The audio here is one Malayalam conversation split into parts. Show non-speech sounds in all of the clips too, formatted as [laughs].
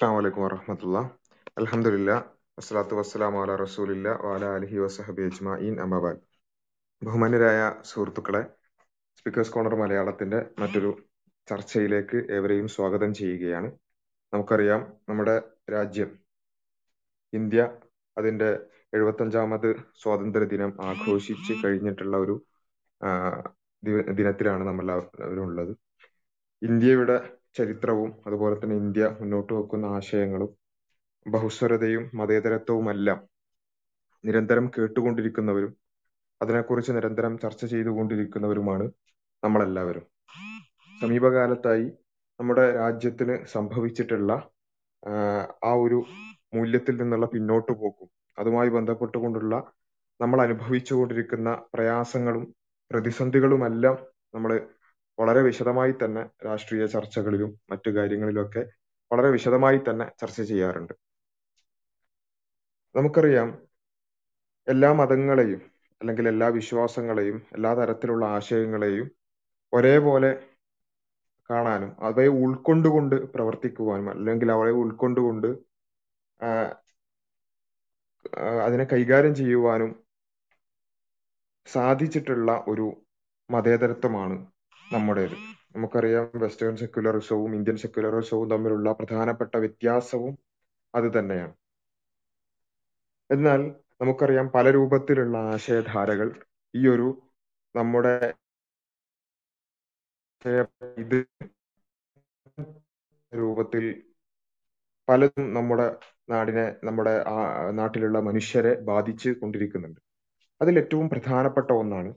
അസ്സാം വലൈക്കും അലഹമുല്ല വസ്സലാത്തു വസ്സലാമു അല റസൂലില്ല വാല അലഹി വസഹബി അജ്മഈൻ അമബാദ് ബഹുമാന്യരായ സുഹൃത്തുക്കളെ സ്പീക്കേഴ്സ് കോർണർ മലയാളത്തിന്റെ മറ്റൊരു ചർച്ചയിലേക്ക് ഏവരെയും സ്വാഗതം ചെയ്യുകയാണ്. നമുക്കറിയാം നമ്മുടെ രാജ്യം ഇന്ത്യ അതിന്റെ എഴുപത്തഞ്ചാമത് സ്വാതന്ത്ര്യ ദിനം ആഘോഷിച്ച് കഴിഞ്ഞിട്ടുള്ള ഒരു ദിനത്തിലാണ് നമ്മൾ ഉള്ളത്. ഇന്ത്യയുടെ ചരിത്രവും അതുപോലെ തന്നെ ഇന്ത്യ മുന്നോട്ട് വെക്കുന്ന ആശയങ്ങളും ബഹുസ്വരതയും മതേതരത്വവുമെല്ലാം നിരന്തരം കേട്ടുകൊണ്ടിരിക്കുന്നവരും അതിനെക്കുറിച്ച് നിരന്തരം ചർച്ച ചെയ്തുകൊണ്ടിരിക്കുന്നവരുമാണ് നമ്മളെല്ലാവരും. സമീപകാലത്തായി നമ്മുടെ രാജ്യത്തിന് സംഭവിച്ചിട്ടുള്ള ആ, ഒരു മൂല്യത്തിൽ നിന്നുള്ള പിന്നോട്ട് പോക്കും അതുമായി ബന്ധപ്പെട്ടുകൊണ്ടുള്ള നമ്മൾ അനുഭവിച്ചുകൊണ്ടിരിക്കുന്ന പ്രയാസങ്ങളും പ്രതിസന്ധികളുമെല്ലാം നമ്മൾ വളരെ വിശദമായി തന്നെ രാഷ്ട്രീയ ചർച്ചകളിലും മറ്റു കാര്യങ്ങളിലൊക്കെ വളരെ വിശദമായി തന്നെ ചർച്ച ചെയ്യാറുണ്ട്. നമുക്കറിയാം എല്ലാ മതങ്ങളെയും അല്ലെങ്കിൽ എല്ലാ വിശ്വാസങ്ങളെയും എല്ലാ തരത്തിലുള്ള ആശയങ്ങളെയും ഒരേപോലെ കാണാനും അവയെ ഉൾക്കൊണ്ടുകൊണ്ട് പ്രവർത്തിക്കുവാനും അല്ലെങ്കിൽ അവയെ ഉൾക്കൊണ്ടുകൊണ്ട് അതിനെ കൈകാര്യം ചെയ്യുവാനും സാധിച്ചിട്ടുള്ള ഒരു മതേതരത്വമാണ് നമ്മുടേത്. നമുക്കറിയാം വെസ്റ്റേൺ സെക്യുലറിസവും ഇന്ത്യൻ സെക്യുലറിസവും തമ്മിലുള്ള പ്രധാനപ്പെട്ട വ്യത്യാസവും അത് തന്നെയാണ്. എന്നാൽ നമുക്കറിയാം പല രൂപത്തിലുള്ള ആശയധാരകൾ ഈ ഒരു നമ്മുടെ രൂപത്തിൽ പലതും നമ്മുടെ നാടിനെ നമ്മുടെ നാട്ടിലുള്ള മനുഷ്യരെ ബാധിച്ചു കൊണ്ടിരിക്കുന്നുണ്ട്. അതിൽ ഏറ്റവും പ്രധാനപ്പെട്ട ഒന്നാണ്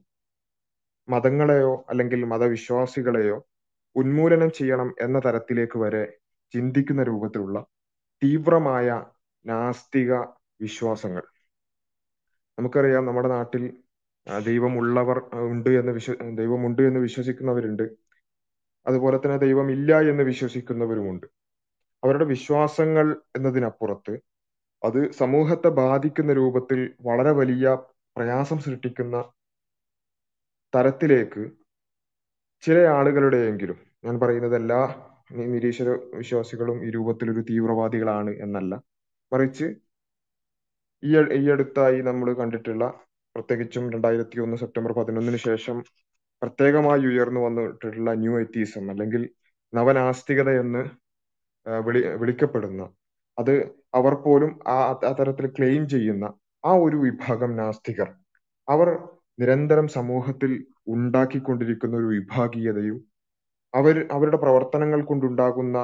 മതങ്ങളെയോ അല്ലെങ്കിൽ മതവിശ്വാസികളെയോ ഉന്മൂലനം ചെയ്യണം എന്ന തരത്തിലേക്ക് വരെ ചിന്തിക്കുന്ന രൂപത്തിലുള്ള തീവ്രമായ നാസ്തിക വിശ്വാസങ്ങൾ. നമുക്കറിയാം നമ്മുടെ നാട്ടിൽ ദൈവമുള്ളവർ ഉണ്ട് എന്ന് വിശ്വ ദൈവമുണ്ട് എന്ന് വിശ്വസിക്കുന്നവരുണ്ട്. അതുപോലെ തന്നെ ദൈവം ഇല്ല എന്ന് വിശ്വസിക്കുന്നവരുമുണ്ട്. അവരുടെ വിശ്വാസങ്ങൾ എന്നതിനപ്പുറത്ത് അത് സമൂഹത്തെ ബാധിക്കുന്ന രൂപത്തിൽ വളരെ വലിയ പ്രയാസം സൃഷ്ടിക്കുന്ന തരത്തിലേക്ക് ചില ആളുകളുടെയെങ്കിലും ഞാൻ പറയുന്നത് എല്ലാ നിരീശ്വര വിശ്വാസികളും ഈ രൂപത്തിൽ ഒരു തീവ്രവാദികളാണ് എന്നല്ല. മറിച്ച് ഈ ഈ അടുത്തായി നമ്മൾ കണ്ടിട്ടുള്ള പ്രത്യേകിച്ചും രണ്ടായിരത്തി ഒന്ന് സെപ്റ്റംബർ പതിനൊന്നിന് ശേഷം പ്രത്യേകമായി ഉയർന്നു വന്നിട്ടുള്ള ന്യൂ എത്തീസം അല്ലെങ്കിൽ നവനാസ്തികത എന്ന് വിളി വിളിക്കപ്പെടുന്ന അത് അവർ പോലും ആ ആ തരത്തിൽ ക്ലെയിം ചെയ്യുന്ന ആ ഒരു വിഭാഗം നാസ്തികർ. അവർ നിരന്തരം സമൂഹത്തിൽ ഉണ്ടാക്കിക്കൊണ്ടിരിക്കുന്ന ഒരു വിഭാഗീയതയും അവർ അവരുടെ പ്രവർത്തനങ്ങൾ കൊണ്ടുണ്ടാകുന്ന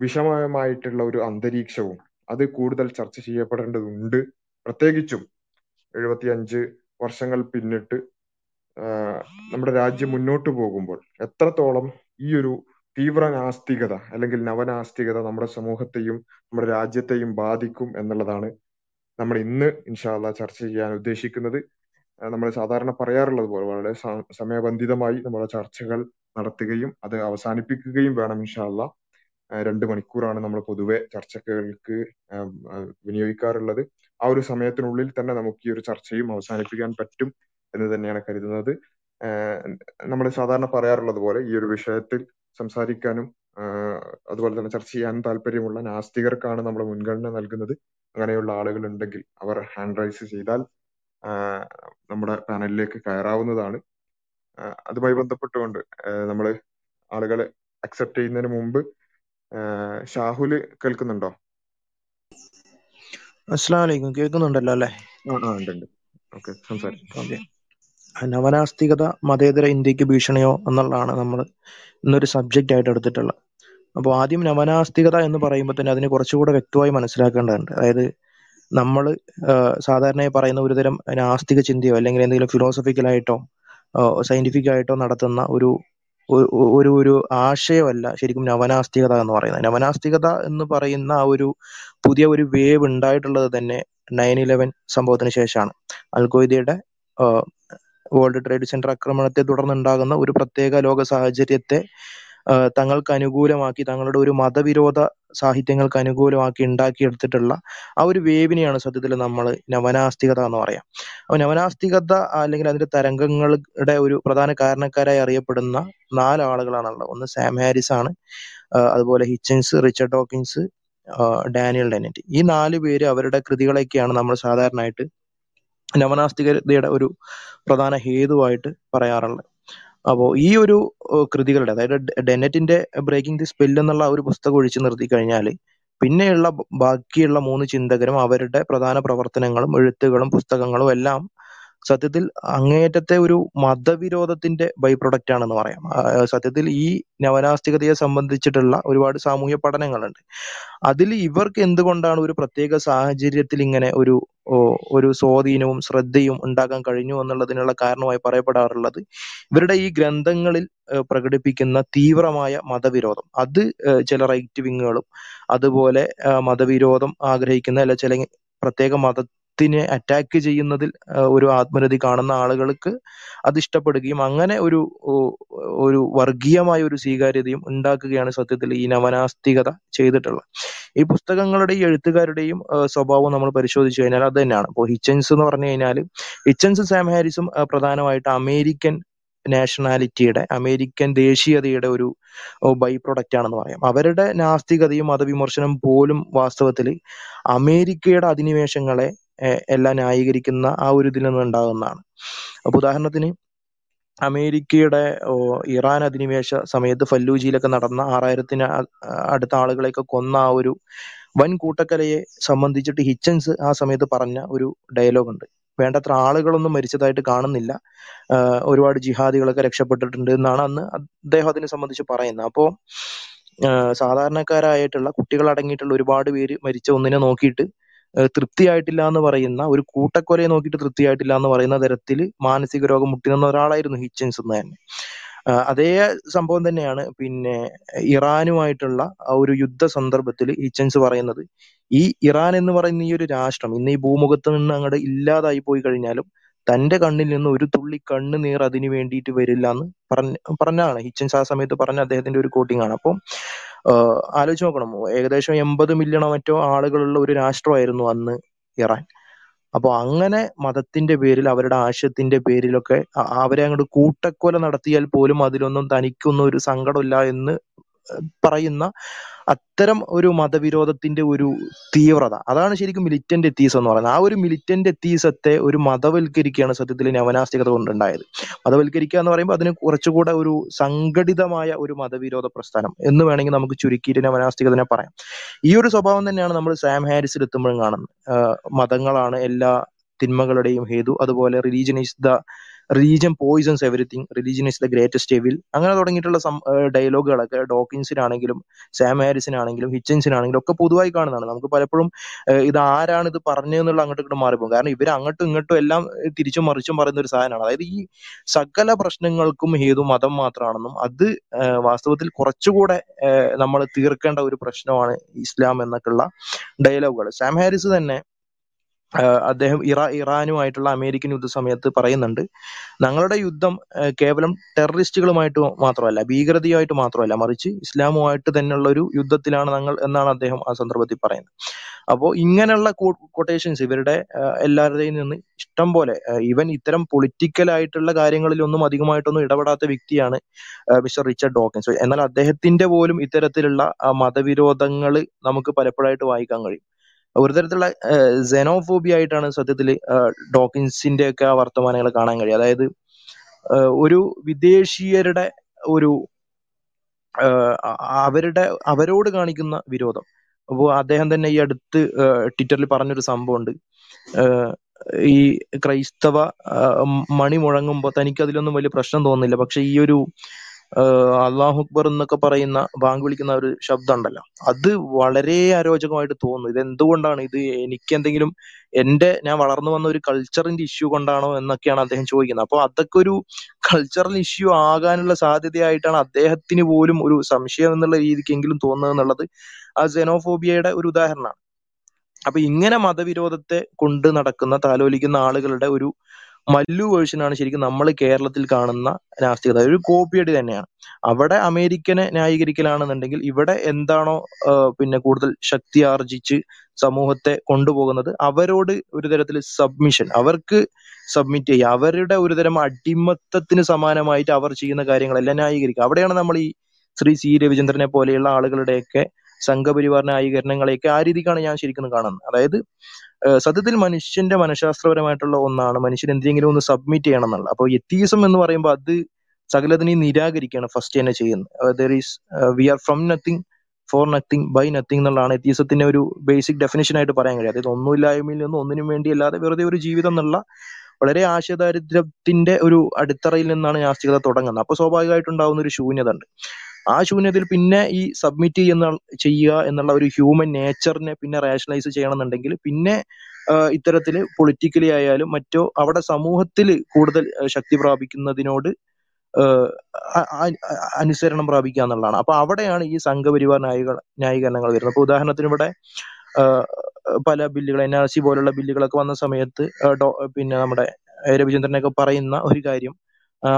വിഷമയമായിട്ടുള്ള ഒരു അന്തരീക്ഷവും അത് കൂടുതൽ ചർച്ച ചെയ്യപ്പെടേണ്ടതുണ്ട്. പ്രത്യേകിച്ചും എഴുപത്തിയഞ്ച് വർഷങ്ങൾ പിന്നിട്ട് നമ്മുടെ രാജ്യം മുന്നോട്ട് പോകുമ്പോൾ എത്രത്തോളം ഈ ഒരു തീവ്ര നാസ്തികത അല്ലെങ്കിൽ നവനാസ്തികത നമ്മുടെ സമൂഹത്തെയും നമ്മുടെ രാജ്യത്തെയും ബാധിക്കും എന്നുള്ളതാണ് നമ്മൾ ഇന്ന് ഇൻഷാല്ല ചർച്ച ചെയ്യാൻ ഉദ്ദേശിക്കുന്നത്. നമ്മൾ സാധാരണ പറയാറുള്ളത് പോലെ വളരെ സമയബന്ധിതമായി നമ്മുടെ ചർച്ചകൾ നടത്തുകയും അത് അവസാനിപ്പിക്കുകയും വേണം ഇൻഷാല്ല രണ്ട് മണിക്കൂറാണ് നമ്മൾ പൊതുവെ ചർച്ചകൾക്ക് വിനിയോഗിക്കാറുള്ളത്. ആ ഒരു സമയത്തിനുള്ളിൽ തന്നെ നമുക്ക് ഈ ഒരു ചർച്ചയും അവസാനിപ്പിക്കാൻ പറ്റും എന്ന് തന്നെയാണ് കരുതുന്നത്. നമ്മൾ സാധാരണ പറയാറുള്ളത് പോലെ ഈ ഒരു വിഷയത്തിൽ സംസാരിക്കാനും അതുപോലെ തന്നെ ചർച്ച ചെയ്യാനും താല്പര്യമുള്ള നാസ്തികർക്കാണ് നമ്മൾ മുൻഗണന നൽകുന്നത്. അങ്ങനെയുള്ള ആളുകൾ ഉണ്ടെങ്കിൽ അവർ ഹാൻഡ് റൈസ് ചെയ്താൽ നമ്മുടെ പാനലിലേക്ക് കയറാവുന്നതാണ്. അതുമായി ബന്ധപ്പെട്ടുകൊണ്ട് നമ്മൾ ആളുകളെ അക്സെപ്റ്റ് ചെയ്യുന്നതിന് മുമ്പ് ഷാഹുൽ കേൾക്കുന്നുണ്ടോ? അസ്സലാമു അലൈക്കും കേൾക്കുന്നുണ്ടല്ലോ അല്ലേ? ഓക്കെ നവനാസ്തികത മതേതര ഇന്ത്യയ്ക്ക് ഭീഷണിയോ എന്നുള്ളതാണ് നമ്മൾ ഇന്നൊരു സബ്ജക്റ്റ് ആയിട്ട് എടുത്തിട്ടുള്ളത്. അപ്പോൾ ആദ്യം നവനാസ്തികത എന്ന് പറയുമ്പോൾ തന്നെ അതിനെ കുറച്ചുകൂടെ വ്യക്തമായി മനസ്സിലാക്കേണ്ടതുണ്ട്. അതായത് നമ്മൾ സാധാരണയായി പറയുന്ന ഒരുതരം നാസ്തിക ചിന്തയോ അല്ലെങ്കിൽ എന്തെങ്കിലും ഫിലോസഫിക്കലായിട്ടോ സയന്റിഫിക് ആയിട്ടോ നടത്തുന്ന ഒരു ഒരു ഒരു ആശയമല്ല ശരിക്കും നവനാസ്തികത എന്ന് പറയുന്നത്. നവനാസ്തികത എന്ന് പറയുന്ന ആ ഒരു പുതിയ ഒരു വേവ് ഉണ്ടായിട്ടുള്ളത് തന്നെ നയൻ ഇലവൻ സംഭവത്തിന് ശേഷമാണ്. അൽഗോയിദയുടെ വേൾഡ് ട്രേഡ് സെന്റർ ആക്രമണത്തെ തുടർന്നുണ്ടാകുന്ന ഒരു പ്രത്യേക ലോക സാഹചര്യത്തെ തങ്ങൾക്ക് അനുകൂലമാക്കി തങ്ങളുടെ ഒരു മതവിരോധ സാഹിത്യങ്ങൾക്ക് അനുകൂലമാക്കി ഉണ്ടാക്കിയെടുത്തിട്ടുള്ള ആ ഒരു വേവിനെയാണ് സത്യത്തിൽ നമ്മൾ നവനാസ്തികത എന്ന് പറയാം. അപ്പൊ നവനാസ്തികത അല്ലെങ്കിൽ അതിന്റെ തരംഗങ്ങളുടെ ഒരു പ്രധാന കാരണക്കാരായി അറിയപ്പെടുന്ന നാല് ആളുകളാണുള്ളത് ഒന്ന് സാം ഹാരിസ് ആണ് അതുപോലെ Hitchens Richard Dawkins Daniel Dennett ഈ നാല് പേര് അവരുടെ കൃതികളൊക്കെയാണ് നമ്മൾ സാധാരണയായിട്ട് നവനാസ്തികതയുടെ ഒരു പ്രധാന ഹേതുവായിട്ട് പറയാറുള്ളത്. അപ്പോൾ ഈ ഒരു കൃതികളുടെ അതായത് ഡെനറ്റിന്റെ ബ്രേക്കിംഗ് ദി സ്പെൽ എന്നുള്ള ഒരു പുസ്തകം ഒഴിച്ചു നിർത്തി കഴിഞ്ഞാൽ പിന്നെയുള്ള ബാക്കിയുള്ള മൂന്ന് ചിന്തകരും അവരുടെ പ്രധാന പ്രവർത്തനങ്ങളും എഴുത്തുകളും പുസ്തകങ്ങളും എല്ലാം സത്യത്തിൽ അങ്ങേയറ്റത്തെ ഒരു മതവിരോധത്തിന്റെ ബൈ പ്രൊഡക്റ്റ് ആണെന്ന് പറയാം. സത്യത്തിൽ ഈ നവനാസ്തികതയെ സംബന്ധിച്ചിട്ടുള്ള ഒരുപാട് സാമൂഹ്യ പഠനങ്ങളുണ്ട്. അതിൽ ഇവർക്ക് എന്തുകൊണ്ടാണ് ഒരു പ്രത്യേക സാഹചര്യത്തിൽ ഇങ്ങനെ ഒരു ഒരു സ്വാധീനവും ശ്രദ്ധയും ഉണ്ടാകാൻ കഴിഞ്ഞു എന്നുള്ളതിനുള്ള കാരണമായി പറയപ്പെടാറുള്ളത്? ഇവരുടെ ഈ ഗ്രന്ഥങ്ങളിൽ പ്രകടിപ്പിക്കുന്ന തീവ്രമായ മതവിരോധം അത് ചില റൈറ്റ് വിങ്ങുകളും അതുപോലെ മതവിരോധം ആഗ്രഹിക്കുന്ന അല്ല ചില പ്രത്യേക മതത്തിനെ അറ്റാക്ക് ചെയ്യുന്നതിൽ ഒരു ആത്മരതി കാണുന്ന ആളുകൾക്ക് അത് ഇഷ്ടപ്പെടുകയും അങ്ങനെ ഒരു ഒരു വർഗീയമായ ഒരു സ്വീകാര്യതയും ഉണ്ടാക്കുകയാണ് സത്യത്തിൽ ഈ നവനാസ്തികത ചെയ്തിട്ടുള്ളത്. ഈ പുസ്തകങ്ങളുടെയും എഴുത്തുകാരുടെയും സ്വഭാവം നമ്മൾ പരിശോധിച്ചു കഴിഞ്ഞാൽ അത് തന്നെയാണ്. ഇപ്പോൾ ഹിച്ചൻസ് എന്ന് പറഞ്ഞു കഴിഞ്ഞാൽ ഹിച്ചൻസും സാം ഹാരിസും പ്രധാനമായിട്ട് അമേരിക്കൻ നാഷണാലിറ്റിയുടെ അമേരിക്കൻ ദേശീയതയുടെ ഒരു ബൈ പ്രൊഡക്റ്റ് ആണെന്ന് പറയാം. അവരുടെ നാസ്തികതയും മതവിമർശനം പോലും വാസ്തവത്തിൽ അമേരിക്കയുടെ അധിനിവേശങ്ങളെ എല്ലാം ന്യായീകരിക്കുന്ന ആ ഒരു ഇതിൽ നിന്ന് ഉണ്ടാകുന്നതാണ്. അപ്പൊ ഉദാഹരണത്തിന് അമേരിക്കയുടെ ഇറാൻ അധിനിവേശ സമയത്ത് ഫല്ലൂജിയിലൊക്കെ നടന്ന ആറായിരത്തിന് അടുത്ത ആളുകളെയൊക്കെ കൊന്ന ആ ഒരു വൻ കൂട്ടക്കലയെ സംബന്ധിച്ചിട്ട് ഹിച്ചൻസ് ആ സമയത്ത് പറഞ്ഞ ഒരു ഡയലോഗ് ഉണ്ട് വേണ്ടത്ര ആളുകളൊന്നും മരിച്ചതായിട്ട് കാണുന്നില്ല. ഒരുപാട് ജിഹാദികളൊക്കെ രക്ഷപ്പെട്ടിട്ടുണ്ട് എന്നാണ് അന്ന് അദ്ദേഹം അതിനെ സംബന്ധിച്ച് പറയുന്നത്. അപ്പോൾ സാധാരണക്കാരായിട്ടുള്ള കുട്ടികൾ അടങ്ങിയിട്ടുള്ള ഒരുപാട് പേര് മരിച്ച ഒന്നിനെ നോക്കിയിട്ട് തൃപ്തിയായിട്ടില്ല എന്ന് പറയുന്ന ഒരു കൂട്ടക്കൊലയെ നോക്കിയിട്ട് തൃപ്തിയായിട്ടില്ല എന്ന് പറയുന്ന തരത്തിൽ മാനസിക രോഗം മുട്ടിനിന്ന ഒരാളായിരുന്നു ഹിച്ചൻസ് എന്ന് തന്നെ. അതേ സംഭവം തന്നെയാണ് പിന്നെ ഇറാനുമായിട്ടുള്ള ആ ഒരു യുദ്ധ സന്ദർഭത്തിൽ ഹിച്ചൻസ് പറയുന്നത്. ഈ ഇറാൻ എന്ന് പറയുന്ന ഈ ഒരു രാഷ്ട്രം ഇന്ന് ഈ ഭൂമുഖത്ത് നിന്ന് അങ്ങോട്ട് ഇല്ലാതായി പോയി കഴിഞ്ഞാലും തന്റെ കണ്ണിൽ നിന്ന് ഒരു തുള്ളി കണ്ണുനീർ അതിനു വേണ്ടിയിട്ട് വരില്ല എന്ന് പറഞ്ഞ പറഞ്ഞാണ് ഹിച്ചൻസ് ആ സമയത്ത് പറഞ്ഞ അദ്ദേഹത്തിന്റെ ഒരു കോട്ടിംഗ് ആണ്. അപ്പം ആലോചിച്ച് നോക്കണം. ഏകദേശം എൺപത് മില്യണോ മറ്റോ ആളുകളുള്ള ഒരു രാഷ്ട്രമായിരുന്നു അന്ന് ഇറാൻ. അപ്പോൾ അങ്ങനെ മതത്തിന്റെ പേരിൽ അവരുടെ ആശയത്തിന്റെ പേരിലൊക്കെ അവരെ അങ്ങോട്ട് കൂട്ടക്കൊല നടത്തിയാൽ പോലും അതിലൊന്നും തനിക്കൊന്നും ഒരു സങ്കടമില്ല എന്ന് പറയുന്ന അത്തരം ഒരു മതവിരോധത്തിന്റെ ഒരു തീവ്രത. അതാണ് ശരിക്കും മിലിറ്റന്റ് എത്തീസം എന്ന് പറയുന്നത്. ആ ഒരു മിലിറ്റന്റ് എത്തീസത്തെ ഒരു മതവൽക്കരിക്കുകയാണ് സത്യത്തിൽ നവനാസ്തികത കൊണ്ടുണ്ടായത്. മതവൽക്കരിക്കുക എന്ന് പറയുമ്പോൾ അതിന് കുറച്ചുകൂടെ ഒരു സംഘടിതമായ ഒരു മതവിരോധ പ്രസ്ഥാനം എന്ന് വേണമെങ്കിൽ നമുക്ക് ചുരുക്കിയിട്ട് നവനാസ്തികതനെ പറയാം. ഈ ഒരു സ്വഭാവം തന്നെയാണ് നമ്മൾ സാം ഹാരിസിൽ എത്തുമ്പോഴും കാണുന്നത് മതങ്ങളാണ് എല്ലാ തിന്മകളുടെയും ഹേതു. അതുപോലെ religion is the religion poisons everything religion is the greatest evil അങ്ങനെ തുടങ്ങിയിട്ടുള്ള ഡയലോഗുകളൊക്കെ ഡോക്കിൻസിനാണെങ്കിലും സാം ഹാരിസിനാണെങ്കിലും ഹിച്ചൻസിനാണെങ്കിലും ഒക്കെ പൊതുവായി കാണുന്നതാണ്. നമുക്ക് പലപ്പോഴും ഇത് ആരാണ് ഇത് പറഞ്ഞതെന്നുള്ള അങ്ങോട്ട് ഇങ്ങോട്ടും മാറിപ്പോകും. കാരണം ഇവർ അങ്ങോട്ടും ഇങ്ങോട്ടും എല്ലാം തിരിച്ചും മറിച്ചും പറയുന്ന ഒരു സാധനമാണ്. അതായത് ഈ സകല പ്രശ്നങ്ങൾക്കും ഹേതു മതം മാത്രമാണെന്നും അത് വാസ്തവത്തിൽ കുറച്ചുകൂടെ നമ്മൾ തീർക്കേണ്ട ഒരു പ്രശ്നമാണ് ഇസ്ലാം എന്നൊക്കെയുള്ള ഡയലോഗുകൾ സാം ഹാരിസ് തന്നെ അദ്ദേഹം ഇറാ ഇറാനുമായിട്ടുള്ള അമേരിക്കൻ യുദ്ധ സമയത്ത് പറയുന്നുണ്ട് ഞങ്ങളുടെ യുദ്ധം കേവലം ടെററിസ്റ്റുകളുമായിട്ട് മാത്രമല്ല ഭീകരതയുമായിട്ട് മാത്രമല്ല മറിച്ച് ഇസ്ലാമുമായിട്ട് തന്നെയുള്ള ഒരു യുദ്ധത്തിലാണ് ഞങ്ങൾ എന്നാണ് അദ്ദേഹം ആ സന്ദർഭത്തിൽ പറയുന്നത്. അപ്പോൾ ഇങ്ങനെയുള്ള കൊട്ടേഷൻസ് ഇവരുടെ എല്ലാവരുടെയും നിന്ന് ഇഷ്ടം പോലെ ഈവൻ ഇത്തരം പൊളിറ്റിക്കൽ ആയിട്ടുള്ള കാര്യങ്ങളിലൊന്നും അധികമായിട്ടൊന്നും ഇടപെടാത്ത വ്യക്തിയാണ് മിസ്റ്റർ റിച്ചർഡ് ഡോക്കിൻസ്. എന്നാൽ അദ്ദേഹത്തിന്റെ പോലും ഇത്തരത്തിലുള്ള മതവിരോധങ്ങൾ നമുക്ക് പലപ്പോഴായിട്ട് വായിക്കാൻ കഴിയും. ഒരു തരത്തിലുള്ള സെനോഫോബിയ ആയിട്ടാണ് സത്യത്തിൽ ഡോക്കിൻസിന്റെ ഒക്കെ ആ വർത്തമാനങ്ങൾ കാണാൻ കഴിയും അതായത് ഒരു വിദേശീയരുടെ ഒരു അവരുടെ അവരോട് കാണിക്കുന്ന വിരോധം. അപ്പോൾ അദ്ദേഹം തന്നെ ഈ അടുത്ത് ട്വിറ്ററിൽ പറഞ്ഞൊരു സംഭവം ഉണ്ട് ഈ ക്രൈസ്തവ മണി മുഴങ്ങുമ്പോൾ തനിക്ക് അതിലൊന്നും വലിയ പ്രശ്നം തോന്നുന്നില്ല. പക്ഷെ ഈ ഒരു അള്ളാഹു അക്ബർ എന്നൊക്കെ പറയുന്ന ബാങ്ക് വിളിക്കുന്ന ഒരു ശബ്ദം ഉണ്ടല്ലോ അത് വളരെ അരോചകമായിട്ട് തോന്നുന്നു. ഇത് എന്തുകൊണ്ടാണ് ഇത് എനിക്ക് എന്തെങ്കിലും എന്റെ ഞാൻ വളർന്നു വന്ന ഒരു കൾച്ചറിന്റെ ഇഷ്യൂ കൊണ്ടാണോ എന്നൊക്കെയാണ് അദ്ദേഹം ചോദിക്കുന്നത്. അപ്പോൾ അതൊക്കെ ഒരു കൾച്ചറൽ ഇഷ്യൂ ആകാനുള്ള സാധ്യതയായിട്ടാണ് അദ്ദേഹത്തിന് പോലും ഒരു സംശയം എന്നുള്ള രീതിക്കെങ്കിലും തോന്നുന്നത് എന്നുള്ളത് ആ xenophobia-യുടെ ഒരു ഉദാഹരണമാണ്. അപ്പൊ ഇങ്ങനെ മതവിരോധത്തെ കൊണ്ട് നടക്കുന്ന താലോലിക്കുന്ന ആളുകളുടെ ഒരു മല്ലു വേർഷനാണ് ശരിക്കും നമ്മൾ കേരളത്തിൽ കാണുന്ന നാസ്തികത ഒരു കോപ്പിയടി തന്നെയാണ്. അവിടെ അമേരിക്കനെ ന്യായീകരിക്കലാണെന്നുണ്ടെങ്കിൽ ഇവിടെ എന്താണോ പിന്നെ കൂടുതൽ ശക്തി ആർജിച്ച് സമൂഹത്തെ കൊണ്ടുപോകുന്നത് അവരോട് ഒരു തരത്തിൽ സബ്മിഷൻ അവർക്ക് സബ്മിറ്റ് ചെയ്യുക. അവരുടെ ഒരു തരം അടിമത്തത്തിന് സമാനമായിട്ട് അവർ ചെയ്യുന്ന കാര്യങ്ങളെല്ലാം ന്യായീകരിക്കുക. അവിടെയാണ് നമ്മൾ ഈ ശ്രീ സി രവിചന്ദ്രനെ പോലെയുള്ള ആളുകളുടെയൊക്കെ സംഘപരിവാർ ന്യായീകരണങ്ങളെയൊക്കെ ആ രീതിക്കാണ് ഞാൻ ശരിക്കും കാണുന്നത്. അതായത് സത്യത്തിൽ മനുഷ്യന്റെ മനഃശാസ്ത്രപരമായിട്ടുള്ള ഒന്നാണ്. മനുഷ്യൻ എന്തെങ്കിലും ഒന്ന് സബ്മിറ്റ് ചെയ്യണം എന്നുള്ളത്. അപ്പോൾ എത്തീസം എന്ന് പറയുമ്പോൾ അത് സകലതിനെയും നിരാകരിക്കുകയാണ് ഫസ്റ്റ് തന്നെ ചെയ്യുന്നത്. Is we are from nothing for nothing by nothing എന്നുള്ളതാണ് എത്തീസത്തിന്റെ ഒരു ബേസിക് ഡെഫിനേഷൻ ആയിട്ട് പറയാൻ കഴിയും അതായത് ഒന്നുമില്ലായ്മയിൽ നിന്ന് ഒന്നിനും വേണ്ടി അല്ലാതെ വെറുതെ ഒരു ജീവിതം എന്നുള്ള വളരെ ആശയദാരിദ്ര്യത്തിന്റെ ഒരു അടിത്തറയിൽ നിന്നാണ് നാസ്തികത തുടങ്ങുന്നത്. അപ്പൊ സ്വാഭാവികമായിട്ടുണ്ടാവുന്ന ഒരു ശൂന്യത ഉണ്ട് ആ ശൂന്യതയിൽ പിന്നെ ഈ സബ്മിറ്റ് ചെയ്യുന്ന ചെയ്യുക എന്നുള്ള ഒരു ഹ്യൂമൻ നേച്ചറിനെ പിന്നെ റേഷണലൈസ് ചെയ്യണമെന്നുണ്ടെങ്കിൽ പിന്നെ ഇത്തരത്തിൽ പൊളിറ്റിക്കലി ആയാലും മറ്റോ അവിടെ സമൂഹത്തിൽ കൂടുതൽ ശക്തി പ്രാപിക്കുന്നതിനോട് അനുസരണം പ്രാപിക്കുക എന്നുള്ളതാണ്. അപ്പൊ അവിടെയാണ് ഈ സംഘപരിവാർ ന്യായീക ന്യായീകരണങ്ങൾ വരുന്നത്. അപ്പൊ ഉദാഹരണത്തിന് ഇവിടെ പല ബില്ലുകൾ എൻ ആർ സി പോലുള്ള ബില്ലുകളൊക്കെ വന്ന സമയത്ത് പിന്നെ നമ്മുടെ രവിചന്ദ്രനൊക്കെ പറയുന്ന ഒരു കാര്യം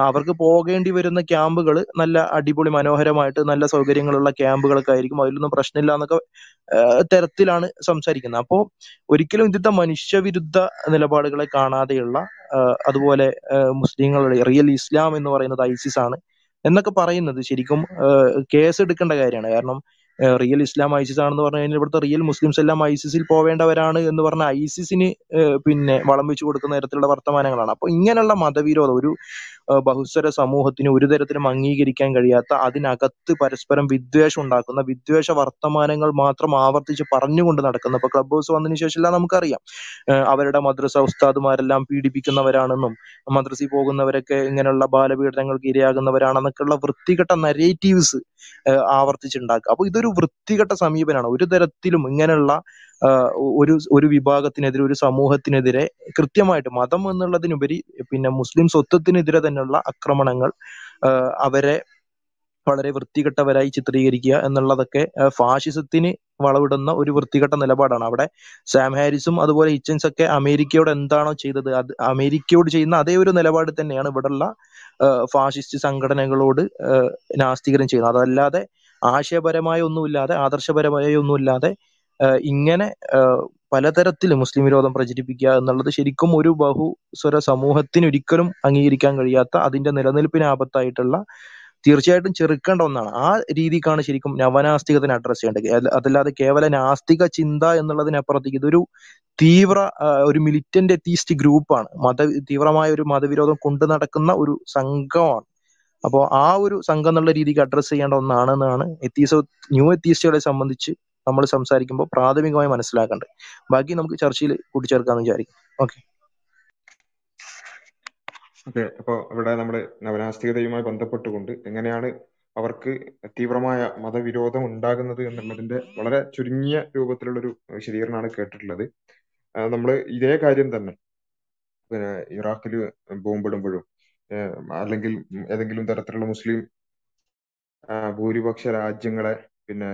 അവർക്ക് പോകേണ്ടി വരുന്ന ക്യാമ്പുകൾ നല്ല അടിപൊളി മനോഹരമായിട്ട് നല്ല സൗകര്യങ്ങളുള്ള ക്യാമ്പുകളൊക്കെ ആയിരിക്കും. അതിലൊന്നും പ്രശ്നമില്ല എന്നൊക്കെ തരത്തിലാണ് സംസാരിക്കുന്നത്. അപ്പോൾ ഒരിക്കലും ഇതിന്റെ മനുഷ്യവിരുദ്ധ നിലപാടുകളെ കാണാതെയുള്ള അതുപോലെ മുസ്ലിങ്ങളുടെ റിയൽ ഇസ്ലാം എന്ന് പറയുന്നത് ഐസിസ് ആണ് എന്നൊക്കെ പറയുന്നത് ശരിക്കും കേസ് എടുക്കേണ്ട കാര്യമാണ്. കാരണം റിയൽ ഇസ്ലാം ഐസിസ് ആണെന്ന് പറഞ്ഞു കഴിഞ്ഞാൽ ഇവിടുത്തെ റിയൽ മുസ്ലിംസ് എല്ലാം ഐസിസിൽ പോവേണ്ടവരാണ് എന്ന് പറഞ്ഞ ഐസിസിന് പിന്നെ വളം വെച്ചു കൊടുക്കുന്ന തരത്തിലുള്ള വർത്തമാനങ്ങളാണ്. അപ്പൊ ഇങ്ങനെയുള്ള മതവിരോധം ഒരു ബഹുസ്വര സമൂഹത്തിന് ഒരു തരത്തിലും അംഗീകരിക്കാൻ കഴിയാത്ത അതിനകത്ത് പരസ്പരം വിദ്വേഷം ഉണ്ടാക്കുന്ന വിദ്വേഷ വർത്തമാനങ്ങൾ മാത്രം ആവർത്തിച്ച് പറഞ്ഞുകൊണ്ട് നടക്കുന്ന ഇപ്പൊ ക്ലബ് ഹൗസ് വന്നതിന് ശേഷം നമുക്കറിയാം. അവരുടെ മദ്രസ ഉസ്താദുമാരെല്ലാം പീഡിപ്പിക്കുന്നവരാണെന്നും മദ്രസയിൽ പോകുന്നവരൊക്കെ ഇങ്ങനെയുള്ള ബാലപീഡനങ്ങൾക്ക് ഇരയാകുന്നവരാണെന്നൊക്കെയുള്ള വൃത്തികെട്ട നരേറ്റീവ്സ് ആവർത്തിച്ചുണ്ടാക്കുക അപ്പൊ ഇതൊരു വൃത്തികെട്ട സമീപനമാണ്. ഒരു തരത്തിലും ഇങ്ങനെയുള്ള ഒരു ഒരു വിഭാഗത്തിനെതിരെ ഒരു സമൂഹത്തിനെതിരെ കൃത്യമായിട്ട് മതം എന്നുള്ളതിനുപരി പിന്നെ മുസ്ലിം സ്വത്വത്തിനെതിരെ തന്നെയുള്ള ആക്രമണങ്ങൾ അവരെ വളരെ വൃത്തികെട്ടവരായി ചിത്രീകരിക്കുക എന്നുള്ളതൊക്കെ ഫാഷിസത്തിന് വളവിടുന്ന ഒരു വൃത്തികെട്ട നിലപാടാണ്. അവിടെ സാം ഹാരിസും അതുപോലെ ഹിച്ചൻസ് ഒക്കെ അമേരിക്കയോട് എന്താണോ ചെയ്തത് അത് അമേരിക്കയോട് ചെയ്യുന്ന അതേ ഒരു നിലപാട് തന്നെയാണ് ഇവിടെയുള്ള ഫാഷിസ്റ്റ് സംഘടനകളോട് നാസ്തികരം ചെയ്യുന്നത്. അതല്ലാതെ ആശയപരമായ ഒന്നുമില്ലാതെ ആദർശപരമായ ഒന്നുമില്ലാതെ ഇങ്ങനെ പലതരത്തിൽ മുസ്ലിം വിരോധം പ്രചരിപ്പിക്കുക എന്നുള്ളത് ശരിക്കും ഒരു ബഹുസ്വര സമൂഹത്തിന് ഒരിക്കലും അംഗീകരിക്കാൻ കഴിയാത്ത അതിന്റെ നിലനിൽപ്പിന് ആപത്തായിട്ടുള്ള തീർച്ചയായിട്ടും ചെറുക്കേണ്ട ഒന്നാണ്. ആ രീതിക്കാണ് ശരിക്കും നവനാസ്തികത്തിന് അഡ്രസ് ചെയ്യേണ്ടത്. അതല്ലാതെ കേവല നാസ്തിക ചിന്ത എന്നുള്ളതിനപ്പുറത്തേക്ക് ഇതൊരു തീവ്ര ഒരു മിലിറ്റന്റ് എത്തീസ്റ്റ് ഗ്രൂപ്പാണ് മത തീവ്രമായ ഒരു മതവിരോധം കൊണ്ടു നടക്കുന്ന ഒരു സംഘമാണ്. അപ്പോൾ ആ ഒരു സംഘം എന്നുള്ള രീതിക്ക് അഡ്രസ് ചെയ്യേണ്ട ഒന്നാണെന്നാണ് എത്തീസ ന്യൂ എത്തീസ്റ്റുകളെ സംബന്ധിച്ച് നമ്മൾ സംസാരിക്കുമ്പോൾ പ്രാഥമികമായി മനസ്സിലാക്കേണ്ടത്. ബാക്കി നമുക്ക് ചർച്ചയിൽ കൂട്ടിച്ചേർക്കാന്ന് വിചാരിക്കും ഓക്കെ. അതെ അപ്പോൾ ഇവിടെ നമ്മുടെ നവനാസ്തികതയുമായി ബന്ധപ്പെട്ടുകൊണ്ട് എങ്ങനെയാണ് അവർക്ക് തീവ്രമായ മതവിരോധം ഉണ്ടാകുന്നത് എന്നുള്ളതിന്റെ വളരെ ചുരുങ്ങിയ രൂപത്തിലുള്ളൊരു വിശദീകരണമാണ് കേട്ടിട്ടുള്ളത്. നമ്മൾ ഇതേ കാര്യം തന്നെ പിന്നെ ഇറാഖിൽ ബോംബിടുമ്പോഴും അല്ലെങ്കിൽ ഏതെങ്കിലും തരത്തിലുള്ള മുസ്ലിം ഭൂരിപക്ഷ രാജ്യങ്ങളെ പിന്നെ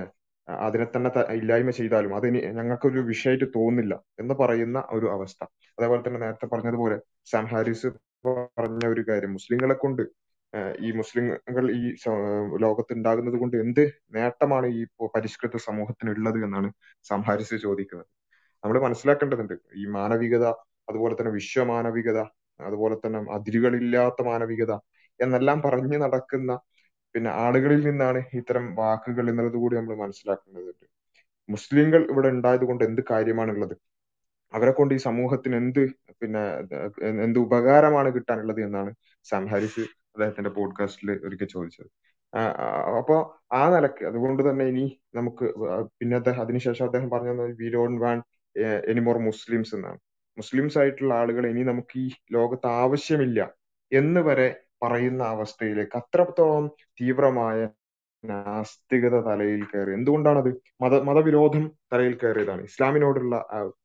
അതിനെ തന്നെ ഇല്ലായ്മ ചെയ്താലും അതിന് ഞങ്ങൾക്കൊരു വിഷയമായിട്ട് തോന്നില്ല എന്ന് പറയുന്ന ഒരു അവസ്ഥ. അതേപോലെ തന്നെ നേരത്തെ പറഞ്ഞതുപോലെ സാം ഹാരിസ് പറഞ്ഞ ഒരു കാര്യം മുസ്ലിങ്ങളെ കൊണ്ട് ഈ മുസ്ലിങ്ങൾ ഈ ലോകത്ത് ഉണ്ടാകുന്നത് കൊണ്ട് എന്ത് നേട്ടമാണ് ഈ പരിഷ്കൃത സമൂഹത്തിന് സമൂഹത്തിനുള്ളത് എന്നാണ് സാം ഹാരിസ് ചോദിക്കുന്നത്. നമ്മൾ മനസ്സിലാക്കേണ്ടതുണ്ട് ഈ മാനവികത അതുപോലെ തന്നെ വിശ്വമാനവികത അതുപോലെ തന്നെ അതിരുകളില്ലാത്ത മാനവികത എന്നെല്ലാം പറഞ്ഞു നടക്കുന്ന പിന്നെ ആളുകളിൽ നിന്നാണ് ഇത്തരം വാക്കുകൾ എന്നുള്ളത് കൂടി നമ്മൾ മനസ്സിലാക്കേണ്ടതുണ്ട് മുസ്ലിങ്ങൾ ഇവിടെ ഉണ്ടായത് കൊണ്ട് എന്ത് കാര്യമാണുള്ളത്? അവരെ കൊണ്ട് ഈ സമൂഹത്തിന് എന്ത് പിന്നെ എന്ത് ഉപകാരമാണ് കിട്ടാനുള്ളത് എന്നാണ് സാം ഹാരിസ് അദ്ദേഹത്തിന്റെ പോഡ്കാസ്റ്റിൽ ഒരിക്കൽ ചോദിച്ചത്. അപ്പോ ആ നിലയ്ക്ക് അതുകൊണ്ട് തന്നെ ഇനി നമുക്ക് പിന്നെ അദ്ദേഹം അതിനുശേഷം അദ്ദേഹം പറഞ്ഞു we don't want anymore Muslims എന്നാണ്. മുസ്ലിംസ് ആയിട്ടുള്ള ആളുകളെ ഇനി നമുക്ക് ഈ ലോകത്ത് ആവശ്യമില്ല എന്ന് വരെ പറയുന്ന അവസ്ഥയിലേക്ക് അത്രത്തോളം തീവ്രമായ നാസ്തികത തലയിൽ കയറി എന്തുകൊണ്ടാണത്? മത മതവിരോധം തലയിൽ കയറിയതാണ്. ഇസ്ലാമിനോടുള്ള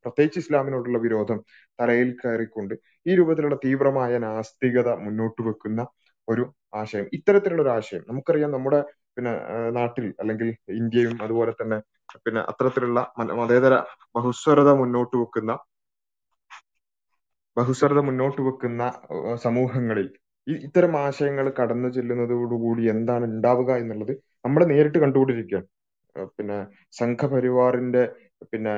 പ്രത്യേകിച്ച് ഇസ്ലാമിനോടുള്ള വിരോധം തലയിൽ കയറിക്കൊണ്ട് ഈ രൂപത്തിലുള്ള തീവ്രമായ നാസ്തികത മുന്നോട്ട് വെക്കുന്ന ഒരു ആശയം ഇത്തരത്തിലുള്ള ഒരു ആശയം. നമുക്കറിയാം നമ്മുടെ പിന്നെ നാട്ടിൽ അല്ലെങ്കിൽ ഇന്ത്യയും അതുപോലെ തന്നെ പിന്നെ അത്തരത്തിലുള്ള മതേതര ബഹുസ്വരത മുന്നോട്ട് വെക്കുന്ന ബഹുസ്വരത മുന്നോട്ട് വെക്കുന്ന സമൂഹങ്ങളിൽ ഇത്തരം ആശയങ്ങൾ കടന്നു ചെല്ലുന്നതോടുകൂടി എന്താണ് ഉണ്ടാവുക എന്നുള്ളത് നമ്മൾ നേരിട്ട് കണ്ടുകൊണ്ടിരിക്കുകയാണ്. പിന്നെ സംഘപരിവാറിന്റെ പിന്നെ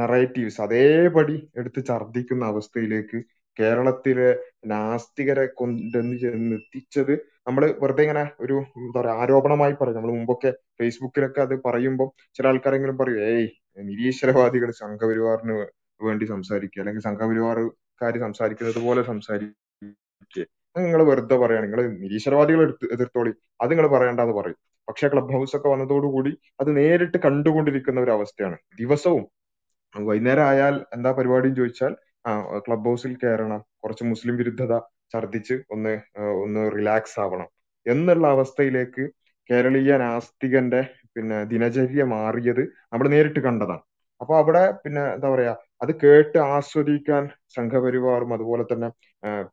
നറേറ്റീവ്സ് അതേപടി എടുത്ത് ഛർദ്ദിക്കുന്ന അവസ്ഥയിലേക്ക് കേരളത്തിലെ നാസ്തികരെ കൊണ്ടെന്ന് എത്തിച്ചത് നമ്മൾ വെറുതെ ഇങ്ങനെ ഒരു എന്താ പറയുക ആരോപണമായി പറയും. നമ്മൾ മുമ്പൊക്കെ ഫേസ്ബുക്കിലൊക്കെ അത് പറയുമ്പോൾ ചില ആൾക്കാരെങ്കിലും പറയും ഏയ് നിരീശ്വരവാദികൾ സംഘപരിവാറിന് വേണ്ടി സംസാരിക്കുക. അല്ലെങ്കിൽ സംഘപരിവാറുകാർ സംസാരിക്കുന്നത് പോലെ സംസാരിക്കുക. നിങ്ങൾ വെറുതെ പറയാണ്. നിങ്ങൾ നിരീശ്വരവാദികൾ എടുത്ത് എതിർത്തോളി. അത് നിങ്ങൾ പറയണ്ടെന്ന് പറയും. പക്ഷെ ക്ലബ് ഹൗസ് ഒക്കെ വന്നതോടുകൂടി അത് നേരിട്ട് കണ്ടുകൊണ്ടിരിക്കുന്ന ഒരു അവസ്ഥയാണ് ദിവസവും വൈകുന്നേരം ആയാൽ എന്താ പരിപാടിയും ചോദിച്ചാൽ ആ ക്ലബ് ഹൗസിൽ കയറണം. കുറച്ച് മുസ്ലിം വിരുദ്ധത ഛർദിച്ച് ഒന്ന് ഒന്ന് റിലാക്സ് ആവണം എന്നുള്ള അവസ്ഥയിലേക്ക് കേരളീയ നാസ്തികന്റെ പിന്നെ ദിനചര്യ മാറിയത് നമ്മൾ നേരിട്ട് കണ്ടതാണ്. അപ്പൊ അവിടെ പിന്നെ എന്താ പറയാ അത് കേട്ട് ആസ്വദിക്കാൻ സംഘപരിവാറും അതുപോലെ തന്നെ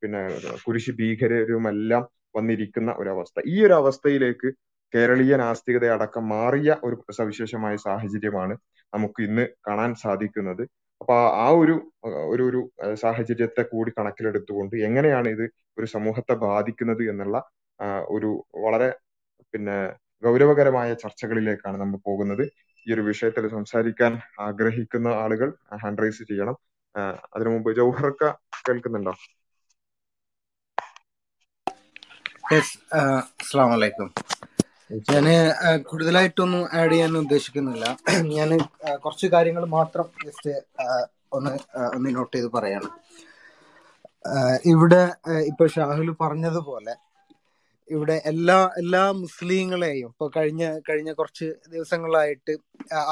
പിന്നെ കുരിശ് ഭീകരരുമെല്ലാം വന്നിരിക്കുന്ന ഒരവസ്ഥ. ഈ ഒരു അവസ്ഥയിലേക്ക് കേരളീയ നാസ്തികത അടക്കം മാറിയ ഒരു സവിശേഷമായ സാഹചര്യമാണ് നമുക്ക് ഇന്ന് കാണാൻ സാധിക്കുന്നത്. അപ്പൊ ആ ഒരു ഒരു ഒരു സാഹചര്യത്തെ കൂടി കണക്കിലെടുത്തുകൊണ്ട് എങ്ങനെയാണ് ഇത് ഒരു സമൂഹത്തെ ബാധിക്കുന്നത് എന്നുള്ള ഒരു വളരെ പിന്നെ ഗൗരവകരമായ ചർച്ചകളിലേക്കാണ് നമ്മൾ പോകുന്നത്. ഈ ഒരു വിഷയത്തിൽ സംസാരിക്കാൻ ആഗ്രഹിക്കുന്ന ആളുകൾ ഹാൻഡ് റൈസ് ചെയ്യണം. അതിനു മുമ്പ് ജൗഹർക്ക കേൾക്കുന്നുണ്ടോ? അസ്സാം വലൈക്കും ഞാൻ കൂടുതലായിട്ടൊന്നും ആഡ് ചെയ്യാൻ ഉദ്ദേശിക്കുന്നില്ല. [clears throat] ഞാൻ കുറച്ച് കാര്യങ്ങൾ മാത്രം ജസ്റ്റ് ഒന്ന് ഒന്ന് നോട്ട് ചെയ്ത് പറയാണ്. ഇവിടെ ഇപ്പൊ ഷാഹുൽ പറഞ്ഞതുപോലെ ഇവിടെ എല്ലാ എല്ലാ മുസ്ലിങ്ങളെയും ഇപ്പൊ കഴിഞ്ഞ കഴിഞ്ഞ കുറച്ച് ദിവസങ്ങളായിട്ട്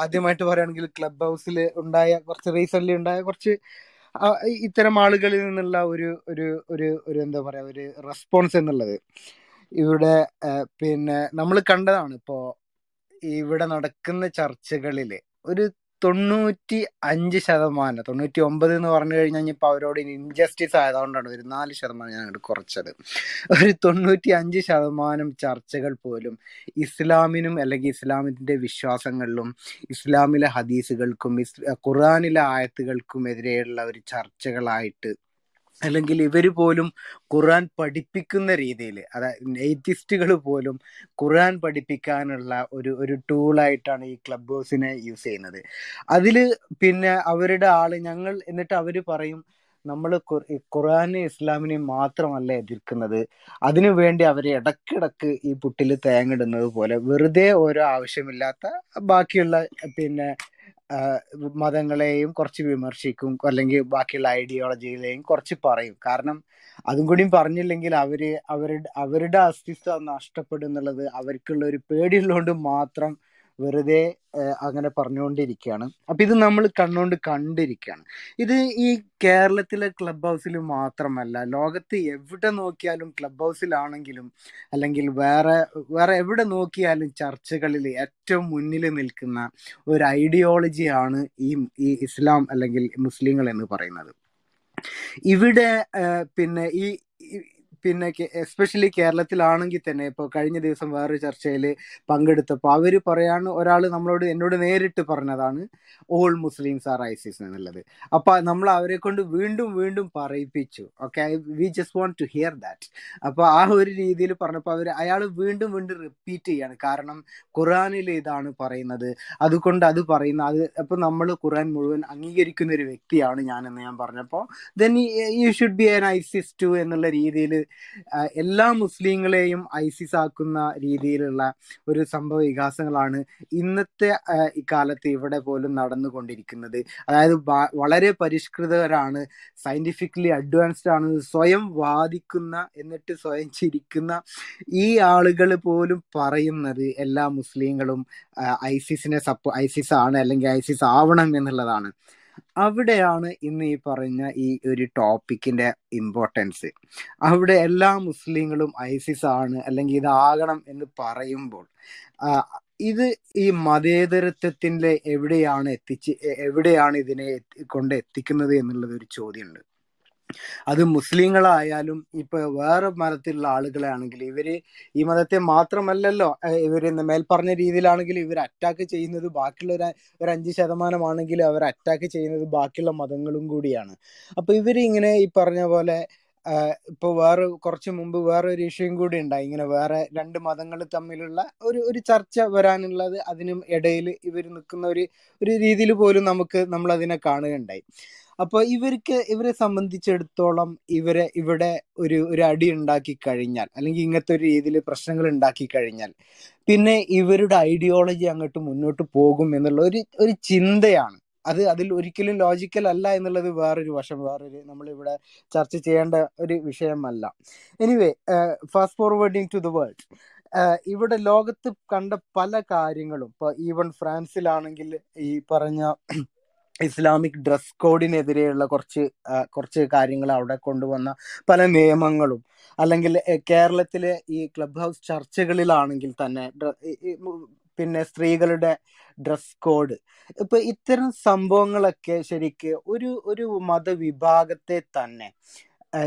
ആദ്യമായിട്ട് പറയുകയാണെങ്കിൽ ക്ലബ് ഹൗസിൽ ഉണ്ടായ കുറച്ച് റീസെന്റ് ഉണ്ടായ കുറച്ച് ഇത്തരം ആളുകളിൽ നിന്നുള്ള ഒരു ഒരു ഒരു ഒരു എന്താ പറയാ ഒരു റെസ്പോൺസ് എന്നുള്ളത്. ഇവിടെ പിന്നെ നമ്മൾ കണ്ടതാണ് ഇപ്പോ ഇവിടെ നടക്കുന്ന ചർച്ചകളിൽ ഒരു തൊണ്ണൂറ്റി അഞ്ച് ശതമാനം. തൊണ്ണൂറ്റി ഒമ്പത് എന്ന് പറഞ്ഞു കഴിഞ്ഞാൽ ഇപ്പൊ അവരോട് ഇൻജസ്റ്റിസ് ആയതുകൊണ്ടാണ് ഒരു നാല് ശതമാനം ഞാൻ അങ്ങോട്ട് കുറച്ചത്. ഒരു തൊണ്ണൂറ്റി അഞ്ച് ശതമാനം ചർച്ചകൾ പോലും ഇസ്ലാമിനും അല്ലെങ്കിൽ ഇസ്ലാമിന്റെ വിശ്വാസങ്ങളിലും ഇസ്ലാമിലെ ഹദീസുകൾക്കും ഖുർആാനിലെ ആയത്തുകൾക്കും എതിരെയുള്ള ഒരു ചർച്ചകളായിട്ട് അല്ലെങ്കിൽ ഇവർ പോലും ഖുർആൻ പഠിപ്പിക്കുന്ന രീതിയിൽ അതായത് നെയ്ത്തിസ്റ്റുകൾ പോലും ഖുർആൻ പഠിപ്പിക്കാനുള്ള ഒരു ഒരു ടൂളായിട്ടാണ് ഈ ക്ലബ് ഹൗസിനെ യൂസ് ചെയ്യുന്നത്. അതിൽ പിന്നെ അവരുടെ ആൾ ഞങ്ങൾ എന്നിട്ട് അവർ പറയും നമ്മൾ ഖുർആാനെ ഇസ്ലാമിനെ മാത്രമല്ല എതിർക്കുന്നത്. അതിനു വേണ്ടി അവർ ഇടക്കിടക്ക് ഈ പുട്ടിൽ തേങ്ങിടുന്നത് പോലെ വെറുതെ ഓരോ ആവശ്യമില്ലാത്ത ബാക്കിയുള്ള പിന്നെ മതങ്ങളെയും കുറച്ച് വിമർശിക്കും അല്ലെങ്കിൽ ബാക്കിയുള്ള ഐഡിയോളജികളെയും കുറച്ച് പറയും. കാരണം അതും കൂടി പറഞ്ഞില്ലെങ്കിൽ അവർ അവരുടെ അവരുടെ അസ്തിത്വം നഷ്ടപ്പെടും എന്നുള്ളത് അവർക്കുള്ള ഒരു പേടിയുള്ളതുകൊണ്ട് മാത്രം വെറുതെ അങ്ങനെ പറഞ്ഞുകൊണ്ടിരിക്കുകയാണ് അപ്പൊ ഇത് നമ്മൾ കണ്ണുകൊണ്ട് കണ്ടിരിക്കുകയാണ് ഇത് ഈ കേരളത്തിലെ ക്ലബ് ഹൗസിൽ മാത്രമല്ല ലോകത്ത് എവിടെ നോക്കിയാലും ക്ലബ് ഹൗസിലാണെങ്കിലും അല്ലെങ്കിൽ വേറെ വേറെ എവിടെ നോക്കിയാലും ചർച്ചകളിൽ ഏറ്റവും മുന്നിൽ നിൽക്കുന്ന ഒരു ഐഡിയോളജിയാണ് ഈ ഈ ഇസ്ലാം അല്ലെങ്കിൽ മുസ്ലിങ്ങൾ എന്ന് പറയുന്നത്. ഇവിടെ പിന്നെ ഈ പിന്നെ എസ്പെഷ്യലി കേരളത്തിലാണെങ്കിൽ തന്നെ ഇപ്പോൾ കഴിഞ്ഞ ദിവസം വേറൊരു ചർച്ചയിൽ പങ്കെടുത്തപ്പോൾ അവർ പറയാണ് ഒരാൾ നമ്മളോട് എന്നോട് നേരിട്ട് പറഞ്ഞതാണ് ഓൾ മുസ്ലിംസ് ആർ ഐസിസ് എന്നുള്ളത്. അപ്പോൾ നമ്മൾ അവരെ കൊണ്ട് വീണ്ടും വീണ്ടും പറയിപ്പിച്ചു. Okay we just want to hear that അപ്പോൾ ആ ഒരു രീതിയിൽ പറഞ്ഞപ്പോൾ അവർ അയാൾ വീണ്ടും വീണ്ടും റിപ്പീറ്റ് ചെയ്യാണ്. കാരണം ഖുറാനിൽ ഇതാണ് പറയുന്നത്. അതുകൊണ്ട് അത് പറയുന്ന അത് അപ്പോൾ നമ്മൾ ഖുറാൻ മുഴുവൻ അംഗീകരിക്കുന്ന ഒരു വ്യക്തിയാണ് ഞാൻ ഞാനെന്ന് ഞാൻ പറഞ്ഞപ്പോൾ then you should be an ISIS too എന്നുള്ള രീതിയിൽ എല്ലാ മുസ്ലിങ്ങളെയും ഐസിസ് ആക്കുന്ന രീതിയിലുള്ള ഒരു സംഭവ വികാസങ്ങളാണ് ഇന്നത്തെ ഇക്കാലത്ത് ഇവിടെ പോലും നടന്നുകൊണ്ടിരിക്കുന്നത്. അതായത് വളരെ പരിഷ്കൃതരാണ് സയന്റിഫിക്കലി അഡ്വാൻസ്ഡ് ആണ് സ്വയം വാദിക്കുന്ന എന്നിട്ട് സ്വയം ചിരിക്കുന്ന ഈ ആളുകൾ പോലും പറയുന്നത് എല്ലാ മുസ്ലിങ്ങളും ഐസിസിനെ സപ്പോ ഐസിസ് ആണ് അല്ലെങ്കിൽ ഐസിസ് ആവണം എന്നുള്ളതാണ്. അവിടെയാണ് ഇന്ന് ഈ പറഞ്ഞ ഈ ഒരു ടോപ്പിക്കിന്റെ ഇമ്പോർട്ടൻസ് അവിടെ എല്ലാ മുസ്ലിങ്ങളും ഐസിസ് ആണ് അല്ലെങ്കിൽ ഇതാകണം എന്ന് പറയുമ്പോൾ ഇത് ഈ മതേതരത്വത്തിന്റെ എവിടെയാണ് എത്തിച്ച് എവിടെയാണ് ഇതിനെ കൊണ്ട് എത്തിക്കുന്നത് എന്നുള്ളത് ഒരു ചോദ്യമുണ്ട്. അത് മുസ്ലിങ്ങളായാലും ഇപ്പൊ വേറെ മതത്തിലുള്ള ആളുകളാണെങ്കിൽ ഇവർ ഈ മതത്തെ മാത്രമല്ലല്ലോ ഇവർ മേൽപ്പറഞ്ഞ പറഞ്ഞ രീതിയിലാണെങ്കിൽ ഇവർ അറ്റാക്ക് ചെയ്യുന്നത് ബാക്കിയുള്ള ഒരു ഒരു അഞ്ച് ശതമാനമാണെങ്കിൽ അവർ അറ്റാക്ക് ചെയ്യുന്നത് ബാക്കിയുള്ള മതങ്ങളും കൂടിയാണ്. അപ്പൊ ഇവർ ഇങ്ങനെ ഈ പറഞ്ഞ പോലെ ഇപ്പൊ വേറെ കുറച്ച് മുമ്പ് വേറെ ഒരു ഇഷ്യൂയും കൂടി ഉണ്ടായി. ഇങ്ങനെ വേറെ രണ്ട് മതങ്ങൾ തമ്മിലുള്ള ഒരു ഒരു ചർച്ച വരാനുള്ളത് അതിനും ഇടയിൽ ഇവർ നിൽക്കുന്ന ഒരു ഒരു രീതിയിൽ പോലും നമുക്ക് നമ്മൾ അതിനെ കാണുകയുണ്ടായി. അപ്പോൾ ഇവർക്ക് ഇവരെ സംബന്ധിച്ചിടത്തോളം ഇവരെ ഇവിടെ ഒരു ഒരു അടി ഉണ്ടാക്കി കഴിഞ്ഞാൽ അല്ലെങ്കിൽ ഇങ്ങനത്തെ ഒരു രീതിയിൽ പ്രശ്നങ്ങൾ ഉണ്ടാക്കി കഴിഞ്ഞാൽ പിന്നെ ഇവരുടെ ഐഡിയോളജി അങ്ങോട്ട് മുന്നോട്ട് പോകും എന്നുള്ള ഒരു ഒരു ചിന്തയാണ്. അത് അതിൽ ഒരിക്കലും ലോജിക്കൽ അല്ല എന്നുള്ളത് വേറൊരു വശം വേറൊരു നമ്മളിവിടെ ചർച്ച ചെയ്യേണ്ട ഒരു വിഷയമല്ല. Anyway fast forwarding to the world ഇവിടെ ലോകത്ത് കണ്ട പല കാര്യങ്ങളും ഇപ്പൊ ഈവൻ ഫ്രാൻസിലാണെങ്കിൽ ഈ പറഞ്ഞ ഇസ്ലാമിക് ഡ്രസ് കോഡിനെതിരെയുള്ള കുറച്ച് കുറച്ച് കാര്യങ്ങൾ അവിടെ കൊണ്ടുവന്ന പല നിയമങ്ങളും. അല്ലെങ്കിൽ കേരളത്തിലെ ഈ ക്ലബ് ഹൗസ് ചർച്ചകളിലാണെങ്കിൽ തന്നെ പിന്നെ സ്ത്രീകളുടെ ഡ്രസ് കോഡ് ഇപ്പൊ ഇത്തരം സംഭവങ്ങളൊക്കെ ശരിക്ക് ഒരു ഒരു മതവിഭാഗത്തെ തന്നെ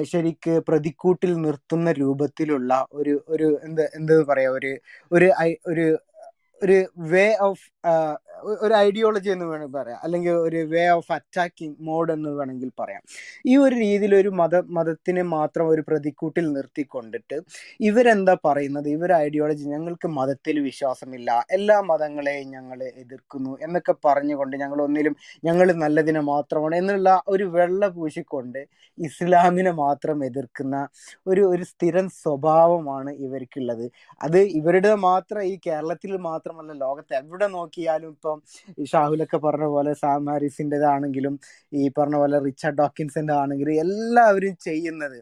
ശരിക്ക് പ്രതിക്കൂട്ടിൽ നിർത്തുന്ന രൂപത്തിലുള്ള ഒരു ഒരു എന്താ എന്താ പറയാ ഒരു ഒരു ഒരു ഒരു വേ ഓഫ് ഒരു ഐഡിയോളജി എന്ന് വേണമെങ്കിൽ പറയാം. അല്ലെങ്കിൽ ഒരു വേ ഓഫ് അറ്റാക്കിംഗ് മോഡ് എന്ന് വേണമെങ്കിൽ പറയാം. ഈ ഒരു രീതിയിൽ ഒരു മത മതത്തിനെ മാത്രം ഒരു പ്രതിക്കൂട്ടിൽ നിർത്തിക്കൊണ്ടിട്ട് ഇവരെന്താ പറയുന്നത്? ഇവർ ഐഡിയോളജി ഞങ്ങൾക്ക് മതത്തിൽ വിശ്വാസമില്ല. എല്ലാ മതങ്ങളെയും ഞങ്ങൾ എതിർക്കുന്നു എന്നൊക്കെ പറഞ്ഞുകൊണ്ട് ഞങ്ങൾ ഒന്നിലും ഞങ്ങൾ നല്ലതിനെ മാത്രമാണ് എന്നുള്ള ഒരു വെള്ള പൂശിക്കൊണ്ട് ഇസ്ലാമിനെ മാത്രം എതിർക്കുന്ന ഒരു ഒരു സ്ഥിരം സ്വഭാവമാണ് ഇവർക്കുള്ളത്. അത് ഇവരുടെ മാത്രം ഈ കേരളത്തിൽ മാത്രമല്ല ലോകത്ത് എവിടെ നോക്കിയാലും ഇപ്പം ഷാഹുലൊക്കെ പറഞ്ഞ പോലെ സാം ഹാരിസിന്റെതാണെങ്കിലും ഈ പറഞ്ഞ പോലെ റിച്ചാർഡ് ഡോക്കിൻസിന്റെ ആണെങ്കിലും എല്ലാവരും ചെയ്യുന്നത്.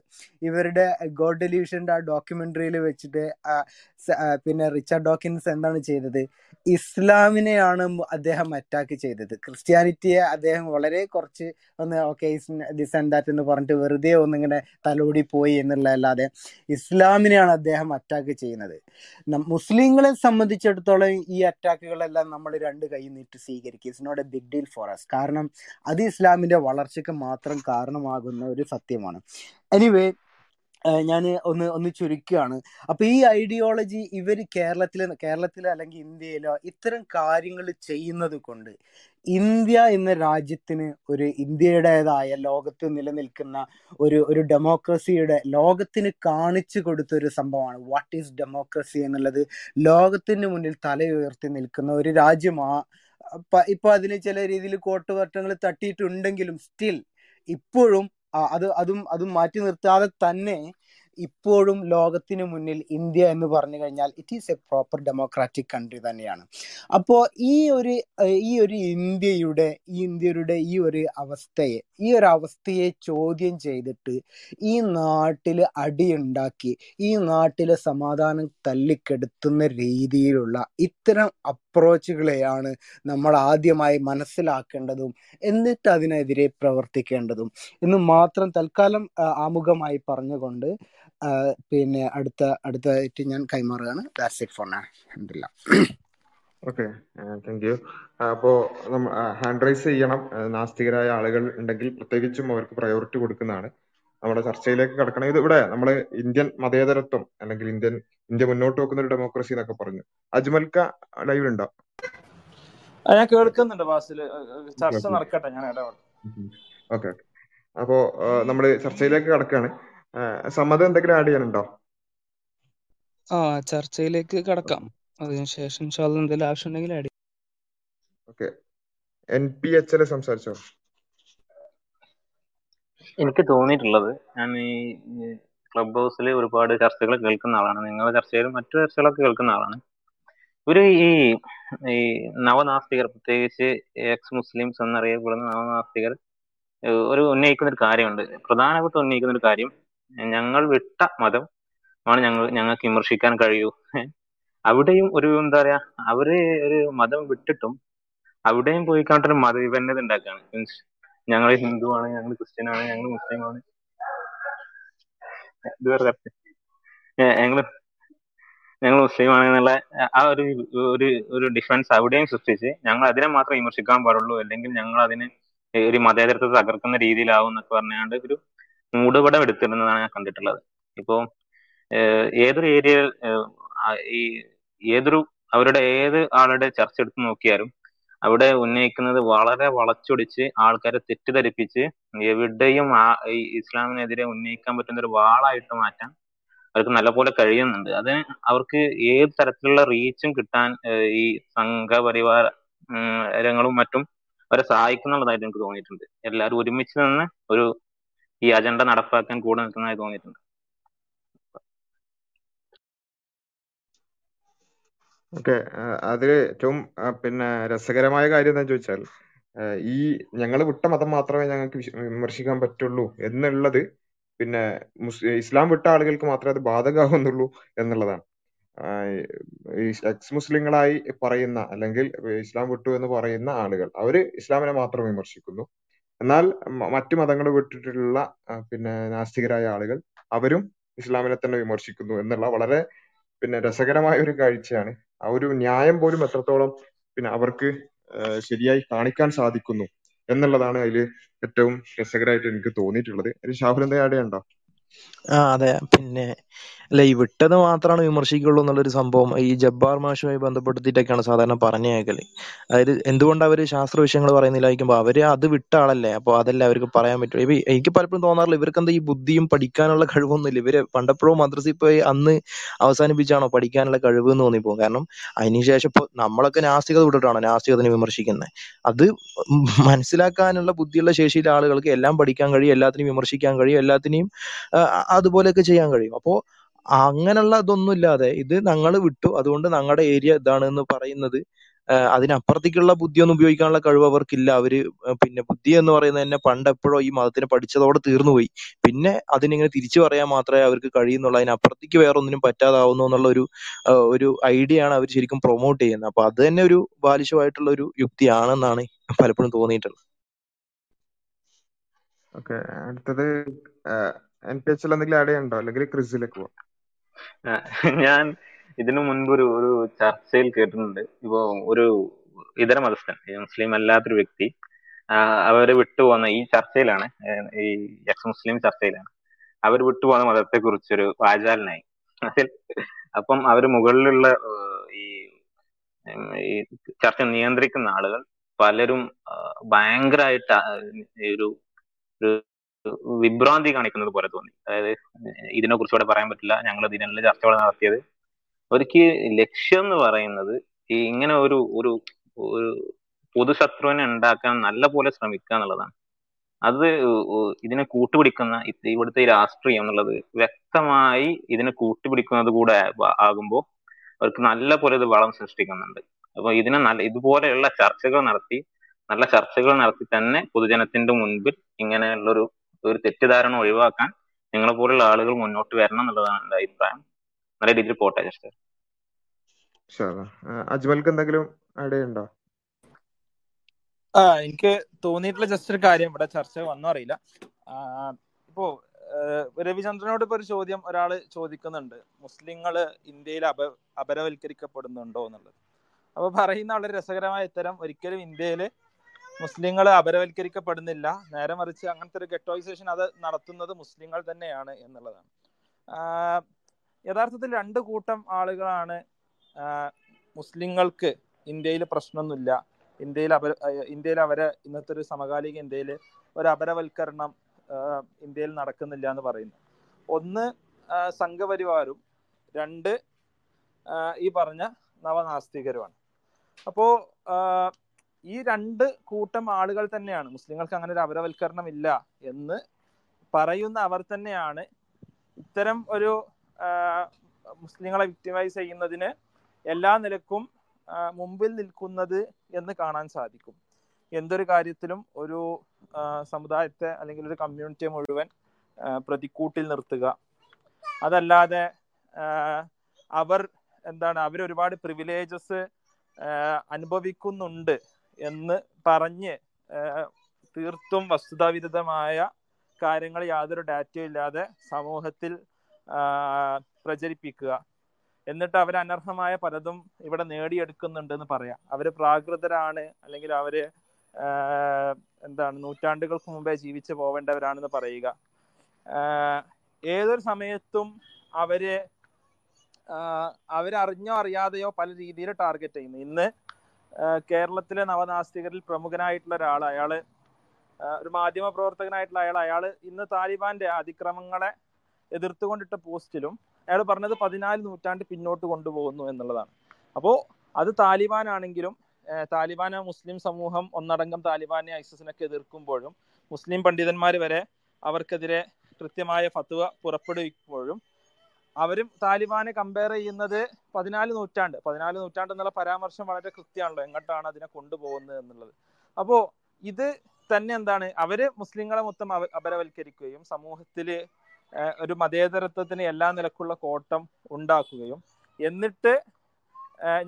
ഇവരുടെ ഗോഡ് ഡെലിവിഷന്റെ ആ ഡോക്യുമെന്ററിയിൽ വെച്ചിട്ട് പിന്നെ റിച്ചാർഡ് ഡോക്കിൻസ് എന്താണ് ചെയ്തത്? ഇസ്ലാമിനെയാണ് അദ്ദേഹം അറ്റാക്ക് ചെയ്തത്. ക്രിസ്ത്യാനിറ്റിയെ അദ്ദേഹം വളരെ കുറച്ച് ഒന്ന് ഓക്കെ ദിസ് ആൻഡ് ദാറ്റ് എന്ന് പറഞ്ഞിട്ട് വെറുതെ ഒന്നിങ്ങനെ തലോടി പോയി എന്നുള്ളതല്ലാതെ ഇസ്ലാമിനെയാണ് അദ്ദേഹം അറ്റാക്ക് ചെയ്യുന്നത്. മുസ്ലിങ്ങളെ സംബന്ധിച്ചിടത്തോളം ഈ അറ്റാക്കുകളെല്ലാം നമ്മൾ രണ്ട് കൈ നീട്ടി സ്വീകരിക്കുക. It's not a big deal for us കാരണം അത് ഇസ്ലാമിന്റെ വളർച്ചയ്ക്ക് മാത്രം കാരണമാകുന്ന ഒരു സത്യമാണ്. എനിവേ ഞാൻ ഒന്ന് ഒന്ന് ചുരുക്കുകയാണ്. അപ്പൊ ഈ ഐഡിയോളജി ഇവർ കേരളത്തിലെ കേരളത്തിൽ അല്ലെങ്കിൽ ഇന്ത്യയിലോ ഇത്തരം കാര്യങ്ങൾ ചെയ്യുന്നത് കൊണ്ട് ഇന്ത്യ എന്ന രാജ്യത്തിന് ഒരു ഇന്ത്യയുടേതായ ലോകത്ത് നിലനിൽക്കുന്ന ഒരു ഒരു ഡെമോക്രസിയുടെ ലോകത്തിന് കാണിച്ചു കൊടുത്ത ഒരു സംഭവമാണ്. വാട്ട് ഈസ് ഡെമോക്രസി എന്നുള്ളത് ലോകത്തിന് മുന്നിൽ തലയുയർത്തി നിൽക്കുന്ന ഒരു രാജ്യമാ ഇപ്പൊ അതിന് ചില രീതിയിൽ കോട്ടുവട്ടങ്ങൾ തട്ടിയിട്ടുണ്ടെങ്കിലും സ്റ്റിൽ ഇപ്പോഴും അത് അതും അതും മാറ്റി നിർത്താതെ തന്നെ ഇപ്പോഴും ലോകത്തിന് മുന്നിൽ ഇന്ത്യ എന്ന് പറഞ്ഞു കഴിഞ്ഞാൽ it is a proper democratic country തന്നെയാണ്. അപ്പോൾ ഈ ഒരു ഈ ഒരു ഇന്ത്യയുടെ ഈ ഇന്ത്യയുടെ ഈ ഒരു അവസ്ഥയെ ഈ ഒരു അവസ്ഥയെ ചോദ്യം ചെയ്തിട്ട് ഈ നാട്ടിൽ അടിയുണ്ടാക്കി ഈ നാട്ടിലെ സമാധാനം തല്ലിക്കെടുത്തുന്ന രീതിയിലുള്ള ഇത്തരം അപ്രോച്ചുകളെയാണ് നമ്മൾ ആദ്യമായി മനസ്സിലാക്കേണ്ടതും എന്നിട്ട് അതിനെതിരെ പ്രവർത്തിക്കേണ്ടതും എന്ന് മാത്രം തൽക്കാലം ആമുഖമായി പറഞ്ഞുകൊണ്ട് പിന്നെ അടുത്ത അടുത്തായിട്ട് ഞാൻ കൈമാറുകയാണ്. ദാറ്റ്സ് ഇറ്റ് ഫോർ നൗ അൽഹംദുലില്ലാ. ഓക്കെ താങ്ക് യു അപ്പോ ഹാൻഡ് റൈസ് ചെയ്യണം. നാസ്തികരായ ആളുകൾ ഉണ്ടെങ്കിൽ പ്രത്യേകിച്ചും അവർക്ക് പ്രയോറിറ്റി കൊടുക്കുന്നതാണ്. നമ്മുടെ ചർച്ചയിലേക്ക് കടക്കണം. ഇത് ഇവിടെ നമ്മൾ ഇന്ത്യൻ മതേതരത്വം അല്ലെങ്കിൽ ഇന്ത്യൻ ഇന്ത്യ മുന്നോട്ട് വെക്കുന്ന ഒരു ഡെമോക്രസി എന്നൊക്കെ പറഞ്ഞു. അജ്മൽക്ക ലൈവ് ഉണ്ടോ ഞാൻ കേൾക്കുന്നുണ്ട് ചർച്ച നടക്കട്ടെ ഞാൻ ഇടപെടാം ഓക്കെ ഓക്കെ അപ്പോ നമ്മൾ ചർച്ചയിലേക്ക് കടക്കാണ്. സമ്മതം എന്തെങ്കിലും ആഡ് ചെയ്യാനുണ്ടോ? ആ ചർച്ചയിലേക്ക് കടക്കാം. അതിനുശേഷം എന്തെങ്കിലും ആവശ്യം ഉണ്ടെങ്കിൽ add okay. N P H L സംസാരിച്ചോ? എനിക്ക് തോന്നിയിട്ടുള്ളത് ഞാൻ ഈ ക്ലബ് ഹൗസിൽ ഒരുപാട് ചർച്ചകൾ കേൾക്കുന്ന ആളാണ്. നിങ്ങളുടെ ചർച്ചയിലും മറ്റു ചർച്ചകളൊക്കെ കേൾക്കുന്ന ആളാണ്. ഒരു ഈ ഈ നവനാസ്തികർ പ്രത്യേകിച്ച് എക്സ് മുസ്ലിംസ് എന്നറിയപ്പെടുന്ന നവനാസ്തികർ ഒരു ഉന്നയിക്കുന്ന ഒരു കാര്യമുണ്ട്. പ്രധാനപ്പെട്ട ഉന്നയിക്കുന്ന ഒരു കാര്യം ഞങ്ങൾ വിട്ട മതം ആണ് ഞങ്ങൾ ഞങ്ങൾക്ക് വിമർശിക്കാൻ കഴിയൂ. അവിടെയും ഒരു എന്താ പറയാ അവർ ഒരു മതം വിട്ടിട്ടും അവിടെയും പോയി കണ്ടൊരു മതവിഭിന്നത ഉണ്ടാക്കുകയാണ്. മീൻസ് ഞങ്ങൾ ഹിന്ദു ആണ് ഞങ്ങൾ ക്രിസ്ത്യൻ ആണ് ഞങ്ങൾ മുസ്ലിം ആണ്. ഞങ്ങൾ ഞങ്ങൾ മുസ്ലിം ആണ് എന്നുള്ള ആ ഒരു ഒരു ഒരു ഡിഫറൻസ് അവിടെയും സൃഷ്ടിച്ച് ഞങ്ങൾ അതിനെ മാത്രം വിമർശിക്കാൻ പാടുള്ളൂ. അല്ലെങ്കിൽ ഞങ്ങൾ അതിനെ ഒരു മതേതരത്തെ തകർക്കുന്ന രീതിയിലാവും എന്നൊക്കെ പറഞ്ഞാണ്ട് ഒരു മൂടുപടം എടുത്തിരുന്നതാണ് ഞാൻ കണ്ടിട്ടുള്ളത്. ഇപ്പോ ഏതൊരു ഏരിയയിൽ ഈ ഏതൊരു അവരുടെ ഏത് ആളുടെ ചർച്ച എടുത്ത് നോക്കിയാലും അവിടെ ഉന്നയിക്കുന്നത് വളരെ വളച്ചൊടിച്ച് ആൾക്കാരെ തെറ്റിദ്ധരിപ്പിച്ച് എവിടെയും ഇസ്ലാമിനെതിരെ ഉന്നയിക്കാൻ പറ്റുന്ന ഒരു വാളായിട്ട് മാറ്റാൻ അവർക്ക് നല്ലപോലെ കഴിയുന്നുണ്ട്. അതിന് അവർക്ക് ഏത് തരത്തിലുള്ള റീച്ചും കിട്ടാൻ ഈ സംഘപരിവാര ഉം, രംഗങ്ങളും മറ്റും അവരെ സഹായിക്കുന്നുള്ളതായിട്ട് എനിക്ക് തോന്നിയിട്ടുണ്ട്. എല്ലാവരും ഒരുമിച്ച് നിന്ന് ഒരു ഈ അജണ്ട നടപ്പാക്കാൻ കൂടെ നിൽക്കുന്നതായി തോന്നിയിട്ടുണ്ട്. ഓക്കെ അതിൽ ഏറ്റവും പിന്നെ രസകരമായ കാര്യം എന്താ ചോദിച്ചാൽ ഈ ഞങ്ങൾ വിട്ട മതം മാത്രമേ ഞങ്ങൾക്ക് വിമർശിക്കാൻ പറ്റുള്ളൂ എന്നുള്ളത് പിന്നെ ഇസ്ലാം വിട്ട ആളുകൾക്ക് മാത്രമേ അത് ബാധകമാകുന്നുള്ളൂ എന്നുള്ളതാണ്. എക്സ് മുസ്ലിങ്ങളായി പറയുന്ന അല്ലെങ്കിൽ ഇസ്ലാം വിട്ടു എന്ന് പറയുന്ന ആളുകൾ അവർ ഇസ്ലാമിനെ മാത്രം വിമർശിക്കുന്നു. എന്നാൽ മറ്റു മതങ്ങൾ വിട്ടിട്ടുള്ള പിന്നെ നാസ്തികരായ ആളുകൾ അവരും ഇസ്ലാമിനെ തന്നെ വിമർശിക്കുന്നു എന്നുള്ള വളരെ പിന്നെ രസകരമായ ഒരു കാഴ്ചയാണ്. ആ ഒരു ന്യായം പോലും എത്രത്തോളം പിന്നെ അവർക്ക് ശരിയായി കാണിക്കാൻ സാധിക്കുന്നു എന്നുള്ളതാണ് അതിൽ ഏറ്റവും രസകരമായിട്ട് എനിക്ക് തോന്നിയിട്ടുള്ളത്. ഷാഹുൽ എന്താ ആഡ് ആ അതെ. പിന്നെ അല്ല വിട്ടത് മാത്രമാണ് വിമർശിക്കുള്ളൂ എന്നുള്ളൊരു സംഭവം. ഈ ജബ്ബാർ മാഷുമായി ബന്ധപ്പെടുത്തിയിട്ടൊക്കെയാണ് സാധാരണ പറഞ്ഞു കേൾക്കൽ അതായത് എന്തുകൊണ്ട് അവർ ശാസ്ത്ര വിഷയങ്ങൾ പറയുന്നില്ലായിരിക്കുമ്പോൾ അവർ അത് വിട്ട ആളല്ലേ? അപ്പൊ അതല്ലേ അവർക്ക് പറയാൻ പറ്റും ഇപ്പൊ എനിക്ക് പലപ്പോഴും തോന്നാറില്ല ഇവർക്ക് എന്താ ഈ ബുദ്ധിയും പഠിക്കാനുള്ള കഴിവൊന്നുമില്ല. ഇവർ പണ്ടപ്പോഴും മദ്രസയിൽ പോയി അന്ന് അവസാനിപ്പിച്ചാണോ പഠിക്കാനുള്ള കഴിവ് എന്ന് തോന്നിപ്പോകും. കാരണം അതിനുശേഷം ഇപ്പൊ നമ്മളൊക്കെ നാസ്തികത വിട്ടിട്ടാണോ നാസ്തികതനെ വിമർശിക്കുന്നത് അത് മനസ്സിലാക്കാനുള്ള ബുദ്ധിയുള്ള ശേഷിയിലെ ആളുകൾക്ക് എല്ലാം പഠിക്കാൻ കഴിയും എല്ലാത്തിനെയും വിമർശിക്കാൻ കഴിയും എല്ലാത്തിനെയും അതുപോലെയൊക്കെ ചെയ്യാൻ കഴിയും. അപ്പോ അങ്ങനെയുള്ള ഇതൊന്നും ഇല്ലാതെ ഇത് ഞങ്ങൾ വിട്ടു. അതുകൊണ്ട് ഞങ്ങളുടെ ഏരിയ ഇതാണ് എന്ന് പറയുന്നത് അതിനപ്പുറത്തേക്കുള്ള ബുദ്ധിയൊന്നും ഉപയോഗിക്കാനുള്ള കഴിവ് അവർക്കില്ല. അവർ പിന്നെ ബുദ്ധി എന്ന് പറയുന്നത് തന്നെ പണ്ട് എപ്പോഴോ ഈ മതത്തിന് പഠിച്ചതോടെ തീർന്നുപോയി പിന്നെ അതിനിങ്ങനെ തിരിച്ചു പറയാൻ മാത്രമേ അവർക്ക് കഴിയുന്നുള്ളൂ. അതിനപ്പുറത്തേക്ക് വേറെ ഒന്നിനും പറ്റാതാവുന്നു എന്നുള്ള ഒരു ഒരു ഐഡിയ ആണ് അവർ ശരിക്കും പ്രൊമോട്ട് ചെയ്യുന്നത്. അപ്പൊ അത് തന്നെ ഒരു ബാലിശമായിട്ടുള്ള ഒരു യുക്തിയാണെന്നാണ് പലപ്പോഴും തോന്നിയിട്ടുള്ളത്. ഓക്കെ. അടുത്തത് എൻ പി എച്ച് എന്തെങ്കിലും ആഡ് ചെയ്യണ്ടോ? അല്ലെങ്കിൽ ക്രിസിലേക്ക് പോവാം. ഞാൻ ഇതിനു മുൻപ് ഒരു ഒരു ചർച്ചയിൽ കേട്ടിട്ടുണ്ട്. ഇപ്പോ ഒരു ഇതര മതസ്ഥൻ മുസ്ലിം അല്ലാത്തൊരു വ്യക്തി അവർ വിട്ടുപോകുന്ന ഈ ചർച്ചയിലാണ് ഈ എക്സ് മുസ്ലിം ചർച്ചയിലാണ്. അവർ വിട്ടുപോകുന്ന മതത്തെ കുറിച്ചൊരു വാചാലനായി. അതിൽ അപ്പം അവർ മുകളിലുള്ള ഈ ഈ ചർച്ച നിയന്ത്രിക്കുന്ന ആളുകൾ പലരും ഭയങ്കരമായിട്ട് ഒരു ഒരു വിഭ്രാന്തി കാണിക്കുന്നത് പോലെ തോന്നി. അതായത് ഇതിനെ കുറിച്ച് ഇവിടെ പറയാൻ പറ്റില്ല. ഞങ്ങൾ ഇതിനെല്ലാം ചർച്ചകൾ നടത്തിയത്. അവർക്ക് ലക്ഷ്യം എന്ന് പറയുന്നത് ഈ ഇങ്ങനെ ഒരു ഒരു ഒരു പൊതുശത്രുവിനെ ഉണ്ടാക്കാൻ നല്ല പോലെ ശ്രമിക്കുക എന്നുള്ളതാണ്. അത് ഇതിനെ കൂട്ടുപിടിക്കുന്ന ഇവിടുത്തെ രാഷ്ട്രീയം എന്നുള്ളത് വ്യക്തമായി ഇതിനെ കൂട്ടുപിടിക്കുന്നത് കൂടെ ആകുമ്പോൾ അവർക്ക് നല്ല പോലെ ഇത് വളം സൃഷ്ടിക്കുന്നുണ്ട്. അപ്പൊ ഇതിനെ നല്ല ഇതുപോലെയുള്ള ചർച്ചകൾ നടത്തി നല്ല ചർച്ചകൾ നടത്തി തന്നെ പൊതുജനത്തിന്റെ മുൻപിൽ ഇങ്ങനെയുള്ളൊരു ഒരു തെറ്റിദ്ധാരണ ഒഴിവാക്കാൻ നിങ്ങളെ പോലുള്ള ആളുകൾ മുന്നോട്ട് വരണം എന്നുള്ളതാണ് എന്റെ അഭിപ്രായം. നല്ല രീതിയിൽ പോട്ടെ ജസ്റ്റ് അജ്മൽക്ക് എന്തെങ്കിലും ആ എനിക്ക് തോന്നിയിട്ടുള്ള ജസ്റ്റ് ഒരു കാര്യം ഇവിടെ ചർച്ച വന്നോ അറിയില്ല. ഇപ്പോ രവിചന്ദ്രനോട് ഇപ്പൊ ഒരു ചോദ്യം ഒരാൾ ചോദിക്കുന്നുണ്ട്. മുസ്ലിങ്ങൾ ഇന്ത്യയിൽ അപ അപരവൽക്കരിക്കപ്പെടുന്നുണ്ടോ എന്നുള്ളത്. അപ്പൊ പറയുന്ന വളരെ രസകരമായ ഉത്തരം. ഒരിക്കലും ഇന്ത്യയിൽ മുസ്ലിങ്ങൾ അപരവൽക്കരിക്കപ്പെടുന്നില്ല. നേരെ മറിച്ച് അങ്ങനത്തെ ഒരു ഗെറ്റോയിസേഷൻ അത് നടത്തുന്നത് മുസ്ലിങ്ങൾ തന്നെയാണ് എന്നുള്ളതാണ്. യഥാർത്ഥത്തിൽ രണ്ട് കൂട്ടം ആളുകളാണ് മുസ്ലിങ്ങൾക്ക് ഇന്ത്യയിൽ പ്രശ്നമൊന്നുമില്ല. ഇന്ത്യയിൽ അപര ഇന്ത്യയിൽ അവരെ ഇന്നത്തെ ഒരു സമകാലിക ഇന്ത്യയിൽ ഒരു അപരവൽക്കരണം ഇന്ത്യയിൽ നടക്കുന്നില്ല എന്ന് പറയുന്നു. ഒന്ന് സംഘപരിവാരും രണ്ട് ഈ പറഞ്ഞ നവനാസ്തികരുമാണ്. അപ്പോ ആഹ് ഈ രണ്ട് കൂട്ടം ആളുകൾ തന്നെയാണ്. മുസ്ലിങ്ങൾക്ക് അങ്ങനെ ഒരു അപരവൽക്കരണം ഇല്ല എന്ന് പറയുന്ന അവർ തന്നെയാണ് ഇത്തരം ഒരു മുസ്ലിങ്ങളെ വിക്ടിമൈസ് ചെയ്യുന്നതിന് എല്ലാ നിലക്കും മുമ്പിൽ നിൽക്കുന്നത് എന്ന് കാണാൻ സാധിക്കും. എന്തൊരു കാര്യത്തിലും ഒരു സമുദായത്തെ അല്ലെങ്കിൽ ഒരു കമ്മ്യൂണിറ്റിയെ മുഴുവൻ പ്രതിക്കൂട്ടിൽ നിർത്തുക. അതല്ലാതെ അവർ എന്താണ് അവർ ഒരുപാട് പ്രിവിലേജസ് അനുഭവിക്കുന്നുണ്ട്. എന്ന് പറഞ്ഞ് തീർത്തും വസ്തുതാവിരുദ്ധമായ കാര്യങ്ങൾ യാതൊരു ഡാറ്റയും ഇല്ലാതെ സമൂഹത്തിൽ പ്രചരിപ്പിക്കുക. എന്നിട്ട് അവർ അനർഹമായ പലതും ഇവിടെ നേടിയെടുക്കുന്നുണ്ടെന്ന് പറയാം. അവർ പ്രാകൃതരാണ് അല്ലെങ്കിൽ അവർ എന്താണ് നൂറ്റാണ്ടുകൾക്ക് മുമ്പേ ജീവിച്ചു പോവേണ്ടവരാണെന്ന് പറയുക. ഏതൊരു സമയത്തും അവർ അവരറിഞ്ഞോ അറിയാതെയോ പല രീതിയിൽ ടാർഗറ്റ് ചെയ്യുന്നു. ഇന്ന് കേരളത്തിലെ നവനാസ്തികരിൽ പ്രമുഖനായിട്ടുള്ള ഒരാൾ അയാൾ ഒരു മാധ്യമ പ്രവർത്തകനായിട്ടുള്ള അയാൾ അയാൾ ഇന്ന് താലിബാന്റെ അതിക്രമങ്ങളെ എതിർത്തുകൊണ്ടിട്ട പോസ്റ്റിലും അയാൾ പറഞ്ഞത് പതിനാല് നൂറ്റാണ്ട് പിന്നോട്ട് കൊണ്ടുപോകുന്നു എന്നുള്ളതാണ്. അപ്പോൾ അത് താലിബാൻ ആണെങ്കിലും താലിബാൻ മുസ്ലിം സമൂഹം ഒന്നടങ്കം താലിബാനെ ഐസിസിനൊക്കെ എതിർക്കുമ്പോഴും മുസ്ലിം പണ്ഡിതന്മാർ വരെ അവർക്കെതിരെ കൃത്യമായ ഫത്വ പുറപ്പെടുവിക്കുമ്പോഴും അവരും താലിബാനെ കമ്പയർ ചെയ്യുന്നത് പതിനാല് നൂറ്റാണ്ട് പതിനാല് നൂറ്റാണ്ട് എന്നുള്ള പരാമർശം വളരെ കൃത്യമാണല്ലോ എങ്ങോട്ടാണ് അതിനെ കൊണ്ടുപോകുന്നത് എന്നുള്ളത്. അപ്പോ ഇത് തന്നെ എന്താണ് അവർ മുസ്ലിങ്ങളെ മൊത്തം അപരവൽക്കരിക്കുകയും സമൂഹത്തിൽ ഒരു മതേതരത്വത്തിന് എല്ലാ നിലക്കുള്ള കോട്ടം ഉണ്ടാക്കുകയും എന്നിട്ട്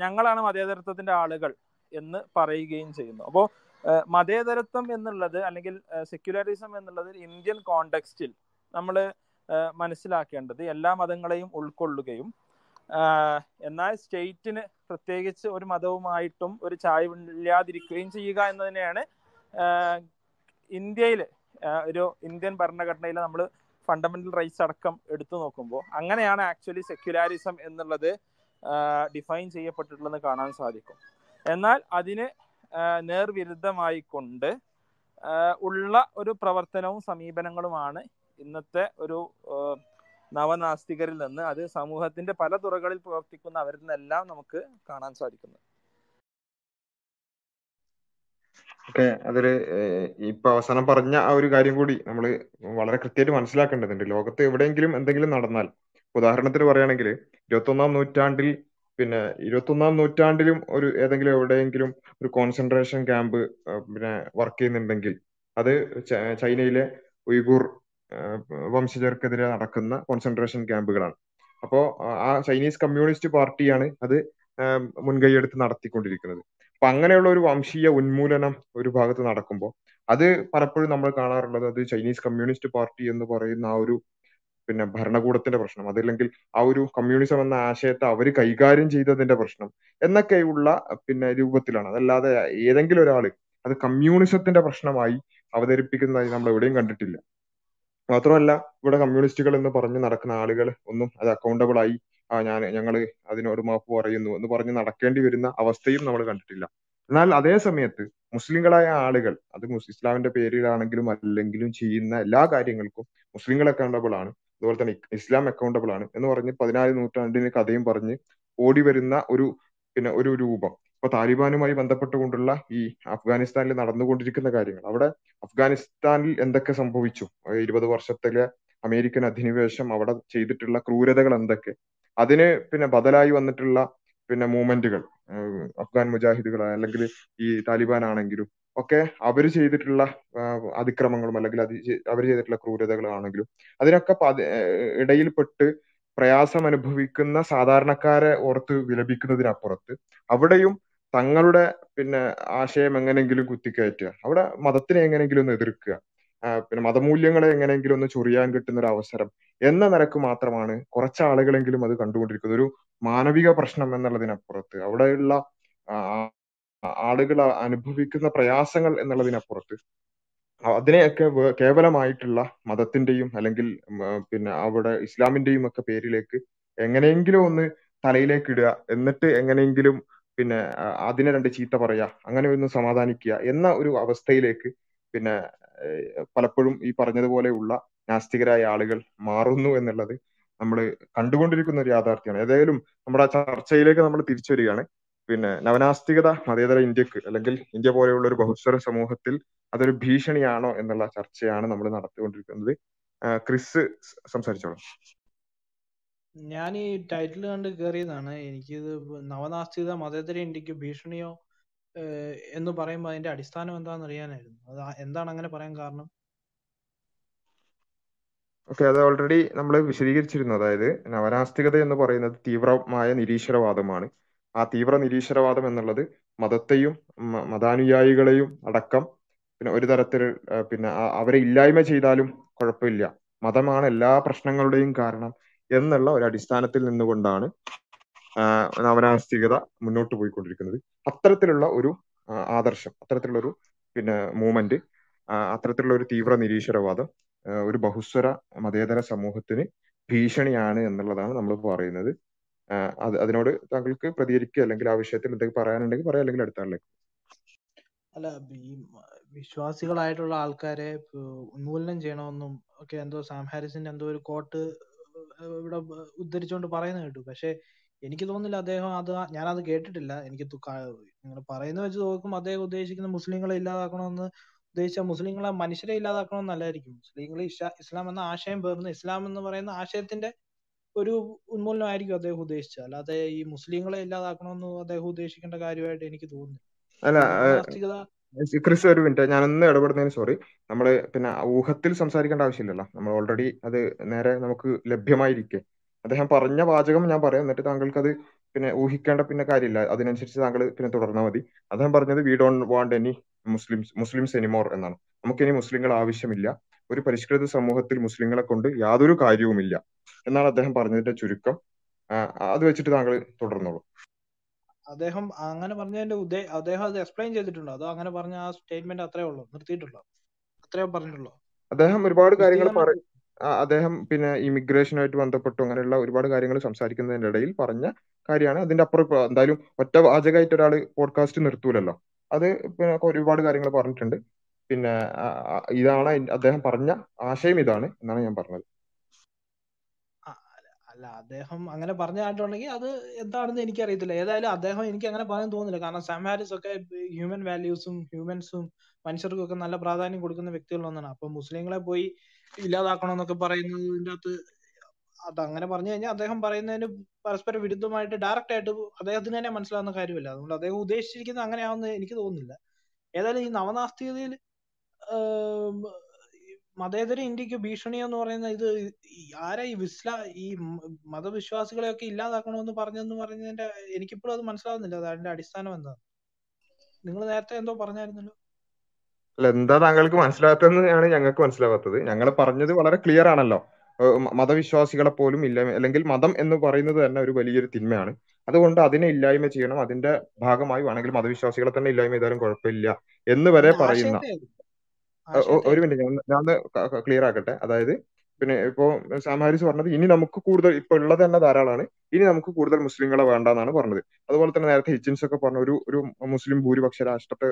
ഞങ്ങളാണ് മതേതരത്വത്തിന്റെ ആളുകൾ എന്ന് പറയുകയും ചെയ്യുന്നു. അപ്പോ മതേതരത്വം എന്നുള്ളത് അല്ലെങ്കിൽ സെക്യുലറിസം എന്നുള്ളത് ഇന്ത്യൻ കോണ്ടെക്സ്റ്റിൽ നമ്മൾ മനസ്സിലാക്കേണ്ടത് എല്ലാ മതങ്ങളെയും ഉൾക്കൊള്ളുകയും എന്നാൽ സ്റ്റേറ്റിന് പ്രത്യേകിച്ച് ഒരു മതവുമായിട്ടും ഒരു ചായവില്ലാതിരിക്കുകയും ചെയ്യുക എന്നതിനെയാണ് ഇന്ത്യയിൽ ഒരു ഇന്ത്യൻ ഭരണഘടനയിൽ നമ്മൾ ഫണ്ടമെന്റൽ റൈറ്റ്സ് അടക്കം എടുത്തു നോക്കുമ്പോൾ അങ്ങനെയാണ് ആക്ച്വലി സെക്യുലാരിസം എന്നുള്ളത് ഡിഫൈൻ ചെയ്യപ്പെട്ടിട്ടുള്ളത് കാണാൻ സാധിക്കും. എന്നാൽ അതിന് നേർവിരുദ്ധമായിക്കൊണ്ട് നേർവിരുദ്ധമായി ഉള്ള ഒരു പ്രവർത്തനവും സമീപനങ്ങളുമാണ് ഇന്നത്തെ ഒരു നവനാസ്തികരിൽ നിന്ന് അത് സമൂഹത്തിന്റെ പല തുറകളിൽ പ്രവർത്തിക്കുന്ന അവരിൽ നിന്നെല്ലാം നമുക്ക് കാണാൻ സാധിക്കുന്നു. ഓക്കെ അതിൽ ഇപ്പൊ അവസാനം പറഞ്ഞ ആ ഒരു കാര്യം കൂടി നമ്മൾ വളരെ കൃത്യമായിട്ട് മനസ്സിലാക്കേണ്ടതുണ്ട്. ലോകത്ത് എവിടെയെങ്കിലും എന്തെങ്കിലും നടന്നാൽ ഉദാഹരണത്തിന് പറയുകയാണെങ്കിൽ ഇരുപത്തൊന്നാം നൂറ്റാണ്ടിൽ പിന്നെ ഇരുപത്തൊന്നാം നൂറ്റാണ്ടിലും ഒരു ഏതെങ്കിലും എവിടെയെങ്കിലും ഒരു കോൺസെൻട്രേഷൻ ക്യാമ്പ് പിന്നെ വർക്ക് ചെയ്യുന്നുണ്ടെങ്കിൽ അത് ചൈനയിലെ ഉയ്ഗൂർ വംശജർക്കെതിരെ നടക്കുന്ന കോൺസെൻട്രേഷൻ ക്യാമ്പുകളാണ് അപ്പോ ആ- ചൈനീസ് കമ്മ്യൂണിസ്റ്റ് പാർട്ടിയാണ് അത് മുൻകൈയെടുത്ത് നടത്തിക്കൊണ്ടിരിക്കുന്നത്. അപ്പൊ അങ്ങനെയുള്ള ഒരു വംശീയ ഉന്മൂലനം ഒരു ഭാഗത്ത് നടക്കുമ്പോൾ അത് പലപ്പോഴും നമ്മൾ കാണാറുള്ളത് അത് ചൈനീസ് കമ്മ്യൂണിസ്റ്റ് പാർട്ടി എന്ന് പറയുന്ന ആ ഒരു പിന്നെ ഭരണകൂടത്തിന്റെ പ്രശ്നം അതല്ലെങ്കിൽ ആ ഒരു കമ്മ്യൂണിസം എന്ന ആശയത്തെ അവർ കൈകാര്യം ചെയ്തതിന്റെ പ്രശ്നം എന്നൊക്കെയുള്ള പിന്നെ രൂപത്തിലാണ്. അതല്ലാതെ ഏതെങ്കിലും ഒരാൾ അത് കമ്മ്യൂണിസത്തിന്റെ പ്രശ്നമായി അവതരിപ്പിക്കുന്നതായി നമ്മൾ എവിടെയും കണ്ടിട്ടില്ല. മാത്രമല്ല ഇവിടെ കമ്മ്യൂണിസ്റ്റുകൾ എന്ന് പറഞ്ഞ് നടക്കുന്ന ആളുകൾ ഒന്നും അത് അക്കൗണ്ടബിൾ ആയി ആ ഞാൻ ഞങ്ങൾ അതിനൊരു മാപ്പ് പറയുന്നു എന്ന് പറഞ്ഞ് നടക്കേണ്ടി വരുന്ന അവസ്ഥയും നമ്മൾ കണ്ടിട്ടില്ല. എന്നാൽ അതേ സമയത്ത് മുസ്ലിങ്ങളായ ആളുകൾ അത് ഇസ്ലാമിന്റെ പേരിലാണെങ്കിലും അല്ലെങ്കിലും ചെയ്യുന്ന എല്ലാ കാര്യങ്ങൾക്കും മുസ്ലിങ്ങൾ അക്കൗണ്ടബിൾ ആണ്. അതുപോലെ തന്നെ ഇസ്ലാം അക്കൗണ്ടബിൾ ആണ് എന്ന് പറഞ്ഞ് പതിനാല് നൂറ്റാണ്ടിന് കഥയും പറഞ്ഞ് ഓടി വരുന്ന ഒരു പിന്നെ ഒരു രൂപം. ഇപ്പൊ താലിബാനുമായി ബന്ധപ്പെട്ടുകൊണ്ടുള്ള ഈ അഫ്ഗാനിസ്ഥാനിൽ നടന്നുകൊണ്ടിരിക്കുന്ന കാര്യങ്ങൾ. അവിടെ അഫ്ഗാനിസ്ഥാനിൽ എന്തൊക്കെ സംഭവിച്ചു? ഇരുപത് വർഷത്തിലെ അമേരിക്കൻ അധിനിവേശം അവിടെ ചെയ്തിട്ടുള്ള ക്രൂരതകൾ എന്തൊക്കെ? അതിന് പിന്നെ ബദലായി വന്നിട്ടുള്ള പിന്നെ മൂവ്മെന്റുകൾ അഫ്ഗാൻ മുജാഹിദുകൾ അല്ലെങ്കിൽ ഈ താലിബാൻ ആണെങ്കിലും ഒക്കെ അവർ ചെയ്തിട്ടുള്ള അതിക്രമങ്ങളും അല്ലെങ്കിൽ അവർ ചെയ്തിട്ടുള്ള ക്രൂരതകളാണെങ്കിലും അതിനൊക്കെ ഇടയിൽപ്പെട്ട് പ്രയാസം അനുഭവിക്കുന്ന സാധാരണക്കാരെ ഓർത്ത് വിലപിക്കുന്നതിനപ്പുറത്ത് അവിടെയും തങ്ങളുടെ പിന്നെ ആശയം എങ്ങനെയെങ്കിലും കുത്തിക്കയറ്റുക. അവിടെ മതത്തിനെ എങ്ങനെയെങ്കിലും ഒന്ന് എതിർക്കുക. പിന്നെ മതമൂല്യങ്ങളെ എങ്ങനെയെങ്കിലും ഒന്ന് ചൊറിയാൻ കിട്ടുന്ന ഒരു അവസരം എന്ന നിലയ്ക്ക് മാത്രമാണ് കുറച്ചാളുകളെങ്കിലും അത് കണ്ടുകൊണ്ടിരിക്കുന്നത്. ഒരു മാനവിക പ്രശ്നം എന്നുള്ളതിനപ്പുറത്ത് അവിടെയുള്ള ആളുകൾ അനുഭവിക്കുന്ന പ്രയാസങ്ങൾ എന്നുള്ളതിനപ്പുറത്ത് അതിനെയൊക്കെ കേവലമായിട്ടുള്ള മതത്തിന്റെയും അല്ലെങ്കിൽ പിന്നെ അവിടെ ഇസ്ലാമിന്റെയും ഒക്കെ പേരിലേക്ക് എങ്ങനെയെങ്കിലും ഒന്ന് തലയിലേക്ക് ഇടുക. എന്നിട്ട് എങ്ങനെയെങ്കിലും പിന്നെ അതിനെ രണ്ട് ചീത്ത പറയുക അങ്ങനെ ഒന്ന് സമാധാനിക്കുക എന്ന ഒരു അവസ്ഥയിലേക്ക് പിന്നെ പലപ്പോഴും ഈ പറഞ്ഞതുപോലെയുള്ള നാസ്തികരായ ആളുകൾ മാറുന്നു എന്നുള്ളത് നമ്മൾ കണ്ടുകൊണ്ടിരിക്കുന്ന ഒരു യാഥാർത്ഥ്യമാണ്. ഏതായാലും നമ്മുടെ ആ ചർച്ചയിലേക്ക് നമ്മൾ തിരിച്ചു വരികയാണ് പിന്നെ നവനാസ്തികത മതേതര ഇന്ത്യയ്ക്ക് അല്ലെങ്കിൽ ഇന്ത്യ പോലെയുള്ള ഒരു ബഹുസ്വര സമൂഹത്തിൽ അതൊരു ഭീഷണിയാണോ എന്നുള്ള ചർച്ചയാണ് നമ്മൾ നടത്തിക്കൊണ്ടിരിക്കുന്നത്. ക്രിസ് സംസാരിച്ചോളൂ. ഞാൻ ഈ ടൈറ്റിൽ കണ്ട് കയറിയതാണ് എനിക്കിത് നവനാസ്തികത മതേതര ഇന്ത്യയ്ക്ക് ഭീഷണിയോ എന്ന് പറയുമ്പോൾ അതിന്റെ അടിസ്ഥാനം എന്താണെന്ന് അറിയാനായിരുന്നു. അത് എന്താണ് അങ്ങനെ പറയാൻ കാരണം? ഓക്കെ അത് ഓൾറെഡി നമ്മൾ വിശദീകരിച്ചിരുന്നു. അതായത് നവനാസ്തികത എന്ന് പറയുന്നത് തീവ്രമായ നിരീശ്വരവാദമാണ്. ആ തീവ്ര നിരീശ്വരവാദം എന്നുള്ളത് മതത്തെയും മതാനുയായികളെയും അടക്കം പിന്നെ ഒരു തരത്തിൽ പിന്നെ അവരെ ഇല്ലായ്മ ചെയ്താലും കുഴപ്പമില്ല. മതമാണ് എല്ലാ പ്രശ്നങ്ങളുടെയും കാരണം. എന്നുള്ള ഒരു അടിസ്ഥാനത്തിൽ നിന്നുകൊണ്ടാണ് നവനാസ്തികത മുന്നോട്ട് പോയിക്കൊണ്ടിരിക്കുന്നത്. അത്തരത്തിലുള്ള ഒരു ആദർശം അത്തരത്തിലുള്ള ഒരു പിന്നെ മൂവ്മെന്റ് അത്തരത്തിലുള്ള ഒരു തീവ്ര നിരീശ്വരവാദം ഒരു ബഹുസ്വര മതേതര സമൂഹത്തിന് ഭീഷണിയാണ് എന്നുള്ളതാണ് നമ്മൾ പറയുന്നത്. അത് അതിനോട് താങ്കൾക്ക് പ്രതികരിക്കുക അല്ലെങ്കിൽ ആ വിഷയത്തിൽ എന്തെങ്കിലും പറയാനുണ്ടെങ്കിൽ പറയാം അല്ലെങ്കിൽ അടുത്ത ആളിലേക്ക് അല്ല ഈ വിശ്വാസികളായിട്ടുള്ള ആൾക്കാരെ ഉന്മൂലനം ചെയ്യണമെന്നും ഒക്കെ എന്തോ സാം ഹാരിസിന്റെ എന്തോ ഒരു കോട്ട് ഇവിടെ ഉദ്ധരിച്ചുകൊണ്ട് പറയുന്നത് കേട്ടു. പക്ഷെ എനിക്ക് തോന്നുന്നില്ല അദ്ദേഹം അത് ഞാൻ അത് കേട്ടിട്ടില്ല. എനിക്ക് നിങ്ങൾ പറയുന്നത് വെച്ച് നോക്കുമ്പോൾ അദ്ദേഹം ഉദ്ദേശിക്കുന്ന മുസ്ലിങ്ങളെ ഇല്ലാതാക്കണമെന്ന് ഉദ്ദേശിച്ച മുസ്ലിങ്ങളെ മനുഷ്യരെ ഇല്ലാതാക്കണമെന്നല്ലായിരിക്കും മുസ്ലിങ്ങൾ ഇസ്ലാം എന്ന ആശയം പേർന്ന് ഇസ്ലാം എന്ന് പറയുന്ന ആശയത്തിന്റെ ഒരു ഉന്മൂലനമായിരിക്കും അദ്ദേഹം ഉദ്ദേശിച്ചത്. അല്ലാതെ ഈ മുസ്ലിങ്ങളെ ഇല്ലാതാക്കണമെന്ന് അദ്ദേഹം ഉദ്ദേശിക്കേണ്ട കാര്യമായിട്ട് എനിക്ക് തോന്നുന്നില്ല. ക്രിസ് ഒരു മിനിറ്റ്. ഞാനൊന്ന് ഇടപെടുന്നതിന് സോറി നമ്മൾ പിന്നെ ഊഹത്തിൽ സംസാരിക്കേണ്ട ആവശ്യമില്ലല്ലോ. നമ്മൾ ഓൾറെഡി അത് നേരെ നമുക്ക് ലഭ്യമായിരിക്കെ. അദ്ദേഹം പറഞ്ഞ വാചകം ഞാൻ പറയാം. എന്നിട്ട് താങ്കൾക്ക് അത് പിന്നെ ഊഹിക്കേണ്ട പിന്നെ കാര്യമില്ല. അതിനനുസരിച്ച് താങ്കൾ പിന്നെ തുടർന്നാൽ മതി. അദ്ദേഹം പറഞ്ഞത് we don't want any Muslims Muslims anymore എന്നാണ്. നമുക്കിനി മുസ്ലിങ്ങൾ ആവശ്യമില്ല. ഒരു പരിഷ്കൃത സമൂഹത്തിൽ മുസ്ലിങ്ങളെ കൊണ്ട് യാതൊരു കാര്യവുമില്ല. എന്നാണ് അദ്ദേഹം പറഞ്ഞതിന്റെ ചുരുക്കം. അത് വെച്ചിട്ട് താങ്കൾ തുടർന്നോളൂ. അദ്ദേഹം അങ്ങനെ പറഞ്ഞതിന്റെ ഉദ്ദേ അദ്ദേഹം അത് എക്സ്പ്ലെയിൻ ചെയ്തിട്ടുണ്ടോ? അതോ അങ്ങനെ പറഞ്ഞ ആ സ്റ്റേറ്റ്മെന്റ് അത്രേ ഉള്ളൂ? നിർത്തിയിട്ടുള്ളൂ അത്രേ പറഞ്ഞിട്ടുള്ളൂ അദ്ദേഹം ഒരുപാട് കാര്യങ്ങൾ പറയും അദ്ദേഹം പിന്നെ ഇമിഗ്രേഷനുമായിട്ട് ബന്ധപ്പെട്ടു അങ്ങനെയുള്ള ഒരുപാട് കാര്യങ്ങൾ സംസാരിക്കുന്നതിന്റെ ഇടയിൽ പറഞ്ഞ കാര്യമാണ്. അതിന്റെ അപ്പുറം എന്തായാലും ഒറ്റ വാചകമായിട്ട് ഒരാൾ പോഡ്കാസ്റ്റ് നിർത്തൂലല്ലോ. അത് പിന്നെ ഒരുപാട് കാര്യങ്ങൾ പറഞ്ഞിട്ടുണ്ട്. പിന്നെ ഇതാണ് അദ്ദേഹം പറഞ്ഞ ആശയം ഇതാണ് എന്നാണ് ഞാൻ പറഞ്ഞത്. അല്ല അദ്ദേഹം അങ്ങനെ പറഞ്ഞതായിട്ടുണ്ടെങ്കിൽ അത് എന്താണെന്ന് എനിക്കറിയത്തില്ല. ഏതായാലും അദ്ദേഹം എനിക്ക് അങ്ങനെ പറയാൻ തോന്നുന്നില്ല. കാരണം സാം ഹാരിസ് ഒക്കെ ഹ്യൂമൻ വാല്യൂസും ഹ്യൂമൻസും മനുഷ്യർക്കും ഒക്കെ നല്ല പ്രാധാന്യം കൊടുക്കുന്ന വ്യക്തികളൊന്നാണ് അപ്പൊ മുസ്ലിങ്ങളെ പോയി ഇല്ലാതാക്കണമെന്നൊക്കെ എന്നൊക്കെ പറയുന്നതിന്റെ അകത്ത് അത് അങ്ങനെ പറഞ്ഞു കഴിഞ്ഞാൽ അദ്ദേഹം പറയുന്നതിന് പരസ്പര വിരുദ്ധമായിട്ട് ഡയറക്റ്റ് ആയിട്ട് അദ്ദേഹത്തിന് തന്നെ മനസ്സിലാവുന്ന കാര്യമല്ല. അതുകൊണ്ട് അദ്ദേഹം ഉദ്ദേശിച്ചിരിക്കുന്നത് അങ്ങനെയാണെന്ന് എനിക്ക് തോന്നുന്നില്ല. ഏതായാലും ഈ നവനാസ്തികതയിൽ മതേതര ഇന്ത്യയ്ക്ക് ഭീഷണി എന്ന് പറയുന്ന ഇത് ആരാ ഈ വിസ്ല ഈ മതവിശ്വാസികളെയൊക്കെ ഇല്ലാതാക്കണമെന്ന് പറഞ്ഞെന്ന് പറഞ്ഞതിന്റെ എനിക്കിപ്പോഴും അത് മനസ്സിലാവുന്നില്ല. അത് അതിന്റെ അടിസ്ഥാനം എന്താ? നിങ്ങൾ നേരത്തെ എന്തോ പറഞ്ഞായിരുന്നല്ലോ? അല്ല എന്താ താങ്കൾക്ക് മനസ്സിലാത്തതെന്നാണ് ഞങ്ങൾക്ക് മനസ്സിലാവാത്തത് ഞങ്ങൾ പറഞ്ഞത് വളരെ ക്ലിയർ ആണല്ലോ. മതവിശ്വാസികളെ പോലും ഇല്ല അല്ലെങ്കിൽ മതം എന്ന് പറയുന്നത് തന്നെ ഒരു വലിയൊരു തിന്മയാണ്. അതുകൊണ്ട് അതിനെ ഇല്ലായ്മ ചെയ്യണം. അതിന്റെ ഭാഗമായി വേണമെങ്കിൽ മതവിശ്വാസികളെ തന്നെ ഇല്ലായ്മ ചെയ്താലും കുഴപ്പമില്ല എന്ന് വരെ പറയുന്ന ഒരു മിനിറ്റ് ഞാൻ ഞാൻ ക്ലിയർ ആക്കട്ടെ. അതായത് പിന്നെ ഇപ്പോ സാം ഹാരിസ് പറഞ്ഞത് ഇനി നമുക്ക് കൂടുതൽ ഇപ്പൊ ഉള്ളത് തന്നെ ധാരാളമാണ്. ഇനി നമുക്ക് കൂടുതൽ മുസ്ലിങ്ങളെ വേണ്ടെന്നാണ് പറഞ്ഞത്. അതുപോലെ തന്നെ നേരത്തെ ഹിച്ചിൻസ് ഒക്കെ പറഞ്ഞ ഒരു ഒരു മുസ്ലിം ഭൂരിപക്ഷ രാഷ്ട്രത്തെ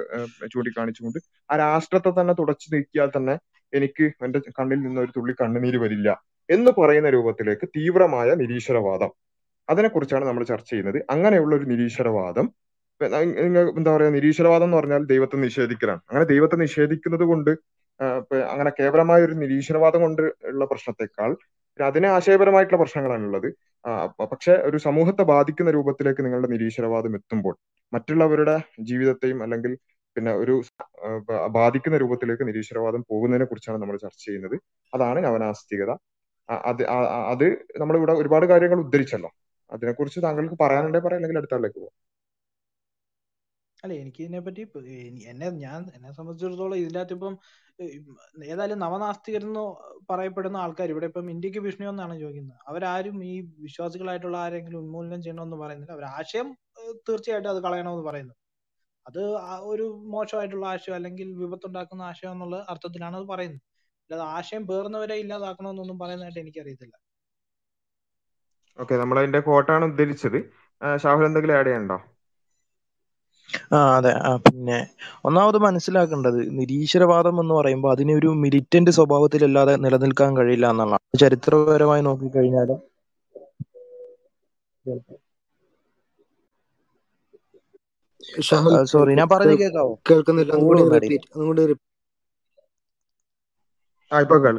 ചൂണ്ടിക്കാണിച്ചുകൊണ്ട് ആ രാഷ്ട്രത്തെ തന്നെ തുടച്ചു നീക്കിയാൽ തന്നെ എനിക്ക് എന്റെ കണ്ണിൽ നിന്ന് ഒരു തുള്ളി കണ്ണുനീര് വരില്ല എന്ന് പറയുന്ന രൂപത്തിലേക്ക് തീവ്രമായ നിരീശ്വരവാദം. അതിനെക്കുറിച്ചാണ് നമ്മൾ ചർച്ച ചെയ്യുന്നത്. അങ്ങനെയുള്ള ഒരു നിരീശ്വരവാദം എന്താ പറയാ നിരീശ്വരവാദം എന്ന് പറഞ്ഞാൽ ദൈവത്തെ നിഷേധിക്കലാണ്. അങ്ങനെ ദൈവത്തെ നിഷേധിക്കുന്നത് കൊണ്ട് അങ്ങനെ കേവലമായ ഒരു നിരീശ്വരവാദം കൊണ്ട് ഉള്ള പ്രശ്നത്തെക്കാൾ അതിനെ ആശയപരമായിട്ടുള്ള പ്രശ്നങ്ങളാണ് ഉള്ളത്. പക്ഷെ ഒരു സമൂഹത്തെ ബാധിക്കുന്ന രൂപത്തിലേക്ക് നിങ്ങളുടെ നിരീശ്വരവാദം എത്തുമ്പോൾ മറ്റുള്ളവരുടെ ജീവിതത്തെയും അല്ലെങ്കിൽ പിന്നെ ഒരു ബാധിക്കുന്ന രൂപത്തിലേക്ക് നിരീശ്വരവാദം പോകുന്നതിനെ കുറിച്ചാണ് നമ്മൾ ചർച്ച ചെയ്യുന്നത്. അതാണ് നവനാസ്തികത അത് അത് നമ്മളിവിടെ ഒരുപാട് കാര്യങ്ങൾ ഉദ്ധരിച്ചല്ലോ. അതിനെക്കുറിച്ച് താങ്കൾക്ക് പറയാനുണ്ടെങ്കിൽ പറയാം അല്ലെങ്കിൽ അടുത്ത ആളിലേക്ക് അല്ല എനിക്ക് ഇതിനെപ്പറ്റി പറ്റി എന്നെ ഞാൻ എന്നെ സംബന്ധിച്ചിടത്തോളം ഇതിന്റെ അകത്ത് ഇപ്പം ഏതായാലും നവനാസ്തികരെന്ന് പറയപ്പെടുന്ന ആൾക്കാർ ഇവിടെ ഇപ്പം ഇന്ത്യയ്ക്ക് ഭീഷണിയൊന്നാണ് ചോദിക്കുന്നത്. അവരാരും ഈ വിശ്വാസികളായിട്ടുള്ള ആരെങ്കിലും ഉന്മൂലനം ചെയ്യണമെന്ന് പറയുന്നില്ല. അവർ ആശയം തീർച്ചയായിട്ടും അത് കളയണമെന്ന് പറയുന്നു. അത് ഒരു മോശമായിട്ടുള്ള ആശയം അല്ലെങ്കിൽ വിപത്തുണ്ടാക്കുന്ന ആശയം എന്നുള്ള അർത്ഥത്തിലാണ് അത് പറയുന്നത്. അല്ലാതെ ആശയം പേർന്നവരെ ഇല്ലാതാക്കണമെന്നൊന്നും പറയുന്നതായിട്ട് എനിക്കറിയത്തില്ല. ഓക്കെ നമ്മൾ അതിന്റെ കോട്ടാണ് ഉദ്ധരിച്ചത്. ഷാഹുൽ എന്തെങ്കിലും ആഡ് ചെയ്യണ്ടോ ആ അതെ. ആ പിന്നെ ഒന്നാമത് മനസ്സിലാക്കേണ്ടത് നിരീശ്വരവാദം എന്ന് പറയുമ്പോൾ അതിന് ഒരു മിലിറ്റന്റ് സ്വഭാവത്തിലല്ലാതെ നിലനിൽക്കാൻ കഴിയില്ല എന്നുള്ളതാണ്. ചരിത്രപരമായി നോക്കിക്കഴിഞ്ഞാൽ സോറി ഞാൻ പറഞ്ഞു കേൾ- കേൾക്കാവോ കേൾക്കുന്നില്ല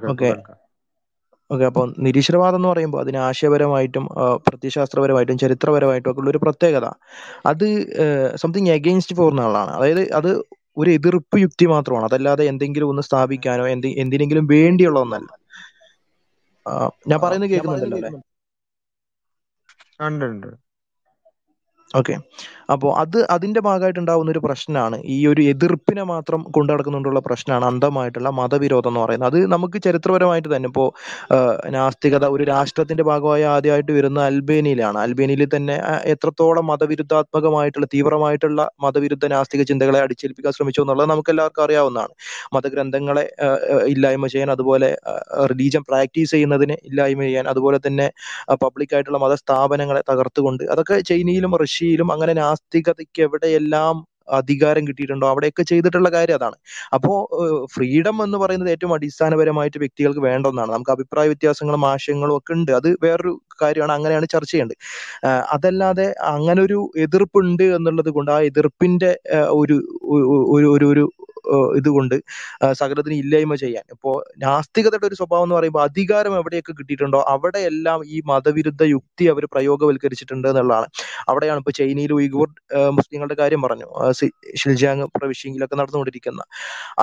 ഓക്കെ ഓക്കെ അപ്പോൾ നിരീശ്വരവാദം എന്ന് പറയുമ്പോൾ അതിന് ആശയപരമായിട്ടും പ്രത്യശാസ്ത്രപരമായിട്ടും ചരിത്രപരമായിട്ടും ഒക്കെ ഉള്ള ഒരു പ്രത്യേകത. അത് സംതിങ് എഗെയിൻസ്റ്റ് ഫോർ എന്നുള്ളതാണ് അതായത് അത് ഒരു എതിർപ്പ് യുക്തി മാത്രമാണ്. അതല്ലാതെ എന്തെങ്കിലും ഒന്ന് സ്ഥാപിക്കാനോ എന്ത് എന്തിനെങ്കിലും വേണ്ടിയുള്ള ഒന്നല്ല. ഞാൻ പറയുന്നത് കേൾക്കുന്നുണ്ടല്ലോ അല്ലേ? ഓക്കെ. അപ്പോൾ അത് അതിന്റെ ഭാഗമായിട്ടുണ്ടാവുന്ന ഒരു പ്രശ്നമാണ് ഈ ഒരു എതിർപ്പിനെ മാത്രം കൊണ്ടു പ്രശ്നമാണ് അന്ധമായിട്ടുള്ള മതവിരോധം എന്ന് പറയുന്നത്. അത് നമുക്ക് ചരിത്രപരമായിട്ട് തന്നെ ഇപ്പോൾ നാസ്തികത ഒരു രാഷ്ട്രത്തിന്റെ ഭാഗമായി ആദ്യമായിട്ട് വരുന്ന അൽബേനിയയിലാണ് അൽബേനിയയിൽ തന്നെ എത്രത്തോളം മതവിരുദ്ധാത്മകമായിട്ടുള്ള തീവ്രമായിട്ടുള്ള മതവിരുദ്ധ നാസ്തിക ചിന്തകളെ അടിച്ചേൽപ്പിക്കാൻ ശ്രമിച്ചു എന്നുള്ളത് നമുക്ക് എല്ലാവർക്കും അറിയാവുന്നതാണ്. മതഗ്രന്ഥങ്ങളെ ഇല്ലായ്മ ചെയ്യാൻ അതുപോലെ റിലീജിയൻ പ്രാക്ടീസ് ചെയ്യുന്നതിനെ ഇല്ലായ്മ ചെയ്യാൻ അതുപോലെ തന്നെ പബ്ലിക് ആയിട്ടുള്ള മതസ്ഥാപനങ്ങളെ തകർത്തുകൊണ്ട് അതൊക്കെ ചൈനയിലും റഷ്യയിലും അങ്ങനെ നാസ്തികതയ്ക്ക് എവിടെയെല്ലാം അധികാരം കിട്ടിയിട്ടുണ്ടോ അവിടെയൊക്കെ ചെയ്തിട്ടുള്ള കാര്യം അതാണ്. അപ്പോ ഫ്രീഡം എന്ന് പറയുന്നത് ഏറ്റവും അടിസ്ഥാനപരമായിട്ട് വ്യക്തികൾക്ക് വേണ്ട ഒന്നാണ്. നമുക്ക് അഭിപ്രായ വ്യത്യാസങ്ങളും ആശയങ്ങളും ഒക്കെ ഉണ്ട്. അത് വേറൊരു കാര്യമാണ്. അങ്ങനെയാണ് ചർച്ച ചെയ്യേണ്ടത്. അതല്ലാതെ അങ്ങനെ ഒരു എതിർപ്പുണ്ട് എന്നുള്ളത് കൊണ്ട് ആ എതിർപ്പിന്റെ ഒരു ഒരു ഒരു ഇതുകൊണ്ട് സകലത്തിന് ഇല്ലായ്മ ചെയ്യാൻ. ഇപ്പോ നാസ്തികതയുടെ ഒരു സ്വഭാവം എന്ന് പറയുമ്പോൾ അധികാരം എവിടെയൊക്കെ കിട്ടിയിട്ടുണ്ടോ അവിടെ എല്ലാം ഈ മതവിരുദ്ധ യുക്തി അവർ പ്രയോഗവൽക്കരിച്ചിട്ടുണ്ട് എന്നുള്ളതാണ്. അവിടെയാണ് ഇപ്പൊ ചൈനയിൽ ഉയ്ഗൂർ മുസ്ലിങ്ങളുടെ കാര്യം പറഞ്ഞു. ഷിൽജാങ് പ്രവിശ്യയിലൊക്കെ നടന്നുകൊണ്ടിരിക്കുന്ന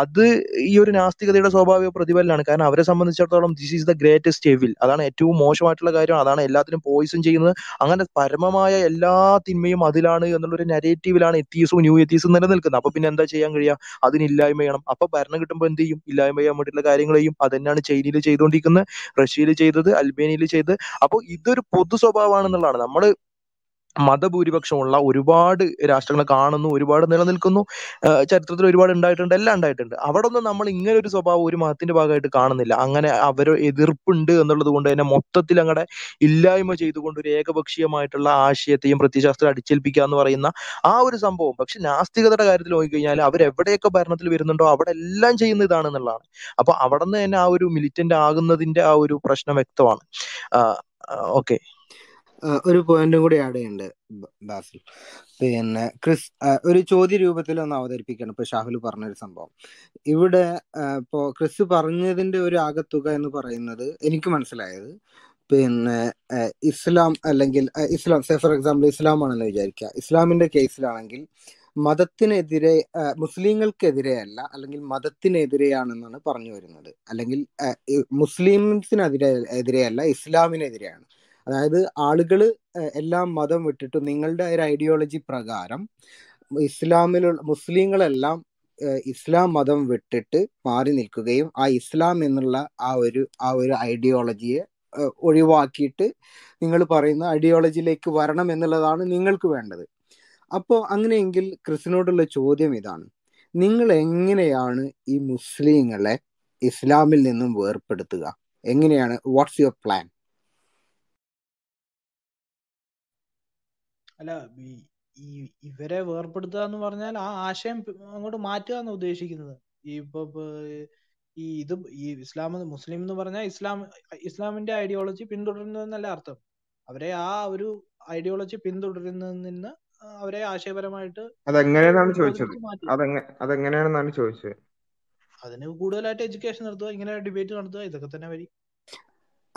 അത് ഈ ഒരു നാസ്തികതയുടെ സ്വാഭാവിക പ്രതിഫലനാണ്. കാരണം അവരെ സംബന്ധിച്ചിടത്തോളം this is the greatest evil അതാണ് ഏറ്റവും മോശമായിട്ടുള്ള കാര്യം അതാണ് എല്ലാത്തിനും പോയിസൺ ചെയ്യുന്നത്. അങ്ങനെ പരമമായ എല്ലാ തിന്മയും അതിലാണ് എന്നുള്ളൊരു നരേറ്റീവിലാണ് എത്തീസും ന്യൂ എത്തീസും നിലനിൽക്കുന്നത്. അപ്പൊ പിന്നെ എന്താ ചെയ്യാൻ കഴിയുക? അതിന് ഇല്ലായ്മ ചെയ്യണം. അപ്പൊ ഭരണം കിട്ടുമ്പോൾ എന്ത് ചെയ്യും? ഇല്ലായ്മ ചെയ്യാൻ വേണ്ടിയിട്ടുള്ള കാര്യങ്ങൾ ചെയ്യും. തന്നെയാണ് ചൈനയിൽ ചെയ്തുകൊണ്ടിരിക്കുന്നത്. റഷ്യയിൽ ചെയ്തത് അൽബേനിയയിൽ ചെയ്തത്. അപ്പോൾ ഇതൊരു പൊതു സ്വഭാവമാണെന്നുള്ളതാണ്. നമ്മൾ മതഭൂരിപക്ഷമുള്ള ഒരുപാട് രാഷ്ട്രങ്ങൾ കാണുന്നു ഒരുപാട് നിലനിൽക്കുന്നു. ചരിത്രത്തിൽ ഒരുപാട് ഉണ്ടായിട്ടുണ്ട് എല്ലാം ഉണ്ടായിട്ടുണ്ട്. അവിടെ ഒന്നും നമ്മൾ ഇങ്ങനെ ഒരു സ്വഭാവം ഒരു മതത്തിന്റെ ഭാഗമായിട്ട് കാണുന്നില്ല. അങ്ങനെ അവർ എതിർപ്പുണ്ട് എന്നുള്ളത് കൊണ്ട് തന്നെ മൊത്തത്തിൽ അങ്ങടെ ഇല്ലായ്മ ചെയ്തുകൊണ്ട് ഒരു ഏകപക്ഷീയമായിട്ടുള്ള ആശയത്തെയും പ്രത്യശാസ്ത്രം അടിച്ചേൽപ്പിക്കുക എന്ന് പറയുന്ന ആ ഒരു സംഭവം. പക്ഷെ നാസ്തികതയുടെ കാര്യത്തിൽ നോക്കിക്കഴിഞ്ഞാൽ അവർ എവിടെയൊക്കെ ഭരണത്തിൽ വരുന്നുണ്ടോ അവിടെ എല്ലാം ചെയ്യുന്ന ഇതാണ് എന്നുള്ളതാണ്. അപ്പൊ അവിടെ നിന്ന് തന്നെ ആ ഒരു മിലിറ്റന്റ് ആകുന്നതിന്റെ ആ ഒരു പ്രശ്നം വ്യക്തമാണ്. ഓക്കെ. ഒരു പോയിന്റും കൂടി ആഡ് ചെയ്യുന്നുണ്ട് ബാസിൽ. പിന്നെ ക്രിസ് ഒരു ചോദ്യ രൂപത്തിൽ ഒന്ന് അവതരിപ്പിക്കണം ഇപ്പൊ ഷാഹുൽ പറഞ്ഞൊരു സംഭവം. ഇവിടെ ഇപ്പോ ക്രിസ് പറഞ്ഞതിന്റെ ഒരു ആകത്തുക എന്ന് പറയുന്നത് എനിക്ക് മനസ്സിലായത് പിന്നെ ഇസ്ലാം അല്ലെങ്കിൽ ഇസ്ലാം സേ ഫോർ എക്സാമ്പിൾ ഇസ്ലാം ആണെന്ന് വിചാരിക്കുക. ഇസ്ലാമിന്റെ കേസിലാണെങ്കിൽ മതത്തിനെതിരെ മുസ്ലിങ്ങൾക്കെതിരെ അല്ല അല്ലെങ്കിൽ മതത്തിനെതിരെയാണെന്നാണ് പറഞ്ഞു വരുന്നത്. അല്ലെങ്കിൽ മുസ്ലിംസിനെതിരെ എതിരെയല്ല ഇസ്ലാമിനെതിരെയാണ്. അതായത് ആളുകൾ എല്ലാം മതം വിട്ടിട്ട് നിങ്ങളുടെ ഒരു ഐഡിയോളജി പ്രകാരം ഇസ്ലാമിലുള്ള മുസ്ലിങ്ങളെല്ലാം ഇസ്ലാം മതം വിട്ടിട്ട് മാറി നിൽക്കുകയും ആ ഇസ്ലാം എന്നുള്ള ആ ഒരു ആ ഒരു ഐഡിയോളജിയെ ഒഴിവാക്കിയിട്ട് നിങ്ങൾ പറയുന്ന ഐഡിയോളജിയിലേക്ക് വരണം എന്നുള്ളതാണ് നിങ്ങൾക്ക് വേണ്ടത്. അപ്പോൾ അങ്ങനെയെങ്കിൽ ക്രിസ്റ്റിനോടുള്ള ചോദ്യം ഇതാണ്. നിങ്ങൾ എങ്ങനെയാണ് ഈ മുസ്ലിങ്ങളെ ഇസ്ലാമിൽ നിന്നും വേർപ്പെടുത്തുക? എങ്ങനെയാണ് വാട്ട്സ് യുവർ പ്ലാൻ അല്ല ഈ ഇവരെ വേർപെടുത്തുക എന്ന് പറഞ്ഞാൽ ആ ആശയം അങ്ങോട്ട് മാറ്റുക എന്ന് ഉദ്ദേശിക്കുന്നത്. ഈ ഇപ്പൊ ഈ ഇത് ഈ ഇസ്ലാം മുസ്ലിം എന്ന് പറഞ്ഞാൽ ഇസ്ലാം ഇസ്ലാമിന്റെ ഐഡിയോളജി പിന്തുടരുന്നു എന്നല്ല അർത്ഥം. അവരെ ആ ഒരു ഐഡിയോളജി പിന്തുടരുന്നതിൽ നിന്ന് അവരെ ആശയപരമായിട്ട് അതെങ്ങനെയാണെന്നാണ് ചോദിച്ചത്? അതെങ്ങനെയാണെന്നാണ് ചോദിച്ചത്? അതിന് കൂടുതലായിട്ട് എഡ്യൂക്കേഷൻ നടത്തുക ഇങ്ങനെ ഡിബേറ്റ് നടത്തുക ഇതൊക്കെ തന്നെ വഴി.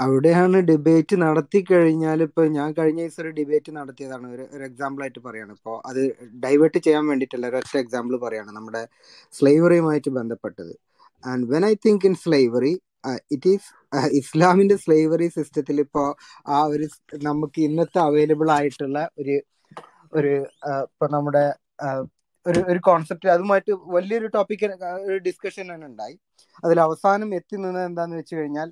അവിടെയാണ് ഡിബേറ്റ് നടത്തി കഴിഞ്ഞാൽ ഇപ്പൊ ഞാൻ കഴിഞ്ഞ ദിവസം ഒരു ഡിബേറ്റ് നടത്തിയതാണ്. ഒരു ഒരു എക്സാമ്പിൾ ആയിട്ട് പറയുകയാണ് ഇപ്പോൾ അത് ഡൈവേർട്ട് ചെയ്യാൻ വേണ്ടിയിട്ടല്ല ഒരൊറ്റ എക്സാമ്പിൾ പറയുകയാണ് നമ്മുടെ സ്ലേവറിയുമായിട്ട് ബന്ധപ്പെട്ടത്. And when I think in slavery it is ഇസ്ലാമിന്റെ സ്ലേവറി സിസ്റ്റത്തിൽ ഇപ്പോൾ ആ ഒരു നമുക്ക് ഇന്നത്തെ അവൈലബിൾ ആയിട്ടുള്ള ഒരു ഒരു ഇപ്പൊ നമ്മുടെ ഒരു ഒരു കോൺസെപ്റ്റ് അതുമായിട്ട് വലിയൊരു ടോപ്പിക് ഒരു ഡിസ്കഷൻ തന്നെ ഉണ്ടായി. അതിൽ അവസാനം എത്തി നിന്നത് എന്താന്ന് വെച്ച് കഴിഞ്ഞാൽ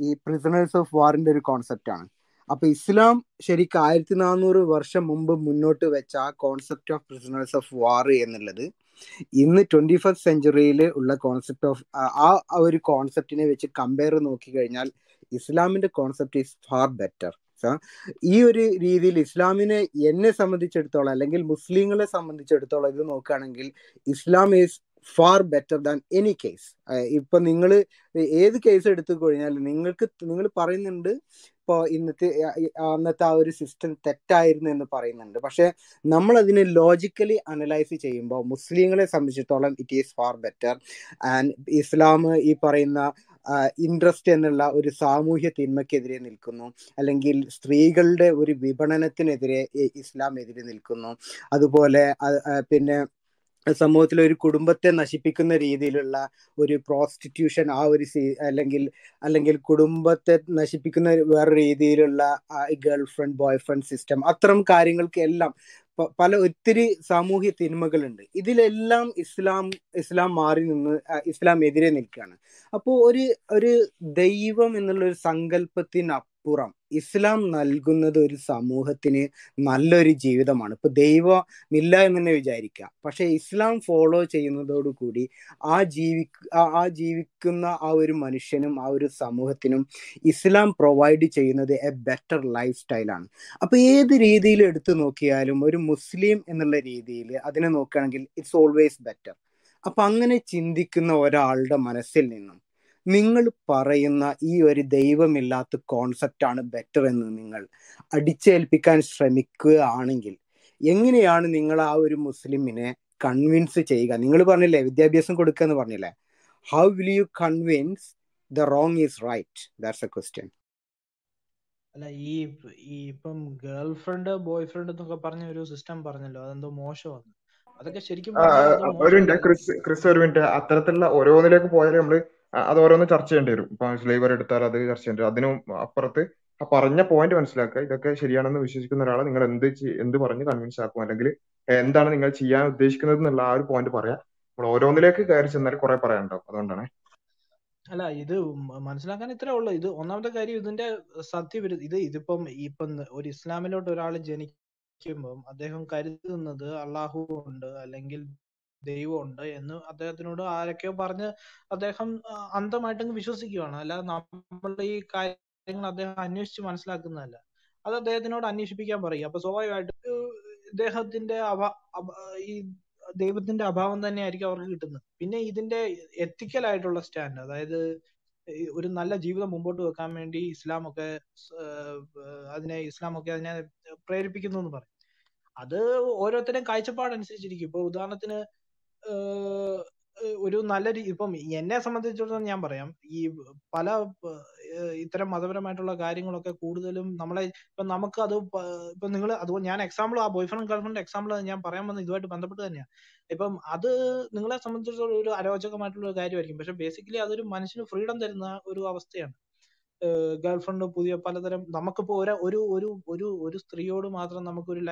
ഈ പ്രിസണേഴ്സ് ഓഫ് വാറിന്റെ ഒരു കോൺസെപ്റ്റ് ആണ്. അപ്പൊ ഇസ്ലാം ശരിക്കും ആയിരത്തി നാനൂറ് വർഷം മുമ്പ് മുന്നോട്ട് വെച്ച ആ concept of prisoners of war എന്നുള്ളത് ഇന്ന് ട്വന്റി ഫസ്റ്റ് സെഞ്ചുറിയിൽ ഉള്ള കോൺസെപ്റ്റ് ഓഫ് ആ ഒരു കോൺസെപ്റ്റിനെ വെച്ച് കമ്പയർ നോക്കി കഴിഞ്ഞാൽ ഇസ്ലാമിന്റെ കോൺസെപ്റ്റ് ഈസ് ഫാർ ബെറ്റർ ഈ ഒരു രീതിയിൽ ഇസ്ലാമിനെ എന്നെ സംബന്ധിച്ചിടത്തോളം അല്ലെങ്കിൽ മുസ്ലിങ്ങളെ സംബന്ധിച്ചിടത്തോളം ഇത് നോക്കുകയാണെങ്കിൽ Islam is far better than any case ഇപ്പൊ നിങ്ങൾ ഏത് കേസ് എടുത്തു കഴിഞ്ഞാൽ നിങ്ങൾക്ക് നിങ്ങൾ പറയുന്നുണ്ട് ഇപ്പോൾ ഇന്നത്തെ അന്നത്തെ ആ ഒരു സിസ്റ്റം തെറ്റായിരുന്നു എന്ന് പറയുന്നുണ്ട്. പക്ഷെ നമ്മൾ അതിനെ ലോജിക്കലി അനലൈസ് ചെയ്യുമ്പോൾ മുസ്ലിങ്ങളെ സംബന്ധിച്ചിടത്തോളം it is far better and ഇസ്ലാം ഈ പറയുന്ന ഇൻട്രസ്റ്റ് എന്നുള്ള ഒരു സാമൂഹ്യ തിന്മയ്ക്കെതിരെ നിൽക്കുന്നു. അല്ലെങ്കിൽ സ്ത്രീകളുടെ ഒരു വിപണനത്തിനെതിരെ ഇസ്ലാം എതിരെ നിൽക്കുന്നു. അതുപോലെ പിന്നെ സമൂഹത്തിലെ ഒരു കുടുംബത്തെ നശിപ്പിക്കുന്ന രീതിയിലുള്ള ഒരു പ്രോസ്റ്റിറ്റ്യൂഷൻ ആ ഒരു സീ അല്ലെങ്കിൽ അല്ലെങ്കിൽ കുടുംബത്തെ നശിപ്പിക്കുന്ന വേറെ രീതിയിലുള്ള girl friend boy friend system അത്തരം കാര്യങ്ങൾക്ക് എല്ലാം പല ഒത്തിരി സാമൂഹ്യ തിന്മകളുണ്ട്. ഇതിലെല്ലാം ഇസ്ലാം ഇസ്ലാം മാറി നിന്ന് ഇസ്ലാം എതിരെ നിൽക്കുകയാണ്. അപ്പോൾ ഒരു ഒരു ദൈവം എന്നുള്ള ഒരു സങ്കല്പത്തിനപ്പുറം ഇസ്ലാം നൽകുന്നത് ഒരു സമൂഹത്തിന് നല്ലൊരു ജീവിതമാണ്. ഇപ്പൊ ദൈവം ഇല്ല എന്ന് തന്നെ വിചാരിക്കുക പക്ഷെ ഇസ്ലാം ഫോളോ ചെയ്യുന്നതോടുകൂടി ആ ജീവി ആ ജീവിക്കുന്ന ആ ഒരു മനുഷ്യനും ആ ഒരു സമൂഹത്തിനും ഇസ്ലാം പ്രൊവൈഡ് ചെയ്യുന്നത് എ ബെറ്റർ ലൈഫ് സ്റ്റൈലാണ് അപ്പൊ ഏത് രീതിയിൽ എടുത്തു നോക്കിയാലും ഒരു മുസ്ലിം എന്നുള്ള രീതിയിൽ അതിനെ നോക്കുകയാണെങ്കിൽ ഇറ്റ്സ് ഓൾവേസ് ബെറ്റർ അപ്പൊ അങ്ങനെ ചിന്തിക്കുന്ന ഒരാളുടെ മനസ്സിൽ നിന്നും നിങ്ങൾ പറയുന്ന ഈ ഒരു ദൈവമില്ലാത്ത കോൺസെപ്റ്റാണ് ആണ് ബെറ്റർ എന്ന് നിങ്ങൾ അടിച്ചേൽപ്പിക്കാൻ ശ്രമിക്കുകയാണെങ്കിൽ എങ്ങനെയാണ് നിങ്ങൾ ആ ഒരു മുസ്ലിമിനെ കൺവിൻസ് ചെയ്യുക? നിങ്ങൾ പറഞ്ഞില്ലേ വിദ്യാഭ്യാസം കൊടുക്കുക എന്ന് പറഞ്ഞില്ലേ? How will you convince the wrong is right that's a question അല്ല ഈ ഈ ഇപ്പം ഗേൾ ഫ്രണ്ട് ബോയ് ഫ്രണ്ട് എന്നൊക്കെ പറഞ്ഞ ഒരു സിസ്റ്റം പറഞ്ഞല്ലോ അതെന്തോ മോശമാണ്. അതൊക്കെ ശരിക്കും ഒരു മിനിറ്റ് ക്രിസ് ക്രിസ് ഒരു മിനിറ്റ് അത്തരത്തിലുള്ള ഓരോന്നിലേക്ക് പോയാലും നമ്മൾ അത് ഓരോന്ന് ചർച്ച ചെയ്യേണ്ടി വരും. ഇപ്പൊ സ്ലേവർ എടുത്താൽ അത് ചർച്ച ചെയ്യേണ്ടി വരും. അതിനും അപ്പുറത്ത് ആ പറഞ്ഞ പോയിന്റ് മനസ്സിലാക്കുക. ഇതൊക്കെ ശരിയാണെന്ന് വിശ്വസിക്കുന്ന ഒരാളെ നിങ്ങൾ എന്ത് എന്ത് പറഞ്ഞ് കൺവിൻസ് ആക്കും? അല്ലെങ്കിൽ എന്താണ് നിങ്ങൾ ചെയ്യാൻ ഉദ്ദേശിക്കുന്നത് എന്നുള്ള ആ ഒരു പോയിന്റ് പറയാം. നമ്മൾ ഓരോന്നിലേക്ക് കയറി ചെന്നാൽ കുറെ പറയാനുണ്ടാവും. അതുകൊണ്ടാണ്. അല്ല ഇത് മനസ്സിലാക്കാൻ ഇത്രേ ഉള്ളൂ. ഇത് ഒന്നാമത്തെ കാര്യം ഇതിന്റെ സത്യവിരുദ്ധ ഇത് ഇതിപ്പം ഇപ്പം ഒരു ഇസ്ലാമിലോട്ട് ഒരാൾ ജനിക്കുമ്പം അദ്ദേഹം കരുതുന്നത് അള്ളാഹു ഉണ്ട് അല്ലെങ്കിൽ ദൈവമുണ്ട് എന്ന് അദ്ദേഹത്തിനോട് ആരൊക്കെയോ പറഞ്ഞ് അദ്ദേഹം അന്ധമായിട്ടങ്ങ് വിശ്വസിക്കുകയാണ്. അല്ലാതെ നമ്മൾ ഈ കാര്യങ്ങൾ അദ്ദേഹം അന്വേഷിച്ച് മനസ്സിലാക്കുന്നതല്ല. അത് അദ്ദേഹത്തിനോട് അന്വേഷിപ്പിക്കാൻ പറയും. അപ്പൊ സ്വാഭാവികമായിട്ട് ഇദ്ദേഹത്തിന്റെ അഭാ ഈ ദൈവത്തിന്റെ അഭാവം തന്നെയായിരിക്കും അവർക്ക് കിട്ടുന്നത്. പിന്നെ ഇതിന്റെ എത്തിക്കൽ ആയിട്ടുള്ള സ്റ്റാൻഡ് അതായത് ഒരു നല്ല ജീവിതം മുമ്പോട്ട് വെക്കാൻ വേണ്ടി ഇസ്ലാമൊക്കെ അതിനെ ഇസ്ലാം ഒക്കെ അതിനെ പ്രേരിപ്പിക്കുന്നു എന്ന് പറയും. അത് ഓരോരുത്തരുടെയും കാഴ്ചപ്പാടനുസരിച്ചിരിക്കും. ഇപ്പൊ ഉദാഹരണത്തിന് ഒരു നല്ല രീതി ഇപ്പം എന്നെ സംബന്ധിച്ചിടത്തോളം ഞാൻ പറയാം. ഈ പല ഇത്തരം മതപരമായിട്ടുള്ള കാര്യങ്ങളൊക്കെ കൂടുതലും നമ്മളെ ഇപ്പൊ നമുക്ക് അത് ഇപ്പൊ നിങ്ങൾ അത് ഞാൻ എക്സാമ്പിൾ ആ ബോയ് ഫ്രണ്ട് ഗേൾഫ്രണ്ട് എക്സാമ്പിൾ ഞാൻ പറയാൻ വന്ന ഇതുമായിട്ട് ബന്ധപ്പെട്ട് തന്നെയാണ് ഇപ്പം അത് നിങ്ങളെ സംബന്ധിച്ചിടത്തോളം ഒരു അരോചകമായിട്ടുള്ള ഒരു കാര്യമായിരിക്കും. പക്ഷെ ബേസിക്കലി അതൊരു മനുഷ്യന് ഫ്രീഡം തരുന്ന ഒരു അവസ്ഥയാണ്. ഗേൾഫ്രണ്ട് പുതിയ പലതരം നമുക്കിപ്പോ ഒരു ഒരു ഒരു ഒരു സ്ത്രീയോട് മാത്രം നമുക്ക് ഒരു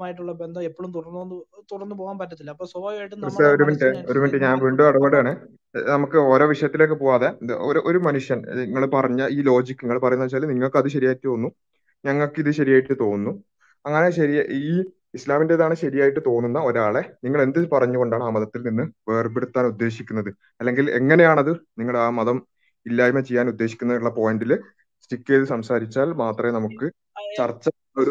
ലൈംഗികമായിട്ടുള്ള ബന്ധം എപ്പോഴും തുടർന്നു തുടർന്നു പോകാൻ പറ്റത്തില്ല. അപ്പൊ സ്വാഭാവികമായിട്ടും നമ്മൾ ഒരു മിനിറ്റ് ഒരു മിനിറ്റ്. ഞാൻ വീണ്ടും ഇടപെടുകയാണ്. നമുക്ക് ഓരോ വിഷയത്തിലേക്ക് പോവാതെ ഒരു ഒരു മനുഷ്യൻ നിങ്ങൾ പറഞ്ഞ ഈ ലോജിക് നിങ്ങൾ പറയുന്ന വെച്ചാൽ നിങ്ങൾക്ക് അത് ശരിയായിട്ട് തോന്നുന്നു ഞങ്ങൾക്ക് ഇത് ശരിയായിട്ട് തോന്നുന്നു. അങ്ങനെ ശരി ഈ ഇസ്ലാമിന്റെതാണ് ശരിയായിട്ട് തോന്നുന്ന ഒരാളെ നിങ്ങൾ എന്ത് പറഞ്ഞുകൊണ്ടാണ് ആ മതത്തിൽ നിന്ന് വേർപെടുത്താൻ ഉദ്ദേശിക്കുന്നത്? അല്ലെങ്കിൽ എങ്ങനെയാണത് നിങ്ങൾ ആ മതം ഇല്ലായ്മ ചെയ്യാൻ ഉദ്ദേശിക്കുന്ന പോയിന്റിൽ സ്റ്റിക്ക് ചെയ്ത് സംസാരിച്ചാൽ മാത്രമേ നമുക്ക് ചർച്ച ഒരു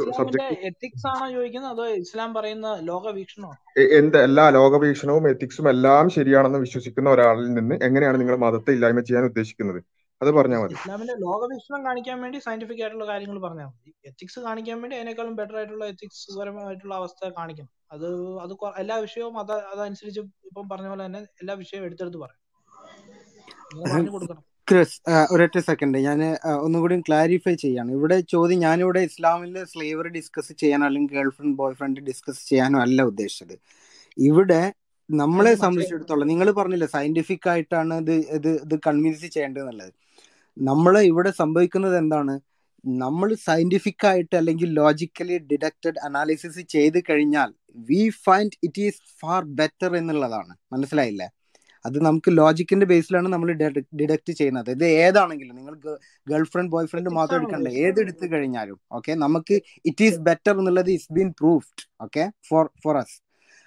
എത്തിക്സ് ആണോ ചോദിക്കുന്നത്? അതോ ഇസ്ലാം പറയുന്ന ലോക വീക്ഷണമാണോ എന്ത് എല്ലാ ലോകവീക്ഷണവും എത്തിക്സും എല്ലാം ശരിയാണെന്ന് വിശ്വസിക്കുന്ന ഒരാളിൽ നിന്ന് എങ്ങനെയാണ് നിങ്ങൾ മതത്തെ ഇല്ലായ്മ ചെയ്യാൻ ഉദ്ദേശിക്കുന്നത്? അത് പറഞ്ഞാൽ മതി. ഇസ്ലാമിന്റെ ലോകവീക്ഷണം കാണിക്കാൻ വേണ്ടി സയന്റിഫിക് ആയിട്ടുള്ള കാര്യങ്ങൾ പറഞ്ഞാൽ മതി. എത്തിക്സ് കാണിക്കാൻ വേണ്ടി അതിനേക്കാളും ബെറ്റർ ആയിട്ടുള്ള എത്തിക്സ് പരമായിട്ടുള്ള അവസ്ഥ കാണിക്കണം. അത് അത് എല്ലാ വിഷയവും അത് അതനുസരിച്ച് ഇപ്പം പറഞ്ഞ പോലെ തന്നെ എല്ലാ വിഷയവും എടുത്തെടുത്ത് പറയാം. പറഞ്ഞു കൊടുക്കണം. ക്രിസ് ഒരൊറ്റ സെക്കൻഡ് ഞാൻ ഒന്നുകൂടി ക്ലാരിഫൈ ചെയ്യാണ്. ഇവിടെ ചോദ്യം ഞാനിവിടെ ഇസ്ലാമിലെ സ്ലേവറി ഡിസ്കസ് ചെയ്യാനോ അല്ലെങ്കിൽ girl friend boy friend discuss ചെയ്യാനോ അല്ല ഉദ്ദേശിച്ചത്. ഇവിടെ നമ്മളെ സംബന്ധിച്ചിടത്തോളം നിങ്ങൾ പറഞ്ഞില്ല സയന്റിഫിക് ആയിട്ടാണ് ഇത് ഇത് ഇത് കൺവിൻസ് ചെയ്യേണ്ടത് എന്നുള്ളത്. നമ്മളെ ഇവിടെ സംഭവിക്കുന്നത് എന്താണ്? നമ്മൾ സയന്റിഫിക് ആയിട്ട് അല്ലെങ്കിൽ ലോജിക്കലി ഡിഡക്റ്റഡ് അനാലിസിസ് ചെയ്ത് കഴിഞ്ഞാൽ we find it is far better എന്നുള്ളതാണ്. മനസ്സിലായില്ലേ? അത് നമുക്ക് ലോജിക്കിന്റെ ബേസിലാണ് നമ്മൾ ഡിഡക്ട് ചെയ്യുന്നത്. ഇത് ഏതാണെങ്കിലും നിങ്ങൾ ഗേൾ ഫ്രണ്ട് ബോയ് ഫ്രണ്ട് മാത്രം എടുക്കണ്ട? ഏത് എടുത്തു കഴിഞ്ഞാലും ഓക്കെ നമുക്ക് ഇറ്റ് ഈസ് ബെറ്റർ എന്നുള്ളത് is been proofed okay for for us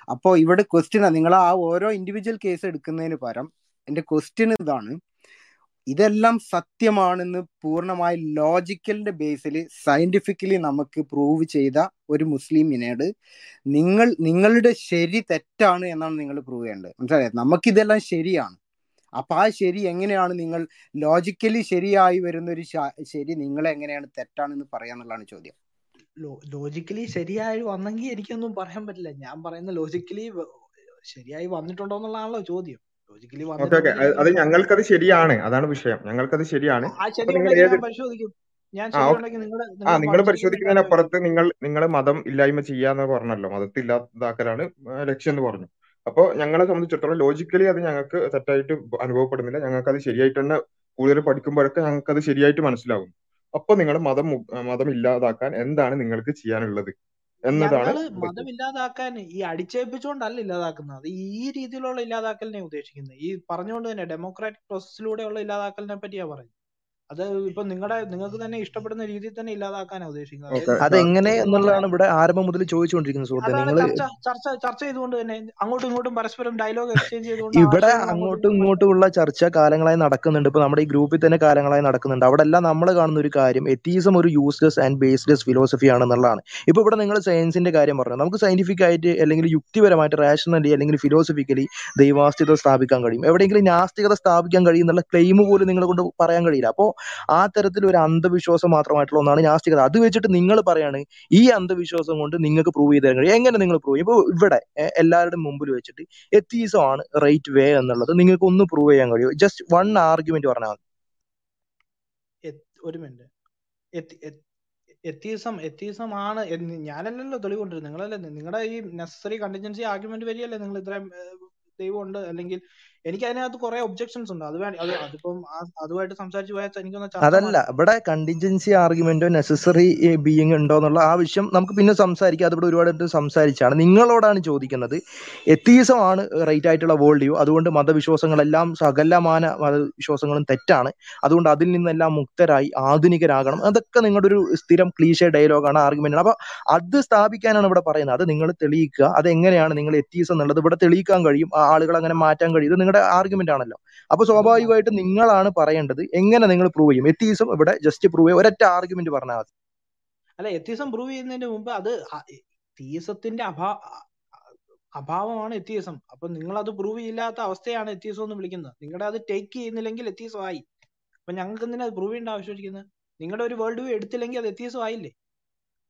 അപ്പോ ഇവിടെ ക്വസ്റ്റ്യൻ നിങ്ങൾ ആ ഓരോ ഇൻഡിവിജ്വൽ കേസ് എടുക്കുന്നതിന് പകരം എന്റെ ക്വസ്റ്റ്യൻ ഇതാണ് ഇതെല്ലാം സത്യമാണെന്ന് പൂർണമായി ലോജിക്കലിന്റെ ബേസിൽ സയന്റിഫിക്കലി നമുക്ക് പ്രൂവ് ചെയ്ത ഒരു മുസ്ലിമിനോട് നിങ്ങൾ നിങ്ങളുടെ ശരി തെറ്റാണ് എന്നാണ് നിങ്ങൾ പ്രൂവ് ചെയ്യേണ്ടത്. മനസ്സിലായത് നമുക്കിതെല്ലാം ശരിയാണ്. അപ്പൊ ആ ശരി എങ്ങനെയാണ് നിങ്ങൾ ലോജിക്കലി ശരിയായി വരുന്ന ഒരു ശരി നിങ്ങൾ എങ്ങനെയാണ് തെറ്റാണെന്ന് പറയാന്നുള്ളതാണ് ചോദ്യം. ലോജിക്കലി ശരിയായി വന്നെങ്കിൽ എനിക്കൊന്നും പറയാൻ പറ്റില്ല. ഞാൻ പറയുന്ന ലോജിക്കലി ശരിയായി വന്നിട്ടുണ്ടോ എന്നുള്ളതാണല്ലോ ചോദ്യം. ലോജിക്കലി അത് ഞങ്ങൾക്കത് ശരിയാണ്. അതാണ് വിഷയം. ഞങ്ങൾക്കത് ശരിയാണ്. ആ നിങ്ങൾ പരിശോധിക്കും. ആ പരിശോധിക്കുന്നതിനപ്പുറത്ത് നിങ്ങൾ നിങ്ങൾ മതം ഇല്ലായ്മ ചെയ്യാന്ന് പറഞ്ഞല്ലോ. മതത്തില്ലാതാക്കലാണ് ലക്ഷ്യം എന്ന് പറഞ്ഞു. അപ്പോൾ ഞങ്ങളെ സംബന്ധിച്ചിടത്തോളം ലോജിക്കലി അത് ഞങ്ങൾക്ക് തെറ്റായിട്ട് അനുഭവപ്പെടുന്നില്ല. ഞങ്ങൾക്ക് അത് ശരിയായിട്ട് തന്നെ കൂടുതൽ പഠിക്കുമ്പോഴൊക്കെ ഞങ്ങൾക്ക് അത് ശരിയായിട്ട് മനസ്സിലാകും. അപ്പൊ നിങ്ങൾ മതം മതം ഇല്ലാതാക്കാൻ എന്താണ് നിങ്ങൾക്ക് ചെയ്യാനുള്ളത്? എന്നതാണ് മതമില്ലാതാക്കാൻ മതം ഇല്ലാതാക്കാൻ ഈ അടിച്ചേൽപ്പിച്ചുകൊണ്ടല്ല ഇല്ലാതാക്കുന്നത്. ഈ രീതിയിലുള്ള ഇല്ലാതാക്കലിനെ ഉദ്ദേശിക്കുന്നത്. ഈ പറഞ്ഞുകൊണ്ട് തന്നെ ഡെമോക്രാറ്റിക് പ്രോസസ്സിലൂടെയുള്ള ഇല്ലാതാക്കലിനെ പറ്റിയാ പറയുന്നത്. അത് ഇപ്പൊ നിങ്ങളുടെ നിങ്ങൾക്ക് തന്നെ ഇഷ്ടപ്പെടുന്ന രീതിയിൽ തന്നെ ഇല്ലാതാക്കാനാ ഉദ്ദേശിക്കുന്നത്. അതെങ്ങനെ എന്നുള്ളതാണ് ഇവിടെ ആരംഭം മുതൽ ചോദിച്ചുകൊണ്ടിരിക്കുന്നത് സുഹൃത്തെ. നിങ്ങൾ ചർച്ച ചർച്ച ചെയ്തുകൊണ്ട് തന്നെ അങ്ങോട്ടും ഇങ്ങോട്ടും പരസ്പരം ഡയലോഗ് എക്സ്ചേഞ്ച് ചെയ്തുകൊണ്ട് ഇവിടെ അങ്ങോട്ടും ഇങ്ങോട്ടും ഉള്ള ചർച്ച കാലങ്ങളായി നടക്കുന്നുണ്ട്. ഇപ്പൊ നമ്മുടെ ഈ ഗ്രൂപ്പിൽ തന്നെ കാലങ്ങളായി നടക്കുന്നുണ്ട്. അവിടെ എല്ലാം നമ്മൾ കാണുന്ന ഒരു കാര്യം എത്തീസം ഒരു യൂസ്ലെസ് ആൻഡ് ബേസ്ലെസ് ഫിലോസഫി ആണെന്നുള്ളതാണ്. ഇപ്പൊ ഇവിടെ നിങ്ങൾ സയൻസിന്റെ കാര്യം പറഞ്ഞു. നമുക്ക് സയന്റിഫിക് ആയിട്ട് അല്ലെങ്കിൽ യുക്തിപരമായിട്ട് റാഷണലി അല്ലെങ്കിൽ ഫിലോസഫിക്കലി ദൈവാസ്തികത സ്ഥാപിക്കാൻ കഴിയും. എവിടെയെങ്കിലും നാസ്തികത സ്ഥാപിക്കാൻ കഴിയും എന്നുള്ള ക്ലെയിം പോലും നിങ്ങളെ കൊണ്ട് പറയാൻ കഴിയില്ല. അപ്പോൾ ആ തരത്തിൽ ഒരു അന്ധവിശ്വാസം മാത്രമായിട്ടുള്ള ഒന്നാണ് നാസ്തികത. അത് വെച്ചിട്ട് നിങ്ങൾ പറയാണ് ഈ അന്ധവിശ്വാസം കൊണ്ട് നിങ്ങൾക്ക് പ്രൂവ് ചെയ്ത് തരാൻ കഴിയും. എങ്ങനെ നിങ്ങൾ പ്രൂവ് ഇപ്പൊ ഇവിടെ എല്ലാവരുടെയും മുമ്പിൽ വെച്ചിട്ട് എത്തീസം ആണ് റൈറ്റ് വേ എന്നുള്ളത് നിങ്ങൾക്ക് ഒന്ന് പ്രൂവ് ചെയ്യാൻ കഴിയും. ജസ്റ്റ് വൺ ആർഗ്യുമെന്റ് പറഞ്ഞാൽ ഒരു മിനിറ്റ് എത്തീസം എത്തീസം ആണ് ഞാനല്ലല്ലോ തെളിവുകൊണ്ടിരുന്നത്. നിങ്ങളല്ലേ നിങ്ങളുടെ ഈ നെസസറി കണ്ടിജൻസി ആർഗ്യുമെന്റ് വരികയല്ലേ നിങ്ങൾ ഇത്രയും ദൈവമുണ്ട് അല്ലെങ്കിൽ എനിക്ക് അതിനകത്ത് കുറെ ഒബ്ജെക്ഷൻസ് ഉണ്ട്. അത് വേണ്ട അതിപ്പം അതുമായിട്ട് സംസാരിച്ചു പോയാൽ എനിക്ക് അതല്ല ഇവിടെ കണ്ടിൻജൻസി ആർഗ്യുമെന്റോ നെസസറി ബീയിങ് ഉണ്ടോ എന്നുള്ള ആ വിഷയം നമുക്ക് പിന്നെ സംസാരിക്കാം. അതിവിടെ ഒരുപാട് സംസാരിച്ചാണ്. നിങ്ങളോടാണ് ചോദിക്കുന്നത്. എത്തീസം ആണ് റൈറ്റ് ആയിട്ടുള്ള വേൾഡ് വ്യൂ അതുകൊണ്ട് മതവിശ്വാസങ്ങളെല്ലാം സകലമാന മതവിശ്വാസങ്ങളും തെറ്റാണ്. അതുകൊണ്ട് അതിൽ നിന്നെല്ലാം മുക്തരായി ആധുനികരാകണം. അതൊക്കെ നിങ്ങളുടെ ഒരു സ്ഥിരം ക്ലീശ ഡയലോഗാണ് ആർഗ്യുമെന്റ് ആണ്. അപ്പൊ അത് സ്ഥാപിക്കാനാണ് ഇവിടെ പറയുന്നത്. അത് നിങ്ങൾ തെളിയിക്കുക. അത് എങ്ങനെയാണ് നിങ്ങൾ എത്തീസം എന്നുള്ളത് ഇവിടെ തെളിയിക്കാൻ കഴിയും. ആ ആളുകൾ അങ്ങനെ മാറ്റാൻ കഴിയും. ഇത് നിങ്ങളുടെ ആർഗ്യുമെന്റ് ആണല്ലോ. അപ്പൊ സ്വാഭാവികമായിട്ട് നിങ്ങളാണ് പറയേണ്ടത് എങ്ങനെ നിങ്ങൾ പ്രൂവ് ചെയ്യും. എത്തീസം ഇവിടെ ജസ്റ്റ് പ്രൂവ് ചെയ്യും. ഒരൊറ്റ ആർഗ്യുമെന്റ് പറഞ്ഞാൽ മതി. അല്ല എത്തീസം പ്രൂവ് ചെയ്യുന്നതിന് മുമ്പ് അത് തീസത്തിന്റെ അഭാവ അഭാവമാണ് എത്തീസം. അപ്പൊ നിങ്ങൾ അത് പ്രൂവ് ചെയ്യാത്ത അവസ്ഥയാണ് എത്തീസം എന്ന് വിളിക്കുന്നത്. നിങ്ങളുടെ അത് ടേക്ക് ചെയ്യുന്നില്ലെങ്കിൽ എത്തീസം ആയി. അപ്പൊ ഞങ്ങൾക്ക് എന്തിനാ അത് പ്രൂവ് ചെയ്യേണ്ട ആവശ്യമിരിക്കുന്നത് നിങ്ങളുടെ ഒരു വേൾഡ് വ്യൂ എടുത്തില്ലെങ്കിൽ അത് എത്തീസം ആയില്ലേ?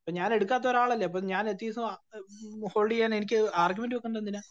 അപ്പൊ ഞാൻ എടുക്കാത്ത ഒരാളല്ലേ? അപ്പൊ ഞാൻ എത്തീസം ഹോൾഡ് ചെയ്യാൻ എനിക്ക് ആർഗ്യുമെന്റ് വെക്കേണ്ട എന്തിനാ?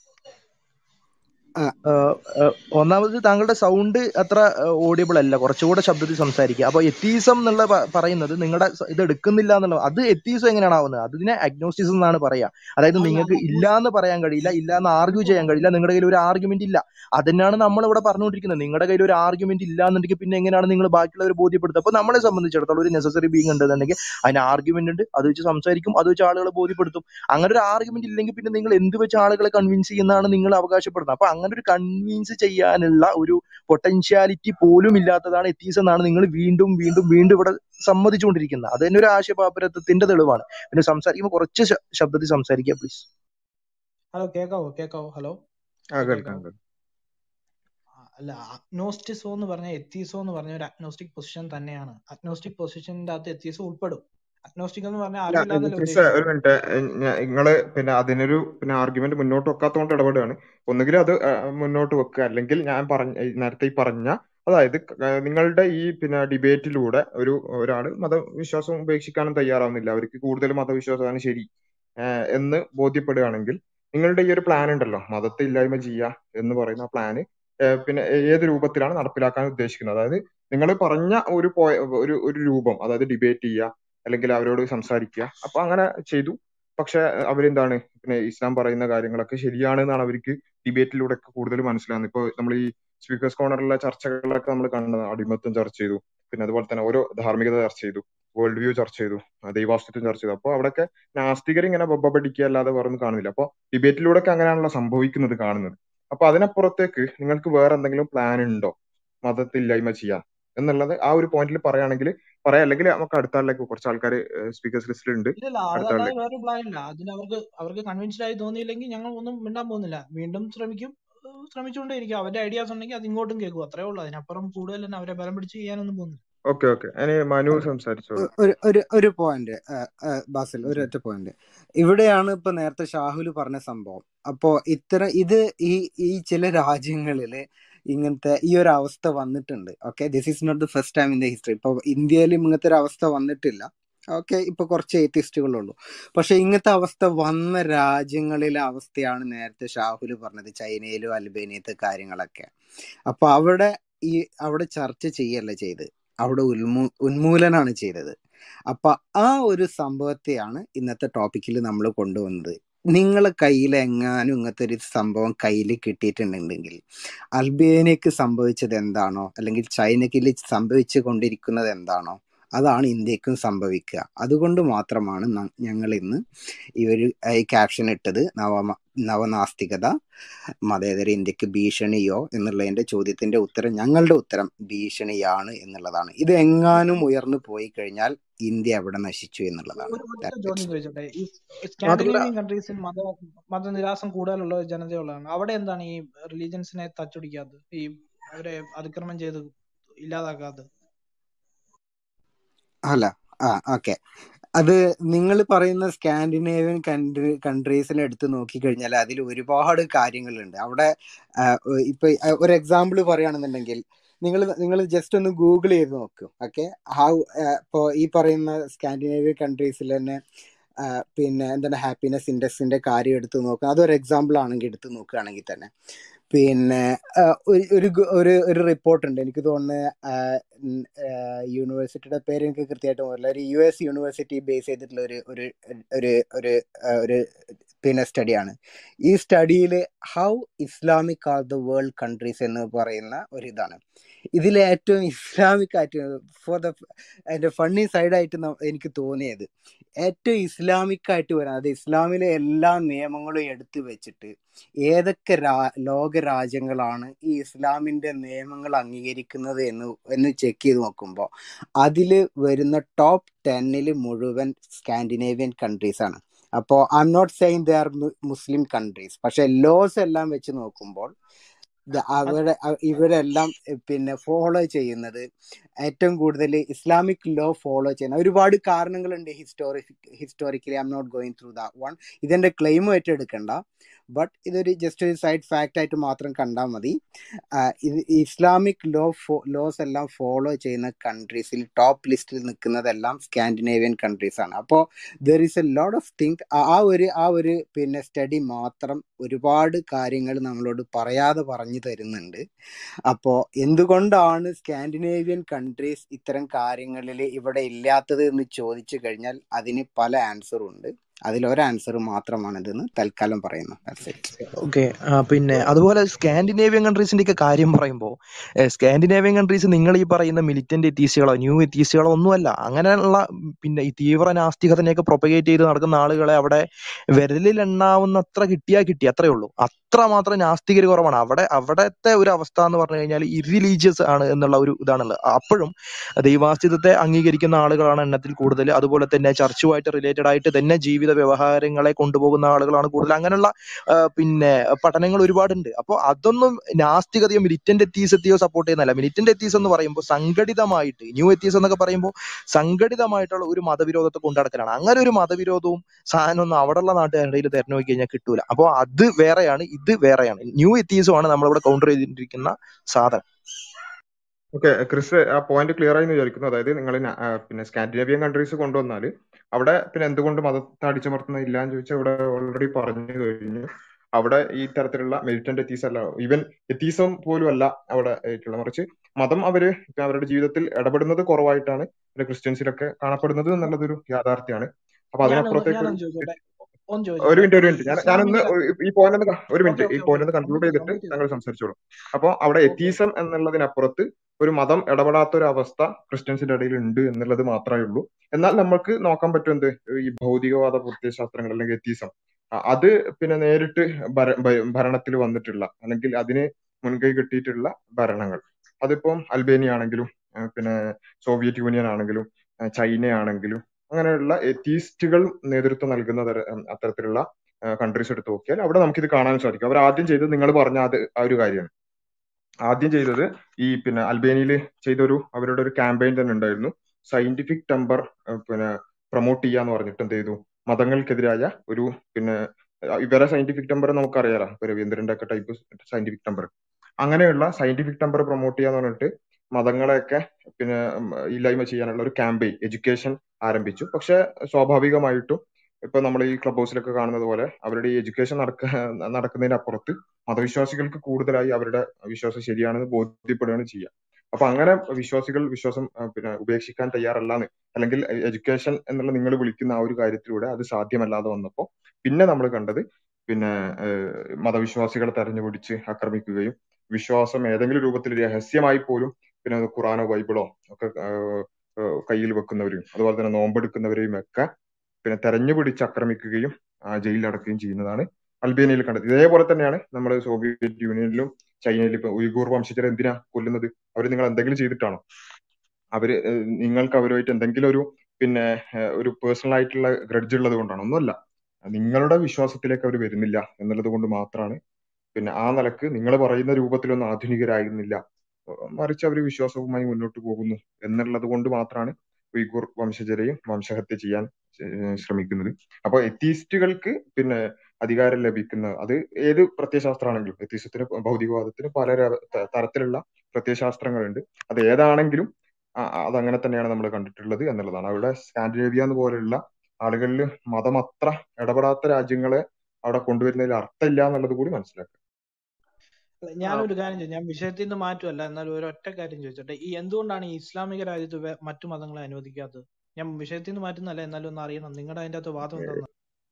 ഒന്നാമത് താങ്കളുടെ സൗണ്ട് അത്ര ഓഡിയബിൾ അല്ല. കുറച്ചുകൂടെ ശബ്ദത്തിൽ സംസാരിക്കുക. അപ്പൊ എത്തീസം എന്നുള്ള പറയുന്നത് നിങ്ങളുടെ ഇത് എടുക്കുന്നില്ല എന്നുള്ള അത് എത്തീസം എങ്ങനെയാണ് ആവുന്നത്? അതിനെ അഗ്നോസ്റ്റിസം എന്നാണ് പറയാ. അതായത് നിങ്ങൾക്ക് ഇല്ല എന്ന് പറയാൻ കഴിയില്ല ഇല്ല എന്ന് ആർഗ്യൂ ചെയ്യാൻ കഴിയില്ല നിങ്ങളുടെ കയ്യിൽ ഒരു ആർഗ്യുമെന്റ് ഇല്ല. അതിനാണ് നമ്മൾ ഇവിടെ പറഞ്ഞുകൊണ്ടിരിക്കുന്നത്. നിങ്ങളുടെ കയ്യിൽ ഒരു ആർഗ്യുമെന്റ് ഇല്ല എന്നുണ്ടെങ്കിൽ പിന്നെ എങ്ങനെയാണ് നിങ്ങൾ ബാക്കിയുള്ളവർ ബോധ്യപ്പെടുത്തുക? അപ്പൊ നമ്മളെ സംബന്ധിച്ചിടത്തോളം ഒരു നെസസറി ബീങ് ഉണ്ടെന്നുണ്ടെങ്കിൽ അതിന് ആർഗ്യുമെന്റ് ഉണ്ട് അത് വെച്ച് സംസാരിക്കും അത് വെച്ച് ആളുകളെ ബോധ്യപ്പെടുത്തും. അങ്ങനെ ഒരു ആർഗ്യുമെന്റ് ഇല്ലെങ്കിൽ പിന്നെ നിങ്ങൾ എന്ത് വെച്ച് ആളുകളെ കൺവിൻസ് ചെയ്യുന്നതാണ് നിങ്ങൾ അവകാശപ്പെടുന്നത്? അപ്പൊ അങ്ങനെ ഒരു കൺവിൻസ് ചെയ്യാനുള്ള ഒരു പൊട്ടൻഷ്യാലിറ്റി പോലും ഇല്ലാത്തതാണ് എത്തീസ് എന്നാണ് നിങ്ങൾ വീണ്ടും വീണ്ടും വീണ്ടും ഇവിടെ സമ്മതിച്ചുകൊണ്ടിരിക്കുന്നത്. അത് തന്നെ ഒരു ആശയപാപരത്വത്തിന്റെ തെളിവാണ്. പിന്നെ സംസാരിക്കുമ്പോൾ കുറച്ച് ശബ്ദത്തിൽ സംസാരിക്കുക പ്ലീസ് ഹലോ കേക്കാവോ? കേക്കാവോ? ഹലോ അല്ല അഗ്നോസ്റ്റിസോ എന്ന് പറഞ്ഞ എത്തീസോ എന്ന് പറഞ്ഞ ഒരു അഗ്നോസ്റ്റിക് പൊസിഷൻ തന്നെയാണ്. അഗ്നോസ്റ്റിക് പൊസിഷന്റെ അകത്ത് എത്തീസോ ഉൾപ്പെടും. അഗ്നോസ്റ്റിക് എന്ന് പറഞ്ഞാൽ ഒരു മിനിറ്റ് നിങ്ങൾ പിന്നെ അതിനൊരു പിന്നെ ആർഗ്യുമെന്റ് മുന്നോട്ട് വെക്കാത്തതുകൊണ്ട് ഇടപെടുകയാണ് ഒന്നുകിൽ അത് മുന്നോട്ട് വെക്കുക. അല്ലെങ്കിൽ ഞാൻ പറഞ്ഞ നേരത്തെ ഈ പറഞ്ഞ അതായത് നിങ്ങളുടെ ഈ പിന്നെ ഡിബേറ്റിലൂടെ ഒരു ഒരാൾ മതവിശ്വാസം ഉപേക്ഷിക്കാനും തയ്യാറാവുന്നില്ല. അവർക്ക് കൂടുതൽ മതവിശ്വാസമാണ് ശരി എന്ന് ബോധ്യപ്പെടുകയാണെങ്കിൽ നിങ്ങളുടെ ഈ ഒരു പ്ലാൻ ഉണ്ടല്ലോ. മതത്തെ ഇല്ലായ്മ ചെയ്യുക എന്ന് പറയുന്ന പ്ലാന് പിന്നെ ഏത് രൂപത്തിലാണ് നടപ്പിലാക്കാൻ ഉദ്ദേശിക്കുന്നത്? അതായത് നിങ്ങൾ പറഞ്ഞ ഒരു ഒരു ഒരു രൂപം അതായത് ഡിബേറ്റ് ചെയ്യുക അല്ലെങ്കിൽ അവരോട് സംസാരിക്കുക. അപ്പൊ അങ്ങനെ ചെയ്തു. പക്ഷെ അവരെന്താണ് പിന്നെ ഇസ്ലാം പറയുന്ന കാര്യങ്ങളൊക്കെ ശരിയാണ് എന്നാണ് അവർക്ക് ഡിബേറ്റിലൂടെ കൂടുതൽ മനസ്സിലാകുന്നത്. ഇപ്പൊ നമ്മൾ ഈ സ്പീക്കേഴ്സ് കോർണറിലെ ചർച്ചകളൊക്കെ നമ്മൾ കണ്ടത് അടിമത്തം ചർച്ച ചെയ്തു. പിന്നെ അതുപോലെ തന്നെ ഓരോ ധാർമ്മികത ചർച്ച ചെയ്തു. വേൾഡ് വ്യൂ ചർച്ച ചെയ്തു. ദൈവാസ്തിത്വം ചർച്ച ചെയ്തു. അപ്പൊ അവിടെയൊക്കെ നാസ്തികർ ഇങ്ങനെ ബൊബ്ബടിക്കുക അല്ലാതെ വേറെ കാണുന്നില്ല. അപ്പൊ ഡിബേറ്റിലൂടെ ഒക്കെ അങ്ങനെയാണല്ലോ സംഭവിക്കുന്നത് കാണുന്നത്. അപ്പൊ അതിനപ്പുറത്തേക്ക് നിങ്ങൾക്ക് വേറെ എന്തെങ്കിലും പ്ലാൻ ഉണ്ടോ? മതത്തില്ലായ്മ ചെയ്യാൻ. എന്നുള്ളത് ആ ഒരു പോയിന്റിൽ പറയുകയാണെങ്കിൽ പറയാം. അല്ലെങ്കിൽ നമുക്ക് അടുത്ത ആളിലേക്ക് കുറച്ച് ആൾക്കാർ സ്പീക്കേഴ്സ് ലിസ്റ്റിൽ ഉണ്ട് വേറെ പ്ലാൻ ഇല്ല. അതിന് അവർക്ക് അവർക്ക് കൺവിൻസ്ഡ് ആയി തോന്നിയില്ലെങ്കിൽ ഞങ്ങൾ ഒന്നും മിണ്ടാൻ പോകുന്നില്ല. വീണ്ടും ശ്രമിക്കും ശ്രമിച്ചുകൊണ്ടേയിരിക്കും. അവരുടെ ഐഡിയാസ് ഉണ്ടെങ്കിൽ അത് ഇങ്ങോട്ടും കേൾക്കും. അത്രേ ഉള്ളൂ. അതിനപ്പുറം കൂടുതൽ തന്നെ അവരെ ബലം പിടിച്ച് ചെയ്യാനൊന്നും പോകുന്നില്ല. Okay okay. മനു. ഒരു ഒരു ഒരു പോയിന്റ് ബാസിൽ ഒരു ഒറ്റ പോയിന്റ് ഇവിടെയാണ് ഇപ്പൊ നേരത്തെ ഷാഹുൽ പറഞ്ഞ സംഭവം. അപ്പോ ഇത്തരം ഇത് ഈ ഈ ചില രാജ്യങ്ങളിൽ ഇങ്ങനത്തെ ഈ ഒരു അവസ്ഥ വന്നിട്ടുണ്ട്. Okay this is not the first time in the history ഇപ്പൊ ഇന്ത്യയിലും ഇങ്ങനത്തെ ഒരു അവസ്ഥ വന്നിട്ടില്ല. ഓക്കെ ഇപ്പൊ കുറച്ച് ഏത്തിസ്റ്റുകളുള്ളൂ പക്ഷെ ഇങ്ങനത്തെ അവസ്ഥ വന്ന രാജ്യങ്ങളിലെ അവസ്ഥയാണ് നേരത്തെ ഷാഹുൽ പറഞ്ഞത് ചൈനയിലും അൽബേനിയത്തെ കാര്യങ്ങളൊക്കെ. അപ്പൊ അവിടെ ഈ അവിടെ ചർച്ച ചെയ്യല്ല ചെയ്ത്? അവിടെ ഉന്മൂ ഉന്മൂലനാണ് ചെയ്തത്. അപ്പൊ ആ ഒരു സംഭവത്തെയാണ് ഇന്നത്തെ ടോപ്പിക്കിൽ നമ്മൾ കൊണ്ടുവന്നത്. നിങ്ങളെ കയ്യിൽ എങ്ങാനും ഇങ്ങനത്തെ ഒരു സംഭവം കയ്യിൽ കിട്ടിയിട്ടുണ്ടെങ്കിൽ അൽബേനിയക്ക് സംഭവിച്ചത് എന്താണോ അല്ലെങ്കിൽ ചൈനയ്ക്ക് സംഭവിച്ചു കൊണ്ടിരിക്കുന്നത് എന്താണോ അതാണ് ഇന്ത്യക്കും സംഭവിക്കുക. അതുകൊണ്ട് മാത്രമാണ് ഞങ്ങൾ ഇന്ന് ഈ ഒരു ക്യാപ്ഷൻ ഇട്ടത് നവ നവനാസ്തികത മതേതര ഇന്ത്യയ്ക്ക് ഭീഷണിയോ എന്നുള്ളതിന്റെ ചോദ്യത്തിന്റെ ഉത്തരം ഞങ്ങളുടെ ഉത്തരം ഭീഷണിയാണ് എന്നുള്ളതാണ്. ഇത് എങ്ങാനും ഉയർന്നു പോയി കഴിഞ്ഞാൽ ഇന്ത്യ അവിടെ നശിച്ചു എന്നുള്ളതാണ്. കൺട്രീസിൽ മത മതനിരാസം കൂടുതലുള്ള ജനതയുള്ളതാണ്. അവിടെ എന്താണ് ഈ റിലീജിയൻസിനെ തച്ചുടിക്കാത്തത്? ഈ അവരെ അതിക്രമം ചെയ്ത് ഇല്ലാതാക്കാത്തത്? അല്ല ആ ഓക്കെ അത് നിങ്ങൾ പറയുന്ന സ്കാൻഡിനേവിയൻ കൺട്രി കൺട്രീസിനെ എടുത്ത് നോക്കിക്കഴിഞ്ഞാൽ അതിൽ ഒരുപാട് കാര്യങ്ങളുണ്ട്. അവിടെ ഇപ്പൊ ഒരു എക്സാമ്പിൾ പറയുകയാണെന്നുണ്ടെങ്കിൽ നിങ്ങൾ നിങ്ങൾ ജസ്റ്റ് ഒന്ന് ഗൂഗിൾ ചെയ്ത് നോക്കൂ ഓക്കെ ഹൗ ഇപ്പോൾ ഈ പറയുന്ന സ്കാൻഡിനേവിയൻ കൺട്രീസിൽ തന്നെ പിന്നെ എന്താണ് ഹാപ്പിനെസ് ഇൻഡെക്സിന്റെ കാര്യം എടുത്ത് നോക്കുക അതൊരു എക്സാമ്പിൾ ആണെങ്കിൽ എടുത്ത് നോക്കുകയാണെങ്കിൽ തന്നെ. പിന്നെ ഒരു ഒരു ഒരു റിപ്പോർട്ട് ഉണ്ട് എനിക്ക് തോന്നുന്നത് യൂണിവേഴ്സിറ്റിയുടെ പേര് എനിക്ക് കൃത്യമായിട്ട് ഓർമ്മയില്ല. ഒരു യു എസ് യൂണിവേഴ്സിറ്റി ബേസ് ചെയ്തിട്ടുള്ള ഒരു ഒരു ഒരു ഒരു പിന്നെ സ്റ്റഡിയാണ് ഈ സ്റ്റഡിയിൽ how Islamic are the world countries എന്ന് പറയുന്ന ഒരു ഇതാണ്. ഇതിൽ ഏറ്റവും ഇസ്ലാമിക് ആയിട്ട് ഫോർ ദ എന്റെ ഫണ്ണി സൈഡായിട്ട് എനിക്ക് തോന്നിയത്. ഏറ്റവും ഇസ്ലാമിക് ആയിട്ട് വരാൻ അത് ഇസ്ലാമിലെ എല്ലാ നിയമങ്ങളും എടുത്തു വെച്ചിട്ട് ഏതൊക്കെ രാ ലോക രാജ്യങ്ങളാണ് ഈ ഇസ്ലാമിന്റെ നിയമങ്ങൾ അംഗീകരിക്കുന്നത് എന്ന് എന്ന് ചെക്ക് ചെയ്ത് നോക്കുമ്പോൾ അതിൽ വരുന്ന ടോപ്പ് ടെന്നിൽ മുഴുവൻ സ്കാൻഡിനേവിയൻ കൺട്രീസ് ആണ്. അപ്പോൾ I'm not saying they are Muslim countries പക്ഷെ ലോസ് എല്ലാം വെച്ച് നോക്കുമ്പോൾ അവരെ ഇവരെല്ലാം പിന്നെ ഫോളോ ചെയ്യുന്നത് ഏറ്റവും കൂടുതൽ ഇസ്ലാമിക് ലോ ഫോളോ ചെയ്യുന്ന ഒരുപാട് കാരണങ്ങളുണ്ട് history historically I'm not going through the one ഇതിന്റെ ക്ലെയിം ഏറ്റെടുക്കണ്ട. ബട്ട് ഇതൊരു ജസ്റ്റ് ഒരു സൈഡ് ഫാക്റ്റ് ആയിട്ട് മാത്രം കണ്ടാൽ മതി. ഇത് ഇസ്ലാമിക് ലോ ലോസ് എല്ലാം ഫോളോ ചെയ്യുന്ന കൺട്രീസിൽ ടോപ്പ് ലിസ്റ്റിൽ നിൽക്കുന്നതെല്ലാം സ്കാൻഡിനേവിയൻ കൺട്രീസ് ആണ്. അപ്പോൾ there is a lot of think ആ ഒരു ആ ഒരു പിന്നെ സ്റ്റഡി മാത്രം ഒരുപാട് കാര്യങ്ങൾ നമ്മളോട് പറയാതെ പറഞ്ഞു തരുന്നുണ്ട്. അപ്പോൾ എന്തുകൊണ്ടാണ് സ്കാൻഡിനേവിയൻ കൺട്രീസ് ഇത്തരം കാര്യങ്ങളിൽ ഇവിടെ ഇല്ലാത്തത് എന്ന് ചോദിച്ചു കഴിഞ്ഞാൽ അതിന് പല ആൻസറും ഉണ്ട്. അതിലൊരു ആൻസർ മാത്രമാണിതെന്ന് തൽക്കാലം പറയുന്നു. ഓക്കെ പിന്നെ അതുപോലെ സ്കാൻഡിനേവിയൻ കൺട്രീസിന്റെ ഒക്കെ കാര്യം പറയുമ്പോൾ സ്കാൻഡിനേവിയൻ കൺട്രീസ് നിങ്ങൾ ഈ പറയുന്ന മിലിറ്റന്റ് എത്തീസുകളോ ന്യൂ എത്തീസുകളോ ഒന്നുമല്ല അങ്ങനെയുള്ള പിന്നെ ഈ തീവ്ര നാസ്തികതനെയൊക്കെ പ്രൊപ്പഗേറ്റ് ചെയ്ത് നടക്കുന്ന ആളുകളെ അവിടെ വിരലിൽ എണ്ണാവുന്നത്ര കിട്ടിയാ കിട്ടി അത്രേ ഉള്ളൂ. അത്ര മാത്രം നാസ്തികര് കുറവാണ് അവിടെ അവിടത്തെ ഒരു അവസ്ഥ എന്ന് പറഞ്ഞു കഴിഞ്ഞാൽ ഇറിലീജിയസ് ആണ് എന്നുള്ള ഒരു ഇതാണുള്ളത്. അപ്പോഴും ദൈവാസ്തിത്വത്തെ അംഗീകരിക്കുന്ന ആളുകളാണ് എണ്ണത്തിൽ കൂടുതൽ. അതുപോലെ തന്നെ ചർച്ചുമായിട്ട് റിലേറ്റഡ് ആയിട്ട് തന്നെ ജീവിത വ്യവഹാരങ്ങളെ കൊണ്ടുപോകുന്ന ആളുകളാണ് കൂടുതൽ. അങ്ങനെയുള്ള പിന്നെ പഠനങ്ങൾ ഒരുപാടുണ്ട്. അപ്പോൾ അതൊന്നും നാസ്തികതയോ മിലിറ്റന്റ് എത്തീസത്തെയോ സപ്പോർട്ട് ചെയ്യുന്നതല്ല. മിലിറ്റന്റ് എത്തീസ് എന്ന് പറയുമ്പോൾ സംഘടിതമായിട്ട് ന്യൂ എത്തീസ് എന്നൊക്കെ പറയുമ്പോൾ സംഘടിതമായിട്ടുള്ള ഒരു മതവിരോധത്തെ കൊണ്ടുനടക്കലാണ് അങ്ങനെ ഒരു മതവിരോധവും സാധനമൊന്നും അവിടെയുള്ള നാട്ടുകാരുടെ ഇടയിൽ തെരഞ്ഞു നോക്കി കഴിഞ്ഞാൽ കിട്ടൂല. അപ്പോൾ അത് വേറെയാണ്. ഇത് വേറെയാണ്. ന്യൂ എത്തീസുമാണ് നമ്മളിവിടെ കൗണ്ടർ ചെയ്തിരിക്കുന്ന സാധനം. ഓക്കെ ക്രിസ് ആ പോയിന്റ് ക്ലിയർ ആയി എന്ന് വിചാരിക്കുന്നു. അതായത് നിങ്ങൾ പിന്നെ സ്കാൻഡിനേവിയൻ കൺട്രീസ് കൊണ്ടുവന്നാൽ അവിടെ പിന്നെ എന്തുകൊണ്ട് മതത്തെ അടിച്ചമർത്തുന്ന ഇല്ല എന്ന് ചോദിച്ചാൽ ഇവിടെ ഓൾറെഡി പറഞ്ഞു കഴിഞ്ഞു. അവിടെ ഈ തരത്തിലുള്ള മിലിറ്റന്റ് എത്തീസ് അല്ല ഈവൻ എത്തീസം പോലും അല്ല അവിടെ ആയിട്ടുള്ള മറിച്ച് മതം അവർ അവരുടെ ജീവിതത്തിൽ ഇടപെടുന്നത് കുറവായിട്ടാണ് പിന്നെ ക്രിസ്ത്യൻസിലൊക്കെ കാണപ്പെടുന്നത് എന്നുള്ളതൊരു യാഥാർത്ഥ്യമാണ്. അപ്പൊ അതിനപ്പുറത്തേക്ക് ഒരു മിനിറ്റ് ഒരു മിനിറ്റ്. ഞാൻ ഞാനൊന്ന് ഈ പോയിന്റ് ഒന്ന് ഒരു മിനിറ്റ്. ഈ പോയിന്റ് ഒന്ന് കൺക്ലൂഡ് ചെയ്തിട്ട് ഞങ്ങൾ സംസാരിച്ചോളൂ. അപ്പൊ അവിടെ എത്തീസം എന്നുള്ളതിനപ്പുറത്ത് ഒരു മതം ഇടപെടാത്ത ഒരു അവസ്ഥ ക്രിസ്ത്യൻസിന്റെ ഇടയിൽ ഉണ്ട് എന്നുള്ളത് മാത്രമേ ഉള്ളൂ. എന്നാൽ നമുക്ക് നോക്കാൻ പറ്റും എന്ത്? ഈ ഭൗതികവാദ പ്രത്യയശാസ്ത്രങ്ങൾ അല്ലെങ്കിൽ എത്തീസം അത് പിന്നെ നേരിട്ട് ഭര- ഭരണത്തിൽ വന്നിട്ടുള്ള അല്ലെങ്കിൽ അതിന് മുൻകൈ കിട്ടിയിട്ടുള്ള ഭരണങ്ങൾ. അതിപ്പം അൽബേനിയ ആണെങ്കിലും പിന്നെ സോവിയറ്റ് യൂണിയൻ ആണെങ്കിലും ചൈന ആണെങ്കിലും അങ്ങനെയുള്ള എത്തീസ്റ്റുകൾ നേതൃത്വം നൽകുന്ന അത്തരത്തിലുള്ള കൺട്രീസ് എടുത്ത് നോക്കിയാൽ അവിടെ നമുക്കിത് കാണാൻ സാധിക്കും. അവർ ആദ്യം ചെയ്തത് നിങ്ങൾ പറഞ്ഞ അത് ആ ഒരു കാര്യമാണ് ആദ്യം ചെയ്തത് ഈ പിന്നെ അൽബേനിയയിൽ ചെയ്തൊരു അവരുടെ ഒരു ക്യാമ്പയിൻ തന്നെ ഉണ്ടായിരുന്നു. സയന്റിഫിക് ടെമ്പർ പിന്നെ പ്രൊമോട്ട് ചെയ്യാന്ന് പറഞ്ഞിട്ട് എന്ത് ചെയ്തു? മതങ്ങൾക്കെതിരായ ഒരു പിന്നെ ഇവരെ സയന്റിഫിക് ടെമ്പർ നമുക്കറിയാലോ. രവീന്ദ്രന്റെ ഒക്കെ ടൈപ്പ് സയന്റിഫിക് ടെമ്പർ അങ്ങനെയുള്ള സയന്റിഫിക് ടെമ്പർ പ്രൊമോട്ട് ചെയ്യാന്ന് പറഞ്ഞിട്ട് മതങ്ങളെയൊക്കെ പിന്നെ ഇല്ലായ്മ ചെയ്യാനുള്ള ഒരു ക്യാമ്പയിൻ എഡ്യൂക്കേഷൻ ആരംഭിച്ചു. പക്ഷെ സ്വാഭാവികമായിട്ടും ഇപ്പൊ നമ്മൾ ഈ ക്ലബ് ഹൗസിലൊക്കെ കാണുന്നത് പോലെ അവരുടെ ഈ എഡ്യൂക്കേഷൻ നടക്ക നടക്കുന്നതിനപ്പുറത്ത് മതവിശ്വാസികൾക്ക് കൂടുതലായി അവരുടെ വിശ്വാസം ശരിയാണെന്ന് ബോധ്യപ്പെടുകയാണ് ചെയ്യുക. അപ്പൊ അങ്ങനെ വിശ്വാസികൾ വിശ്വാസം പിന്നെ ഉപേക്ഷിക്കാൻ തയ്യാറല്ലാന്ന് അല്ലെങ്കിൽ എഡ്യൂക്കേഷൻ എന്നുള്ള നിങ്ങൾ വിളിക്കുന്ന ആ ഒരു കാര്യത്തിലൂടെ അത് സാധ്യമല്ലാതെ വന്നപ്പോൾ പിന്നെ നമ്മൾ കണ്ടത് പിന്നെ മതവിശ്വാസികളെ തെരഞ്ഞുപിടിച്ച് ആക്രമിക്കുകയും വിശ്വാസം ഏതെങ്കിലും രൂപത്തിൽ രഹസ്യമായി പോലും പിന്നെ ഖുറാനോ ബൈബിളോ ഒക്കെ കയ്യിൽ വെക്കുന്നവരെയും അതുപോലെ തന്നെ നോമ്പെടുക്കുന്നവരെയും ഒക്കെ പിന്നെ തെരഞ്ഞുപിടിച്ച് ആക്രമിക്കുകയും അടക്കുകയും ചെയ്യുന്നതാണ് അൽബേനിയയിൽ കണ്ടത്. ഇതേപോലെ തന്നെയാണ് നമ്മൾ സോവിയറ്റ് യൂണിയനിലും ചൈനയിലും ഇപ്പൊ ഉയ്ഗൂർ വംശജരെ എന്തിനാ കൊല്ലുന്നത്? അവർ നിങ്ങൾ എന്തെങ്കിലും ചെയ്തിട്ടാണോ? അവർ നിങ്ങൾക്ക് അവരുമായിട്ട് എന്തെങ്കിലും ഒരു പിന്നെ ഒരു പേഴ്സണൽ ആയിട്ടുള്ള ഗ്രഡ്ജ് ഉള്ളത് കൊണ്ടാണ്? ഒന്നുമല്ല. നിങ്ങളുടെ വിശ്വാസത്തിലേക്ക് അവർ വരുന്നില്ല എന്നുള്ളത് കൊണ്ട് മാത്രമാണ് പിന്നെ ആ നിലയ്ക്ക് നിങ്ങൾ പറയുന്ന രൂപത്തിലൊന്നും ആധുനികരായിരുന്നില്ല. മറിച്ച് അവർ വിശ്വാസവുമായി മുന്നോട്ട് പോകുന്നു എന്നുള്ളത് കൊണ്ട് മാത്രമാണ് ഉയ്ഗുർ വംശജരെയും വംശഹത്യ ചെയ്യാൻ ശ്രമിക്കുന്നത്. അപ്പൊ എത്തീസ്റ്റുകൾക്ക് പിന്നെ അധികാരം ലഭിക്കുന്ന അത് ഏത് പ്രത്യയശാസ്ത്രമാണെങ്കിലും എത്തീസത്തിന് ഭൗതികവാദത്തിന് പല തരത്തിലുള്ള പ്രത്യയശാസ്ത്രങ്ങളുണ്ട്. അത് ഏതാണെങ്കിലും അതങ്ങനെ തന്നെയാണ് നമ്മൾ കണ്ടിട്ടുള്ളത് എന്നുള്ളതാണ്. അവിടെ സ്കാൻഡിനേവിയ എന്ന് പോലെയുള്ള ആളുകളിൽ മതം അത്ര ഇടപെടാത്ത രാജ്യങ്ങളെ അവിടെ കൊണ്ടുവരുന്നതിൽ അർത്ഥമില്ല എന്നുള്ളത് കൂടി മനസ്സിലാക്കുക. ഞാനൊരു കാര്യം ചോദിച്ചു ഞാൻ വിഷയത്തിൽ നിന്ന് മാറ്റുമല്ല എന്നാലും ഒരു ഒറ്റ കാര്യം ചോദിച്ചോട്ടെ. ഈ എന്തുകൊണ്ടാണ് ഈ ഇസ്ലാമിക രാജ്യത്ത് മറ്റു മതങ്ങളെ അനുവദിക്കാത്തത്? ഞാൻ വിഷയത്തിൽ നിന്ന് മാറ്റുന്നല്ല എന്നാലും ഒന്ന് അറിയണം. നിങ്ങളുടെ അതിന്റെ അകത്ത് വാദം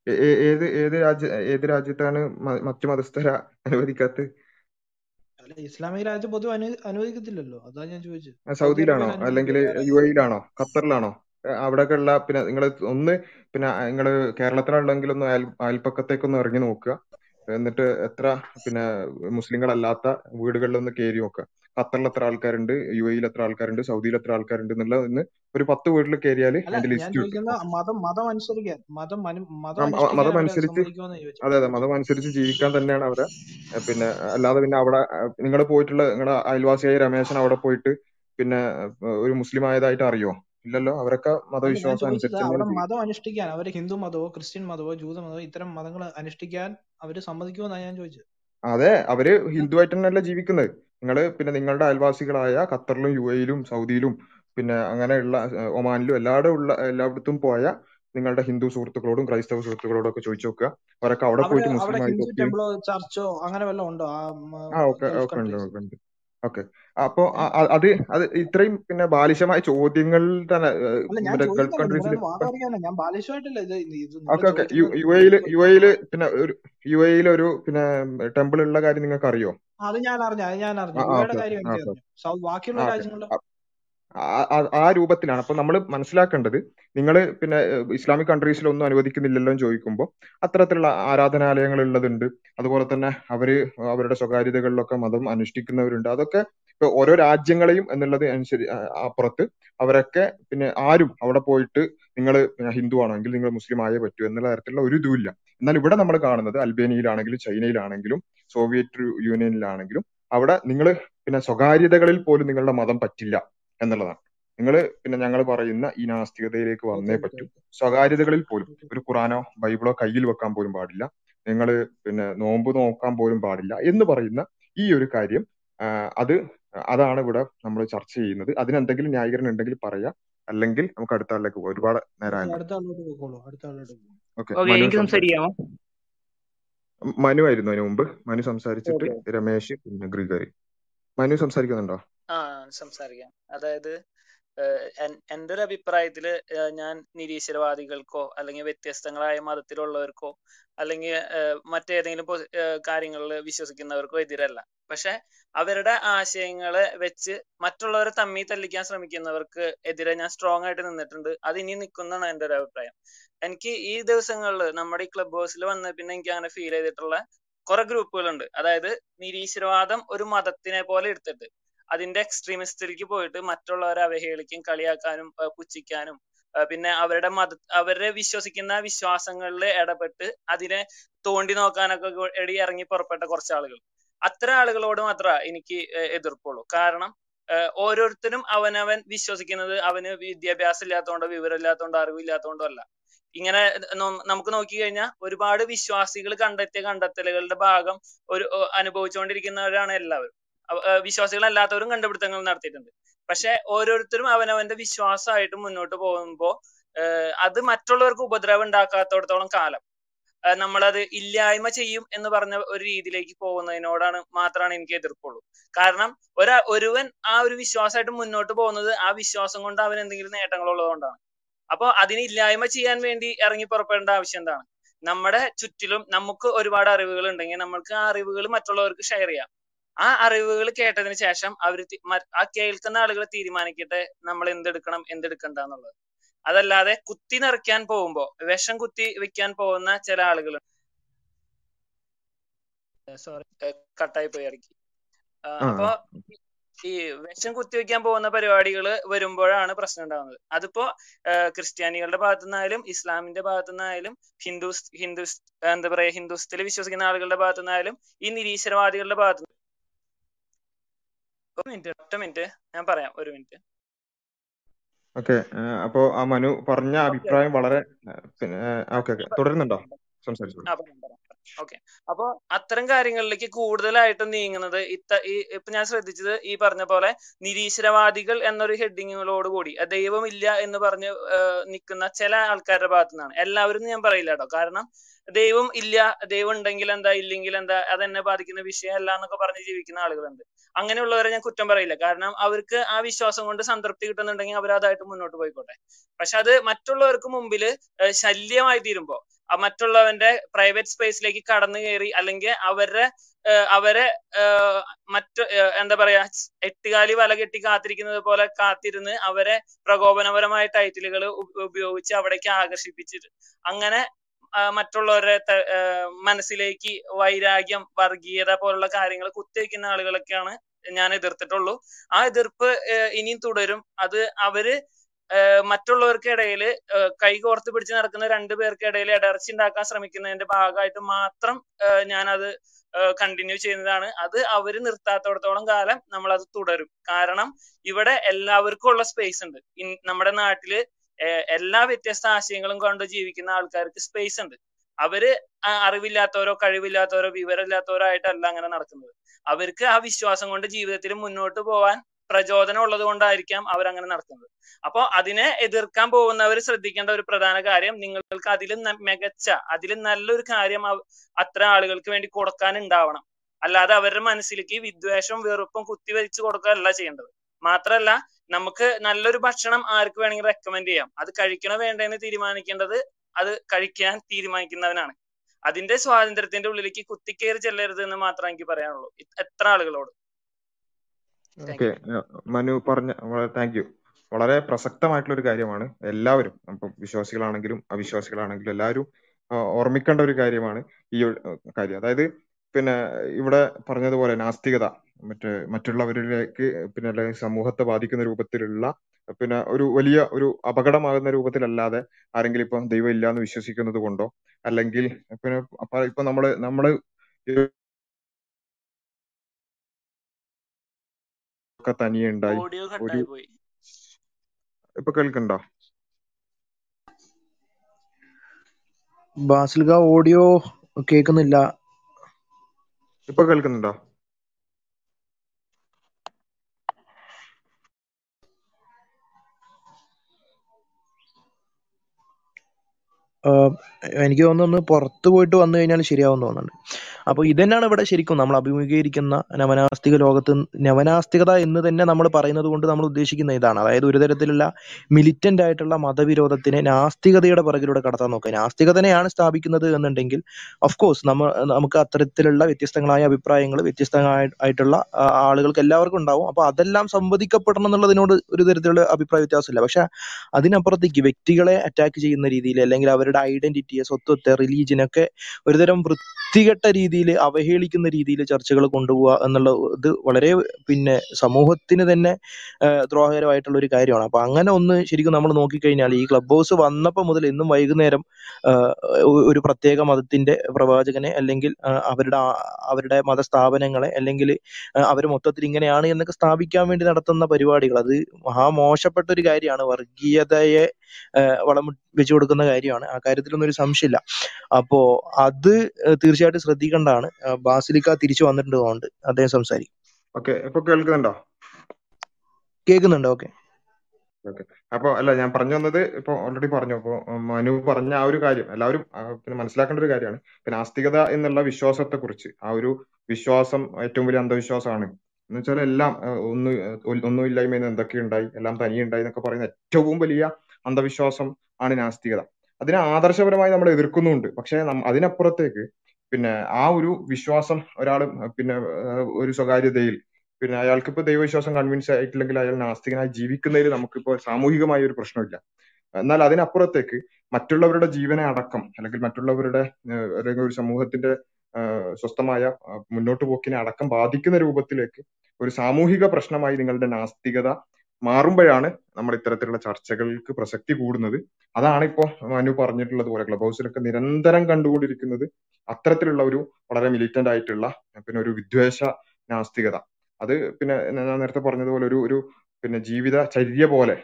ഏ- ഏത് ഏത് രാജ്യ ഏത് രാജ്യത്താണ് മറ്റു മതസ്ഥരെ അനുവദിക്കാത്തത്? അല്ല ഇസ്ലാമിക രാജ്യത്ത് പൊതുവെ അനു അനുവദിക്കത്തില്ലല്ലോ. അതാ ഞാൻ ചോദിച്ചത് സൗദി സൗദിയിലാണോ? അല്ലെങ്കിൽ യു എയിലാണോ ഖത്തറിലാണോ? അവിടെയൊക്കെ ഉള്ള പിന്നെ നിങ്ങൾ ഒന്ന് പിന്നെ നിങ്ങൾ കേരളത്തിലാണെങ്കിൽ ഒന്ന് അയൽ അയൽപ്പക്കത്തേക്കൊന്ന് ഇറങ്ങി നോക്കുക. എന്നിട്ട് എത്ര പിന്നെ മുസ്ലിങ്ങളല്ലാത്ത വീടുകളിലൊന്ന് കയറി നോക്കുക ഖത്തറിൽ എത്ര ആൾക്കാരുണ്ട് യു എയിൽ എത്ര ആൾക്കാരുണ്ട് സൗദിയിൽ എത്ര ആൾക്കാരുണ്ട് എന്നുള്ള ഒന്ന് ഒരു പത്ത് വീട്ടിൽ കയറിയാൽ അതിന്റെ ലിസ്റ്റ് മതം അനുസരിച്ച് അതെ അതെ മതം അനുസരിച്ച് ജീവിക്കാൻ തന്നെയാണ് അവരെ. പിന്നെ അല്ലാതെ പിന്നെ അവിടെ നിങ്ങൾ പോയിട്ടുള്ള നിങ്ങളുടെ അയൽവാസിയായ രമേശൻ അവിടെ പോയിട്ട് പിന്നെ ഒരു മുസ്ലിം ആയതായിട്ട് അറിയോ? ഇല്ലല്ലോ. അവരൊക്കെ മതവിശ്വാസം അനുസരിച്ച് അവിടെ മതം അനുഷ്ഠിക്കാൻ അവർ ഹിന്ദു മതമോ ക്രിസ്ത്യൻ മതമോ ജൂത മതമോ ഇത്തരം മതങ്ങൾ അനുഷ്ഠിക്കാൻ അവർ സമ്മതിക്കുമെന്നാണ് ഞാൻ ചോദിച്ചത്. അതെ അവർ ഹിന്ദു ആയിട്ട് തന്നെയല്ല ജീവിക്കുന്നത്. നിങ്ങൾ പിന്നെ നിങ്ങളുടെ അയൽവാസികളായ ഖത്തറിലും യു എയിലും സൗദിയിലും പിന്നെ അങ്ങനെയുള്ള ഉള്ള ഒമാനിലും എല്ലാവരും ഉള്ള എല്ലായിടത്തും പോയ നിങ്ങളുടെ ഹിന്ദു സുഹൃത്തുക്കളോടും ക്രൈസ്തവ സുഹൃത്തുക്കളോടും ഒക്കെ ചോദിച്ചു നോക്കുക അവരൊക്കെ അവിടെ പോയിട്ട് മുസ്ലിം ആയിട്ട് ചർച്ചോ അങ്ങനെ വല്ലതും ഉണ്ടോ? ആ ഓക്കേ ഓക്കേ ഉണ്ട് ഒക്കെ ഉണ്ട്. ഓക്കെ. അപ്പോ അത് അത് ഇത്രയും പിന്നെ ബാലിശമായ ചോദ്യങ്ങൾ തന്നെ ഗൾഫ് കൺട്രീസിൽ ഓക്കെ ഓക്കെ. യു എയിൽ യു എയിൽ പിന്നെ ഒരു യു എയിൽ ഒരു പിന്നെ ടെമ്പിൾ ഉള്ള കാര്യം നിങ്ങൾക്ക് അറിയോ അത് ഞാൻ അറിഞ്ഞു അത് ഞാൻ അറിഞ്ഞു. ആ ബാക്കിയുള്ള രൂപത്തിലാണ്. അപ്പൊ നമ്മൾ മനസ്സിലാക്കേണ്ടത് നിങ്ങൾ പിന്നെ ഇസ്ലാമിക് കൺട്രീസിലൊന്നും അനുവദിക്കുന്നില്ലല്ലോ എന്ന് ചോദിക്കുമ്പോൾ അത്തരത്തിലുള്ള ആരാധനാലയങ്ങൾ ഉള്ളതുണ്ട് അതുപോലെ തന്നെ അവർ അവരുടെ സ്വകാര്യതകളിലൊക്കെ മതം അനുഷ്ഠിക്കുന്നവരുണ്ട്. അതൊക്കെ ഓരോ രാജ്യങ്ങളെയും എന്നുള്ളത് അനുസരി അപ്പുറത്ത് അവരൊക്കെ പിന്നെ ആരും അവിടെ പോയിട്ട് നിങ്ങൾ ഹിന്ദു ആണെങ്കിൽ നിങ്ങൾ മുസ്ലിം ആയേ പറ്റൂ എന്നുള്ള തരത്തിലുള്ള ഒരു ഇതുമില്ല എന്നാൽ ഇവിടെ നമ്മൾ കാണുന്നത് അൽബേനിയയിലാണെങ്കിലും ചൈനയിലാണെങ്കിലും സോവിയറ്റ് യൂണിയനിലാണെങ്കിലും അവിടെ നിങ്ങൾ പിന്നെ സ്വകാര്യതകളിൽ പോലും നിങ്ങളുടെ മതം പറ്റില്ല എന്നുള്ളതാണ്. നിങ്ങൾ പിന്നെ ഞങ്ങൾ പറയുന്ന ഈ നാസ്തികതയിലേക്ക് വന്നേ പറ്റൂ. സ്വകാര്യതകളിൽ പോലും ഒരു ഖുറാനോ ബൈബിളോ കയ്യിൽ വെക്കാൻ പോലും പാടില്ല. നിങ്ങൾ പിന്നെ നോമ്പ് നോക്കാൻ പോലും പാടില്ല എന്ന് പറയുന്ന ഈ ഒരു കാര്യം അത് അതാണ് ഇവിടെ നമ്മൾ ചർച്ച ചെയ്യുന്നത്. അതിനെന്തെങ്കിലും ന്യായീകരണം ഉണ്ടെങ്കിൽ പറയാം. അല്ലെങ്കിൽ നമുക്ക് അടുത്ത ആളിലേക്ക് പോകാം. ഒരുപാട് നേരം നേരമായല്ലോ മനു ആയിരുന്നു അതിന് മുമ്പ്. മനു സംസാരിച്ചിട്ട് രമേശ് പിന്നെ ഗ്രിഗറി. മനു സംസാരിക്കുന്നുണ്ടോ? ആ സംസാരിക്കാം. അതായത് എന്റെ ഒരു അഭിപ്രായത്തിൽ ഞാൻ നിരീശ്വരവാദികൾക്കോ അല്ലെങ്കിൽ വ്യത്യസ്തങ്ങളായ മതത്തിലുള്ളവർക്കോ അല്ലെങ്കിൽ മറ്റേതെങ്കിലും കാര്യങ്ങളിൽ വിശ്വസിക്കുന്നവർക്കോ എതിരല്ല. പക്ഷെ അവരുടെ ആശയങ്ങളെ വെച്ച് മറ്റുള്ളവരെ തമ്മി തല്ലിക്കാൻ ശ്രമിക്കുന്നവർക്ക് എതിരെ ഞാൻ സ്ട്രോങ് ആയിട്ട് നിന്നിട്ടുണ്ട്. അത് ഇനി നിൽക്കുന്നതാണ് എന്റെ ഒരു അഭിപ്രായം. എനിക്ക് ഈ ദിവസങ്ങളിൽ നമ്മുടെ ഈ ക്ലബ് ഹൗസിൽ വന്ന പിന്നെ എനിക്ക് അങ്ങനെ ഫീൽ ചെയ്തിട്ടുള്ള കുറെ ഗ്രൂപ്പുകളുണ്ട് അതായത് നിരീശ്വരവാദം ഒരു മതത്തിനെ പോലെ എടുത്തിട്ട് അതിന്റെ എക്സ്ട്രീമിസ്റ്റിലേക്ക് പോയിട്ട് മറ്റുള്ളവരെ അവഹേളിക്കും കളിയാക്കാനും പുച്ഛിക്കാനും പിന്നെ അവരുടെ മത അവരെ വിശ്വസിക്കുന്ന വിശ്വാസങ്ങളിൽ ഇടപെട്ട് അതിനെ തോണ്ടി നോക്കാനൊക്കെ ഇറങ്ങി പുറപ്പെട്ട കുറച്ച് ആളുകൾ. അത്തരം ആളുകളോട് മാത്രമേ എനിക്ക് എതിർപ്പുള്ളൂ. കാരണം ഓരോരുത്തരും അവനവൻ വിശ്വസിക്കുന്നത് അവന് വിദ്യാഭ്യാസം ഇല്ലാത്തതുകൊണ്ടോ വിവരമില്ലാത്തതുകൊണ്ടോ അറിവില്ലാത്തതുകൊണ്ടോ അല്ല. ഇങ്ങനെ നമുക്ക് നോക്കി കഴിഞ്ഞാൽ ഒരുപാട് വിശ്വാസികൾ കണ്ടെത്തിയ കണ്ടെത്തലുകളുടെ ഭാഗം ഒരു അനുഭവിച്ചുകൊണ്ടിരിക്കുന്നവരാണ് എല്ലാവരും. വിശ്വാസികളല്ലാത്തവരും കണ്ടുപിടുത്തങ്ങൾ നടത്തിയിട്ടുണ്ട്. പക്ഷെ ഓരോരുത്തരും അവനവന്റെ വിശ്വാസമായിട്ട് മുന്നോട്ട് പോകുമ്പോൾ അത് മറ്റുള്ളവർക്ക് ഉപദ്രവം ഉണ്ടാക്കാത്തടത്തോളം കാലം. നമ്മളത് ഇല്ലായ്മ ചെയ്യും എന്ന് പറഞ്ഞ ഒരു രീതിയിലേക്ക് പോകുന്നതിനോടാണ് മാത്രമാണ് എനിക്ക് എതിർപ്പുള്ളൂ. കാരണം ഒരാ ഒരുവൻ ആ ഒരു വിശ്വാസമായിട്ട് മുന്നോട്ട് പോകുന്നത് ആ വിശ്വാസം കൊണ്ട് അവൻ എന്തെങ്കിലും നേട്ടങ്ങൾ ഉള്ളതുകൊണ്ടാണ് അപ്പൊ അതിനെ ഇല്ലായ്മ ചെയ്യാൻ വേണ്ടി ഇറങ്ങി പുറപ്പെടേണ്ട ആവശ്യം എന്താണ്? നമ്മുടെ ചുറ്റിലും നമുക്ക് ഒരുപാട് അറിവുകൾ ഉണ്ടെങ്കിൽ നമ്മൾക്ക് ആ അറിവുകൾ മറ്റുള്ളവർക്ക് ഷെയർ ചെയ്യാം. ആ അറിവുകൾ കേട്ടതിന് ശേഷം അവർ ആ കേൾക്കുന്ന ആളുകൾ തീരുമാനിക്കട്ടെ നമ്മൾ എന്തെടുക്കണം എന്തെടുക്കണ്ട എന്നുള്ളത്. അതല്ലാതെ കുത്തി നിറയ്ക്കാൻ പോകുമ്പോ വിഷം കുത്തി വെക്കാൻ പോകുന്ന ചില ആളുകൾ സോറി കട്ടായി പോയി ഇറക്കി അപ്പൊ ഈ വിഷം കുത്തിവെക്കാൻ പോകുന്ന പരിപാടികൾ വരുമ്പോഴാണ് പ്രശ്നം ഉണ്ടാകുന്നത് അതിപ്പോ ക്രിസ്ത്യാനികളുടെ ഭാഗത്തു നിന്നായാലും ഇസ്ലാമിന്റെ ഭാഗത്തു നിന്നായാലും ഹിന്ദുസ് ഹിന്ദുസ് എന്താ പറയാ ഹിന്ദുസ്ഥിൽ വിശ്വസിക്കുന്ന ആളുകളുടെ ഭാഗത്തു നിന്നായാലും ഈ നിരീശ്വരവാദികളുടെ ഭാഗത്തു ഒരു മിനിറ്റ് ഒറ്റ മിനിറ്റ്. ഞാൻ പറയാം ഒരു മിനിറ്റ്. ഓക്കെ അപ്പോ ആ മനു പറഞ്ഞ അഭിപ്രായം വളരെ പിന്നെ ഓക്കെ ഓക്കെ. തുടരുന്നുണ്ടോ? സംസാരിച്ചോളൂ. ഓക്കെ അപ്പൊ അത്തരം കാര്യങ്ങളിലേക്ക് കൂടുതലായിട്ട് നീങ്ങുന്നത് ഇത്ത ഈ ഇപ്പൊ ഞാൻ ശ്രദ്ധിച്ചത് ഈ പറഞ്ഞ പോലെ നിരീശ്വരവാദികൾ എന്നൊരു ഹെഡിങ്ങുകളോട് കൂടി "അഹ് ദൈവമില്ല എന്ന് പറഞ്ഞ് നിൽക്കുന്ന ചില ആൾക്കാരുടെ ഭാഗത്തു നിന്നാണ് എല്ലാവരും ഞാൻ പറയില്ല കേട്ടോ. കാരണം ദൈവം ഇല്ല ദൈവം ഉണ്ടെങ്കിൽ എന്താ ഇല്ലെങ്കിൽ എന്താ അതെന്നെ ബാധിക്കുന്ന വിഷയമല്ല എന്നൊക്കെ പറഞ്ഞ് ജീവിക്കുന്ന ആളുകളുണ്ട്. അങ്ങനെയുള്ളവരെ ഞാൻ കുറ്റം പറയില്ല. കാരണം അവർക്ക് ആ വിശ്വാസം കൊണ്ട് സംതൃപ്തി കിട്ടുന്നുണ്ടെങ്കിൽ അവർ അതായിട്ട് മുന്നോട്ട് പോയിക്കോട്ടെ. പക്ഷെ അത് മറ്റുള്ളവർക്ക് മുമ്പിൽ ശല്യമായി തീരുമ്പോ ആ മറ്റുള്ളവന്റെ പ്രൈവറ്റ് സ്പേസിലേക്ക് കടന്നു കയറി അല്ലെങ്കിൽ അവരുടെ അവരെ മറ്റു എന്താ പറയാ എട്ടുകാലി വല കെട്ടി കാത്തിരിക്കുന്നത് പോലെ കാത്തിരുന്ന് അവരെ പ്രകോപനപരമായ ടൈറ്റിലുകൾ ഉപയോഗിച്ച് അവിടേക്ക് ആകർഷിപ്പിച്ചിട്ട്. അങ്ങനെ മറ്റുള്ളവരുടെ മനസ്സിലേക്ക് വൈരാഗ്യം വർഗീയത പോലുള്ള കാര്യങ്ങൾ കുത്തിവെക്കുന്ന ആളുകളൊക്കെയാണ് ഞാൻ എതിർത്തിട്ടുള്ളൂ. ആ എതിർപ്പ് ഇനിയും തുടരും. അത് അവർ മറ്റുള്ളവർക്കിടയിൽ കൈകോർത്ത് പിടിച്ച് നടക്കുന്ന രണ്ടു പേർക്കിടയിൽ ഇടർച്ച ഉണ്ടാക്കാൻ ശ്രമിക്കുന്നതിന്റെ ഭാഗമായിട്ട് മാത്രം ഞാൻ അത് കണ്ടിന്യൂ ചെയ്യുന്നതാണ്. അത് അവർ നിർത്താത്തോടത്തോളം കാലം നമ്മൾ അത് തുടരും. കാരണം ഇവിടെ എല്ലാവർക്കും ഉള്ള സ്പേസ് ഉണ്ട്. നമ്മുടെ നാട്ടിൽ എല്ലാ വ്യത്യസ്ത ആശയങ്ങളും കൊണ്ട് ജീവിക്കുന്ന ആൾക്കാർക്ക് സ്പേസ് ഉണ്ട്. അവർ അറിവില്ലാത്തവരോ കഴിവില്ലാത്തവരോ വിവരമില്ലാത്തവരോ ആയിട്ടല്ല അങ്ങനെ നടക്കുന്നത്. അവർക്ക് ആ വിശ്വാസം കൊണ്ട് ജീവിതത്തിൽ മുന്നോട്ട് പോകാൻ പ്രചോദനം ഉള്ളത് കൊണ്ടായിരിക്കാം അവരങ്ങനെ നടത്തുന്നത്. അപ്പോൾ അതിനെ എതിർക്കാൻ പോകുന്നവർ ശ്രദ്ധിക്കേണ്ട ഒരു പ്രധാന കാര്യം നിങ്ങൾക്ക് അതിലും ന- മികച്ച അതിലും നല്ലൊരു കാര്യം അത്ര ആളുകൾക്ക് വേണ്ടി കൊടുക്കാൻ ഉണ്ടാവണം അല്ലാതെ അവരുടെ മനസ്സിലേക്ക് വിദ്വേഷം വെറുപ്പും കുത്തിവെച്ച് കൊടുക്കുകയല്ല ചെയ്യേണ്ടത്. മാത്രല്ല നമുക്ക് നല്ലൊരു ഭക്ഷണം ആർക്ക് വേണമെങ്കിൽ റെക്കമെൻഡ് ചെയ്യാം. അത് കഴിക്കണോ വേണ്ടെന്ന് തീരുമാനിക്കേണ്ടത് അത് കഴിക്കാൻ തീരുമാനിക്കുന്നവനാണ്. അതിന്റെ സ്വാതന്ത്ര്യത്തിന്റെ ഉള്ളിലേക്ക് കുത്തിക്കേറി ചെല്ലരുത് എന്ന് മാത്രമേ എനിക്ക് പറയാനുള്ളൂ. എത്ര ആളുകളോട്. ഓക്കെ. മനു പറഞ്ഞ വളരെ താങ്ക് യു. വളരെ പ്രസക്തമായിട്ടുള്ള ഒരു കാര്യമാണ്. എല്ലാവരും ഇപ്പം വിശ്വാസികളാണെങ്കിലും അവിശ്വാസികളാണെങ്കിലും എല്ലാവരും ഓർമ്മിക്കേണ്ട ഒരു കാര്യമാണ് ഈ കാര്യം. അതായത് പിന്നെ ഇവിടെ പറഞ്ഞതുപോലെ നാസ്തികത മറ്റ് മറ്റുള്ളവരിലേക്ക് പിന്നെ അല്ലെങ്കിൽ സമൂഹത്തെ ബാധിക്കുന്ന രൂപത്തിലുള്ള പിന്നെ ഒരു വലിയ ഒരു അപകടമാകുന്ന രൂപത്തിലല്ലാതെ ആരെങ്കിലും ഇപ്പം ദൈവം ഇല്ല എന്ന് വിശ്വസിക്കുന്നത് കൊണ്ടോ അല്ലെങ്കിൽ പിന്നെ ഇപ്പൊ നമ്മൾ നമ്മൾ ഒക്കെ തനിയെ ഉണ്ടായി ഓഡിയോ ഒരു ഇപ്പൊ കേൾക്കണ്ടോ? ബാസിൽക ഓഡിയോ കേൾക്കുന്നില്ല. ഇപ്പൊ കേൾക്കുന്നുണ്ടോ? എനിക്ക് തോന്നുന്നു പുറത്തു പുറത്ത് പോയിട്ട് വന്നു കഴിഞ്ഞാൽ ശരിയാവും തോന്നുന്നുണ്ട്. അപ്പോൾ ഇതന്നെയാണ് ഇവിടെ ശരിക്കും നമ്മൾ അഭിമുഖീകരിക്കുന്ന നവനാസ്തിക ലോകത്ത് നവനാസ്തികത എന്ന് തന്നെ നമ്മൾ പറയുന്നത് കൊണ്ട് നമ്മൾ ഉദ്ദേശിക്കുന്ന ഇതാണ്. അതായത് ഒരു തരത്തിലുള്ള മിലിറ്റന്റ് ആയിട്ടുള്ള മതവിരോധത്തിനെ നാസ്തികതയുടെ പിറകിലൂടെ കടത്താൻ നോക്കുക. നാസ്തികതനെയാണ് സ്ഥാപിക്കുന്നത് എന്നുണ്ടെങ്കിൽ ഓഫ് കോഴ്സ് നമുക്ക് അത്തരത്തിലുള്ള വ്യത്യസ്തങ്ങളായ അഭിപ്രായങ്ങൾ വ്യത്യസ്തമായിട്ടുള്ള ആളുകൾക്ക് എല്ലാവർക്കും ഉണ്ടാവും. അപ്പോൾ അതെല്ലാം സംവദിക്കപ്പെടണം എന്നുള്ളതിനോട് ഒരു തരത്തിലുള്ള അഭിപ്രായ വ്യത്യാസമില്ല. പക്ഷെ അതിനപ്പുറത്തേക്ക് വ്യക്തികളെ അറ്റാക്ക് ചെയ്യുന്ന രീതിയിൽ അല്ലെങ്കിൽ അവരുടെ ഐഡന്റിറ്റിയെ സ്വത്വത്തെ റിലീജിയനൊക്കെ ഒരുതരം വൃത്തികെട്ട രീതിയിൽ അവഹേളിക്കുന്ന രീതിയിൽ ചർച്ചകൾ കൊണ്ടുപോവുക എന്നുള്ള ഇത് വളരെ പിന്നെ സമൂഹത്തിന് തന്നെ ദ്രോഹകരമായിട്ടുള്ള ഒരു കാര്യമാണ്. അപ്പൊ അങ്ങനെ ഒന്ന് ശരിക്കും നമ്മൾ നോക്കിക്കഴിഞ്ഞാൽ ഈ ക്ലബ് ഹൗസ് വന്നപ്പോൾ മുതൽ ഇന്നും വൈകുന്നേരം ഒരു പ്രത്യേക മതത്തിന്റെ പ്രവാചകനെ അല്ലെങ്കിൽ അവരുടെ അവരുടെ മതസ്ഥാപനങ്ങളെ അല്ലെങ്കിൽ അവർ മൊത്തത്തിൽ ഇങ്ങനെയാണ് എന്നൊക്കെ സ്ഥാപിക്കാൻ വേണ്ടി നടത്തുന്ന പരിപാടികൾ. അത് മഹാമോശപ്പെട്ട ഒരു കാര്യമാണ്. വർഗീയതയെ വളം വെച്ചു കൊടുക്കുന്ന കാര്യമാണ്. ആ കാര്യത്തിലൊന്നും ഒരു സംശയമില്ല. അപ്പോ അത് തീർച്ചയായിട്ടും ശ്രദ്ധിക്കേണ്ടതാണ്. ബാസിലിക്ക തിരിച്ചു വന്നിട്ടുണ്ട് അദ്ദേഹം സംസാരിക്കും. ഓക്കെ. ഇപ്പൊ കേൾക്കുന്നുണ്ടോ? കേൾക്കുന്നുണ്ട്. ഓക്കെ. ഓക്കെ. അപ്പൊ അല്ല ഞാൻ പറഞ്ഞു വന്നത് ഇപ്പൊ ഓൾറെഡി പറഞ്ഞു. അപ്പൊ മനു പറഞ്ഞ ആ ഒരു കാര്യം എല്ലാവരും പിന്നെ മനസ്സിലാക്കേണ്ട ഒരു കാര്യമാണ്. പിന്നെ ആസ്തികത എന്നുള്ള വിശ്വാസത്തെ കുറിച്ച് ആ ഒരു വിശ്വാസം ഏറ്റവും വലിയ അന്ധവിശ്വാസമാണ്. എന്ന് വെച്ചാൽ എല്ലാം ഒന്നും ഒന്ന് ഒന്നുമില്ലായ്മയിൽ നിന്ന് എന്തൊക്കെ ഉണ്ടായി എല്ലാം തനിയെ ഉണ്ടായി എന്നൊക്കെ പറയുന്ന ഏറ്റവും വലിയ അന്ധവിശ്വാസം ആണ് നാസ്തികത. അതിനെ ആദർശപരമായി നമ്മൾ എതിർക്കുന്നുണ്ട്. പക്ഷെ അതിനപ്പുറത്തേക്ക് പിന്നെ ആ ഒരു വിശ്വാസം ഒരാൾ പിന്നെ ഒരു സ്വകാര്യതയിൽ പിന്നെ അയാൾക്ക് ഇപ്പൊ ദൈവവിശ്വാസം കൺവിൻസ് ആയിട്ടില്ലെങ്കിൽ അയാൾ നാസ്തികനായി ജീവിക്കുന്നതിൽ നമുക്കിപ്പോൾ സാമൂഹികമായ ഒരു പ്രശ്നമില്ല. എന്നാൽ അതിനപ്പുറത്തേക്ക് മറ്റുള്ളവരുടെ ജീവനെ അടക്കം അല്ലെങ്കിൽ മറ്റുള്ളവരുടെ അല്ലെങ്കിൽ ഒരു സമൂഹത്തിന്റെ സ്വസ്ഥമായ മുന്നോട്ട് പോക്കിനെ അടക്കം ബാധിക്കുന്ന രൂപത്തിലേക്ക് ഒരു സാമൂഹിക പ്രശ്നമായി നിങ്ങളുടെ നാസ്തികത മാറുമ്പോഴാണ് നമ്മൾ ഇത്തരത്തിലുള്ള ചർച്ചകൾക്ക് പ്രസക്തി കൂടുന്നത്. അതാണ് ഇപ്പോ മനു പറഞ്ഞിട്ടുള്ളത് പോലെ ക്ലബ് ഹൗസിലൊക്കെ നിരന്തരം കണ്ടുകൊണ്ടിരിക്കുന്നത് അത്തരത്തിലുള്ള ഒരു വളരെ മിലിറ്റന്റ് ആയിട്ടുള്ള പിന്നെ ഒരു വിദ്വേഷ നാസ്തികത. അത് പിന്നെ ഞാൻ നേരത്തെ പറഞ്ഞതുപോലെ ഒരു ഒരു പിന്നെ ജീവിത ചര്യ പോലെ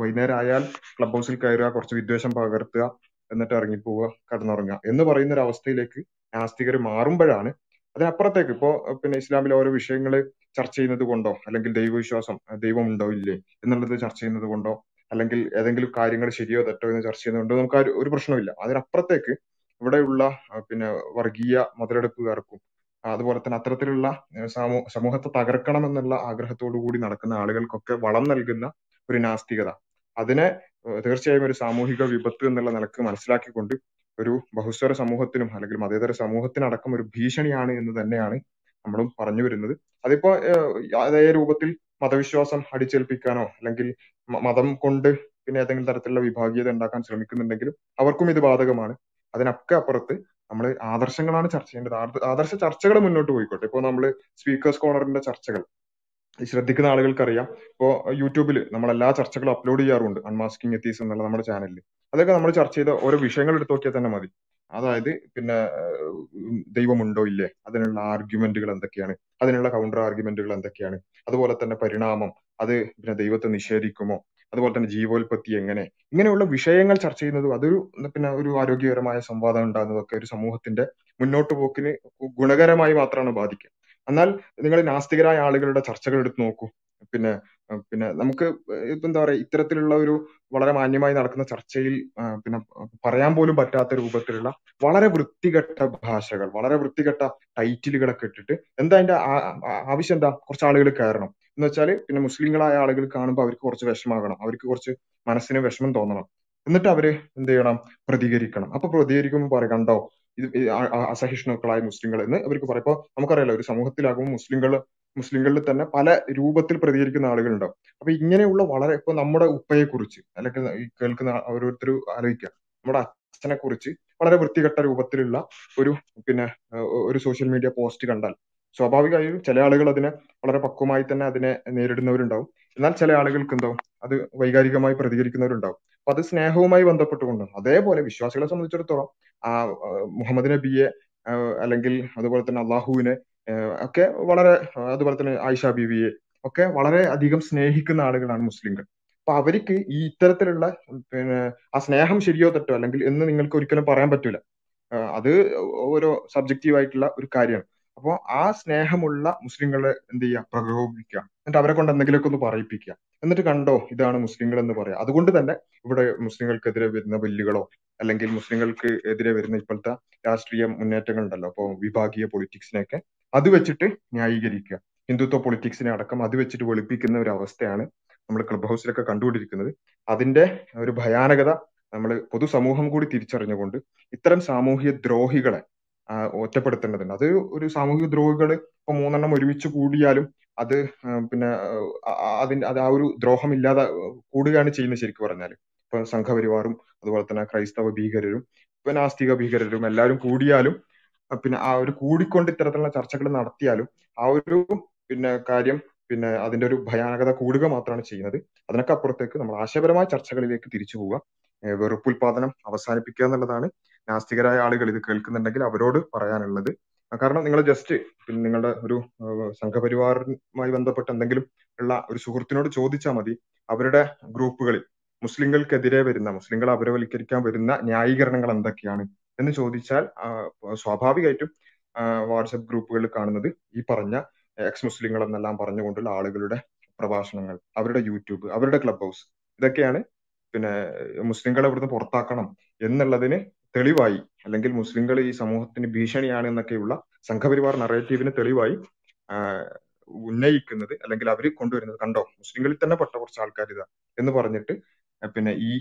വൈകുന്നേരം ആയാൽ ക്ലബ് ഹൗസിൽ കയറുക കുറച്ച് വിദ്വേഷം പകർത്തുക എന്നിട്ട് ഇറങ്ങിപ്പോവുക കടന്നുറങ്ങുക എന്ന് പറയുന്ന ഒരു അവസ്ഥയിലേക്ക് നാസ്തികർ മാറുമ്പോഴാണ് അതിനപ്പുറത്തേക്ക് ഇപ്പോ പിന്നെ ഇസ്ലാമിലെ ഓരോ വിഷയങ്ങൾ ചർച്ച ചെയ്യുന്നത് കൊണ്ടോ അല്ലെങ്കിൽ ദൈവവിശ്വാസം ദൈവം ഉണ്ടോ ഇല്ലേ എന്നുള്ളത് ചർച്ച ചെയ്യുന്നത് കൊണ്ടോ അല്ലെങ്കിൽ ഏതെങ്കിലും കാര്യങ്ങൾ ശരിയോ തെറ്റോ എന്ന് ചർച്ച ചെയ്യുന്നത് കൊണ്ടോ നമുക്ക് ഒരു പ്രശ്നമില്ല അതിനപ്പുറത്തേക്ക് ഇവിടെയുള്ള പിന്നെ വർഗീയ മുതലെടുപ്പുകാർക്കും അതുപോലെ തന്നെ അത്തരത്തിലുള്ള സമൂഹത്തെ തകർക്കണം എന്നുള്ള ആഗ്രഹത്തോടു കൂടി നടക്കുന്ന ആളുകൾക്കൊക്കെ വളം നൽകുന്ന ഒരു നാസ്തികത. അതിനെ തീർച്ചയായും ഒരു സാമൂഹിക വിപത്ത് എന്നുള്ള നിലയ്ക്ക് മനസ്സിലാക്കിക്കൊണ്ട് ഒരു ബഹുസ്വര സമൂഹത്തിനും അല്ലെങ്കിൽ മതേതര സമൂഹത്തിനടക്കം ഒരു ഭീഷണിയാണ് എന്ന് തന്നെയാണ് നമ്മളും പറഞ്ഞു വരുന്നത്. അതിപ്പോ അതേ രൂപത്തിൽ മതവിശ്വാസം അടിച്ചേൽപ്പിക്കാനോ അല്ലെങ്കിൽ മതം കൊണ്ട് പിന്നെ ഏതെങ്കിലും തരത്തിലുള്ള വിഭാഗീയത ഉണ്ടാക്കാൻ ശ്രമിക്കുന്നുണ്ടെങ്കിലും അവർക്കും ഇത് ബാധകമാണ്. അതിനൊക്കെ അപ്പുറത്ത് നമ്മൾ ആദർശങ്ങളാണ് ചർച്ച ചെയ്യേണ്ടത്. ആദർശ ചർച്ചകൾ മുന്നോട്ട് പോയിക്കോട്ടെ. ഇപ്പോൾ നമ്മൾ സ്പീക്കേഴ്സ് കോർണറിന്റെ ചർച്ചകൾ. ശ്രദ്ധിക്കുന്ന ആളുകൾക്കറിയാം. ഇപ്പോൾ യൂട്യൂബിൽ നമ്മൾ എല്ലാ ചർച്ചകളും അപ്ലോഡ് ചെയ്യാറുണ്ട്. അൺമാസ്കിംഗ് എത്തീസ് എന്നുള്ള നമ്മുടെ ചാനലിൽ അതൊക്കെ നമ്മൾ ചർച്ച ചെയ്ത ഓരോ വിഷയങ്ങൾ എടുത്ത് നോക്കിയാൽ തന്നെ മതി. അതായത് പിന്നെ ദൈവമുണ്ടോ ഇല്ലേ? അതിനുള്ള ആർഗ്യുമെന്റുകൾ എന്തൊക്കെയാണ്? അതിനുള്ള കൗണ്ടർ ആർഗ്യുമെന്റുകൾ എന്തൊക്കെയാണ്? അതുപോലെ തന്നെ പരിണാമം. അത് പിന്നെ ദൈവത്തെ നിഷേധിക്കുമോ? അതുപോലെ തന്നെ ജീവോൽപത്തി എങ്ങനെ? ഇങ്ങനെയുള്ള വിഷയങ്ങൾ ചർച്ച ചെയ്യുന്നതും അതൊരു പിന്നെ ഒരു ആരോഗ്യകരമായ സംവാദം ഉണ്ടാകുന്നതൊക്കെ ഒരു സമൂഹത്തിന്റെ മുന്നോട്ട് പോക്കിന് ഗുണകരമായി മാത്രമാണ് ബാധിക്കുക. എന്നാൽ നിങ്ങൾ നാസ്തികരായ ആളുകളുടെ ചർച്ചകൾ എടുത്ത് നോക്കൂ. പിന്നെ പിന്നെ നമുക്ക് ഇപ്പൊ എന്താ പറയാ ഇത്തരത്തിലുള്ള ഒരു വളരെ മാന്യമായി നടക്കുന്ന ചർച്ചയിൽ പിന്നെ പറയാൻ പോലും പറ്റാത്ത രൂപത്തിലുള്ള വളരെ വൃത്തികെട്ട ഭാഷകൾ വളരെ വൃത്തികെട്ട ടൈറ്റിലുകളൊക്കെ ഇട്ടിട്ട് എന്താ അതിന്റെ ആവശ്യം എന്താ? കുറച്ച് ആളുകൾ കയറണം. എന്ന് വെച്ചാൽ പിന്നെ മുസ്ലിങ്ങളായ ആളുകൾ കാണുമ്പോൾ അവർക്ക് കുറച്ച് വിഷമാകണം അവർക്ക് കുറച്ച് മനസ്സിന് വിഷമം തോന്നണം. എന്നിട്ട് അവർ എന്ത് ചെയ്യണം? പ്രതികരിക്കണം. അപ്പൊ പ്രതികരിക്കുമ്പോൾ പറയും കണ്ടോ ഇത് അസഹിഷ്ണുക്കളായ മുസ്ലിങ്ങൾ എന്ന് അവർക്ക് പറയും. ഇപ്പൊ നമുക്കറിയാലോ ഒരു സമൂഹത്തിലാകുമ്പോൾ മുസ്ലിങ്ങൾ മുസ്ലിങ്ങളിൽ തന്നെ പല രൂപത്തിൽ പ്രതികരിക്കുന്ന ആളുകളുണ്ടാവും. അപ്പൊ ഇങ്ങനെയുള്ള വളരെ ഇപ്പൊ നമ്മുടെ ഉപ്പയെ കുറിച്ച് അല്ലെങ്കിൽ കേൾക്കുന്ന ഓരോരുത്തർ ആലോചിക്കുക. നമ്മുടെ അച്ഛനെ കുറിച്ച് വളരെ വൃത്തികെട്ട രൂപത്തിലുള്ള ഒരു പിന്നെ ഒരു സോഷ്യൽ മീഡിയ പോസ്റ്റ് കണ്ടാൽ സ്വാഭാവികമായും ചില ആളുകൾ അതിനെ വളരെ പക്വമായി തന്നെ അതിനെ നേരിടുന്നവരുണ്ടാവും. എന്നാൽ ചില ആളുകൾക്ക് എന്തോ അത് വൈകാരികമായി പ്രതികരിക്കുന്നവരുണ്ടാവും. അപ്പൊ അത് സ്നേഹവുമായി ബന്ധപ്പെട്ടുകൊണ്ടാണ് അതേപോലെ വിശ്വാസികളെ സംബന്ധിച്ചിടത്തോളം ആ മുഹമ്മദ് നബിയെ അല്ലെങ്കിൽ അതുപോലെ തന്നെ അള്ളാഹുവിനെ ഒക്കെ വളരെ അതുപോലെ തന്നെ ആയിഷ ബീവിയെ ഒക്കെ വളരെ അധികം സ്നേഹിക്കുന്ന ആളുകളാണ് മുസ്ലിംകൾ. അപ്പൊ അവർക്ക് ഈ ഇത്തരത്തിലുള്ള പിന്നെ ആ സ്നേഹം ശരിയോ തെറ്റോ അല്ലെങ്കിൽ എന്ന് നിങ്ങൾക്ക് ഒരിക്കലും പറയാൻ പറ്റൂല. അത് ഓരോ സബ്ജക്റ്റീവ് ആയിട്ടുള്ള ഒരു കാര്യമാണ്. അപ്പോൾ ആ സ്നേഹമുള്ള മുസ്ലിങ്ങളെ എന്ത് ചെയ്യുക? പ്രകോപിപ്പിക്കുക. എന്നിട്ട് അവരെ കൊണ്ട് എന്തെങ്കിലുമൊക്കെ ഒന്ന് പറയിപ്പിക്കുക. എന്നിട്ട് കണ്ടോ ഇതാണ് മുസ്ലിങ്ങൾ എന്ന് പറയാം അതുകൊണ്ട് തന്നെ ഇവിടെ മുസ്ലിങ്ങൾക്കെതിരെ വരുന്ന ബില്ലുകളോ അല്ലെങ്കിൽ മുസ്ലിങ്ങൾക്ക് എതിരെ വരുന്ന ഇപ്പോഴത്തെ രാഷ്ട്രീയ മുന്നേറ്റങ്ങൾ ഉണ്ടല്ലോ അപ്പോൾ വിഭാഗീയ പൊളിറ്റിക്സിനെയൊക്കെ അത് വെച്ചിട്ട് ന്യായീകരിക്കുക. ഹിന്ദുത്വ പൊളിറ്റിക്സിനെ അടക്കം അത് വെച്ചിട്ട് വെളുപ്പിക്കുന്ന ഒരു അവസ്ഥയാണ് നമ്മൾ ക്ലബ് ഹൗസിലൊക്കെ കണ്ടുകൊണ്ടിരിക്കുന്നത്. അതിന്റെ ഒരു ഭയാനകത നമ്മൾ പൊതുസമൂഹം കൂടി തിരിച്ചറിഞ്ഞുകൊണ്ട് ഇത്തരം സാമൂഹ്യ ദ്രോഹികളെ ഒറ്റപ്പെടുത്തേണ്ടതുണ്ട്. അത് ഒരു സാമൂഹിക ദ്രോഹികൾ ഇപ്പൊ മൂന്നെണ്ണം ഒരുമിച്ച് കൂടിയാലും അത് പിന്നെ അതിന്റെ അത് ആ ഒരു ദ്രോഹം ഇല്ലാതെ കൂടുകയാണ് ചെയ്യുന്നത് ശരിക്കും പറഞ്ഞാൽ ഇപ്പൊ സംഘപരിവാറും അതുപോലെ തന്നെ ക്രൈസ്തവ ഭീകരരും ഇപ്പൊ നാസ്തിക ഭീകരരും എല്ലാവരും കൂടിയാലും പിന്നെ ആ ഒരു കൂടിക്കൊണ്ട് ഇത്തരത്തിലുള്ള ചർച്ചകൾ നടത്തിയാലും ആ ഒരു പിന്നെ കാര്യം പിന്നെ അതിന്റെ ഒരു ഭയാനകത കൂടുക മാത്രമാണ് ചെയ്യുന്നത്. അതിനൊക്കെ അപ്പുറത്തേക്ക് നമ്മൾ ആശയപരമായ ചർച്ചകളിലേക്ക് തിരിച്ചു പോവുക. വെറുപ്പുൽപാദനം അവസാനിപ്പിക്കുക എന്നുള്ളതാണ് നാസ്തികരായ ആളുകൾ ഇത് കേൾക്കുന്നുണ്ടെങ്കിൽ അവരോട് പറയാനുള്ളത്. കാരണം നിങ്ങൾ ജസ്റ്റ് പിന്നെ നിങ്ങളുടെ ഒരു സംഘപരിവാറുമായി ബന്ധപ്പെട്ട് എന്തെങ്കിലും ഉള്ള ഒരു സുഹൃത്തിനോട് ചോദിച്ചാൽ മതി. അവരുടെ ഗ്രൂപ്പുകളിൽ മുസ്ലിങ്ങൾക്കെതിരെ വരുന്ന മുസ്ലിങ്ങളെ അപരവൽക്കരിക്കാൻ വരുന്ന ന്യായീകരണങ്ങൾ എന്തൊക്കെയാണ് എന്ന് ചോദിച്ചാൽ സ്വാഭാവികമായിട്ടും വാട്സപ്പ് ഗ്രൂപ്പുകളിൽ കാണുന്നത് ഈ പറഞ്ഞ എക്സ് മുസ്ലിങ്ങൾ എന്നെല്ലാം പറഞ്ഞുകൊണ്ടുള്ള ആളുകളുടെ പ്രഭാഷണങ്ങൾ അവരുടെ യൂട്യൂബ് അവരുടെ ക്ലബ് ഹൗസ് ഇതൊക്കെയാണ് പിന്നെ മുസ്ലിങ്ങളെ ഇവിടുന്ന് പുറത്താക്കണം എന്നുള്ളതിന് തെളിവായി. അല്ലെങ്കിൽ മുസ്ലിങ്ങൾ ഈ സമൂഹത്തിന് ഭീഷണിയാണ് എന്നൊക്കെയുള്ള സംഘപരിവാർ നറേറ്റീവിന് തെളിവായി ഉന്നയിക്കുന്നത് അല്ലെങ്കിൽ അവർ കൊണ്ടുവരുന്നത്. കണ്ടോ? മുസ്ലിങ്ങളിൽ തന്നെ പെട്ട കുറച്ച് ആൾക്കാർ ഇതാ എന്ന് പറഞ്ഞിട്ട് പിന്നെ ഈ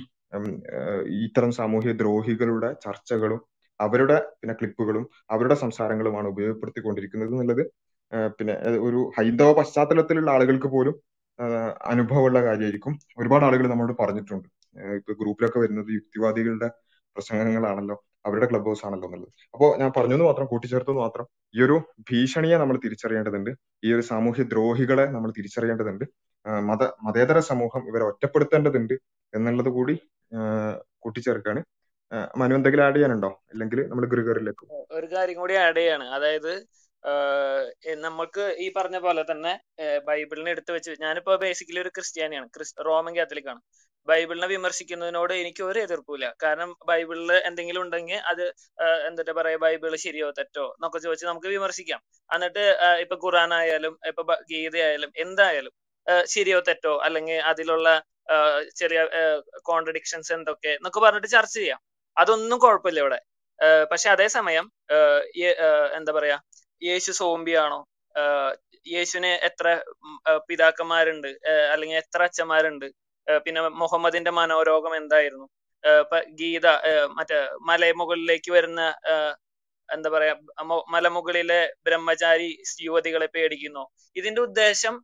ഇത്തരം സാമൂഹ്യ ദ്രോഹികളുടെ ചർച്ചകളും അവരുടെ പിന്നെ ക്ലിപ്പുകളും അവരുടെ സംസാരങ്ങളുമാണ് ഉപയോഗപ്പെടുത്തിക്കൊണ്ടിരിക്കുന്നത് എന്നുള്ളത് പിന്നെ ഒരു ഹൈന്ദവ പശ്ചാത്തലത്തിലുള്ള ആളുകൾക്ക് പോലും അനുഭവമുള്ള കാര്യമായിരിക്കും. ഒരുപാട് ആളുകൾ നമ്മളോട് പറഞ്ഞിട്ടുണ്ട്. ഗ്രൂപ്പിലൊക്കെ വരുന്നത് യുക്തിവാദികളുടെ പ്രസംഗങ്ങളാണല്ലോ അവരുടെ ക്ലബ് ഹൗസ് ആണല്ലോ എന്നുള്ളത്. അപ്പോ ഞാൻ പറഞ്ഞു മാത്രം കൂട്ടിച്ചേർത്തെന്ന് മാത്രം ഈ ഒരു ഭീഷണിയെ നമ്മൾ തിരിച്ചറിയേണ്ടതുണ്ട് ഈ ഒരു സാമൂഹ്യ ദ്രോഹികളെ നമ്മൾ തിരിച്ചറിയേണ്ടതുണ്ട് മത മതേതര സമൂഹം ഇവരെ ഒറ്റപ്പെടുത്തേണ്ടതുണ്ട് എന്നുള്ളത് കൂടി കൂട്ടിച്ചേർക്കാണ്. മനു എന്തെങ്കിലും ആഡ് ചെയ്യാനുണ്ടോ? അല്ലെങ്കിൽ നമ്മൾ ഗ്രിഗറിലേക്ക് ഒരു കാര്യം കൂടി ആഡ് ചെയ്യാണ്. അതായത് നമ്മൾക്ക് ഈ പറഞ്ഞ പോലെ തന്നെ ബൈബിളിനെ എടുത്തു വെച്ച് ഞാനിപ്പോ ബേസിക്കലി ഒരു ക്രിസ്ത്യാനിയാണ്. ക്രിസ് റോമൻ കാത്തലിക് ആണ് ബൈബിളിനെ വിമർശിക്കുന്നതിനോട് എനിക്ക് ഒരു എതിർപ്പില്ല കാരണം ബൈബിളിൽ എന്തെങ്കിലും ഉണ്ടെങ്കിൽ അത് എന്താ പറയാ ബൈബിൾ ശരിയോ തെറ്റോ എന്നൊക്കെ ചോദിച്ച് നമുക്ക് വിമർശിക്കാം. എന്നിട്ട് ഇപ്പൊ ഖുറാൻ ആയാലും ഇപ്പൊ ഗീത ഗീതയായാലും എന്തായാലും ശരിയോ തെറ്റോ അല്ലെങ്കിൽ അതിലുള്ള ചെറിയ കോൺട്രഡിക്ഷൻസ് എന്തൊക്കെ എന്നൊക്കെ പറഞ്ഞിട്ട് ചർച്ച ചെയ്യാം. അതൊന്നും കുഴപ്പമില്ല ഇവിടെ. പക്ഷെ അതേസമയം എന്താ പറയാ യേശു സോംബിയാണോ? യേശുവിന് എത്ര പിതാക്കന്മാരുണ്ട്? അല്ലെങ്കിൽ എത്ര അച്ഛന്മാരുണ്ട്? പിന്നെ മുഹമ്മദിന്റെ മനോരോഗം എന്തായിരുന്നു? ഗീത മറ്റേ മലമുകളിലേക്ക് വരുന്ന എന്താ പറയാ മലമുകളിലെ ബ്രഹ്മചാരി യുവതികളെ പേടിക്കുന്നു. ഇതിന്റെ ഉദ്ദേശം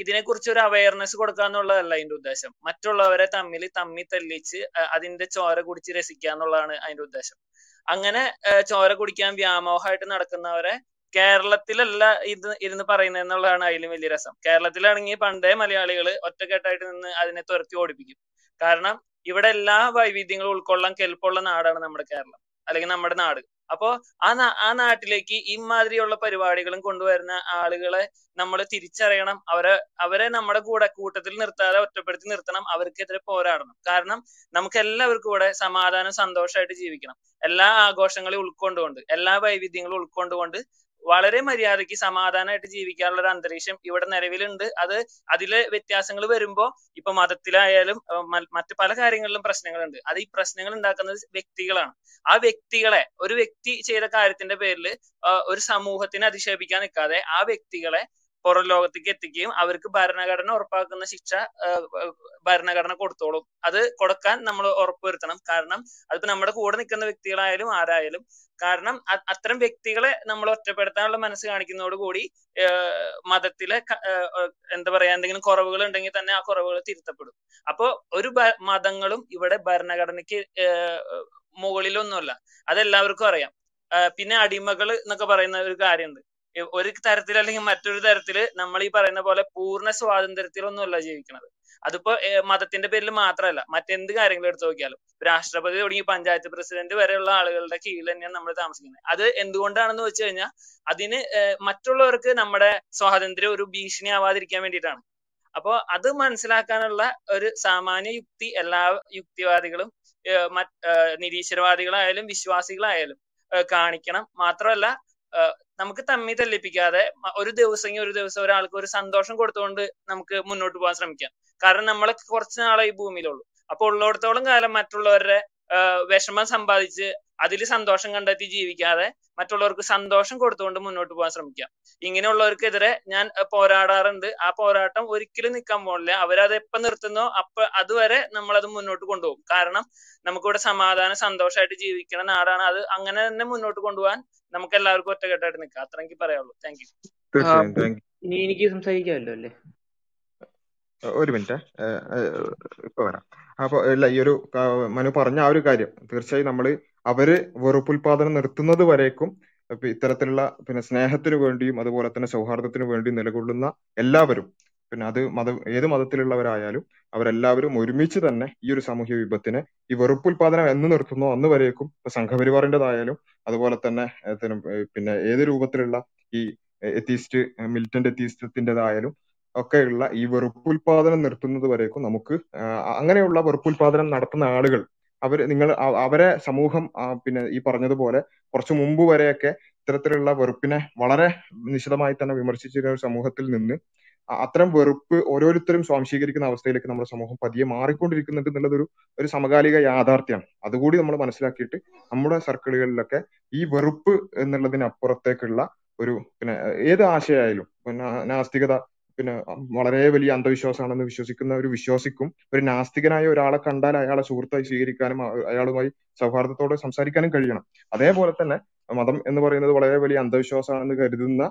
ഇതിനെ കുറിച്ച് ഒരു അവയർനെസ് കൊടുക്കുക എന്നുള്ളതല്ല അതിന്റെ ഉദ്ദേശം. മറ്റുള്ളവരെ തമ്മിൽ തമ്മി തല്ലിച്ച് അതിന്റെ ചോര കുടിച്ച് രസിക്കുക എന്നുള്ളതാണ് അതിന്റെ ഉദ്ദേശം. അങ്ങനെ ചോര കുടിക്കാൻ വ്യാമോഹമായിട്ട് നടക്കുന്നവരെ കേരളത്തിലല്ല ഇത് ഇരുന്ന് പറയുന്നത് എന്നുള്ളതാണ് അതിലും വലിയ രസം. കേരളത്തിലാണെങ്കിൽ പണ്ടേ മലയാളികൾ ഒറ്റക്കെട്ടായിട്ട് നിന്ന് അതിനെ തുരത്തി ഓടിപ്പിക്കും. കാരണം ഇവിടെ എല്ലാ വൈവിധ്യങ്ങളും ഉൾക്കൊള്ളാൻ കെൽപ്പുള്ള നാടാണ് നമ്മുടെ കേരളം അല്ലെങ്കിൽ നമ്മുടെ നാട്. അപ്പോ ആ ആ നാട്ടിലേക്ക് ഇമാതിരിയുള്ള പരിപാടികളും കൊണ്ടുവരുന്ന ആളുകളെ നമ്മൾ തിരിച്ചറിയണം. അവരെ അവരെ നമ്മുടെ കൂടെ കൂട്ടത്തിൽ നിർത്താതെ ഒറ്റപ്പെടുത്തി നിർത്തണം. അവർക്കെതിരെ പോരാടണം. കാരണം നമുക്ക് എല്ലാവർക്കും ഇവിടെ സമാധാനം സന്തോഷമായിട്ട് ജീവിക്കണം. എല്ലാ ആഘോഷങ്ങളെയും ഉൾക്കൊണ്ടുകൊണ്ട് എല്ലാ വൈവിധ്യങ്ങളും ഉൾക്കൊണ്ടുകൊണ്ട് വളരെ മര്യാദയ്ക്ക് സമാധാനമായിട്ട് ജീവിക്കാനുള്ള ഒരു അന്തരീക്ഷം ഇവിടെ നിലവിലുണ്ട്. അത് അതിലെ വ്യത്യാസങ്ങൾ വരുമ്പോ ഇപ്പൊ മതത്തിലായാലും മറ്റു പല കാര്യങ്ങളിലും പ്രശ്നങ്ങളുണ്ട്. അത് ഈ പ്രശ്നങ്ങൾ ഉണ്ടാക്കുന്നത് വ്യക്തികളാണ്. ആ വ്യക്തികളെ ഒരു വ്യക്തി ചെയ്ത കാര്യത്തിന്റെ പേരിൽ ഒരു സമൂഹത്തിനെ അധിക്ഷേപിക്കാൻ നിൽക്കാതെ ആ വ്യക്തികളെ പുറം ലോകത്തേക്ക് എത്തിക്കുകയും അവർക്ക് ഭരണഘടന ഉറപ്പാക്കുന്ന ശിക്ഷ ഭരണഘടന കൊടുത്തോളും. അത് കൊടുക്കാൻ നമ്മൾ ഉറപ്പുവരുത്തണം കാരണം അതിപ്പോ നമ്മുടെ കൂടെ നിൽക്കുന്ന വ്യക്തികളായാലും ആരായാലും കാരണം അത്തരം വ്യക്തികളെ നമ്മൾ ഒറ്റപ്പെടുത്താനുള്ള മനസ്സ് കാണിക്കുന്നതോടുകൂടി കൂടി മതത്തിലെ എന്താ പറയാ എന്തെങ്കിലും കുറവുകൾ ഉണ്ടെങ്കിൽ തന്നെ ആ കുറവുകൾ തിരുത്തപ്പെടും. അപ്പോ ഒരു മതങ്ങളും ഇവിടെ ഭരണഘടനയ്ക്ക് മുകളിലൊന്നുമല്ല. അതെല്ലാവർക്കും അറിയാം. പിന്നെ അടിമകൾ എന്നൊക്കെ പറയുന്ന ഒരു കാര്യമുണ്ട്. ഒരു തരത്തിൽ അല്ലെങ്കിൽ മറ്റൊരു തരത്തിൽ നമ്മൾ ഈ പറയുന്ന പോലെ പൂർണ സ്വാതന്ത്ര്യത്തിലൊന്നുമല്ല ജീവിക്കുന്നത്. അതിപ്പോ മതത്തിന്റെ പേരിൽ മാത്രമല്ല മറ്റെന്ത് കാര്യങ്ങൾ എടുത്തു നോക്കിയാലും രാഷ്ട്രപതി തുടങ്ങി പഞ്ചായത്ത് പ്രസിഡന്റ് വരെയുള്ള ആളുകളുടെ കീഴിൽ തന്നെയാണ് നമ്മൾ താമസിക്കുന്നത്. അത് എന്തുകൊണ്ടാണെന്ന് വെച്ച് കഴിഞ്ഞാൽ അതിന് മറ്റുള്ളവർക്ക് നമ്മുടെ സ്വാതന്ത്ര്യം ഒരു ഭീഷണി ആവാതിരിക്കാൻ വേണ്ടിയിട്ടാണ്. അപ്പോ അത് മനസ്സിലാക്കാനുള്ള ഒരു സാമാന്യ യുക്തി എല്ലാ യുക്തിവാദികളും നിരീശ്വരവാദികളായാലും വിശ്വാസികളായാലും കാണിക്കണം. മാത്രമല്ല നമുക്ക് തമ്മി തല്ലിപ്പിക്കാതെ ഒരു ദിവസം ഒരു ദിവസം ഒരാൾക്ക് ഒരു സന്തോഷം കൊടുത്തുകൊണ്ട് നമുക്ക് മുന്നോട്ട് പോകാൻ ശ്രമിക്കാം. കാരണം നമ്മളെ കുറച്ച് നാളെ ഈ ഭൂമിയിലുള്ളൂ. അപ്പൊ ഉള്ളിടത്തോളം കാലം മറ്റുള്ളവരുടെ വിഷമം സമ്പാദിച്ച് അതിൽ സന്തോഷം കണ്ടെത്തി ജീവിക്കാതെ മറ്റുള്ളവർക്ക് സന്തോഷം കൊടുത്തുകൊണ്ട് മുന്നോട്ട് പോകാൻ ശ്രമിക്കാം ഇങ്ങനെയുള്ളവർക്കെതിരെ ഞാൻ പോരാടാറുണ്ട്. ആ പോരാട്ടം ഒരിക്കലും നിൽക്കാൻ പോകില്ല അവരത് എപ്പം നിർത്തുന്നോ അപ്പൊ അതുവരെ നമ്മൾ അത് മുന്നോട്ട് കൊണ്ടുപോകും. കാരണം നമുക്കിവിടെ സമാധാനം സന്തോഷമായിട്ട് ജീവിക്കുന്ന നാടാണ്. അത് അങ്ങനെ തന്നെ മുന്നോട്ട് കൊണ്ടുപോകാൻ നമുക്ക് എല്ലാവർക്കും ഒറ്റക്കെട്ടായിട്ട് നിൽക്കാം. അത്ര എനിക്ക് പറയാനുള്ളൂ താങ്ക് യു ഇനി എനിക്ക് സംസാരിക്കാമല്ലോ അല്ലേ? ഒരു മിനിറ്റ്. ഇപ്പൊ വരാം. അപ്പൊ ഇല്ല ഈ ഒരു മനു പറഞ്ഞ ആ ഒരു കാര്യം തീർച്ചയായും നമ്മൾ അവർ വെറുപ്പുൽപാദനം നിർത്തുന്നത് വരേക്കും ഇത്തരത്തിലുള്ള പിന്നെ സ്നേഹത്തിനു വേണ്ടിയും അതുപോലെ തന്നെ സൗഹാർദ്ദത്തിനു വേണ്ടിയും നിലകൊള്ളുന്ന എല്ലാവരും പിന്നെ അത് മത ഏത് മതത്തിലുള്ളവരായാലും അവരെല്ലാവരും ഒരുമിച്ച് തന്നെ ഈ ഒരു സാമൂഹ്യ വിപത്തിനെ ഈ വെറുപ്പുൽപാദനം എന്ന് നിർത്തുന്നോ അന്ന് വരേക്കും. ഇപ്പൊ സംഘപരിവാറിന്റെതായാലും അതുപോലെ തന്നെ പിന്നെ ഏത് രൂപത്തിലുള്ള ഈ എത്തീസ്റ്റ് മിലിറ്റന്റ് എത്തീസ്റ്റത്തിന്റെതായാലും ഒക്കെയുള്ള ഈ വെറുപ്പുൽപാദനം നിർത്തുന്നത് വരേക്കും നമുക്ക് അങ്ങനെയുള്ള വെറുപ്പുൽപാദനം നടത്തുന്ന ആളുകൾ അവർ നിങ്ങൾ അവരെ സമൂഹം പിന്നെ ഈ പറഞ്ഞതുപോലെ കുറച്ച് മുമ്പ് വരെയൊക്കെ ഇത്തരത്തിലുള്ള വെറുപ്പിനെ വളരെ നിശിതമായി തന്നെ വിമർശിച്ചിരുന്ന ഒരു സമൂഹത്തിൽ നിന്ന് അത്തരം വെറുപ്പ് ഓരോരുത്തരും സ്വാംശീകരിക്കുന്ന അവസ്ഥയിലേക്ക് നമ്മുടെ സമൂഹം പതിയെ മാറിക്കൊണ്ടിരിക്കുന്നുണ്ട് എന്നുള്ളതൊരു ഒരു ഒരു സമകാലിക യാഥാർത്ഥ്യമാണ്. അതുകൂടി നമ്മൾ മനസ്സിലാക്കിയിട്ട് നമ്മുടെ സർക്കിളുകളിലൊക്കെ ഈ വെറുപ്പ് എന്നുള്ളതിനപ്പുറത്തേക്കുള്ള ഒരു പിന്നെ ഏത് ആശയമായാലും പിന്നെ നാസ്തികത പിന്നെ വളരെ വലിയ അന്ധവിശ്വാസമാണെന്ന് വിശ്വസിക്കുന്ന ഒരു വിശ്വാസിക്കും ഒരു നാസ്തികനായ ഒരാളെ കണ്ടാൽ അയാളെ സുഹൃത്തായി സ്വീകരിക്കാനും അയാളുമായി സൗഹാർദ്ദത്തോടെ സംസാരിക്കാനും കഴിയണം. അതേപോലെ തന്നെ മതം എന്ന് പറയുന്നത് വളരെ വലിയ അന്ധവിശ്വാസമാണെന്ന് കരുതുന്ന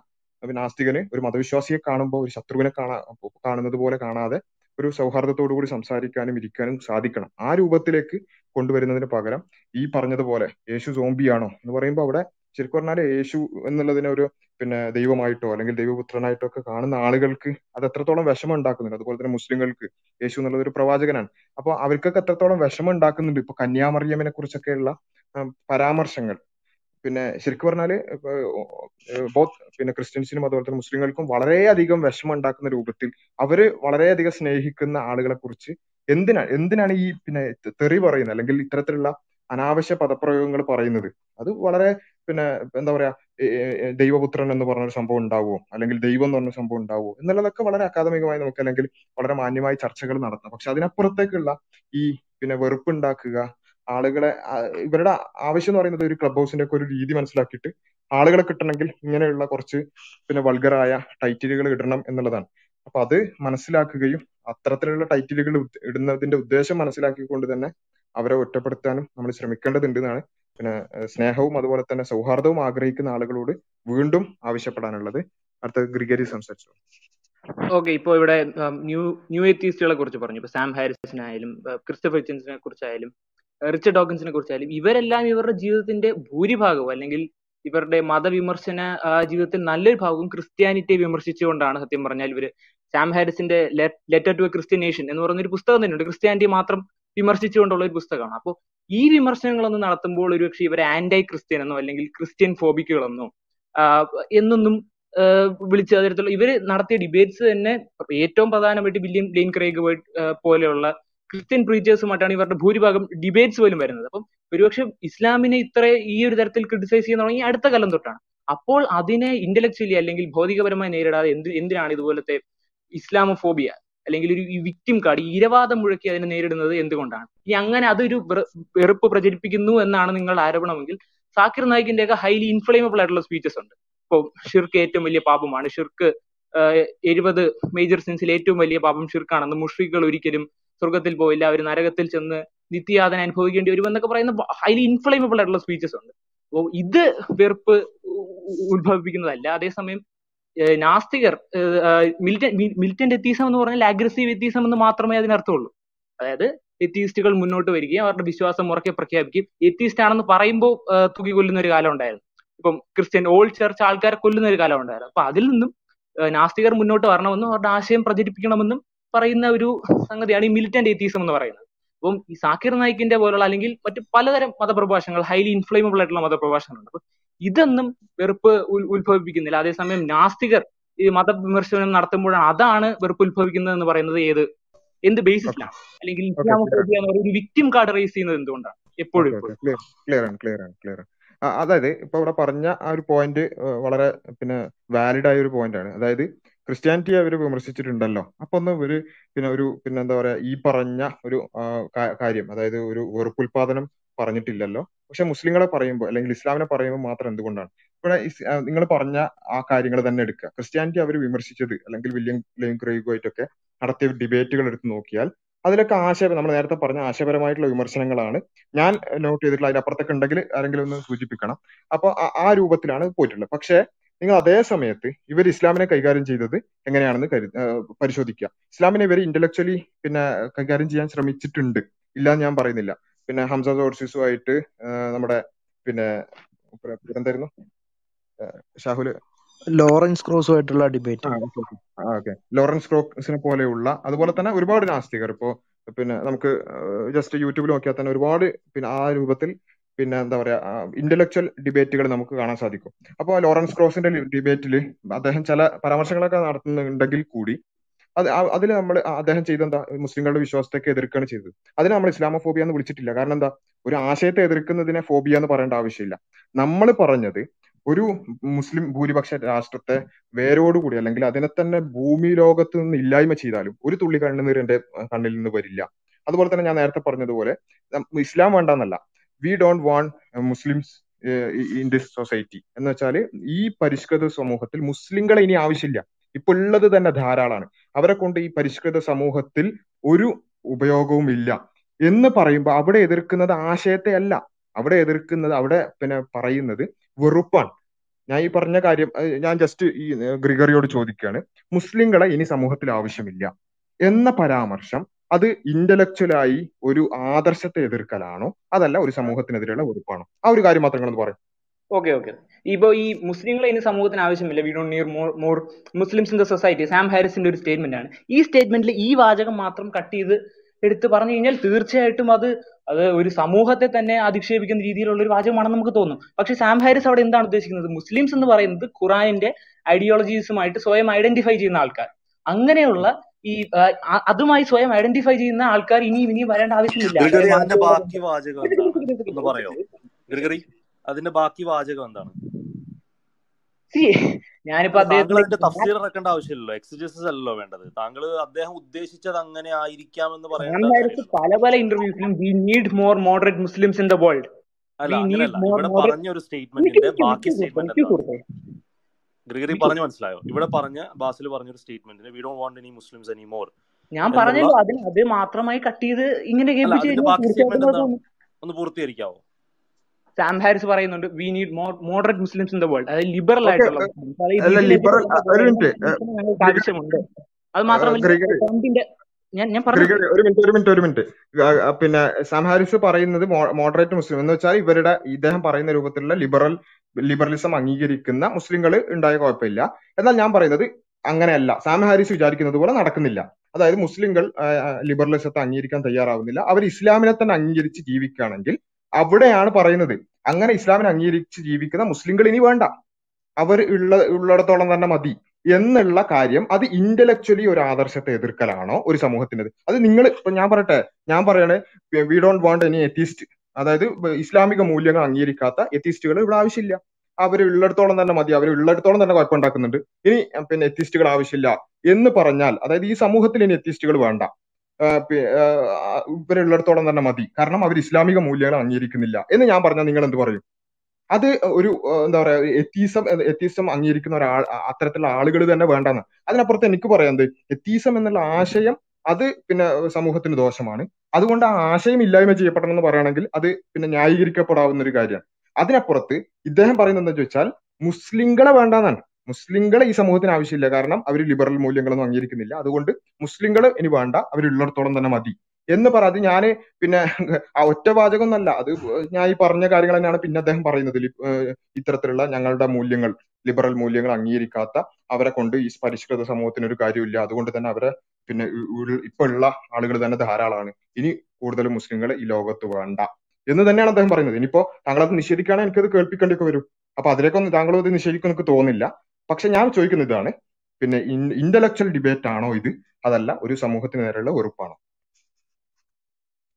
നാസ്തികന് ഒരു മതവിശ്വാസിയെ കാണുമ്പോൾ ഒരു ശത്രുവിനെ കാണാ കാണുന്നത് പോലെ കാണാതെ ഒരു സൗഹാർദ്ദത്തോടു കൂടി സംസാരിക്കാനും ഇരിക്കാനും സാധിക്കണം. ആ രൂപത്തിലേക്ക് കൊണ്ടുവരുന്നതിന് പകരം ഈ പറഞ്ഞതുപോലെ യേശു സോംബിയാണോ എന്ന് പറയുമ്പോൾ അവിടെ ശരിക്കും പറഞ്ഞാൽ യേശു എന്നുള്ളതിനെ ഒരു പിന്നെ ദൈവമായിട്ടോ അല്ലെങ്കിൽ ദൈവപുത്രനായിട്ടോ ഒക്കെ കാണുന്ന ആളുകൾക്ക് അത് എത്രത്തോളം വിഷമം ഉണ്ടാക്കുന്നുണ്ട്. അതുപോലെ തന്നെ മുസ്ലിങ്ങൾക്ക് യേശു എന്നുള്ളത് ഒരു പ്രവാചകനാണ്. അപ്പോൾ അവർക്കൊക്കെ എത്രത്തോളം വിഷമം ഉണ്ടാക്കുന്നുണ്ട്. ഇപ്പൊ കന്യാമറിയമിനെ കുറിച്ചൊക്കെയുള്ള പരാമർശങ്ങൾ. പിന്നെ ശരിക്കും പറഞ്ഞാൽ ബോത്ത് പിന്നെ ക്രിസ്ത്യൻസിനും അതുപോലെ തന്നെ മുസ്ലിങ്ങൾക്കും വളരെയധികം വിഷമം ഉണ്ടാക്കുന്ന രൂപത്തിൽ അവർ വളരെയധികം സ്നേഹിക്കുന്ന ആളുകളെ കുറിച്ച് എന്തിനാ എന്തിനാണ് ഈ പിന്നെ തെറി പറയുന്നത്? അല്ലെങ്കിൽ ഇത്തരത്തിലുള്ള അനാവശ്യ പദപ്രയോഗങ്ങൾ പറയുന്നത്. അത് വളരെ പിന്നെ എന്താ പറയാ ദൈവപുത്രൻ എന്ന് പറഞ്ഞൊരു സംഭവം ഉണ്ടാവുമോ? അല്ലെങ്കിൽ ദൈവം എന്ന് പറഞ്ഞ സംഭവം ഉണ്ടാവുമോ? എന്നുള്ളതൊക്കെ വളരെ അക്കാദമികമായി നമുക്ക് അല്ലെങ്കിൽ വളരെ മാന്യമായ ചർച്ചകൾ നടത്താം. പക്ഷെ അതിനപ്പുറത്തേക്കുള്ള ഈ പിന്നെ വെറുപ്പുണ്ടാക്കുക ആളുകളെ ഇവരുടെ ആവശ്യം എന്ന് പറയുന്നത് ഒരു ക്ലബ് ഹൗസിന്റെ ഒക്കെ ഒരു രീതി മനസ്സിലാക്കിയിട്ട് ആളുകളെ കിട്ടണമെങ്കിൽ ഇങ്ങനെയുള്ള കുറച്ച് പിന്നെ വൾഗറായ ടൈറ്റിലുകൾ ഇടണം എന്നുള്ളതാണ്. അപ്പൊ അത് മനസ്സിലാക്കുകയും അത്തരത്തിലുള്ള ടൈറ്റിലുകൾ ഇടുന്നതിന്റെ ഉദ്ദേശം മനസ്സിലാക്കിക്കൊണ്ട് തന്നെ അവരെ ഒറ്റപ്പെടുത്താനും നമ്മൾ ശ്രമിക്കേണ്ടതുണ്ട് എന്നാണ് പിന്നെ സ്നേഹവും അതുപോലെ തന്നെ സൗഹാർദ്ദവും ആഗ്രഹിക്കുന്ന ആളുകളോട് വീണ്ടും ആവശ്യപ്പെടാനുള്ളത്. അടുത്ത ഗ്രിഗരി സംസാരിച്ചു. ഓക്കെ ഇപ്പോ ഇവിടെ ന്യൂ ന്യൂ എത്തീസ്റ്റുകളെ കുറിച്ച് പറഞ്ഞു. ഇപ്പൊ സാം ഹാരിസിനായാലും ക്രിസ്റ്റഫ് ക്രിസ്റ്റഫർ ഹിച്ചൻസിനെ കുറിച്ചായാലും റിച്ച് ഡോക്കിൻസിനെ കുറിച്ചായാലും ഇവരെല്ലാം ഇവരുടെ ജീവിതത്തിന്റെ ഭൂരിഭാഗവും അല്ലെങ്കിൽ ഇവരുടെ മതവിമർശന ജീവിതത്തിൽ നല്ലൊരു ഭാഗവും ക്രിസ്ത്യാനിറ്റിയെ വിമർശിച്ചുകൊണ്ടാണ് സത്യം പറഞ്ഞാൽ ഇവർ Sam ഹാരിസിന്റെ letter to a Christian nation എന്ന് പറയുന്ന ഒരു പുസ്തകം തന്നെയുണ്ട്. ക്രിസ്ത്യാനിറ്റി മാത്രം വിമർശിച്ചുകൊണ്ടുള്ള ഒരു പുസ്തകമാണ്. അപ്പോൾ ഈ വിമർശനങ്ങളൊന്നും നടത്തുമ്പോൾ ഒരുപക്ഷെ ഇവരെ ആന്റൈ ക്രിസ്ത്യൻ എന്നോ അല്ലെങ്കിൽ ക്രിസ്ത്യൻ ഫോബിക്കുകളെന്നോ എന്നൊന്നും വിളിച്ച അതിരത്തുള്ള ഇവർ നടത്തിയ ഡിബേറ്റ്സ് തന്നെ ഏറ്റവും പ്രധാനമായിട്ട് വില്യം ലെയിൻ ക്രേഗ് പോലെയുള്ള ക്രിസ്ത്യൻ പ്രീച്ചേഴ്സുമായിട്ടാണ് ഇവരുടെ ഭൂരിഭാഗം ഡിബേറ്റ്സ് പോലും വരുന്നത്. അപ്പം ഒരുപക്ഷെ ഇസ്ലാമിനെ ഇത്ര ഈ ഒരു തരത്തിൽ ക്രിട്ടിസൈസ് ചെയ്യാൻ തുടങ്ങി അടുത്ത കാലം തൊട്ടാണ്. അപ്പോൾ അതിനെ ഇന്റലക്ച്വലി അല്ലെങ്കിൽ ഭൗതികപരമായി നേരിടാതെ എന്ത് എന്തിനാണ് ഇതുപോലത്തെ ഇസ്ലാമോഫോബിയ? അല്ലെങ്കിൽ ഒരു വിക്ടിം കാർഡ് ഇരവാദം മുഴക്കി അതിനെ നേരിടുന്നത് എന്തുകൊണ്ടാണ്? ഇനി അങ്ങനെ അതൊരു വെറു- വെറുപ്പ് പ്രചരിപ്പിക്കുന്നു എന്നാണ് നിങ്ങൾ ആരോപണമെങ്കിൽ സാക്കിർ നായിക്കിന്റെ ഒക്കെ ഹൈലി ഇൻഫ്ലേമബിൾ ആയിട്ടുള്ള സ്പീച്ചസ് ഉണ്ട്. ഇപ്പോൾ ഷിർക്ക് ഏറ്റവും വലിയ പാപമാണ്. ഷിർക്ക് എഴുപത് മേജർ സിൻസിൽ ഏറ്റവും വലിയ പാപം ഷിർക്കാണെന്ന് മുഷ്രിഖുകൾ ഒരിക്കലും സ്വർഗത്തിൽ പോയില്ല. അവർ നരകത്തിൽ ചെന്ന് നിത്യയാതന അനുഭവിക്കേണ്ടി വരുമെന്നൊക്കെ പറയുന്ന ഹൈലി ഇൻഫ്ലേമബിൾ ആയിട്ടുള്ള സ്പീച്ചസ് ഉണ്ട്. അപ്പോൾ ഇത് വെറുപ്പ് ഉത്ഭവിപ്പിക്കുന്നതല്ല. അതേസമയം നാസ്തികർ മിലിറ്റന്റ് എത്തീസം എന്ന് പറഞ്ഞാൽ അഗ്രസീവ് എത്തീസം എന്ന് മാത്രമേ അതിനർത്ഥമുള്ളൂ അതായത് എത്തീസ്റ്റുകൾ മുന്നോട്ട് വരികയും അവരുടെ വിശ്വാസം ഉറക്കെ പ്രഖ്യാപിക്കുകയും എത്തീസ്റ്റ് ആണെന്ന് പറയുമ്പോൾ തൂക്കി കൊല്ലുന്ന ഒരു കാലം ഉണ്ടായിരുന്നു. ഇപ്പം ക്രിസ്ത്യൻ ഓൾഡ് ചർച്ച് ആൾക്കാരെ കൊല്ലുന്ന ഒരു കാലം ഉണ്ടായിരുന്നു. അപ്പൊ അതിൽ നിന്നും നാസ്തികർ മുന്നോട്ട് വരണമെന്നും അവരുടെ ആശയം പ്രചരിപ്പിക്കണമെന്നും പറയുന്ന ഒരു സംഗതിയാണ് ഈ മിലിറ്റന്റ് എത്തീസം എന്ന് പറയുന്നത്. അപ്പം ഈ സാക്കിർ നായിക്കിന്റെ പോലുള്ള അല്ലെങ്കിൽ മറ്റു പലതരം മതപ്രഭാഷണങ്ങൾ ഹൈലി ഇൻഫ്ലേമബിൾ ആയിട്ടുള്ള മതപ്രഭാഷണങ്ങളുണ്ട് ഇതൊന്നും വെറുപ്പ് ഉത്ഭവിപ്പിക്കുന്നില്ല. അതേസമയം നാസ്തികർ ഈ മതവിമർശനം നടത്തുമ്പോഴാണ് അതാണ് വെറുപ്പ് ഉത്ഭവിക്കുന്നത് എന്ന് പറയുന്നത് ഏത്? എന്ത് ബേസിസിലാണ് അല്ലെങ്കിൽ ഇസ്ലാമോഫോബിയ ഒരു വിക്ടിം കാർഡ് റേസ് ചെയ്യുന്നത് എന്തുകൊണ്ടാണ്? എപ്പോഴും ഓക്കെ ഓക്കെ. എപ്പോഴും. ക്ലിയർ ക്ലിയർ ആണ് ക്ലിയർ ആണ് ക്ലിയർ ആണ്. അതായത് ഇപ്പൊ ഇവിടെ പറഞ്ഞ ആ ഒരു പോയിന്റ് വളരെ പിന്നെ വാലിഡ് ആയ ഒരു പോയിന്റ് ആണ്. അതായത് ക്രിസ്ത്യാനിറ്റി അവർ വിമർശിച്ചിട്ടുണ്ടല്ലോ. അപ്പൊ ഒന്ന് ഒരു പിന്നെ ഒരു പിന്നെ എന്താ പറയാ ഈ പറഞ്ഞ ഒരു കാര്യം അതായത് ഒരു വെറുപ്പുൽപാദനം പറഞ്ഞിട്ടില്ലല്ലോ. പക്ഷെ മുസ്ലിങ്ങളെ പറയുമ്പോൾ അല്ലെങ്കിൽ ഇസ്ലാമിനെ പറയുമ്പോൾ മാത്രം എന്തുകൊണ്ടാണ്? ഇവിടെ നിങ്ങൾ പറഞ്ഞ ആ കാര്യങ്ങൾ തന്നെ എടുക്കുക. ക്രിസ്ത്യാനിറ്റി അവർ വിമർശിച്ചത് അല്ലെങ്കിൽ വില്യം ലെയിൻ ക്രൈഗുമായിട്ടൊക്കെ നടത്തിയ ഡിബേറ്റുകൾ എടുത്ത് നോക്കിയാൽ അതിലൊക്കെ ആശയ നമ്മൾ നേരത്തെ പറഞ്ഞ ആശയപരമായിട്ടുള്ള വിമർശനങ്ങളാണ്. ഞാൻ നോട്ട് ചെയ്തിട്ടുള്ള അതിനപ്പുറത്തൊക്കെ ഉണ്ടെങ്കിൽ ആരെങ്കിലും ഒന്ന് സൂചിപ്പിക്കണം. അപ്പൊ ആ- രൂപത്തിലാണ് പോയിട്ടുള്ളത്. പക്ഷേ നിങ്ങൾ അതേ സമയത്ത് ഇവർ ഇസ്ലാമിനെ കൈകാര്യം ചെയ്തത് എങ്ങനെയാണെന്ന് കരു പരിശോധിക്കുക. ഇസ്ലാമിനെ ഇവർ ഇന്റലക്ച്വലി പിന്നെ കൈകാര്യം ചെയ്യാൻ ശ്രമിച്ചിട്ടുണ്ട്. ഇല്ല ഞാൻ പറയുന്നില്ല. പിന്നെ ഹംസ ജോർസിസുമായിട്ട് നമ്മുടെ പിന്നെ എന്തായിരുന്നു ഷാഹുൽ ലോറൻസ് ക്രോസുമായിട്ടുള്ള ഡിബേറ്റ്. ഓക്കെ ലോറൻസ് ക്രോസിനെ പോലെയുള്ള അതുപോലെ തന്നെ ഒരുപാട് നാസ്തികർ ഇപ്പോ പിന്നെ നമുക്ക് ജസ്റ്റ് യൂട്യൂബിൽ നോക്കിയാൽ തന്നെ ഒരുപാട് പിന്നെ ആ രൂപത്തിൽ പിന്നെ എന്താ പറയാ ഇന്റലക്ച്വൽ ഡിബേറ്റുകൾ നമുക്ക് കാണാൻ സാധിക്കും. അപ്പോൾ ലോറൻസ് ക്രോസിന്റെ ഡിബേറ്റിൽ അദ്ദേഹം ചില പരാമർശങ്ങളൊക്കെ നടത്തുന്നുണ്ടെങ്കിൽ കൂടി അത് അതിൽ നമ്മൾ അദ്ദേഹം ചെയ്ത എന്താ മുസ്ലിങ്ങളുടെ വിശ്വാസത്തെയൊക്കെ എതിർക്കുകയാണ് ചെയ്തത്. അതിനെ നമ്മൾ ഇസ്ലാമോഫോബിയ എന്ന് വിളിച്ചിട്ടില്ല. കാരണം എന്താ? ഒരു ആശയത്തെ എതിർക്കുന്നതിനെ ഫോബിയ എന്ന് പറയേണ്ട ആവശ്യമില്ല. നമ്മൾ പറഞ്ഞത് ഒരു മുസ്ലിം ഭൂരിപക്ഷ രാഷ്ട്രത്തെ വേരോടുകൂടി അല്ലെങ്കിൽ അതിനെ തന്നെ ഭൂമി ലോകത്ത് നിന്ന് ഇല്ലായ്മ ചെയ്താലും ഒരു തുള്ളി കണ്ണുനീർ എന്റെ കണ്ണിൽ നിന്ന് വരില്ല. അതുപോലെ തന്നെ ഞാൻ നേരത്തെ പറഞ്ഞതുപോലെ ഇസ്ലാം വേണ്ടെന്നല്ല. We don't want Muslims in this society. എന്ന് വെച്ചാൽ ഈ പരിഷ്കൃത സമൂഹത്തിൽ മുസ്ലിങ്ങളെ ഇനി ആവശ്യമില്ല. ഇപ്പൊ ഉള്ളത് തന്നെ ധാരാളമാണ് അവരെ കൊണ്ട് ഈ പരിഷ്കൃത സമൂഹത്തിൽ ഒരു ഉപയോഗവും ഇല്ല എന്ന് പറയുമ്പോൾ അവിടെ എതിർക്കുന്നത് ആശയത്തെ അല്ല. അവിടെ എതിർക്കുന്നത് അവിടെ പിന്നെ പറയുന്നത് വെറുപ്പാണ്. ഞാൻ ഈ പറഞ്ഞ കാര്യം ഞാൻ ജസ്റ്റ് ഈ ഗ്രിഗറിയോട് ചോദിക്കുകയാണ്. മുസ്ലിങ്ങളെ ഇനി സമൂഹത്തിൽ ആവശ്യമില്ല എന്ന പരാമർശം അത് ഇന്റലക്ച്വലായി ഒരു ആദർശത്തെ എതിർക്കലാണോ? അതല്ല ഒരു സമൂഹത്തിനെതിരെയുള്ള വെറുപ്പാണോ? ആ ഒരു കാര്യം മാത്രം പറയും. ഓക്കെ ഓക്കെ ഇപ്പൊ ഈ മുസ്ലിങ്ങളെ ഇനി സമൂഹത്തിന് ആവശ്യമില്ല. We don't need more more Muslims in the society Sam ഹാരിസിന്റെ ഒരു സ്റ്റേറ്റ്മെന്റ് ആണ്. ഈ സ്റ്റേറ്റ്മെന്റിൽ ഈ വാചകം മാത്രം കട്ട് ചെയ്ത് എടുത്ത് പറഞ്ഞു കഴിഞ്ഞാൽ തീർച്ചയായിട്ടും അത് അത് ഒരു സമൂഹത്തെ തന്നെ അധിക്ഷേപിക്കുന്ന രീതിയിലുള്ള ഒരു വാചകമാണെന്ന് നമുക്ക് തോന്നും. പക്ഷെ സാം ഹാരിസ് അവിടെ എന്താണ് ഉദ്ദേശിക്കുന്നത്? മുസ്ലിംസ് എന്ന് പറയുന്നത് ഖുറാനിന്റെ ഐഡിയോളജീസുമായിട്ട് സ്വയം ഐഡന്റിഫൈ ചെയ്യുന്ന ആൾക്കാർ. അങ്ങനെയുള്ള ഈ അതുമായി സ്വയം ഐഡന്റിഫൈ ചെയ്യുന്ന ആൾക്കാർ ഇനിയും ഇനിയും വരേണ്ട ആവശ്യമില്ല. അതിന്റെ ബാക്കി വാചകം എന്താണ്? ഞാനിപ്പോ അല്ല താങ്കൾ അദ്ദേഹത്തിന് അതിന്റെ തഫ്സീർ ഇറക്കേണ്ട ആവശ്യമില്ലല്ലോ. എക്സിജസിസ് അല്ലല്ലോ വേണ്ടത്. താങ്കൾ അദ്ദേഹം ഉദ്ദേശിച്ചത് അങ്ങനെ ആയിരിക്കാം എന്ന് കാര്യമില്ല. പല പല ഇന്റർവ്യൂസിലും we need more moderate Muslims in the world അല്ല അങ്ങനെയല്ല. ഇവിടെ പറഞ്ഞ ഒരു സ്റ്റേറ്റ്മെന്റിന്റെ ബാക്കി സ്റ്റേറ്റ്മെന്റ് ഗ്രിഗറി പറഞ്ഞു മനസ്സിലായോ? ഇവിടെ പറഞ്ഞ ബാസിൽ പറഞ്ഞൊരു സ്റ്റേറ്റ്മെന്റിന് we don't want any Muslims any more ഞാൻ പറഞ്ഞല്ലോ അതിന് അത് മാത്രമായി കട്ട് ചെയ്ത് ഇങ്ങനെ ഒന്ന് പൂർത്തീകരിക്കാവോ? സാം ഹാരിസ് പറയുന്നുണ്ട് we need more moderate Muslims in the world അതായത് ലിബറൽ ആയിട്ടുള്ള ആവശ്യമുണ്ട്. അത് മാത്രമല്ല ഞാൻ ഞാൻ പറഞ്ഞു ഒരു മിനിറ്റ് ഒരു മിനിറ്റ് ഒരു മിനിറ്റ് പിന്നെ സാം ഹാരിസ് പറയുന്നത് മോഡറേറ്റ് മുസ്ലിം എന്ന് വെച്ചാൽ ഇവരുടെ ഇദ്ദേഹം പറയുന്ന രൂപത്തിലുള്ള ലിബറൽ ലിബറലിസം അംഗീകരിക്കുന്ന മുസ്ലിങ്ങൾ ഉണ്ടായ കുഴപ്പമില്ല. എന്നാൽ ഞാൻ പറയുന്നത് അങ്ങനെയല്ല. സാം ഹാരിസ് വിചാരിക്കുന്നത് പോലെ നടക്കുന്നില്ല. അതായത് മുസ്ലിങ്ങൾ ലിബറലിസത്തെ അംഗീകരിക്കാൻ തയ്യാറാവുന്നില്ല. അവർ ഇസ്ലാമിനെ തന്നെ അംഗീകരിച്ച് ജീവിക്കുകയാണെങ്കിൽ അവിടെയാണ് പറയുന്നത്. അങ്ങനെ ഇസ്ലാമിനെ അംഗീകരിച്ച് ജീവിക്കുന്ന മുസ്ലിങ്ങൾ ഇനി വേണ്ട. അവർ ഉള്ള ഉള്ളിടത്തോളം തന്നെ മതി എന്നുള്ള കാര്യം അത് ഇന്റലക്ച്വലി ഒരു ആദർശത്തെ എതിർക്കലാണോ ഒരു സമൂഹത്തിന്റെ അത് നിങ്ങൾ ഇപ്പൊ ഞാൻ പറയട്ടെ ഞാൻ പറയണേ we don't want any atheist അതായത് ഇസ്ലാമിക മൂല്യങ്ങൾ അംഗീകരിക്കാത്ത എത്തിസ്റ്റുകൾ ഇവിടെ ആവശ്യമില്ല. അവർ ഉള്ളിടത്തോളം തന്നെ മതി അവർ ഉള്ളിടത്തോളം തന്നെ കുഴപ്പമുണ്ടാക്കുന്നുണ്ട്. ഇനി പിന്നെ എത്തിസ്റ്റുകൾ ആവശ്യമില്ല എന്ന് പറഞ്ഞാൽ അതായത് ഈ സമൂഹത്തിൽ ഇനി എത്തിസ്റ്റുകൾ വേണ്ട. ഇവരുള്ളിടത്തോളം തന്നെ മതി. കാരണം അവർ ഇസ്ലാമിക മൂല്യങ്ങൾ അംഗീകരിക്കുന്നില്ല. എന്ന് ഞാൻ പറഞ്ഞാൽ നിങ്ങൾ എന്ത് പറയും? അത് ഒരു എന്താ പറയാ എത്തീസം എത്തീസം അംഗീകരിക്കുന്ന ഒരാൾ അത്തരത്തിലുള്ള ആളുകൾ തന്നെ വേണ്ടെന്ന്. അതിനപ്പുറത്ത് എനിക്ക് പറയാം എത്തീസം എന്നുള്ള ആശയം അത് പിന്നെ സമൂഹത്തിന് ദോഷമാണ്. അതുകൊണ്ട് ആ ആശയം ഇല്ലായ്മ ചെയ്യപ്പെടണം എന്ന് പറയുകയാണെങ്കിൽ അത് പിന്നെ ന്യായീകരിക്കപ്പെടാവുന്ന ഒരു കാര്യമാണ്. അതിനപ്പുറത്ത് ഇദ്ദേഹം പറയുന്നത് എന്താ ചോദിച്ചാൽ മുസ്ലിങ്ങളെ വേണ്ടെന്നാണ്. മുസ്ലിങ്ങളെ ഈ സമൂഹത്തിന് ആവശ്യമില്ല. കാരണം അവർ ലിബറൽ മൂല്യങ്ങളൊന്നും അംഗീകരിക്കുന്നില്ല. അതുകൊണ്ട് മുസ്ലിങ്ങൾ ഇനി വേണ്ട അവരുള്ളിടത്തോളം തന്നെ മതി എന്ന് പറ അത് ഞാൻ പിന്നെ ആ ഒറ്റ എന്നല്ല അത് ഞാൻ ഈ പറഞ്ഞ കാര്യങ്ങൾ തന്നെയാണ് പിന്നെ അദ്ദേഹം പറയുന്നത്. ഇത്തരത്തിലുള്ള ഞങ്ങളുടെ മൂല്യങ്ങൾ ലിബറൽ മൂല്യങ്ങൾ അംഗീകരിക്കാത്ത അവരെ കൊണ്ട് ഈ പരിഷ്കൃത സമൂഹത്തിന് ഒരു കാര്യമില്ല. അതുകൊണ്ട് തന്നെ അവരെ പിന്നെ ഇപ്പൊ ഉള്ള ആളുകൾ തന്നെ ധാരാളമാണ്. ഇനി കൂടുതൽ മുസ്ലിങ്ങൾ ഈ ലോകത്ത് വേണ്ട എന്ന് തന്നെയാണ് അദ്ദേഹം പറയുന്നത്. ഇനിയിപ്പോ താങ്കളത് നിഷേധിക്കുകയാണെങ്കിൽ എനിക്കത് കേൾപ്പിക്കേണ്ടിയൊക്കെ വരും. അപ്പൊ അതിലേക്കൊന്നും താങ്കളും അത് നിഷേധിക്കും എനിക്ക് പക്ഷെ ഞാൻ ചോദിക്കുന്ന ഇതാണ്. പിന്നെ ഇന്റലക്ച്വൽ ഡിബേറ്റ് ആണോ ഇത്? അതല്ല ഒരു സമൂഹത്തിന് നേരെയുള്ള വെറുപ്പാണോ?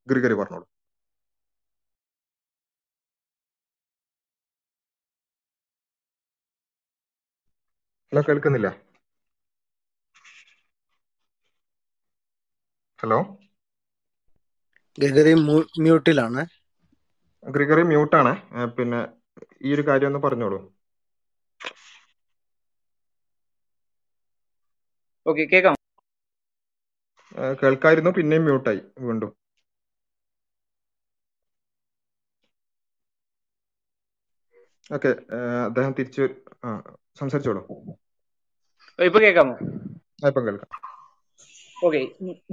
ഗ്രിഗറി പറഞ്ഞോളൂ. ഹലോ കേൾക്കുന്നില്ല? ഹലോ? ഗ്രിഗറി മ്യൂട്ടിലാണ്. ഗ്രിഗറി മ്യൂട്ടാണ്. പിന്നെ ഈ ഒരു കാര്യം ഒന്ന് പറഞ്ഞോളൂ. ഓക്കെ കേൾക്കാം കേൾക്കായിരുന്നു പിന്നെയും മ്യൂട്ടായി വീണ്ടും. ഓക്കെ അദ്ദേഹം തിരിച്ചു ആ സംസാരിച്ചോളൂ. ഇപ്പൊ കേൾക്കാമോ ഇപ്പം കേൾക്കാം. ഓക്കെ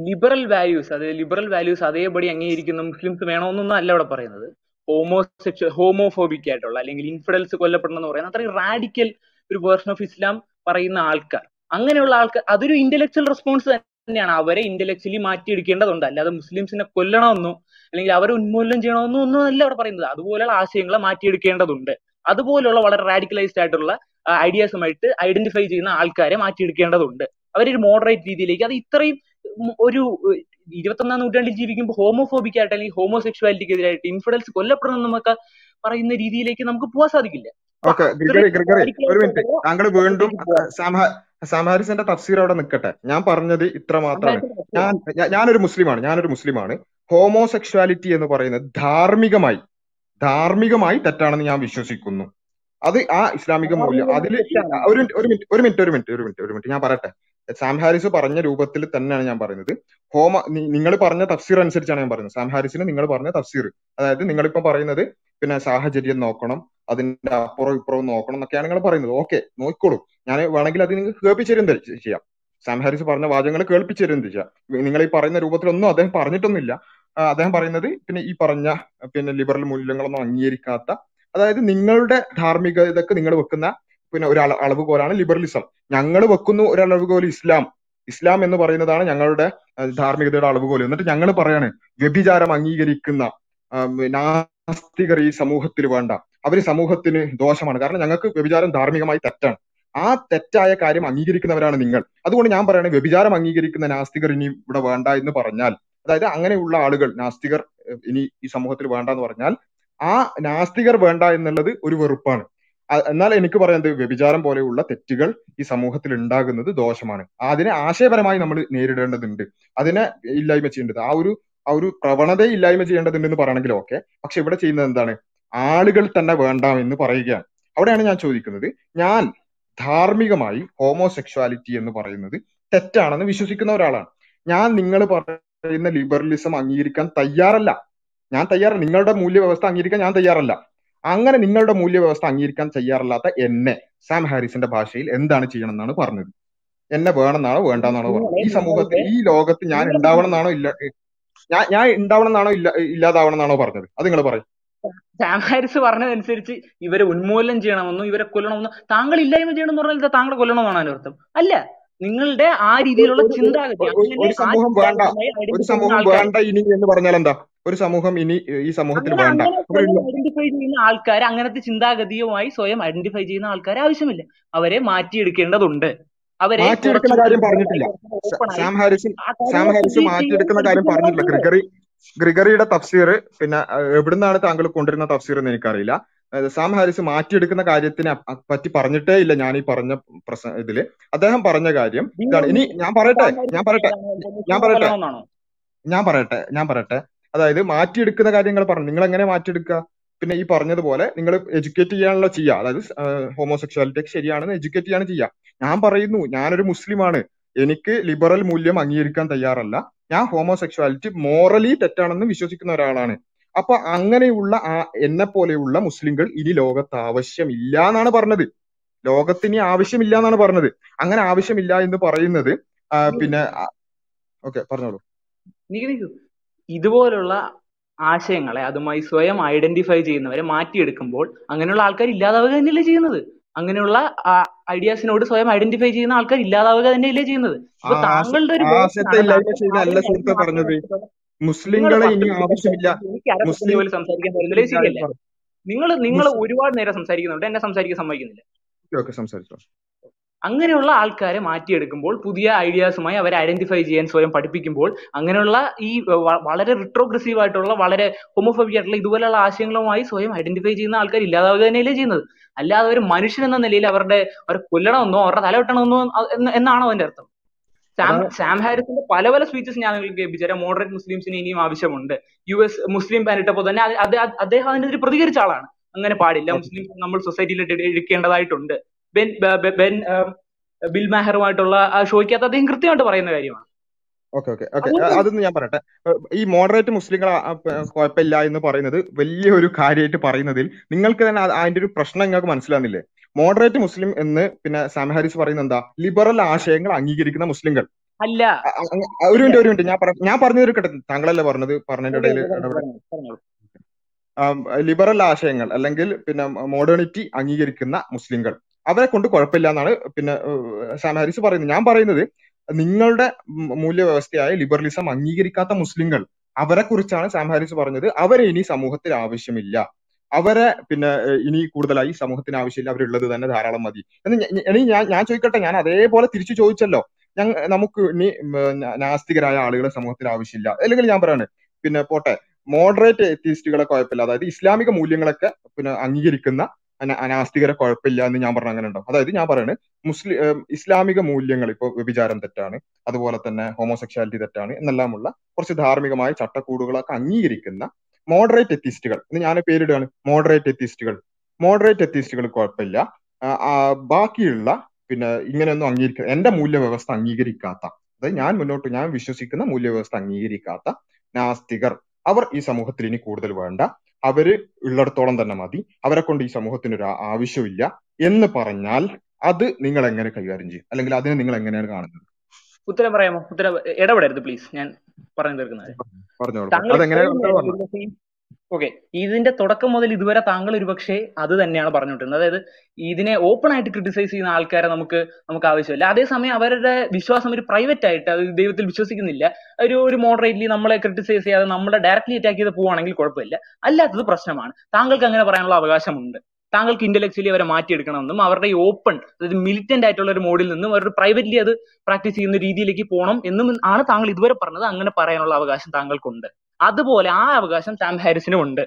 ലിബറൽ വാല്യൂസ് അതായത് ലിബറൽ വാല്യൂസ് അതേപടി അംഗീകരിക്കുന്ന മുസ്ലിംസ് വേണമെന്നൊന്നും അല്ല ഇവിടെ പറയുന്നത്. ഹോമോസെക്ഷ ഹോമോഫോബിക് ആയിട്ടുള്ള അല്ലെങ്കിൽ ഇൻഫിഡൽസ് കൊല്ലപ്പെടണം എന്ന് പറയുന്ന അത്രയും റാഡിക്കൽ ഒരു വേർഷൻ ഓഫ് ഇസ്ലാം പറയുന്ന ആൾക്കാർ. അങ്ങനെയുള്ള ആൾക്ക് അതൊരു ഇന്റലക്ച്വൽ റെസ്പോൺസ് തന്നെയാണ്. അവരെ ഇന്റലക്ച്വലി മാറ്റിയെടുക്കേണ്ടതുണ്ട്. അല്ലാതെ മുസ്ലിംസിനെ കൊല്ലണമെന്നോ അല്ലെങ്കിൽ അവരെ ഉന്മൂലനം ചെയ്യണമെന്നോ ഒന്നും അല്ല അവിടെ പറയുന്നത്. അതുപോലെയുള്ള ആശയങ്ങളെ മാറ്റിയെടുക്കേണ്ടതുണ്ട്. അതുപോലെയുള്ള വളരെ റാഡിക്കലൈസ്ഡ് ആയിട്ടുള്ള ഐഡിയാസുമായിട്ട് ഐഡന്റിഫൈ ചെയ്യുന്ന ആൾക്കാരെ മാറ്റിയെടുക്കേണ്ടതുണ്ട്. അവരൊരു മോഡറേറ്റ് രീതിയിലേക്ക് അത് ഇത്രയും ഒരു ഇരുപത്തൊന്നാം നൂറ്റാണ്ടിൽ ജീവിക്കുമ്പോൾ ഹോമോഫോബിക് ആയിട്ട് അല്ലെങ്കിൽ ഹോമോസെക്ഷുവാലിറ്റിക്ക് എതിരായിട്ട് ഇൻഫിഡൽസ് കൊല്ലപ്പെടണം എന്നൊക്കെ പറയുന്ന രീതിയിലേക്ക് നമുക്ക് പോകാൻ സാധിക്കില്ല. ഓക്കെ ഒരു മിനിറ്റ്. താങ്കൾ വീണ്ടും സാം ഹാരിസിന്റെ തഫ്സീർ അവിടെ നിൽക്കട്ടെ ഞാൻ പറഞ്ഞത് ഇത്ര മാത്രമാണ്. ഞാൻ ഞാനൊരു മുസ്ലിമാണ് ഞാനൊരു മുസ്ലിമാണ്. ഹോമോസെക്ഷുവാലിറ്റി എന്ന് പറയുന്നത് ധാർമ്മികമായി ധാർമ്മികമായി തെറ്റാണെന്ന് ഞാൻ വിശ്വസിക്കുന്നു. അത് ആ ഇസ്ലാമിക മൂല്യം അതിൽ ഒരു മിനിറ്റ് ഒരു മിനിറ്റ് ഒരു മിനിറ്റ് ഒരു മിനിറ്റ് ഒരു മിനിറ്റ് ഒരു മിനിറ്റ് ഞാൻ പറയട്ടെ. സാം ഹാരിസ് പറഞ്ഞ രൂപത്തിൽ തന്നെയാണ് ഞാൻ പറയുന്നത്. ഹോമ നിങ്ങൾ പറഞ്ഞ തഫ്സീർ അനുസരിച്ചാണ് ഞാൻ പറയുന്നത്. സാം ഹാരിസിന് നിങ്ങൾ പറഞ്ഞ തഫ്സീർ അതായത് നിങ്ങളിപ്പോ പറയുന്നത് പിന്നെ സാഹചര്യം നോക്കണം അതിന്റെ അപ്പുറം ഇപ്പുറവും നോക്കണം എന്നൊക്കെയാണ് നിങ്ങൾ പറയുന്നത്. ഓക്കെ നോക്കിക്കോളൂ. ഞാൻ വേണമെങ്കിൽ അത് നിങ്ങൾക്ക് കേൾപ്പിച്ചു തരും ത- ചെയ്യാം. സാം ഹാരിസ് പറഞ്ഞ വാചകങ്ങൾ കേൾപ്പിച്ചു തരും ചെയ്യാം. നിങ്ങൾ ഈ പറയുന്ന രൂപത്തിലൊന്നും അദ്ദേഹം പറഞ്ഞിട്ടൊന്നുമില്ല. അദ്ദേഹം പറയുന്നത് പിന്നെ ഈ പറഞ്ഞ പിന്നെ ലിബറൽ മൂല്യങ്ങളൊന്നും അംഗീകരിക്കാത്ത അതായത് നിങ്ങളുടെ ധാർമ്മികതക്ക് നിങ്ങൾ വെക്കുന്ന പിന്നെ ഒരു അളവ് അളവുകോലാണ് ലിബറലിസം ഞങ്ങൾ വെക്കുന്ന ഒരു അളവുകോൽ ഇസ്ലാം. ഇസ്ലാം എന്ന് പറയുന്നതാണ് ഞങ്ങളുടെ ധാർമ്മികതയുടെ അളവുകോൽ എന്നിട്ട് ഞങ്ങൾ പറയാണ് വ്യഭിചാരം അംഗീകരിക്കുന്ന നാസ്തികർ ഈ സമൂഹത്തിൽ വേണ്ട. അവർ സമൂഹത്തിന് ദോഷമാണ്. കാരണം ഞങ്ങൾക്ക് വ്യഭിചാരം ധാർമ്മികമായി തെറ്റാണ്. ആ തെറ്റായ കാര്യം അംഗീകരിക്കുന്നവരാണ് നിങ്ങൾ. അതുകൊണ്ട് ഞാൻ പറയുന്നത് വ്യഭിചാരം അംഗീകരിക്കുന്ന നാസ്തികർ ഇനി ഇവിടെ വേണ്ട എന്ന് പറഞ്ഞാൽ അതായത് അങ്ങനെയുള്ള ആളുകൾ നാസ്തികർ ഇനി ഈ സമൂഹത്തിൽ വേണ്ട എന്ന് പറഞ്ഞാൽ ആ നാസ്തികർ വേണ്ട എന്നുള്ളത് ഒരു വെറുപ്പാണ്. എന്നാൽ എനിക്ക് പറയുന്നത് വ്യഭിചാരം പോലെയുള്ള തെറ്റുകൾ ഈ സമൂഹത്തിൽ ഉണ്ടാകുന്നത് ദോഷമാണ്. അതിനെ ആശയപരമായി നമ്മൾ നേരിടേണ്ടതുണ്ട്. അതിനെ ഇല്ലായ്മ ചെയ്യേണ്ടത്. ആ ഒരു ആ ഒരു പ്രവണതയെ ഇല്ലായ്മ ചെയ്യേണ്ടതുണ്ട് എന്ന് പറയണമെങ്കിൽ ഓക്കെ. പക്ഷെ ഇവിടെ ചെയ്യുന്നത് എന്താണ്? ആളുകൾ തന്നെ വേണ്ട എന്ന് പറയുകയാണ്. അവിടെയാണ് ഞാൻ ചോദിക്കുന്നത്. ഞാൻ ധാർമ്മികമായി ഹോമോസെക്ഷുവാലിറ്റി എന്ന് പറയുന്നത് തെറ്റാണെന്ന് വിശ്വസിക്കുന്ന ഒരാളാണ്. ഞാൻ നിങ്ങൾ പറയുന്ന ലിബറലിസം അംഗീകരിക്കാൻ തയ്യാറല്ല. ഞാൻ തയ്യാറ നിങ്ങളുടെ മൂല്യവ്യവസ്ഥ അംഗീകരിക്കാൻ ഞാൻ തയ്യാറല്ല. അങ്ങനെ നിങ്ങളുടെ മൂല്യവ്യവസ്ഥ അംഗീകരിക്കാൻ തയ്യാറല്ലാത്ത എന്നെ സാം ഹാരിസിന്റെ ഭാഷയിൽ എന്താണ് ചെയ്യണം എന്നാണ് പറഞ്ഞത്. എന്നെ വേണമെന്നാണോ വേണ്ടെന്നാണോ പറഞ്ഞത്? ഈ സമൂഹത്തിൽ ഈ ലോകത്ത് ഞാൻ ഉണ്ടാവണം എന്നാണോ ഇല്ല ഞാൻ ഞാൻ ഉണ്ടാവണം എന്നാണോ ഇല്ല ഇല്ലാതാവണം എന്നാണോ പറഞ്ഞത്? അത് നിങ്ങൾ പറയും. സാം ഹാരിസ് പറഞ്ഞതനുസരിച്ച് ഇവരെ ഉന്മൂലനം ചെയ്യണമെന്നും ഇവരെ കൊല്ലണമെന്നും താങ്കൾ ഇല്ലായ്മ ചെയ്യണം എന്ന് പറഞ്ഞാൽ താങ്കളെ കൊല്ലണമെന്നാണ് അതിന്റെ അർത്ഥം അല്ല നിങ്ങളുടെ ആ രീതിയിലുള്ള ചിന്താഗതി ഒരു- സമൂഹം ഇനി ഈ സമൂഹത്തിൽ വേണ്ട. ഐഡന്റിഫൈ ചെയ്യുന്ന ആൾക്കാർ അങ്ങനത്തെ ചിന്താഗതിയുമായി സ്വയം ഐഡന്റിഫൈ ചെയ്യുന്ന ആൾക്കാർ ആവശ്യമില്ല. അവരെ മാറ്റിയെടുക്കേണ്ടതുണ്ട്. അവരെ മാറ്റിയെടുക്കുന്ന കാര്യം പറഞ്ഞിട്ടില്ല. സ- ഹാരിസ് സാം ഹാരിസ് മാറ്റിയെടുക്കുന്ന കാര്യം പറഞ്ഞിട്ടില്ല. ഗ്രിഗറി ഗ്രിഗറിയുടെ തഫ്സീർ പിന്നെ എവിടുന്നാണ് താങ്കൾ കൊണ്ടുവരുന്ന തഫ്സീർ എന്ന് എനിക്കറിയില്ല. സാം ഹാരിസ് മാറ്റിയെടുക്കുന്ന കാര്യത്തിനെ പറ്റി പറഞ്ഞിട്ടേ ഇല്ല ഞാൻ ഈ പറഞ്ഞ പ്രശ്ന ഇതിൽ. അദ്ദേഹം പറഞ്ഞ കാര്യം ഇതാണ്. ഇനി ഞാൻ പറയട്ടെ ഞാൻ പറയട്ടെ ഞാൻ പറയട്ടെ. ഞാൻ പറയട്ടെ ഞാൻ പറയട്ടെ. അതായത് മാറ്റിയെടുക്കുന്ന കാര്യങ്ങൾ പറഞ്ഞു. നിങ്ങൾ എങ്ങനെ മാറ്റിയെടുക്കുക? പിന്നെ ഈ പറഞ്ഞതുപോലെ നിങ്ങൾ എഡ്യൂക്കേറ്റ് ചെയ്യാനുള്ള ചെയ്യുക. അതായത് ഹോമോസെക്ഷുവാലിറ്റി ഒക്കെ ശരിയാണെന്ന് എഡ്യൂക്കേറ്റ് ചെയ്യാണ് ചെയ്യുക. ഞാൻ പറയുന്നു ഞാനൊരു മുസ്ലിമാണ്. എനിക്ക് ലിബറൽ മൂല്യം അംഗീകരിക്കാൻ തയ്യാറല്ല. ഞാൻ ഹോമോസെക്ഷുവാലിറ്റി മോറലി തെറ്റാണെന്ന് വിശ്വസിക്കുന്ന ഒരാളാണ്. അപ്പൊ അങ്ങനെയുള്ള ആ എന്നെ പോലെയുള്ള മുസ്ലിങ്ങൾ ഇനി ലോകത്ത് ആവശ്യമില്ല എന്നാണ് പറഞ്ഞത്. ലോകത്തിന് ആവശ്യമില്ല എന്നാണ് പറഞ്ഞത്. അങ്ങനെ ആവശ്യമില്ല എന്ന് പറയുന്നത് പിന്നെ ഓക്കെ പറഞ്ഞോളൂ. ഇതുപോലുള്ള ആശയങ്ങളെ അതുമായി സ്വയം ഐഡന്റിഫൈ ചെയ്യുന്നവരെ മാറ്റിയെടുക്കുമ്പോൾ അങ്ങനെയുള്ള ആൾക്കാർ ഇല്ലാതാവുക തന്നെയല്ലേ ചെയ്യുന്നത്? അങ്ങനെയുള്ള ഐഡിയാസിനോട് സ്വയം ഐഡന്റിഫൈ ചെയ്യുന്ന ആൾക്കാർ ഇല്ലാതാവുക തന്നെയല്ലേ ചെയ്യുന്നത്. താങ്കളുടെ ഒരു പറഞ്ഞത്. മുസ്ലിങ്ങളെ ഇനി ആവശ്യമില്ല. പോലും സംസാരിക്കാൻ ശരിയല്ലേ? നിങ്ങൾ നിങ്ങൾ ഒരുപാട് നേരം സംസാരിക്കുന്നുണ്ട്. എന്നെ സംസാരിക്കാൻ സമ്മതിക്കുന്നില്ല. സംസാരിച്ചോ. അങ്ങനെയുള്ള ആൾക്കാരെ മാറ്റിയെടുക്കുമ്പോൾ പുതിയ ഐഡിയാസുമായി അവരെ ഐഡന്റിഫൈ ചെയ്യാൻ സ്വയം പഠിപ്പിക്കുമ്പോൾ അങ്ങനെയുള്ള ഈ വളരെ റിട്രോഗ്രസീവ് ആയിട്ടുള്ള വളരെ ഹോമോഫോബിക് ആയിട്ടുള്ള ഇതുപോലെയുള്ള ആശയങ്ങളുമായി സ്വയം ഐഡന്റിഫൈ ചെയ്യുന്ന ആൾക്കാർ ഇല്ലാതാവുക തന്നെയല്ലേ ചെയ്യുന്നത്. അല്ലാതെ ഒരു മനുഷ്യൻ എന്ന നിലയിൽ അവരുടെ അവർ കൊല്ലണമെന്നോ അവരുടെ തല വെട്ടണമെന്നോ എന്നാണോ അതിന്റെ അർത്ഥം? സാം സാം ഹാരിസിന്റെ പല പല സ്പീച്ചസ് ഞാൻ നിങ്ങൾക്ക് കേൾപ്പിച്ചുതരാം മോഡറേറ്റ് മുസ്ലിംസിന് ഇനിയും ആവശ്യമുണ്ട്. യു എസ് മുസ്ലിം ബാൻ ഇട്ടപ്പോൾ തന്നെ അദ്ദേഹം അതിനെതിരെ പ്രതികരിച്ച ആളാണ്. അങ്ങനെ പാടില്ല. മുസ്ലിം നമ്മൾ സൊസൈറ്റിയിൽ എടുക്കേണ്ടതായിട്ടുണ്ട്. ബെൻ ബെൻ ബിൽ മാഹറുമായിട്ടുള്ള ആ ഷോയ്ക്കകത്ത് അദ്ദേഹം കൃത്യമായിട്ട് പറയുന്ന കാര്യമാണ്. Okay okay. ഓക്കെ അതൊന്ന് ഞാൻ പറയട്ടെ. ഈ മോഡറേറ്റ് മുസ്ലിങ്ങൾ കുഴപ്പമില്ല എന്ന് പറയുന്നത് വലിയൊരു കാര്യമായിട്ട് പറയുന്നതിൽ നിങ്ങൾക്ക് തന്നെ അത് അതിന്റെ ഒരു പ്രശ്നം നിങ്ങൾക്ക് മനസ്സിലാകുന്നില്ലേ മോഡറേറ്റ് മുസ്ലിം എന്ന് പിന്നെ സാം ഹാരിസ് പറയുന്നത് എന്താ? ലിബറൽ ആശയങ്ങൾ അംഗീകരിക്കുന്ന മുസ്ലിങ്ങൾ. അല്ല. ഒരു മിനിറ്റ് ഒരു മിനിറ്റ്. ഞാൻ ഞാൻ ഒരു തീർക്കട്ടെ താങ്കളല്ലേ പറഞ്ഞത്? പറഞ്ഞതിന്റെ ഇടയിൽ ലിബറൽ ആശയങ്ങൾ അല്ലെങ്കിൽ പിന്നെ മോഡേണിറ്റി അംഗീകരിക്കുന്ന മുസ്ലിങ്ങൾ. അവരെ കൊണ്ട് കുഴപ്പമില്ല എന്നാണ് പിന്നെ സാം ഹാരിസ് പറയുന്നത്. ഞാൻ പറയുന്നത് നിങ്ങളുടെ മൂല്യവ്യവസ്ഥയായ ലിബറലിസം അംഗീകരിക്കാത്ത മുസ്ലിങ്ങൾ അവരെ കുറിച്ചാണ് സാം ഹാരിസ് പറഞ്ഞത്. അവരെ ഇനി സമൂഹത്തിൽ ആവശ്യമില്ല. അവരെ പിന്നെ ഇനി കൂടുതലായി സമൂഹത്തിന് ആവശ്യമില്ല. അവരുള്ളത് തന്നെ ധാരാളം മതി. എന്ന് ഞാൻ ഞാൻ ചോദിക്കട്ടെ ഞാൻ അതേപോലെ തിരിച്ചു ചോദിച്ചല്ലോ. ഞങ്ങ നമുക്ക് ഇനി നാസ്തികരായ ആളുകളെ സമൂഹത്തിന് ആവശ്യമില്ല. അല്ലെങ്കിൽ ഞാൻ പറയാണ് പിന്നെ പോട്ടെ മോഡറേറ്റ് എത്തിയിസ്റ്റുകളെ കുഴപ്പമില്ല. അതായത് ഇസ്ലാമിക മൂല്യങ്ങളൊക്കെ പിന്നെ അംഗീകരിക്കുന്ന അനാസ്തികരെ കുഴപ്പമില്ല എന്ന് ഞാൻ പറഞ്ഞ അങ്ങനെ ഉണ്ടാവും അതായത് ഞാൻ പറയുന്നത് മുസ്ലിം ഇസ്ലാമിക മൂല്യങ്ങൾ ഇപ്പൊ വ്യഭിചാരം തെറ്റാണ്. അതുപോലെ തന്നെ ഹോമോസെക്ഷാലിറ്റി തെറ്റാണ്. എന്നെല്ലാമുള്ള കുറച്ച് ധാർമ്മികമായ ചട്ടക്കൂടുകളൊക്കെ അംഗീകരിക്കുന്ന മോഡറേറ്റ് എത്തിസ്റ്റുകൾ എന്ന് ഞാൻ പേരിടുകയാണ് മോഡറേറ്റ് എത്തിസ്റ്റുകൾ മോഡറേറ്റ് എത്തിസ്റ്റുകൾ കുഴപ്പമില്ല. ബാക്കിയുള്ള പിന്നെ ഇങ്ങനെയൊന്നും അംഗീകരിക്ക എന്റെ മൂല്യവ്യവസ്ഥ അംഗീകരിക്കാത്ത അതായത് ഞാൻ മുന്നോട്ട് ഞാൻ വിശ്വസിക്കുന്ന മൂല്യവ്യവസ്ഥ അംഗീകരിക്കാത്ത നാസ്തികർ അവർ ഈ സമൂഹത്തിൽ ഇനി കൂടുതൽ വേണ്ട. അവർ ഉള്ളിടത്തോളം തന്നെ മതി. അവരെ കൊണ്ട് ഈ സമൂഹത്തിന് ഒരു ആവശ്യമില്ല എന്ന് പറഞ്ഞാൽ അത് നിങ്ങൾ എങ്ങനെ കൈകാര്യം ചെയ്യും? അല്ലെങ്കിൽ അതിനെ നിങ്ങൾ എങ്ങനെയാണ് കാണുന്നത്? ഉത്തരം പറയാമോ? ഉത്തരം ഇടപെടരുത് പ്ലീസ് ഞാൻ പറഞ്ഞു തീർക്കുന്നത് ഓക്കെ ഇതിന്റെ തുടക്കം മുതൽ ഇതുവരെ താങ്കൾ ഒരുപക്ഷെ അത് തന്നെയാണ് പറഞ്ഞുകൊണ്ടിരുന്നത്. അതായത് ഇതിനെ ഓപ്പൺ ആയിട്ട് ക്രിട്ടിസൈസ് ചെയ്യുന്ന ആൾക്കാരെ നമുക്ക് നമുക്ക് ആവശ്യമില്ല. അതേസമയം അവരുടെ വിശ്വാസം ഒരു പ്രൈവറ്റ് ആയിട്ട് അത് ദൈവത്തിൽ വിശ്വസിക്കുന്നില്ല. ഒരു ഒരു മോഡറേറ്റ്ലി നമ്മളെ ക്രിട്ടിസൈസ് ചെയ്യാതെ നമ്മളെ ഡയറക്ട്ലി അറ്റാക്ക് ചെയ്ത് പോവാണെങ്കിൽ കുഴപ്പമില്ല. അല്ലാത്തത് പ്രശ്നമാണ്. താങ്കൾക്ക് അങ്ങനെ പറയാനുള്ള അവകാശമുണ്ട്. താങ്കൾക്ക് ഇന്റലക്ച്വലി അവരെ മാറ്റിയെടുക്കണമെന്നും അവരുടെ ഈ ഓപ്പൺ അതായത് മിലിറ്റന്റ് ആയിട്ടുള്ള ഒരു മോഡിൽ നിന്നും അവരുടെ പ്രൈവറ്റ്ലി അത് പ്രാക്ടീസ് ചെയ്യുന്ന രീതിയിലേക്ക് പോകണം എന്നും ആണ് താങ്കൾ ഇതുവരെ പറഞ്ഞത്. അങ്ങനെ പറയാനുള്ള അവകാശം താങ്കൾക്കുണ്ട്. അതുപോലെ ആ അവകാശം സാം ഹാരിസിനും ഉണ്ട്.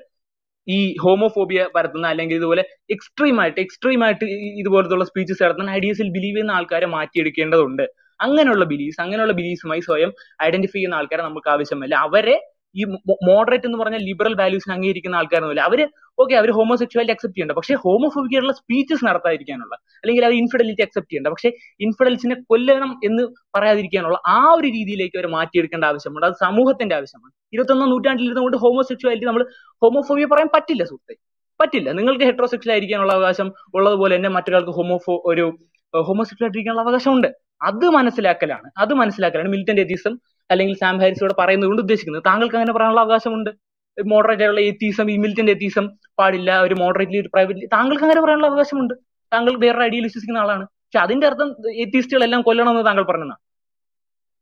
ഈ ഹോമോഫോബിയ പരത്തുന്ന അല്ലെങ്കിൽ ഇതുപോലെ എക്സ്ട്രീം ആയിട്ട് എക്സ്ട്രീം ആയിട്ട് ഇതുപോലത്തുള്ള സ്പീച്ചസ് നടത്തുന്ന ഐഡിയസിൽ ബിലീവ് ചെയ്യുന്ന ആൾക്കാരെ മാറ്റിയെടുക്കേണ്ടതുണ്ട്. അങ്ങനെയുള്ള ബിലീഫ്സ് അങ്ങനെയുള്ള ബിലീഫ്സുമായി സ്വയം ഐഡന്റിഫൈ ചെയ്യുന്ന ആൾക്കാരെ നമുക്ക് ആവശ്യമില്ല. അവരെ ഈ മോഡറേറ്റ് എന്ന് പറഞ്ഞാൽ ലിബറൽ വാല്യൂസിന് അംഗീകരിക്കുന്ന ആൾക്കാരൊന്നുമില്ല. അവർ ഓക്കെ അവർ ഹോമോസെക്ഷുവാലിറ്റി അക്സെപ്റ്റ് ചെയ്യണ്ട. പക്ഷേ ഹോമോഫോബിക്കുള്ള സ്പീച്ചസ് നടത്താതിരിക്കാനുള്ള അല്ലെങ്കിൽ അവർ ഇൻഫിഡലിറ്റി അക്സെപ്റ്റ് ചെയ്യണ്ട. പക്ഷേ ഇൻഫിഡൽസിനെ കൊല്ലണം എന്ന് പറയാതിരിക്കാനുള്ള ആ ഒരു രീതിയിലേക്ക് അവർ മാറ്റിയെടുക്കേണ്ട ആവശ്യമുണ്ട്. അത് സമൂഹത്തിന്റെ ആവശ്യമാണ്. ഇരുപത്തൊന്നാം നൂറ്റാണ്ടിൽ ഇരുന്നുകൊണ്ട് ഹോമോസെക്ഷുവാലിറ്റി നമ്മൾ ഹോമോഫോബിയ പറയാൻ പറ്റില്ല സുഹൃത്തെ. പറ്റില്ല. നിങ്ങൾക്ക് ഹെട്രോസെക്ഷൽ ആയിരിക്കാനുള്ള അവകാശം ഉള്ളതുപോലെ തന്നെ മറ്റൊരാൾക്ക് ഹോമോഫോ ഒരു ഹോമോസെക്ഷൽ ആയിട്ടിരിക്കാനുള്ള അവകാശമുണ്ട്. അത് മനസ്സിലാക്കലാണ്. അത് മനസ്സിലാക്കലാണ്. മിലിറ്റന്റ് എത്തീസം അല്ലെങ്കിൽ സാം ഹാരിസ് ഇവിടെ പറയുന്നത് കൊണ്ട് ഉദ്ദേശിക്കുന്നത്. താങ്കൾക്ക് അങ്ങനെ പറയാനുള്ള അവകാശമുണ്ട്? മോഡറേറ്റ് ആയിട്ടുള്ള എത്തീസം ഈ മിലിറ്റന്റ് എത്തീസം പാടില്ല ഒരു മോഡറേറ്റ്ലി ഒരു പ്രൈവറ്റ്ലി താങ്കൾക്ക് അങ്ങനെ പറയാനുള്ള അവകാശമുണ്ട്. താങ്കൾ വേറെ ഐഡിയയിൽ വിശ്വസിക്കുന്ന ആളാണ്. പക്ഷെ അതിന്റെ അർത്ഥം എത്തീസ്റ്റുകളെല്ലാം കൊല്ലണമെന്ന് താങ്കൾ പറഞ്ഞതാണ്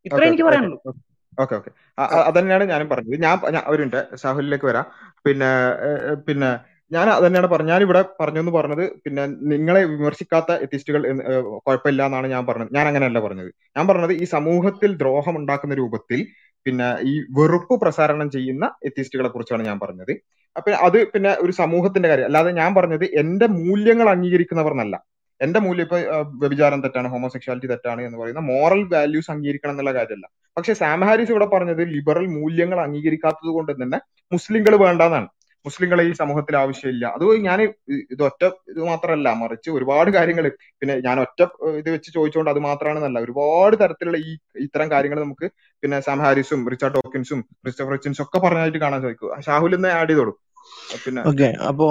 ഇത്രേ എനിക്ക് പറയാനുള്ളൂ. Okay okay. അതന്നെയാണ് ഞാനും പറഞ്ഞത്. ഞാൻ ഒരു മിനിറ്റ് സാഹുലിലേക്ക് വരാം. പിന്നെ പിന്നെ ഞാൻ അതന്നെയാണ് പറഞ്ഞത് ഞാനിവിടെ പറഞ്ഞെന്ന് പറഞ്ഞത് പിന്നെ നിങ്ങളെ വിമർശിക്കാത്ത എത്തിസ്റ്റുകൾ കുഴപ്പമില്ല എന്നാണ് ഞാൻ പറഞ്ഞത്. ഞാൻ അങ്ങനെയല്ല പറഞ്ഞത്. ഞാൻ പറഞ്ഞത് ഈ സമൂഹത്തിൽ ദ്രോഹം ഉണ്ടാക്കുന്ന രൂപത്തിൽ പിന്നെ ഈ വെറുപ്പ് പ്രസാരണം ചെയ്യുന്ന എത്തിസ്റ്റുകളെ കുറിച്ചാണ് ഞാൻ പറഞ്ഞത്. അപ്പൊ അത് പിന്നെ ഒരു സമൂഹത്തിന്റെ കാര്യം. അല്ലാതെ ഞാൻ പറഞ്ഞത് എന്റെ മൂല്യങ്ങൾ അംഗീകരിക്കുന്നവർ എന്നല്ല എന്റെ മൂല്യം ഇപ്പൊ വ്യഭിചാരം തെറ്റാണ് ഹോമോസെക്ഷാലിറ്റി തെറ്റാണ് എന്ന് പറയുന്ന മോറൽ വാല്യൂസ് അംഗീകരിക്കണം എന്നുള്ള കാര്യമല്ല. പക്ഷെ സാം ഹാരിസ് ഇവിടെ പറഞ്ഞത് ലിബറൽ മൂല്യങ്ങൾ അംഗീകരിക്കാത്തത് കൊണ്ട് തന്നെ മുസ്ലിങ്ങൾ വേണ്ടെന്നാണ്. മുസ്ലിങ്ങളെ ഈ സമൂഹത്തിൽ ആവശ്യമില്ല. അത് ഞാൻ ഇത് ഒറ്റ ഇത് മാത്രമല്ല മറിച്ച് ഒരുപാട് കാര്യങ്ങൾ പിന്നെ ഞാൻ ഒറ്റ ഇത് വെച്ച് ചോദിച്ചുകൊണ്ട് അത് മാത്രമാണെന്നല്ല ഒരുപാട് തരത്തിലുള്ള ഈ ഇത്തരം കാര്യങ്ങൾ നമുക്ക് പിന്നെ സാം ഹാരിസും റിച്ചാർഡ് ഡോക്കിൻസും ക്രിസ്റ്റഫർ ഒക്കെ പറഞ്ഞായിട്ട് കാണാൻ സാധിക്കും. ഷാഹുൽ ആഡ് ചെയ്തോളൂ. ഓക്കെ അപ്പോ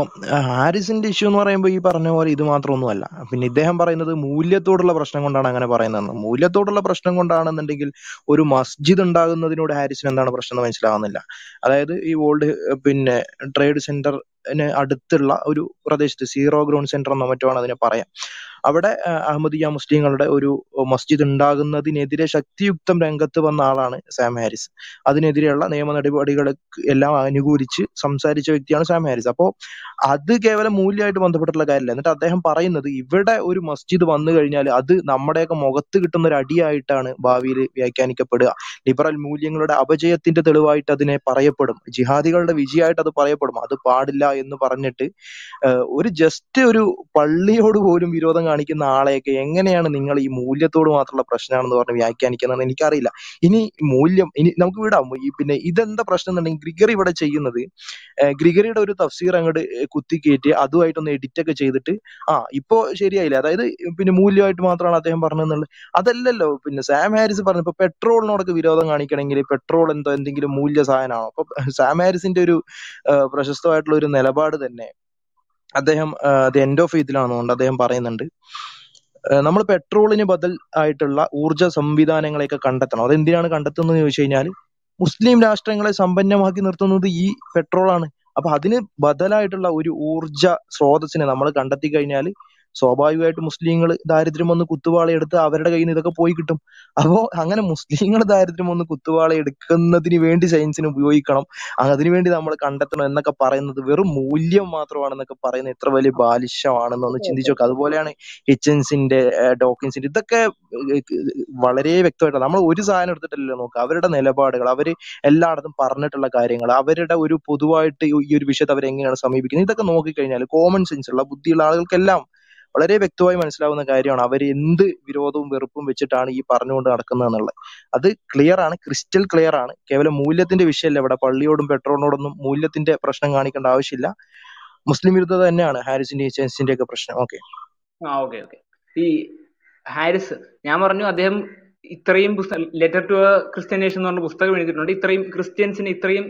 ഹാരിസിന്റെ ഇഷ്യൂ എന്ന് പറയുമ്പോൾ ഈ പറഞ്ഞ പോലെ ഇത് മാത്രമൊന്നുമല്ല. പിന്നെ ഇദ്ദേഹം പറയുന്നത് മൂല്യത്തോടുള്ള പ്രശ്നം കൊണ്ടാണ് അങ്ങനെ പറയുന്നത് മൂല്യത്തോടുള്ള പ്രശ്നം കൊണ്ടാണെന്നുണ്ടെങ്കിൽ ഒരു മസ്ജിദ് ഉണ്ടാകുന്നതിനോട് ഹാരിസിന് എന്താണ് പ്രശ്നം എന്ന് മനസ്സിലാവുന്നില്ല. അതായത് ഈ വേൾഡ് പിന്നെ ട്രേഡ് സെന്ററിന് അടുത്തുള്ള ഒരു പ്രദേശത്ത് സീറോ ഗ്രൗണ്ട് സെന്റർ എന്നോ മറ്റോ ആണ് അതിനെ പറയാം. അവിടെ അഹമ്മദിയ മുസ്ലിങ്ങളുടെ ഒരു മസ്ജിദ് ഉണ്ടാകുന്നതിനെതിരെ ശക്തിയുക്തം രംഗത്ത് വന്ന ആളാണ് സാം ഹാരിസ്. അതിനെതിരെയുള്ള നിയമ നടപടികൾ എല്ലാം അനുകൂലിച്ച് സംസാരിച്ച വ്യക്തിയാണ് സാം ഹാരിസ്. അപ്പോ അത് കേവലം മൂല്യമായിട്ട് ബന്ധപ്പെട്ടുള്ള കാര്യമല്ല. എന്നിട്ട് അദ്ദേഹം പറയുന്നത് ഇവിടെ ഒരു മസ്ജിദ് വന്നു കഴിഞ്ഞാൽ അത് നമ്മുടെയൊക്കെ മുഖത്ത് കിട്ടുന്ന ഒരു അടിയായിട്ടാണ് ഭാവിയിൽ വ്യാഖ്യാനിക്കപ്പെടുക. ലിബറൽ മൂല്യങ്ങളുടെ അപജയത്തിന്റെ തെളിവായിട്ട് അതിനെ പറയപ്പെടും. ജിഹാദികളുടെ വിജയമായിട്ട് അത് പറയപ്പെടും. അത് പാടില്ല എന്ന് പറഞ്ഞിട്ട് ഒരു ജസ്റ്റ് ഒരു പള്ളിയോട് പോലും വിരോധം കാണിക്കുന്ന ആളെയൊക്കെ എങ്ങനെയാണ് നിങ്ങൾ ഈ മൂല്യത്തോട് മാത്രമുള്ള പ്രശ്നമാണെന്ന് പറഞ്ഞ് വ്യാഖ്യാനിക്കുന്നതെന്ന് എനിക്കറിയില്ല. ഇനി മൂല്യം ഇനി നമുക്ക് വിടാം. ഈ പിന്നെ ഇതെന്താ പ്രശ്നം എന്നുണ്ടെങ്കിൽ ഗ്രിഗറി ഇവിടെ ചെയ്യുന്നത് ഗ്രിഗറിയുടെ ഒരു തഫ്സീർ അങ്ങോട്ട് കുത്തിക്കയറ്റി അതുമായിട്ടൊന്ന് എഡിറ്റ് ഒക്കെ ചെയ്തിട്ട് ആ ഇപ്പോ ശരിയായില്ല? അതായത് പിന്നെ മൂല്യമായിട്ട് മാത്രമാണ് അദ്ദേഹം പറഞ്ഞതെന്നുള്ളത് അതല്ലല്ലോ പിന്നെ സാം ഹാരിസ് പറഞ്ഞു ഇപ്പൊ പെട്രോളിനോടൊക്കെ വിരോധം കാണിക്കണമെങ്കിൽ പെട്രോൾ എന്തോ എന്തെങ്കിലും മൂല്യ സാധനമാണോ അപ്പൊ സാം ഹാരിസിന്റെ ഒരു പ്രശസ്തമായിട്ടുള്ള ഒരു നിലപാട് തന്നെ അദ്ദേഹം അത് എൻഡ് ഓഫ് ഇതിലാണെന്നുകൊണ്ട് അദ്ദേഹം പറയുന്നുണ്ട്. നമ്മൾ പെട്രോളിന് ബദൽ ആയിട്ടുള്ള ഊർജ സംവിധാനങ്ങളെയൊക്കെ കണ്ടെത്തണം. അതെന്തിനാണ് കണ്ടെത്തുന്നത് ചോദിച്ചു കഴിഞ്ഞാൽ മുസ്ലിം രാഷ്ട്രങ്ങളെ സമ്പന്നമാക്കി നിർത്തുന്നത് ഈ പെട്രോളാണ് അപ്പൊ അതിന് ബദലായിട്ടുള്ള ഒരു ഊർജ സ്രോതസ്സിനെ നമ്മൾ കണ്ടെത്തി കഴിഞ്ഞാൽ സ്വാഭാവികമായിട്ട് മുസ്ലിങ്ങൾ ദാരിദ്ര്യം വന്ന് കുത്തുവാളയെടുത്ത് അവരുടെ കയ്യിൽ നിന്ന് ഇതൊക്കെ പോയി കിട്ടും. അപ്പോ അങ്ങനെ മുസ്ലിങ്ങൾ ദാരിദ്ര്യം വന്ന് കുത്തുവാളയെടുക്കുന്നതിന് വേണ്ടി സയൻസിന് ഉപയോഗിക്കണം. അതിനുവേണ്ടി നമ്മൾ കണ്ടെത്തണം എന്നൊക്കെ പറയുന്നത് വെറും മൂല്യം മാത്രമാണെന്നൊക്കെ പറയുന്നത് എത്ര വലിയ ബാലിശമാണെന്ന് ഒന്ന് ചിന്തിച്ചു നോക്കുക അതുപോലെയാണ് ഹിച്ചൻസിന്റെ ഡോക്കിൻസിന്റെ ഇതൊക്കെ വളരെ വ്യക്തമായിട്ട് നമ്മൾ ഒരു സാധനം എടുത്തിട്ടല്ലോ നോക്കുക അവരുടെ നിലപാടുകൾ അവർ എല്ലായിടത്തും പറഞ്ഞിട്ടുള്ള കാര്യങ്ങൾ അവരുടെ ഒരു പൊതുവായിട്ട് ഈ ഈ ഒരു വിഷയത്തെ അവർ എങ്ങനെയാണ് സമീപിക്കുന്നത്? ഇതൊക്കെ നോക്കിക്കഴിഞ്ഞാൽ കോമൺ സെൻസ് ഉള്ള ബുദ്ധിയുള്ള ആളുകൾക്കെല്ലാം വളരെ വ്യക്തമായി മനസ്സിലാവുന്ന കാര്യമാണ് അവർ എന്ത് വിരോധവും വെറുപ്പും വെച്ചിട്ടാണ് ഈ പറഞ്ഞുകൊണ്ട് നടക്കുന്നത് എന്നുള്ളത്. അത് ക്ലിയർ ആണ് ക്രിസ്റ്റൽ ക്ലിയർ ആണ്. കേവലം മൂല്യത്തിന്റെ വിഷയമല്ല ഇവിടെ. പള്ളിയോടും പെട്രോളിനോടൊന്നും മൂല്യത്തിന്റെ പ്രശ്നം കാണിക്കേണ്ട ആവശ്യമില്ല. മുസ്ലിം വിരുദ്ധത തന്നെയാണ് ഹാരിസിന്റെ ഹിച്ചൻസിന്റെ ഒക്കെ പ്രശ്നം. ഓക്കെ. ആ ഓക്കെ ഓക്കെ. ഈ ഹാരിസ് ഞാൻ പറഞ്ഞു അദ്ദേഹം ഇത്രയും ലെറ്റർ ടു ക്രിസ്ത്യൻ നേഷൻ എന്ന് പറഞ്ഞ പുസ്തകം എഴുതിയിട്ടുണ്ട്. ഇത്രയും ക്രിസ്ത്യൻസിനെ ഇത്രയും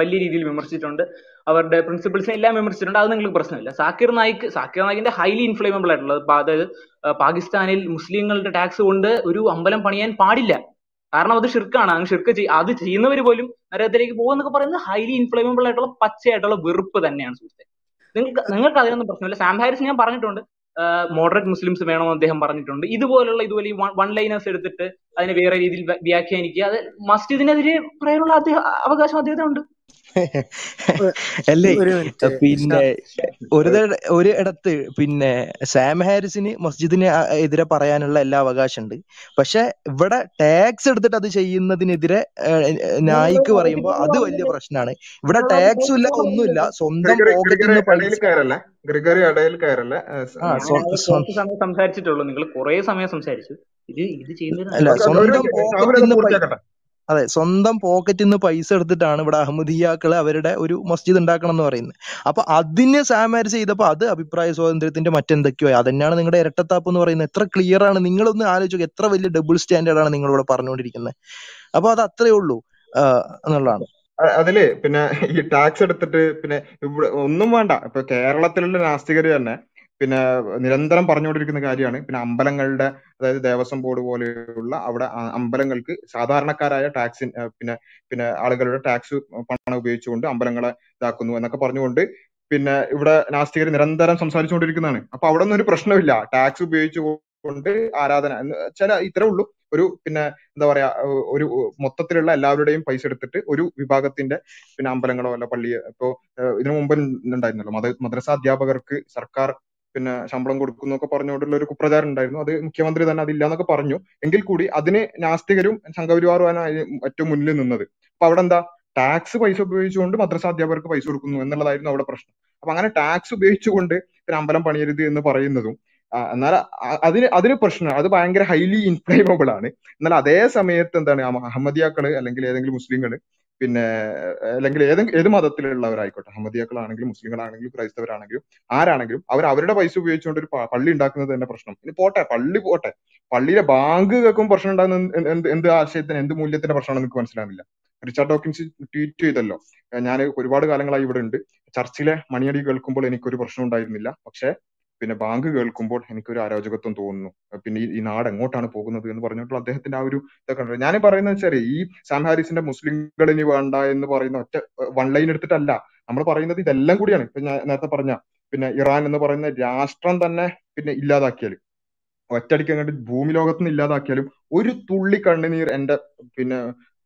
വലിയ രീതിയിൽ വിമർശിച്ചിട്ടുണ്ട്. അവരുടെ പ്രിൻസിപ്പിൾസിനെ എല്ലാം വിമർശിച്ചിട്ടുണ്ട്. അത് നിങ്ങൾക്ക് പ്രശ്നമില്ല. സാക്കിർ നായിക് സാക്കിർ നായിക്കിന്റെ ഹൈലി ഇൻഫ്ലേമബിൾ ആയിട്ടുള്ളത് അതായത് പാകിസ്ഥാനിൽ മുസ്ലിങ്ങളുടെ ടാക്സ് കൊണ്ട് ഒരു അമ്പലം പണിയാൻ പാടില്ല. കാരണം അത് ഷിർക്കാണ് അങ്ങ് ഷിർക്ക് അത് ചെയ്യുന്നവർ പോലും നരകത്തിലേക്ക് പോകുന്നൊക്കെ പറയുന്നത് ഹൈലി ഇൻഫ്ലേമബിൾ ആയിട്ടുള്ള പച്ചയായിട്ടുള്ള വെറുപ്പ് തന്നെയാണ് സുഹൃത്തെ. നിങ്ങൾക്ക് നിങ്ങൾക്ക് അതിനൊന്നും പ്രശ്നമില്ല. സാം ഹാരിസ് ഞാൻ പറഞ്ഞിട്ടുണ്ട്. മോഡറേറ്റ് മുസ്ലിംസ് വേണമെന്ന് അദ്ദേഹം പറഞ്ഞിട്ടുണ്ട്. ഇതുപോലുള്ള ഇതുപോലെ വൺ ലൈനേഴ്സ് എടുത്തിട്ട് അതിനെ വേറെ രീതിയിൽ വ്യാഖ്യാനിക്കുക അത് മസ്ജിദിനെതിരെ പറയാനുള്ള അവകാശം അദ്ദേഹത്തിനുണ്ട്. [laughs] അല്ലേ? പിന്നെ ഒരു ഒരു ഇടത്ത് പിന്നെ സാം ഹാരിസിന് മസ്ജിദിന് എതിരെ പറയാനുള്ള എല്ലാ അവകാശമുണ്ട്. പക്ഷെ ഇവിടെ ടാക്സ് എടുത്തിട്ട് അത് ചെയ്യുന്നതിനെതിരെ നായിക്ക് പറയുമ്പോൾ അത് വലിയ പ്രശ്നമാണ്. ഇവിടെ ടാക്സും ഇല്ല ഒന്നുമില്ല സ്വന്തം സംസാരിച്ചിട്ടുള്ളൂ. നിങ്ങൾ കുറെ സമയം സംസാരിച്ചു. ഇത് ഇത് ചെയ്യുന്നതിന് അത് സ്വന്തം പോക്കറ്റിൽ നിന്ന് പൈസ എടുത്തിട്ടാണ് ഇവിടെ അഹമ്മദിയാക്കൾ അവരുടെ ഒരു മസ്ജിദ് ഉണ്ടാക്കണം എന്ന് പറയുന്നത്. അപ്പൊ അതിന് സാമാര് ചെയ്തപ്പോ അത് അഭിപ്രായ സ്വാതന്ത്ര്യത്തിന്റെ മറ്റെന്തൊക്കെയോ. അതന്നെയാണ് നിങ്ങളുടെ ഇരട്ടത്താപ്പ് എന്ന് പറയുന്നത്. എത്ര ക്ലിയർ ആണ്? നിങ്ങളൊന്ന് ആലോചിക്കുക എത്ര വലിയ ഡബിൾ സ്റ്റാൻഡേർഡ് ആണ് നിങ്ങൾ ഇവിടെ പറഞ്ഞുകൊണ്ടിരിക്കുന്നത്. അപ്പൊ അത് അത്രേ ഉള്ളൂ എന്നുള്ളതാണ്. അതിൽ പിന്നെ ഈ ടാക്സ് എടുത്തിട്ട് പിന്നെ ഒന്നും വേണ്ട. ഇപ്പൊ കേരളത്തിലുള്ള നാസ്തികര് തന്നെ പിന്നെ നിരന്തരം പറഞ്ഞുകൊണ്ടിരിക്കുന്ന കാര്യമാണ്. പിന്നെ അമ്പലങ്ങളുടെ അതായത് ദേവസ്വം ബോർഡ് പോലെയുള്ള അവിടെ അമ്പലങ്ങൾക്ക് സാധാരണക്കാരായ ടാക്സ് പിന്നെ പിന്നെ ആളുകളുടെ ടാക്സ് പണം ഉപയോഗിച്ചുകൊണ്ട് അമ്പലങ്ങളെ ഇതാക്കുന്നു എന്നൊക്കെ പറഞ്ഞുകൊണ്ട് പിന്നെ ഇവിടെ നാസ്തികർ നിരന്തരം സംസാരിച്ചുകൊണ്ടിരിക്കുന്നതാണ്. അപ്പൊ അവിടെ ഒന്നും ഒരു പ്രശ്നമില്ല ടാക്സ് ഉപയോഗിച്ചുകൊണ്ട് ആരാധന എന്ന് വെച്ചാൽ ഇത്രേ ഉള്ളൂ. ഒരു പിന്നെ എന്താ പറയാ ഒരു മൊത്തത്തിലുള്ള എല്ലാവരുടെയും പൈസ എടുത്തിട്ട് ഒരു വിഭാഗത്തിന്റെ പിന്നെ അമ്പലങ്ങളോ അല്ല പള്ളിയോ ഇപ്പോ ഇതിനു മുമ്പ് ഉണ്ടായിരുന്നല്ലോ മദ്രസ അധ്യാപകർക്ക് സർക്കാർ പിന്നെ ശമ്പളം കൊടുക്കുന്നു ഒക്കെ പറഞ്ഞുകൊണ്ടുള്ള ഒരു കുപ്രചാരം ഉണ്ടായിരുന്നു. അത് മുഖ്യമന്ത്രി തന്നെ അതില്ല എന്നൊക്കെ പറഞ്ഞു. എങ്കിൽ കൂടി അതിന് നാസ്തികരും സംഘപരിവാറുമാണ് ഏറ്റവും മുന്നിൽ നിന്നത്. അപ്പൊ അവിടെ എന്താ? ടാക്സ് പൈസ ഉപയോഗിച്ചുകൊണ്ട് മദ്രസ അധ്യാപകർക്ക് പൈസ കൊടുക്കുന്നു എന്നുള്ളതായിരുന്നു അവിടെ പ്രശ്നം. അപ്പൊ അങ്ങനെ ടാക്സ് ഉപയോഗിച്ചുകൊണ്ട് പിന്നെ അമ്പലം പണിയരുത് എന്ന് പറയുന്നതും എന്നാൽ അതിന് അതിന് പ്രശ്നം. അത് ഭയങ്കര ഹൈലി ഇൻഫ്ലേമബിൾ ആണ്. എന്നാൽ അതേ സമയത്ത് എന്താണ്? അഹ- അഹമ്മദിയാക്കൾ അല്ലെങ്കിൽ ഏതെങ്കിലും മുസ്ലിങ്ങൾ പിന്നെ അല്ലെങ്കിൽ ഏതെങ്കിലും ഏത് മതത്തിലുള്ളവരായിക്കോട്ടെ അഹമ്മദിയാക്കളാണെങ്കിലും മുസ്ലിങ്ങളാണെങ്കിലും ക്രൈസ്തവരാണെങ്കിലും ആരാണെങ്കിലും അവർ അവരുടെ പൈസ ഉപയോഗിച്ചുകൊണ്ട് ഒരു പള്ളി ഉണ്ടാക്കുന്നത് തന്നെ പ്രശ്നം. ഇനി പോട്ടെ പള്ളി പോട്ടെ. പള്ളിയിലെ ബാങ്ക് കേൾക്കും പ്രശ്നം ഉണ്ടാകുന്ന എന്ത് എന്ത് ആശയത്തിന് എന്ത് മൂല്യത്തിന്റെ പ്രശ്നമാണ് എനിക്ക് മനസ്സിലാകുന്നില്ല റിച്ചാർഡ് ഡോക്കിൻസ് ട്വീറ്റ് ചെയ്തല്ലോ ഞാൻ ഒരുപാട് കാലങ്ങളായി ഇവിടെ ഉണ്ട്. ചർച്ചിലെ മണിയടി കേൾക്കുമ്പോൾ എനിക്കൊരു പ്രശ്നം ഉണ്ടായിരുന്നില്ല. പക്ഷേ പിന്നെ ബാങ്ക് കേൾക്കുമ്പോൾ എനിക്കൊരു അരാജകത്വം തോന്നുന്നു. പിന്നെ ഈ നാട് എങ്ങോട്ടാണ് പോകുന്നത് എന്ന് പറഞ്ഞിട്ടുള്ള അദ്ദേഹത്തിന്റെ ആ ഒരു ഇതൊക്കെ ഞാൻ പറയുന്നത് വെച്ചാൽ ഈ സാം ഹാരിസിന്റെ മുസ്ലിങ്ങളിനി വേണ്ട എന്ന് പറയുന്ന ഒറ്റ വൺ ലൈൻ എടുത്തിട്ടല്ല. നമ്മൾ പറയുന്നത് ഇതെല്ലാം കൂടിയാണ്. ഇപ്പൊ ഞാൻ നേരത്തെ പറഞ്ഞ പിന്നെ ഇറാൻ എന്ന് പറയുന്ന രാഷ്ട്രം തന്നെ പിന്നെ ഇല്ലാതാക്കിയാൽ ഒറ്റടിക്ക് അങ്ങോട്ട് ഭൂമി ലോകത്ത് നിന്ന് ഇല്ലാതാക്കിയാലും ഒരു തുള്ളി കണ്ണുനീർ എന്റെ പിന്നെ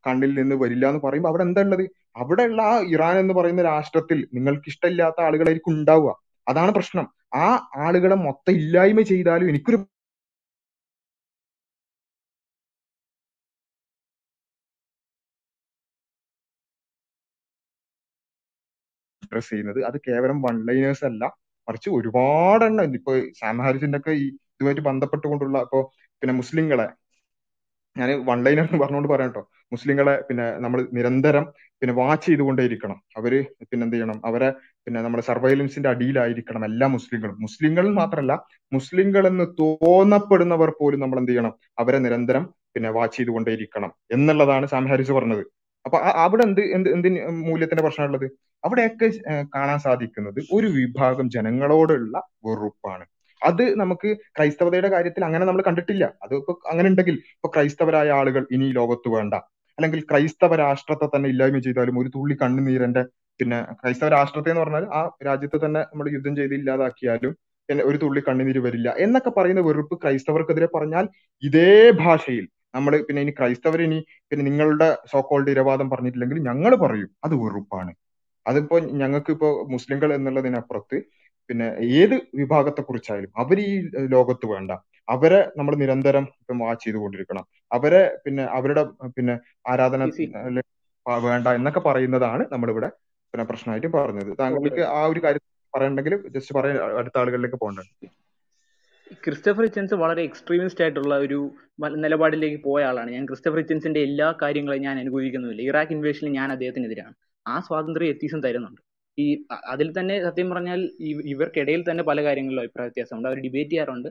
കണ്ണിൽ നിന്ന് വരില്ല എന്ന് പറയുമ്പോൾ അവിടെ എന്താ ഉള്ളത്? അവിടെയുള്ള ആ ഇറാൻ എന്ന് പറയുന്ന രാഷ്ട്രത്തിൽ നിങ്ങൾക്ക് ഇഷ്ടമില്ലാത്ത ആളുകളായിരിക്കും ഉണ്ടാവുക. അതാണ് പ്രശ്നം. ആ ആളുകളെ മൊത്തം ഇല്ലായ്മ ചെയ്താലും എനിക്കൊരു അഡ്രസ് ചെയ്യുന്നത് അത് കേവലം വൺ ലൈനേഴ്സ് അല്ല. മറിച്ച് ഒരുപാടെണ്ണം. ഇപ്പൊ സാം ഹാരിസിന്റെ ഒക്കെ ഇതുമായിട്ട് ബന്ധപ്പെട്ടുകൊണ്ടുള്ള ഇപ്പൊ പിന്നെ മുസ്ലിങ്ങളെ ഞാൻ വൺ ലൈനർ പറഞ്ഞുകൊണ്ട് പറയാം കേട്ടോ മുസ്ലിങ്ങളെ പിന്നെ നമ്മൾ നിരന്തരം പിന്നെ വാച്ച് ചെയ്തുകൊണ്ടേയിരിക്കണം. അവർ പിന്നെ എന്ത് ചെയ്യണം? അവരെ പിന്നെ നമ്മുടെ സർവൈലൻസിന്റെ അടിയിലായിരിക്കണം എല്ലാ മുസ്ലിങ്ങളും. മുസ്ലിങ്ങൾ മാത്രമല്ല മുസ്ലിങ്ങൾ എന്ന് തോന്നപ്പെടുന്നവർ പോലും നമ്മൾ എന്ത് ചെയ്യണം? അവരെ നിരന്തരം പിന്നെ വാച്ച് ചെയ്തുകൊണ്ടേയിരിക്കണം എന്നുള്ളതാണ് സാം ഹാരിസ് പറഞ്ഞത്. അപ്പൊ അവിടെ എന്ത് എന്ത് എന്ത് മൂല്യത്തിന്റെ പ്രശ്നമുള്ളത് അവിടെയൊക്കെ കാണാൻ സാധിക്കുന്നത് ഒരു വിഭാഗം ജനങ്ങളോടുള്ള വെറുപ്പാണ്. അത് നമുക്ക് ക്രൈസ്തവതയുടെ കാര്യത്തിൽ അങ്ങനെ നമ്മൾ കണ്ടിട്ടില്ല. അത് ഇപ്പൊ അങ്ങനെ ഉണ്ടെങ്കിൽ ഇപ്പൊ ക്രൈസ്തവരായ ആളുകൾ ഇനി ലോകത്ത് വേണ്ട. അല്ലെങ്കിൽ ക്രൈസ്തവ രാഷ്ട്രത്തെ തന്നെ ഇല്ലായ്മ ചെയ്താലും ഒരു തുള്ളി കണ്ണുനീരന്റെ പിന്നെ ക്രൈസ്തവ രാഷ്ട്രത്തെ എന്ന് പറഞ്ഞാൽ ആ രാജ്യത്തെ തന്നെ നമ്മൾ യുദ്ധം ചെയ്ത് ഇല്ലാതാക്കിയാലും പിന്നെ ഒരു തുള്ളി കണ്ണുനീര് വരില്ല എന്നൊക്കെ പറയുന്ന വെറുപ്പ് ക്രൈസ്തവർക്കെതിരെ പറഞ്ഞാൽ ഇതേ ഭാഷയിൽ നമ്മൾ പിന്നെ ഇനി ക്രൈസ്തവർ ഇനി പിന്നെ നിങ്ങളുടെ സോക്കോൾഡ് ഇരവാദം പറഞ്ഞിട്ടില്ലെങ്കിൽ ഞങ്ങൾ പറയും. അത് വെറുപ്പാണ്. അതിപ്പോ ഞങ്ങൾക്ക് ഇപ്പോ മുസ്ലിങ്ങൾ എന്നുള്ളതിനപ്പുറത്ത് പിന്നെ ഏത് വിഭാഗത്തെ കുറിച്ചായാലും അവർ ഈ ലോകത്ത് വേണ്ട. അവരെ നമ്മൾ നിരന്തരം ഇപ്പം വാച്ച് ചെയ്തുകൊണ്ടിരിക്കണം. അവരെ പിന്നെ അവരുടെ പിന്നെ ആരാധന വേണ്ട എന്നൊക്കെ പറയുന്നതാണ് നമ്മളിവിടെ പിന്നെ പ്രശ്നമായിട്ട് പറഞ്ഞത്. താങ്കൾക്ക് ആ ഒരു കാര്യം പറയണ്ടെങ്കിൽ ജസ്റ്റ് പറയാൻ അടുത്ത ആളുകളിലേക്ക് പോകേണ്ടത് ക്രിസ്റ്റഫർ റിച്ചൻസ് വളരെ എക്സ്ട്രീമിസ്റ്റ് ആയിട്ടുള്ള ഒരു നിലപാടിലേക്ക് പോയ ആളാണ്. ഞാൻ ക്രിസ്റ്റഫർ റിച്ചൻസിന്റെ എല്ലാ കാര്യങ്ങളും ഞാൻ അനുകൂലിക്കുന്നുമില്ല. ഇറാഖ് ഇൻവേഷനിൽ ഞാൻ അദ്ദേഹത്തിനെതിരാണ്. ആ സ്വാതന്ത്ര്യം എത്തീസും തരുന്നുണ്ട്. ഈ അതിൽ തന്നെ സത്യം പറഞ്ഞാൽ ഇവർക്കിടയിൽ തന്നെ പല കാര്യങ്ങളിലും അഭിപ്രായ വ്യത്യാസമുണ്ട്. അവർ ഡിബേറ്റ് ചെയ്യാറുണ്ട്.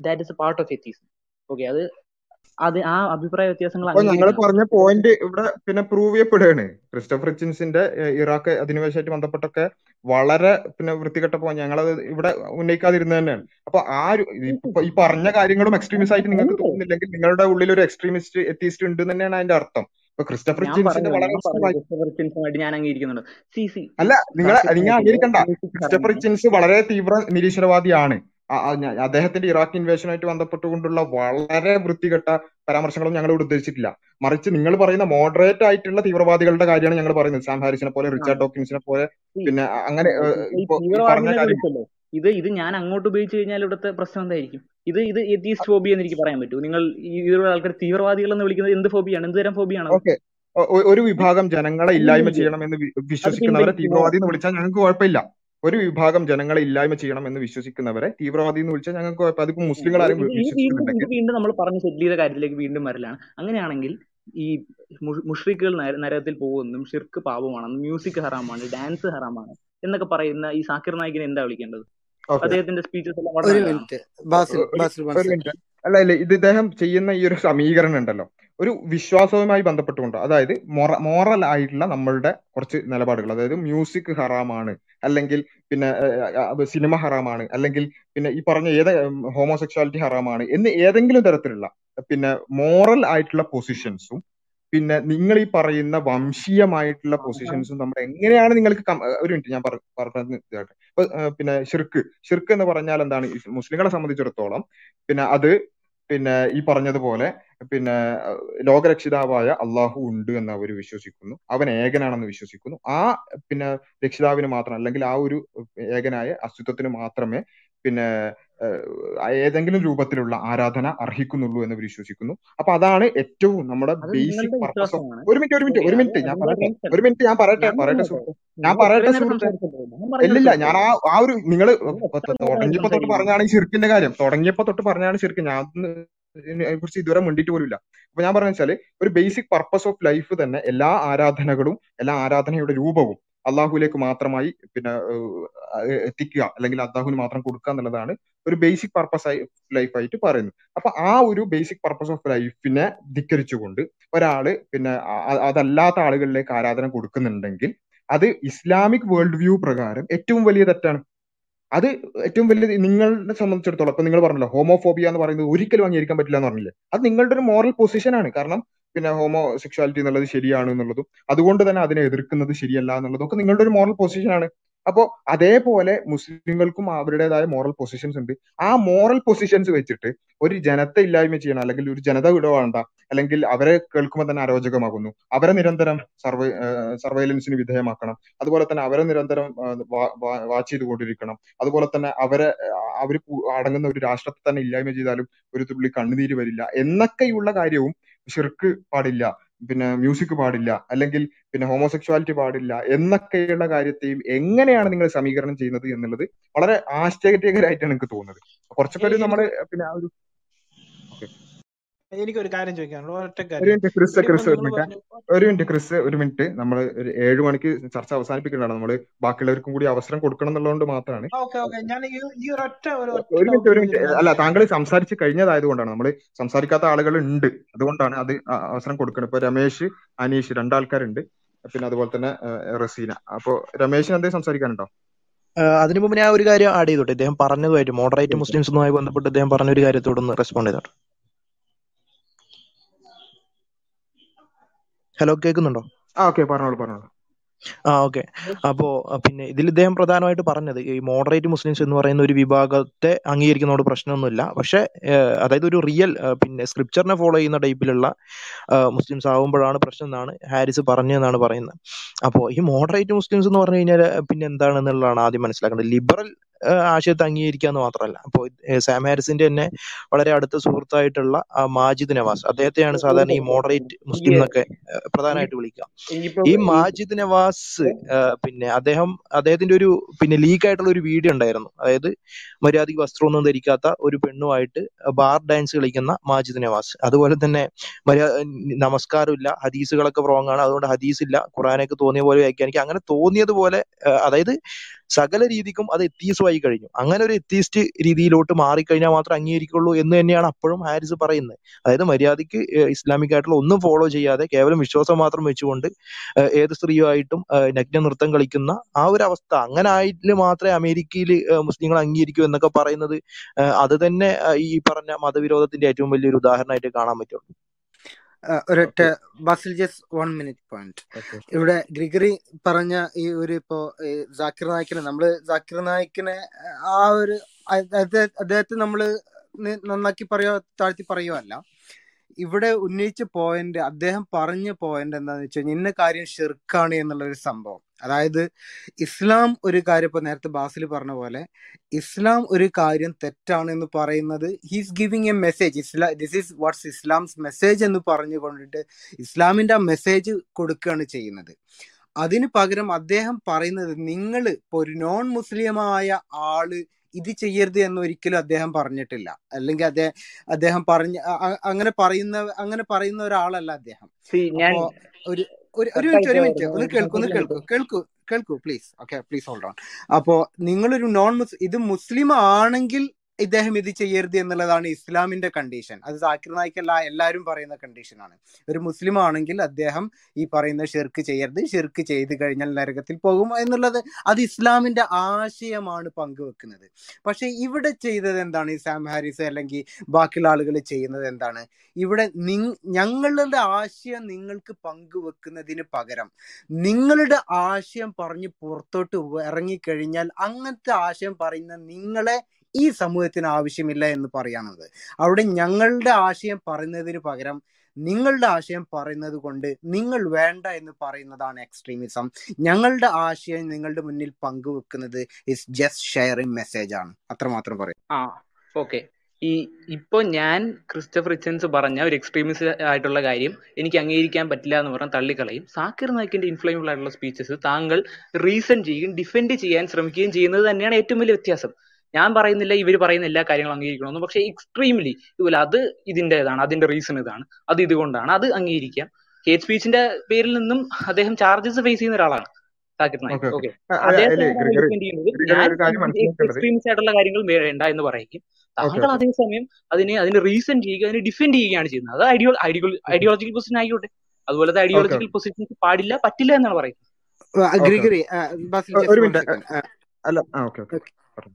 That is a part of atheism okay അത് അത് ആ അഭിപ്രായ വ്യത്യാസങ്ങൾ ഞങ്ങൾ പറഞ്ഞ പോയിന്റ് ഇവിടെ പിന്നെ പ്രൂവ് ചെയ്യപ്പെടുകയാണ്. ക്രിസ്റ്റഫർ റിച്ചിൻസിന്റെ ഇറാഖ് അധിനിവേശമായിട്ട് ബന്ധപ്പെട്ടൊക്കെ വളരെ പിന്നെ വൃത്തികെട്ട പോയിന്റ് ഞങ്ങളത് ഇവിടെ ഉന്നയിക്കാതിരുന്നത് തന്നെയാണ്. അപ്പൊ ആ ഒരു ഈ പറഞ്ഞ കാര്യങ്ങളും എക്സ്ട്രീമിസ്റ്റ് ആയിട്ട് നിങ്ങൾക്ക് തോന്നുന്നില്ലെങ്കിൽ നിങ്ങളുടെ ഉള്ളിൽ ഒരു എക്സ്ട്രീമിസ്റ്റ് എത്തിയിസ്റ്റ് ഉണ്ട് തന്നെയാണ് അതിന്റെ അർത്ഥം. ക്രിസ്റ്റഫർ ഞാൻ വളരെ ഞാൻ അംഗീകരിക്കുന്നുണ്ട്. സി സി അല്ല നിങ്ങൾ നിങ്ങൾ അംഗീകരിക്കണ്ട. ക്രിസ്റ്റഫർ ഹറാമാണ് വളരെ തീവ്ര നിരീശ്വരവാദിയാണ്. അദ്ദേഹത്തിന്റെ ഇറാഖ് ഇൻവേഷനുമായിട്ട് ബന്ധപ്പെട്ടുകൊണ്ടുള്ള വളരെ വൃത്തികെട്ട പരാമർശങ്ങളും ഞങ്ങൾ ഇവിടെ ഉദ്ദേശിച്ചിട്ടില്ല. മറിച്ച് നിങ്ങൾ പറയുന്ന മോഡറേറ്റ് ആയിട്ടുള്ള തീവ്രവാദികളുടെ കാര്യമാണ് ഞങ്ങൾ പറയുന്നത്. സാം ഹാരിസിനെ പോലെ റിച്ചാർഡ് ഡോക്കിൻസിനെ പോലെ പിന്നെ അങ്ങനെ ഇത് ഇത് ഞാൻ അങ്ങോട്ട് ഉപയോഗിച്ചു കഴിഞ്ഞാൽ ഇവിടുത്തെ പ്രശ്നം എന്തായിരിക്കും? ഇത് ഇത് എത്തീസ്റ്റ് ഫോബിയ എന്ന് എനിക്ക് പറയാൻ പറ്റൂ. നിങ്ങൾ ഇതിലുള്ള ആൾക്കാർ തീവ്രവാദികൾ എന്ന് വിളിക്കുന്നത് എന്ത് ഫോബിയാണ് എന്ത് തരം ഫോബിയാണ് ഒരു വിഭാഗം ജനങ്ങളെ ഇല്ലായ്മ ചെയ്യണം എന്ന് വിശ്വസിക്കുന്നവരെ തീവ്രവാദി എന്ന് വിളിച്ചാൽ ഞങ്ങൾക്ക് കുഴപ്പമില്ല. ഒരു വിഭാഗം ജനങ്ങളെ ഇല്ലായ്മ ചെയ്യണം എന്ന് വിശ്വസിക്കുന്നവരെ തീവ്രവാദി എന്ന് വിളിച്ചാൽ ഞങ്ങൾക്ക് കുഴപ്പം അതിപ്പോ മുസ്ലിങ്ങൾ ആരും വീണ്ടും നമ്മൾ പറഞ്ഞ് സെറ്റിൽ ചെയ്ത കാര്യത്തിലേക്ക് വീണ്ടും വരലാണ്. അങ്ങനെയാണെങ്കിൽ ഈ മു- മുഷ്രിക്കുകൾ നര- നരകത്തിൽ പോകുമെന്നും ഷിർക്ക് പാപമാണെന്നും മ്യൂസിക് ഹറാമാണ് ഡാൻസ് ഹറാമാണ് എന്നൊക്കെ പറയുന്ന ഈ സാക്കിർ നായിക്കിനെ എന്താ വിളിക്കേണ്ടത്? അദ്ദേഹത്തിന്റെ സ്പീച്ചസ് എല്ലാം അല്ല ഇല്ല ഇത് ഇദ്ദേഹം ചെയ്യുന്ന ഈ ഒരു സമീകരണം ഉണ്ടല്ലോ. ഒരു വിശ്വാസവുമായി ബന്ധപ്പെട്ടുകൊണ്ട് അതായത് മൊറ മോറൽ ആയിട്ടുള്ള നമ്മളുടെ കുറച്ച് നിലപാടുകൾ. അതായത് മ്യൂസിക് ഹറാമാണ് അല്ലെങ്കിൽ പിന്നെ സിനിമ ഹറാമാണ് അല്ലെങ്കിൽ പിന്നെ ഈ പറഞ്ഞ ഏത് ഹോമോസെക്ഷാലിറ്റി ഹറാമാണ് എന്ന് ഏതെങ്കിലും തരത്തിലുള്ള പിന്നെ മോറൽ ആയിട്ടുള്ള പൊസിഷൻസും പിന്നെ നിങ്ങൾ ഈ പറയുന്ന വംശീയമായിട്ടുള്ള പൊസിഷൻസും നമ്മൾ എങ്ങനെയാണ് നിങ്ങൾക്ക് ഒരു മിനിറ്റ് ഞാൻ പറ- പറഞ്ഞത് പിന്നെ ഷിർക്ക് ഷിർക്ക് എന്ന് പറഞ്ഞാൽ എന്താണ്? മുസ്ലിങ്ങളെ സംബന്ധിച്ചിടത്തോളം പിന്നെ അത് പിന്നെ ഈ പറഞ്ഞതുപോലെ പിന്നെ ലോകരക്ഷിതാവായ അള്ളാഹു ഉണ്ട് എന്ന് അവർ വിശ്വസിക്കുന്നു. അവൻ ഏകനാണെന്ന് വിശ്വസിക്കുന്നു. ആ പിന്നെ രക്ഷിതാവിന് മാത്രം അല്ലെങ്കിൽ ആ ഒരു ഏകനായ അസ്തിത്വത്തിന് മാത്രമേ പിന്നെ ഏതെങ്കിലും രൂപത്തിലുള്ള ആരാധന അർഹിക്കുന്നുള്ളൂ എന്ന് വിശ്വസിക്കുന്നു. അപ്പൊ അതാണ് ഏറ്റവും നമ്മുടെ ബേസിക് പർപ്പസ് ഒരു മിനിറ്റ് ഒരു മിനിറ്റ് ഒരു മിനിറ്റ്. ഞാൻ പറയട്ടെ ഒരു മിനിറ്റ് ഞാൻ പറയട്ടെ പറയട്ടെ ഞാൻ പറയട്ടെ ഇല്ലില്ല ഞാൻ ആ ആ ഒരു നിങ്ങൾ തുടങ്ങിയപ്പോ തൊട്ട് പറഞ്ഞാണ് ഈ കാര്യം. തുടങ്ങിയപ്പോ തൊട്ട് പറഞ്ഞാണ് ഷിർക്ക് ഞാൻ കുറിച്ച് ഇതുവരെ മുണ്ടിട്ട് പോലും ഇല്ല അപ്പൊ ഞാൻ പറഞ്ഞ വെച്ചാൽ ഒരു ബേസിക് പർപ്പസ് ഓഫ് ലൈഫ് തന്നെ എല്ലാ ആരാധനകളും എല്ലാ ആരാധനയുടെ രൂപവും അള്ളാഹുലേക്ക് മാത്രമായി പിന്നെ എത്തിക്കുക അല്ലെങ്കിൽ അള്ളാഹുവിന് മാത്രം കൊടുക്കുക എന്നുള്ളതാണ് ഒരു ബേസിക് പർപ്പസ് ആയി ലൈഫായിട്ട് പറയുന്നത്. അപ്പൊ ആ ഒരു ബേസിക് പർപ്പസ് ഓഫ് ലൈഫിനെ ധിക്കരിച്ചുകൊണ്ട് ഒരാൾ പിന്നെ അതല്ലാത്ത ആളുകളിലേക്ക് ആരാധന കൊടുക്കുന്നുണ്ടെങ്കിൽ അത് ഇസ്ലാമിക് വേൾഡ് വ്യൂ പ്രകാരം ഏറ്റവും വലിയ തെറ്റാണ്. അത് ഏറ്റവും വലിയ നിങ്ങളെ സംബന്ധിച്ചിടത്തോളം ഇപ്പൊ നിങ്ങൾ പറഞ്ഞല്ലോ ഹോമോഫോബിയ എന്ന് പറയുന്നത് ഒരിക്കലും അംഗീകരിക്കാൻ പറ്റില്ല എന്ന് പറഞ്ഞില്ലേ? അത് നിങ്ങളുടെ ഒരു മോറൽ പൊസിഷൻ ആണ്. കാരണം പിന്നെ ഹോമോ സെക്ഷുവാലിറ്റി എന്നുള്ളത് ശരിയാണ് എന്നുള്ളതും അതുകൊണ്ട് തന്നെ അതിനെ എതിർക്കുന്നത് ശരിയല്ല എന്നുള്ളതും ഒക്കെ നിങ്ങളുടെ ഒരു മോറൽ പൊസിഷൻ ആണ്. അപ്പോ അതേപോലെ മുസ്ലിങ്ങൾക്കും അവരുടേതായ മോറൽ പൊസിഷൻസ് ഉണ്ട്. ആ മോറൽ പൊസിഷൻസ് വെച്ചിട്ട് ഒരു ജനത്തെ ഇല്ലായ്മ ചെയ്യണം അല്ലെങ്കിൽ ഒരു ജനത വിടവാണ്ട അല്ലെങ്കിൽ അവരെ കേൾക്കുമ്പോൾ തന്നെ അരോചകമാകുന്നു. അവരെ നിരന്തരം സർവേ സർവൈലൻസിന് വിധേയമാക്കണം. അതുപോലെ തന്നെ അവരെ നിരന്തരം വാച്ച് ചെയ്തുകൊണ്ടിരിക്കണം. അതുപോലെ തന്നെ അവരെ അവർ അടങ്ങുന്ന ഒരു രാഷ്ട്രത്തെ തന്നെ ഇല്ലായ്മ ചെയ്താലും ഒരു തുള്ളി കണ്ണുനീര് വരില്ല. എന്നൊക്കെയുള്ള കാര്യവും ഷിർക്ക് പാടില്ല പിന്നെ മ്യൂസിക് പാടില്ല അല്ലെങ്കിൽ പിന്നെ ഹോമോസെക്ഷുവാലിറ്റി പാടില്ല എന്നൊക്കെയുള്ള കാര്യത്തെയും എങ്ങനെയാണ് നിങ്ങൾ സമീകരണം ചെയ്യുന്നത് എന്നുള്ളത് വളരെ ആശ്ചര്യകരമായിട്ടാണ് എനിക്ക് തോന്നുന്നത്. കുറച്ചൊക്കെ ഒരു നമ്മുടെ പിന്നെ ആ ഒരു എനിക്കൊരു കാര്യം ചോദിക്കാനുള്ളൂ. ഒറ്റ ഒരു മിനിറ്റ് ക്രിസ് ക്രിസ് ഒരു മിനിറ്റ് നമ്മൾ ഒരു ഏഴ് മണിക്ക് ചർച്ച അവസാനിപ്പിക്കേണ്ടതാണ് നമ്മൾ ബാക്കിയുള്ളവർക്കും കൂടി അവസരം കൊടുക്കണം എന്നുള്ളതുകൊണ്ട് മാത്രമാണ്. Okay okay. ഞാൻ ഈ ഈ ഒരു ഒറ്റ ഒരു മിനിറ്റ് ഒരു മിനിറ്റ് അല്ല താങ്കൾ സംസാരിച്ച് കഴിഞ്ഞതായത് കൊണ്ടാണ്. നമ്മൾ സംസാരിക്കാത്ത ആളുകൾ ഉണ്ട് അതുകൊണ്ടാണ് അത് അവസരം കൊടുക്കണം ഇപ്പൊ രമേശ് അനീഷ് രണ്ടാൾക്കാരുണ്ട്. പിന്നെ അതുപോലെ തന്നെ റസീന. അപ്പൊ രമേശിന് എന്തെങ്കിലും സംസാരിക്കാനുണ്ടോ? അതിനു മുമ്പ് ഞാൻ ഒരു കാര്യം ആഡ് ചെയ്തോട്ടെ. ഇദ്ദേഹം പറഞ്ഞതുമായിട്ട് മോഡറേറ്റ് മുസ്ലിംസുമായി ബന്ധപ്പെട്ട് ഇദ്ദേഹം പറഞ്ഞ ഒരു കാര്യത്തോടൊന്ന് റെസ്പോണ്ട് ചെയ്തോട്ടെ. ഹലോ കേൾക്കുന്നുണ്ടോ? ആ ഓക്കെ പറഞ്ഞോളൂ പറഞ്ഞോളൂ. ആ ഓക്കെ. അപ്പോ പിന്നെ ഇതിൽ ഇദ്ദേഹം പ്രധാനമായിട്ട് പറഞ്ഞത് ഈ മോഡറേറ്റ് മുസ്ലിംസ് എന്ന് പറയുന്ന ഒരു വിഭാഗത്തെ അംഗീകരിക്കുന്നതോട് പ്രശ്നമൊന്നുമില്ല. പക്ഷെ അതായത് ഒരു റിയൽ പിന്നെ സ്ക്രിപ്ചറിനെ ഫോളോ ചെയ്യുന്ന ടൈപ്പിലുള്ള മുസ്ലിംസ് ആകുമ്പോഴാണ് പ്രശ്നം എന്നാണ് ഹാരിസ് പറഞ്ഞതെന്നാണ് പറയുന്നത്. അപ്പോ ഈ മോഡറേറ്റ് മുസ്ലിംസ് എന്ന് പറഞ്ഞു കഴിഞ്ഞാൽ പിന്നെ എന്താണെന്നുള്ളതാണ് ആദ്യം മനസ്സിലാക്കേണ്ടത്. ലിബറൽ ആശയത്തെ അംഗീകരിക്കുക എന്ന് മാത്രമല്ല അപ്പോൾ സാം ഹാരിസിന്റെ തന്നെ വളരെ അടുത്ത സുഹൃത്തായിട്ടുള്ള മാജിദ് നവാസ്. അദ്ദേഹത്തെയാണ് സാധാരണ ഈ മോഡറേറ്റ് മുസ്ലിം എന്നൊക്കെ പ്രധാനമായിട്ട് വിളിക്കുക. ഈ ഈ മാജിദ് നവാസ് പിന്നെ അദ്ദേഹം അദ്ദേഹത്തിന്റെ ഒരു പിന്നെ ലീക്ക് ആയിട്ടുള്ള ഒരു വീഡിയോ ഉണ്ടായിരുന്നു. അതായത് മര്യാദയ്ക്ക് വസ്ത്രമൊന്നും ധരിക്കാത്ത ഒരു പെണ്ണുമായിട്ട് ബാർ ഡാൻസ് കളിക്കുന്ന മാജിദ് നവാസ്. അതുപോലെ തന്നെ മര്യാദ നമസ്കാരമില്ല ഹദീസുകളൊക്കെ റോങ് ആണ് അതുകൊണ്ട് ഹദീസ് ഇല്ല ഖുറാനൊക്കെ തോന്നിയ പോലെ വ്യാഖ്യാനിക്കുക. അങ്ങനെ തോന്നിയതുപോലെ അതായത് സകല രീതിക്കും അത് എത്തീസുമായി കഴിഞ്ഞു. അങ്ങനെ ഒരു എത്തീസ്റ്റ് രീതിയിലോട്ട് മാറിക്കഴിഞ്ഞാൽ മാത്രമേ അംഗീകരിക്കുള്ളൂ എന്ന് തന്നെയാണ് അപ്പോഴും ഹാരിസ് പറയുന്നത്. അതായത് മര്യാദയ്ക്ക് ഇസ്ലാമിക് ആയിട്ടുള്ള ഒന്നും ഫോളോ ചെയ്യാതെ കേവലം വിശ്വാസം മാത്രം വെച്ചുകൊണ്ട് ഏത് സ്ത്രീയുമായിട്ടും നഗ്ന നൃത്തം കളിക്കുന്ന ആ ഒരു അവസ്ഥ. അങ്ങനെ ആയിട്ട് മാത്രമേ അമേരിക്കയിൽ മുസ്ലിങ്ങൾ അംഗീകരിക്കൂ എന്നൊക്കെ പറയുന്നത് അത് തന്നെ ഈ പറഞ്ഞ മതവിരോധത്തിന്റെ ഏറ്റവും വലിയൊരു ഉദാഹരണമായിട്ട് കാണാൻ പറ്റുള്ളൂ. ഒരൊറ്റ Basil just one minute point ഇവിടെ ഗ്രിഗറി പറഞ്ഞ ഈ ഒരു ഇപ്പോ ജാക്കിർ നായിക്കിനെ നമ്മൾ ജാക്കിർ നായിക്കിനെ ആ ഒരു അദ്ദേഹ- അദ്ദേഹത്തെ നമ്മൾ നന്നാക്കി പറയോ താഴ്ത്തി പറയുവല്ല. ഇവിടെ ഉന്നയിച്ച പോയിന്റ് അദ്ദേഹം പറഞ്ഞ പോയിന്റ് എന്താന്ന് വെച്ച് കഴിഞ്ഞാൽ ഇന്ന കാര്യം ഷിർക്കാണ് എന്നുള്ള ഒരു സംഭവം. അതായത് ഇസ്ലാം ഒരു കാര്യം ഇപ്പൊ നേരത്തെ ബാസിൽ പറഞ്ഞ പോലെ ഇസ്ലാം ഒരു കാര്യം തെറ്റാണ് എന്ന് പറയുന്നത് he's giving a message ഇസ്ലാ this is what's Islam's message എന്ന് പറഞ്ഞു കൊണ്ടിട്ട് ഇസ്ലാമിന്റെ ആ മെസ്സേജ് കൊടുക്കുകയാണ് ചെയ്യുന്നത്. അതിന് പകരം അദ്ദേഹം പറയുന്നത് നിങ്ങൾ ഇപ്പൊ ഒരു നോൺ മുസ്ലിമായ ആൾ ഇത് ചെയ്യരുത് എന്ന് ഒരിക്കലും അദ്ദേഹം പറഞ്ഞിട്ടില്ല. അല്ലെങ്കിൽ അദ്ദേഹം അദ്ദേഹം പറഞ്ഞ അങ്ങനെ പറയുന്ന അങ്ങനെ പറയുന്ന ഒരാളല്ല അദ്ദേഹം. ഒരു ഒരു ഒരു മിനിറ്റ് ഒരു മിനിറ്റ്. ഒന്ന് കേൾക്കൂ ഒന്ന് കേൾക്കൂ. കേൾക്കൂ കേൾക്കൂ please okay please hold on അപ്പോ നിങ്ങളൊരു നോൺ മുസ് ഇത് മുസ്ലിം ആണെങ്കിൽ ഇദ്ദേഹം ഇത് ചെയ്യരുത് എന്നുള്ളതാണ് ഇസ്ലാമിന്റെ കണ്ടീഷൻ അത് സാക്കിർ നായിക്കല്ല എല്ലാവരും പറയുന്ന കണ്ടീഷനാണ് ഒരു മുസ്ലിം ആണെങ്കിൽ അദ്ദേഹം ഈ പറയുന്ന ഷിർക്ക് ചെയ്യരുത് ഷിർക്ക് ചെയ്ത് കഴിഞ്ഞാൽ നരകത്തിൽ പോകും എന്നുള്ളത് അത് ഇസ്ലാമിന്റെ ആശയമാണ് പങ്കുവെക്കുന്നത്. പക്ഷെ ഇവിടെ ചെയ്തത് എന്താണ്? ഈ സാം ഹാരിസ് അല്ലെങ്കിൽ ബാക്കിയുള്ള ആളുകൾ ചെയ്യുന്നത് എന്താണ്? ഇവിടെ നി ഞങ്ങളുടെ ആശയം നിങ്ങൾക്ക് പങ്കുവെക്കുന്നതിന് പകരം നിങ്ങളുടെ ആശയം പറഞ്ഞ് പുറത്തോട്ട് ഇറങ്ങിക്കഴിഞ്ഞാൽ അങ്ങനത്തെ ആശയം പറയുന്ന നിങ്ങളെ ഈ സമൂഹത്തിന് ആവശ്യമില്ല എന്ന് പറയാണത് അവിടെ ഞങ്ങളുടെ ആശയം പറയുന്നതിന് പകരം നിങ്ങളുടെ ആശയം പറയുന്നത് കൊണ്ട് നിങ്ങൾ വേണ്ട എന്ന് പറയുന്നതാണ് എക്സ്ട്രീമിസം ഞങ്ങളുടെ ആശയം നിങ്ങളുടെ മുന്നിൽ പങ്കുവെക്കുന്നത് ഇസ് ജസ്റ്റ് ഷെയറിംഗ് മെസ്സേജ് ആണ്. അത്രമാത്രം പറയും. ആ ഓക്കെ ഈ ഇപ്പൊ ഞാൻ ക്രിസ്റ്റഫർ റിച്ചൻസ് പറഞ്ഞ ഒരു എക്സ്ട്രീമിസ്റ്റ് ആയിട്ടുള്ള കാര്യം എനിക്ക് അംഗീകരിക്കാൻ പറ്റില്ല എന്ന് പറഞ്ഞാൽ തള്ളിക്കളയും. സാക്കിർ നായിക്കിന്റെ ഇൻഫ്ലുവൻസ് ആയിട്ടുള്ള സ്പീച്ചസ് താങ്കൾ റീസൺ ചെയ്യുകയും ഡിഫെൻഡ് ചെയ്യാൻ ശ്രമിക്കുകയും ചെയ്യുന്നത് തന്നെയാണ് ഏറ്റവും വലിയ വ്യത്യാസം. ഞാൻ പറയുന്നില്ല ഇവർ പറയുന്ന എല്ലാ കാര്യങ്ങളും അംഗീകരിക്കണമെന്ന്. പക്ഷെ എക്സ്ട്രീംലി ഇതുപോലെ അത് ഇതിന്റേതാണ് അതിന്റെ റീസൺ ഇതാണ് അത് ഇതുകൊണ്ടാണ് അത് അംഗീകരിക്കാം. ഹേറ്റ് സ്പീച്ചിന്റെ പേരിൽ നിന്നും അദ്ദേഹം ചാർജസ് ഫേസ് ചെയ്യുന്ന ഒരാളാണ് സാക്കിർ നായിക് ഓക്കെ എക്സ്ട്രീംസ് ആയിട്ടുള്ള കാര്യങ്ങൾ വേണ്ട എന്ന് പറയും. താങ്കൾ അതേ അതേസമയം അതിനെ അതിനെ റീസൺ ചെയ്യുക അതിനെ ഡിഫെൻഡ് ചെയ്യുകയാണ് ചെയ്യുന്നത്. അത് ഐഡിയോ ഐഡിയോ ഐഡിയോളജിക്കൽ പൊസിഷൻ ആയിക്കോട്ടെ. അതുപോലത്തെ ഐഡിയോളജിക്കൽ പൊസിഷൻസ് പാടില്ല പറ്റില്ല എന്നാണ് പറയുന്നത്. ഒരു മിനിറ്റ്. അല്ല ഓക്കെ. ഓക്കെ.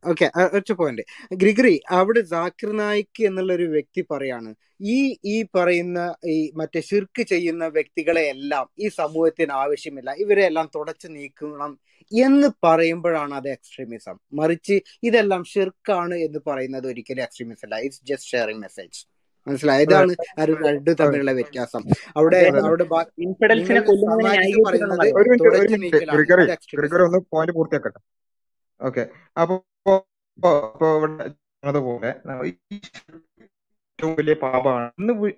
ഓക്കെ ഒറ്റ പോയിന്റ് ഗ്രിഗറി അവിടെ ജാക്കിർ നായിക് എന്നുള്ള ഒരു വ്യക്തി പറയാണ് ഈ ഈ പറയുന്ന ഈ മറ്റേ ശിർക്ക് ചെയ്യുന്ന വ്യക്തികളെ എല്ലാം ഈ സമൂഹത്തിന് ആവശ്യമില്ല ഇവരെ എല്ലാം തുടച്ചു നീക്കണം എന്ന് പറയുമ്പോഴാണ് അത് എക്സ്ട്രീമിസം മറിച്ച് ഇതെല്ലാം ഷിർക്കാണ് എന്ന് പറയുന്നത് ഒരിക്കലും എക്സ്ട്രീമിസം അല്ല. ഇറ്റ്സ് ജസ്റ്റ് ഷെയറിംഗ് മെസ്സേജ് മനസ്സിലായി? ഇതാണ് രണ്ടു തമ്മിലുള്ള വ്യത്യാസം. അവിടെ അവിടെ പറയുന്നത് ഓക്കെ. അപ്പോ അതുപോലെ ഏറ്റവും വലിയ പാപമാണ്.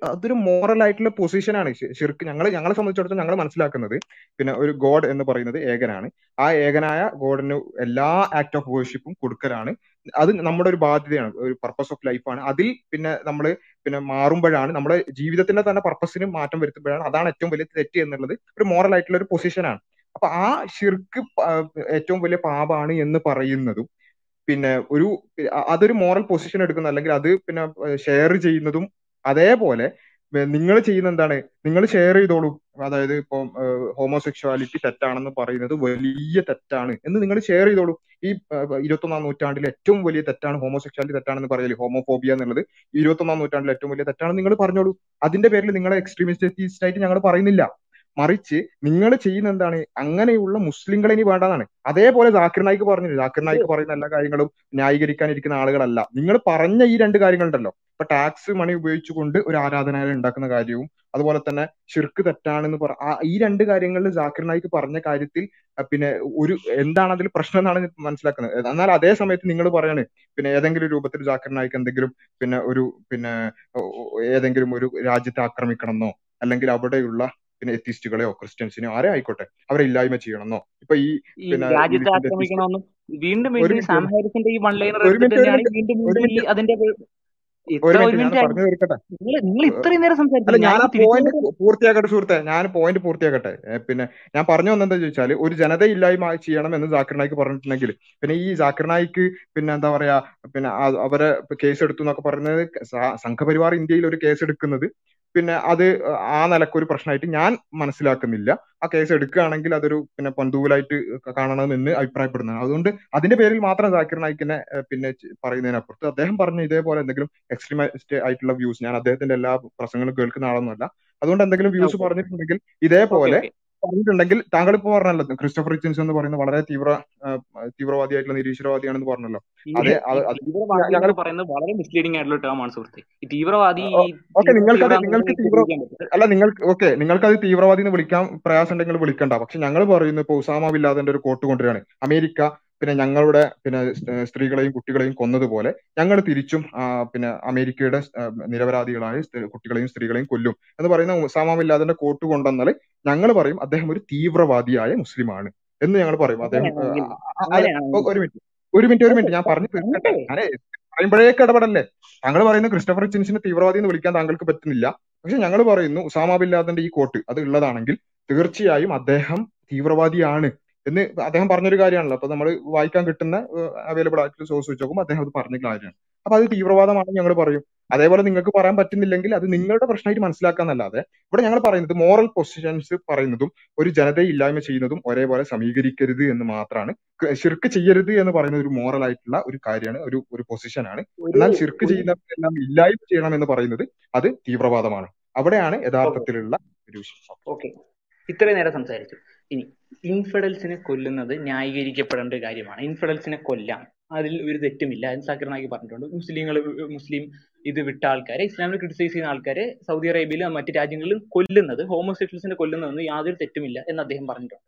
അതൊരു മോറൽ ആയിട്ടുള്ള പൊസിഷനാണ് ശിർക്ക് ഞങ്ങൾ ഞങ്ങളെ സംബന്ധിച്ചിടത്തോളം ഞങ്ങൾ മനസ്സിലാക്കുന്നത്. പിന്നെ ഒരു ഗോഡ് എന്ന് പറയുന്നത് ഏകനാണ്. ആ ഏകനായ ഗോഡിന് എല്ലാ ആക്ട് ഓഫ് വേർഷിപ്പും കൊടുക്കലാണ്. അത് നമ്മുടെ ഒരു ബാധ്യതയാണ് ഒരു പർപ്പസ് ഓഫ് ലൈഫാണ് അതിൽ പിന്നെ നമ്മൾ പിന്നെ മാറുമ്പോഴാണ് നമ്മുടെ ജീവിതത്തിന്റെ തന്നെ പർപ്പസിന് മാറ്റം വരുത്തുമ്പോഴാണ് അതാണ് ഏറ്റവും വലിയ തെറ്റ് എന്നുള്ളത് ഒരു മോറൽ ആയിട്ടുള്ള ഒരു പൊസിഷനാണ് അപ്പൊ ആ ശിർക്ക് ഏറ്റവും വലിയ പാപാണ് എന്ന് പറയുന്നതും പിന്നെ ഒരു അതൊരു മോറൽ പൊസിഷൻ എടുക്കുന്ന അല്ലെങ്കിൽ അത് പിന്നെ ഷെയർ ചെയ്യുന്നതും അതേപോലെ നിങ്ങൾ ചെയ്യുന്ന എന്താണ് നിങ്ങൾ ഷെയർ ചെയ്തോളൂ. അതായത് ഇപ്പം ഹോമോസെക്ഷുവാലിറ്റി തെറ്റാണെന്ന് പറയുന്നത് വലിയ തെറ്റാണ് എന്ന് നിങ്ങൾ ഷെയർ ചെയ്തോളൂ. ഈ ഇരുപത്തൊന്നാം നൂറ്റാണ്ടിൽ ഏറ്റവും വലിയ തെറ്റാണ് ഹോമോസെക്ഷുവാലിറ്റി തെറ്റാണെന്ന് പറയൽ ഹോമോഫോബിയ എന്നുള്ളത് ഇരുപത്തൊന്നാം നൂറ്റാണ്ടിൽ ഏറ്റവും വലിയ തെറ്റാണ് നിങ്ങൾ പറഞ്ഞോളൂ. അതിന്റെ പേരിൽ നിങ്ങളെ എക്സ്ട്രീമിസ്റ്റ് ആയിട്ട് ഞങ്ങൾ പറയുന്നില്ല. മറിച്ച് നിങ്ങൾ ചെയ്യുന്ന എന്താണ് അങ്ങനെയുള്ള മുസ്ലിങ്ങളെ ഇനി വേണ്ടതാണ്. അതേപോലെ ജാക്കിർ നായിക്ക് പറഞ്ഞില്ല? ജാക്കിർ നായിക്ക് പറയുന്ന എല്ലാ കാര്യങ്ങളും ന്യായീകരിക്കാനിരിക്കുന്ന ആളുകളല്ല. നിങ്ങൾ പറഞ്ഞ ഈ രണ്ട് കാര്യങ്ങളുണ്ടല്ലോ. ഇപ്പൊ ടാക്സ് മണി ഉപയോഗിച്ചുകൊണ്ട് ഒരു ആരാധനാലയം ഉണ്ടാക്കുന്ന കാര്യവും അതുപോലെ തന്നെ ഷിർക്ക് തെറ്റാണെന്ന് പറ ഈ രണ്ട് കാര്യങ്ങളിൽ ജാക്കിർ നായിക്ക് പറഞ്ഞ കാര്യത്തിൽ പിന്നെ ഒരു എന്താണ് അതിൽ പ്രശ്നം എന്നാണ് മനസ്സിലാക്കുന്നത്. എന്നാൽ അതേ സമയത്ത് നിങ്ങൾ പറയാണ് പിന്നെ ഏതെങ്കിലും രൂപത്തിൽ ജാക്കിർ നായിക്ക് എന്തെങ്കിലും പിന്നെ ഒരു പിന്നെ ഏതെങ്കിലും ഒരു രാജ്യത്തെ ആക്രമിക്കണമെന്നോ അല്ലെങ്കിൽ അവിടെയുള്ള പിന്നെ എത്തിസ്റ്റുകളെയോ ക്രിസ്ത്യൻസിനെയോ ആരെ ആയിക്കോട്ടെ? അവരെ ഇല്ലായ്മ ചെയ്യണമെന്നോ? ഇപ്പൊ ഈ വീണ്ടും പൂർത്തിയാക്കട്ടെ സുഹൃത്തെ. ഞാൻ പോയിന്റ് പൂർത്തിയാക്കട്ടെ. പിന്നെ ഞാൻ പറഞ്ഞു വന്നെന്താ ചോദിച്ചാൽ ഒരു ജനത ഇല്ലായ്മ ചെയ്യണം എന്ന് ജാക്കിർ നായിക്ക് പറഞ്ഞിട്ടുണ്ടെങ്കിൽ പിന്നെ ഈ ജാക്കിർ നായിക്ക് പിന്നെ എന്താ പറയാ പിന്നെ അവരെ കേസ് എടുത്തു എന്നൊക്കെ പറയുന്നത് സ- സംഘപരിവാർ ഇന്ത്യയിൽ ഒരു കേസ് എടുക്കുന്നത് പിന്നെ അത് ആ നിലയ്ക്ക് ഒരു പ്രശ്നമായിട്ട് ഞാൻ മനസ്സിലാക്കുന്നില്ല. ആ കേസ് എടുക്കുകയാണെങ്കിൽ അതൊരു പിന്നെ പന്തൂലായിട്ട് കാണണമെന്ന് അഭിപ്രായപ്പെടുന്നതാണ്. അതുകൊണ്ട് അതിന്റെ പേരിൽ മാത്രം ജാക്കിർ നായിക്കിനെ പിന്നെ പറയുന്നതിനപ്പുറത്ത് അദ്ദേഹം പറഞ്ഞ ഇതേപോലെ എന്തെങ്കിലും എക്സ്ട്രീമിസ്റ്റ് ആയിട്ടുള്ള വ്യൂസ് ഞാൻ അദ്ദേഹത്തിന്റെ എല്ലാ പ്രസംഗങ്ങളും കേൾക്കുന്ന ആളൊന്നുമല്ല. അതുകൊണ്ട് എന്തെങ്കിലും വ്യൂസ് പറഞ്ഞിട്ടുണ്ടെങ്കിൽ ഇതേപോലെ പറഞ്ഞിട്ടുണ്ടെങ്കിൽ താങ്കൾ ഇപ്പൊ പറഞ്ഞല്ലോ ക്രിസ്റ്റഫർ റിച്ചിൻസ് എന്ന് പറയുന്ന വളരെ തീവ്ര തീവ്രവാദിയായിട്ടുള്ള നിരീശ്വരവാദിയാണെന്ന് പറഞ്ഞല്ലോ. അതെ അത് അത് ഞങ്ങൾ പറയുന്നത് വളരെ മിസ്ലീഡിംഗ് ആയിട്ടുള്ള ടേം ആണ് സുഹൃത്തെ. തീവ്രവാദി ഓക്കെ നിങ്ങൾക്ക് പറഞ്ഞാൽ തീവ്ര അല്ല നിങ്ങൾക്ക് ഓക്കെ നിങ്ങൾക്കത് തീവ്രവാദി എന്ന് വിളിക്കാൻ പ്രയാസം ഉണ്ടെങ്കിൽ വിളിക്കണ്ട. പക്ഷെ ഞങ്ങൾ പറയുന്നത് ഇപ്പൊ ഉസാമ ബിൻ ഒരു കോട്ട് കൊണ്ടുവരികയാണ്. അമേരിക്ക പിന്നെ ഞങ്ങളുടെ പിന്നെ സ്ത്രീകളെയും കുട്ടികളെയും കൊന്നതുപോലെ ഞങ്ങൾ തിരിച്ചും പിന്നെ അമേരിക്കയുടെ നിരപരാധികളായ കുട്ടികളെയും സ്ത്രീകളെയും കൊല്ലും എന്ന് പറയുന്ന ഉസാമ ബിൻ ലാദന്റെ കോട്ട് കൊണ്ടുവന്നാൽ ഞങ്ങൾ പറയും അദ്ദേഹം ഒരു തീവ്രവാദിയായ മുസ്ലിമാണ് എന്ന് ഞങ്ങൾ പറയും. അദ്ദേഹം ഒരു മിനിറ്റ് ഒരു മിനിറ്റ് ഒരു മിനിറ്റ് ഞാൻ പറഞ്ഞു തീർക്കട്ടെ. പറഞ്ഞിട്ടേ ഞാനേ പറയുമ്പോഴേക്ക് ഇടപെടല്ലേ? താങ്കൾ പറയുന്ന ക്രിസ്റ്റഫർ ചിൻസിനെ തീവ്രവാദി എന്ന് വിളിക്കാൻ താങ്കൾക്ക് പറ്റുന്നില്ല. പക്ഷെ ഞങ്ങൾ പറയുന്നു ഉസാമ ബിൻ ലാദന്റെ ഈ കോട്ട് അത് ഉള്ളതാണെങ്കിൽ തീർച്ചയായും അദ്ദേഹം തീവ്രവാദിയാണ് എന്ന് അദ്ദേഹം പറഞ്ഞൊരു കാര്യമാണല്ലോ. അപ്പൊ നമ്മൾ വായിക്കാൻ കിട്ടുന്ന അവൈലബിൾ ആയിട്ടുള്ള സോഴ്സ് വെച്ച് നോക്കുമ്പോൾ അദ്ദേഹം അത് പറഞ്ഞ കാര്യമാണ്. അപ്പൊ അത് തീവ്രവാദമാണെന്ന് ഞങ്ങൾ പറയും. അതേപോലെ നിങ്ങൾക്ക് പറയാൻ പറ്റുന്നില്ലെങ്കിൽ അത് നിങ്ങളുടെ പ്രശ്നമായിട്ട് മനസ്സിലാക്കാന്നല്ലാതെ ഇവിടെ ഞങ്ങൾ പറയുന്നത് മോറൽ പൊസിഷൻസ് പറയുന്നതും ഒരു ജനതയെ ഇല്ലായ്മ ചെയ്യുന്നതും ഒരേപോലെ സമീകരിക്കരുത് എന്ന് മാത്രമാണ്. ശിർക്ക് ചെയ്യരുത് എന്ന് പറയുന്ന ഒരു മോറൽ ആയിട്ടുള്ള ഒരു കാര്യമാണ് ഒരു ഒരു പൊസിഷനാണ് എന്നാൽ ശിർക്ക് ചെയ്യുന്നവരെല്ലാം ഇല്ലായ്മ ചെയ്യണം എന്ന് പറയുന്നത് അത് തീവ്രവാദമാണ്. അവിടെയാണ് യഥാർത്ഥത്തിലുള്ള ഒരു വിഷയം ഓക്കെ. ഇത്രയും നേരം സംസാരിച്ചു. ഇനി ഇൻഫിഡൽസിനെ കൊല്ലുന്നത് ന്യായീകരിക്കപ്പെടേണ്ട ഒരു കാര്യമാണ്. ഇൻഫിഡൽസിനെ കൊല്ലാം. അതിൽ ഒരു തെറ്റുമില്ല. എന്ന് സാക്കിർ നായിക്ക് പറഞ്ഞിട്ടുണ്ട്. മുസ്ലിങ്ങൾ മുസ്ലിം ഇത് വിട്ട ആൾക്കാരെ ഇസ്ലാമിനെ ക്രിട്ടിസൈസ് ചെയ്യുന്ന ആൾക്കാരെ സൗദി അറേബ്യയിലും മറ്റു രാജ്യങ്ങളിലും കൊല്ലുന്നത് ഹോമോസെക്ഷൽസിനെ കൊല്ലുന്നതെന്ന് യാതൊരു തെറ്റുമില്ല എന്ന് അദ്ദേഹം പറഞ്ഞിട്ടുണ്ട്.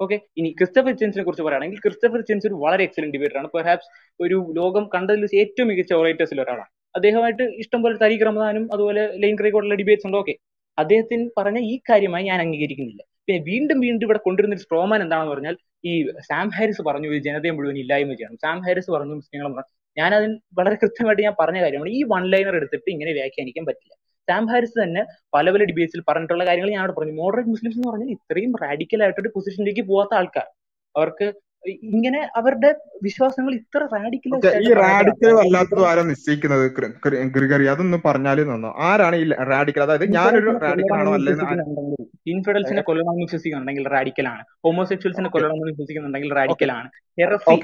ഓക്കെ ഇനി ക്രിസ്റ്റഫർ ചെൻസിനെ കുറിച്ച് പറയുകയാണെങ്കിൽ ക്രിസ്റ്റഫർ ചെൻസ് ഒരു വളരെ എക്സലന്റ് ഡിബേറ്റർ ആണ്. പെർഹാപ്സ് ഒരു ലോകം കണ്ടതിൽ ഏറ്റവും മികച്ച ഓറേറ്റേഴ്സിൽ ഒരാളാണ്. അദ്ദേഹമായിട്ട് ഇഷ്ടംപോലെ തരീഖ് റമദാനും അതുപോലെ ലൈൻ ക്രൈക്കോട്ടുള്ള ഡിബേറ്റ്സ് ഉണ്ട്. ഓക്കെ അദ്ദേഹത്തിന് പറഞ്ഞ ഈ കാര്യമായി ഞാൻ അംഗീകരിക്കുന്നില്ല. വീണ്ടും വീണ്ടും ഇവിടെ കൊണ്ടുവരുന്ന ഒരു സ്ട്രോമാൻ എന്താണെന്ന് പറഞ്ഞാൽ ഈ സാം ഹാരിസ് പറഞ്ഞു ഒരു ജനതയെ മുഴുവൻ ഇല്ലായ്മ ചെയ്യണം. സാം ഹാരിസ് പറഞ്ഞു മുസ്ലിങ്ങളെ മുഴുവൻ ഞാൻ അതിന് വളരെ കൃത്യമായിട്ട് ഞാൻ പറഞ്ഞ കാര്യമാണ്. ഈ വൺ ലൈനർ എടുത്തിട്ട് ഇങ്ങനെ വ്യാഖ്യാനിക്കാൻ പറ്റില്ല. സാം ഹാരിസ് തന്നെ പല പല ഡിബേറ്റ്സിൽ പറഞ്ഞിട്ടുള്ള കാര്യങ്ങൾ ഞാൻ അവിടെ പറഞ്ഞു. മോഡറേറ്റ് മുസ്ലിംസ് എന്ന് പറഞ്ഞാൽ ഇത്രയും റാഡിക്കൽ ആയിട്ടൊരു പൊസിഷനിലേക്ക് പോകാത്ത ആൾക്കാർ. അവർക്ക് ഇങ്ങനെ അവരുടെ വിശ്വാസങ്ങൾ ഇത്ര റാഡിക്കൽ ഈ റാഡിക്കൽ അല്ലാത്തതും ആരാ നിശ്ചയിക്കുന്നത്? ഗ്രിഗറി അതൊന്നും പറഞ്ഞാൽ നന്നോ? ആരാണ് ഈ റാഡിക്കൽ അതായത് ഞാനൊരു റാഡിക്കൽ ആണോ അല്ലെങ്കിൽ ഇൻഫെഡൽസിനെ വിശ്വസിക്കുന്നുണ്ടെങ്കിൽ കൊല്ലണമെന്ന് വിശ്വസിക്കുന്നുണ്ടെങ്കിൽ റാഡിക്കലാണ് ഹോമോസെക്ഷൽസിനെ ഓക്കെ. കൊല്ലണമെന്ന് വിശ്വസിക്കുന്നുണ്ടെങ്കിൽ റാഡിക്കൽ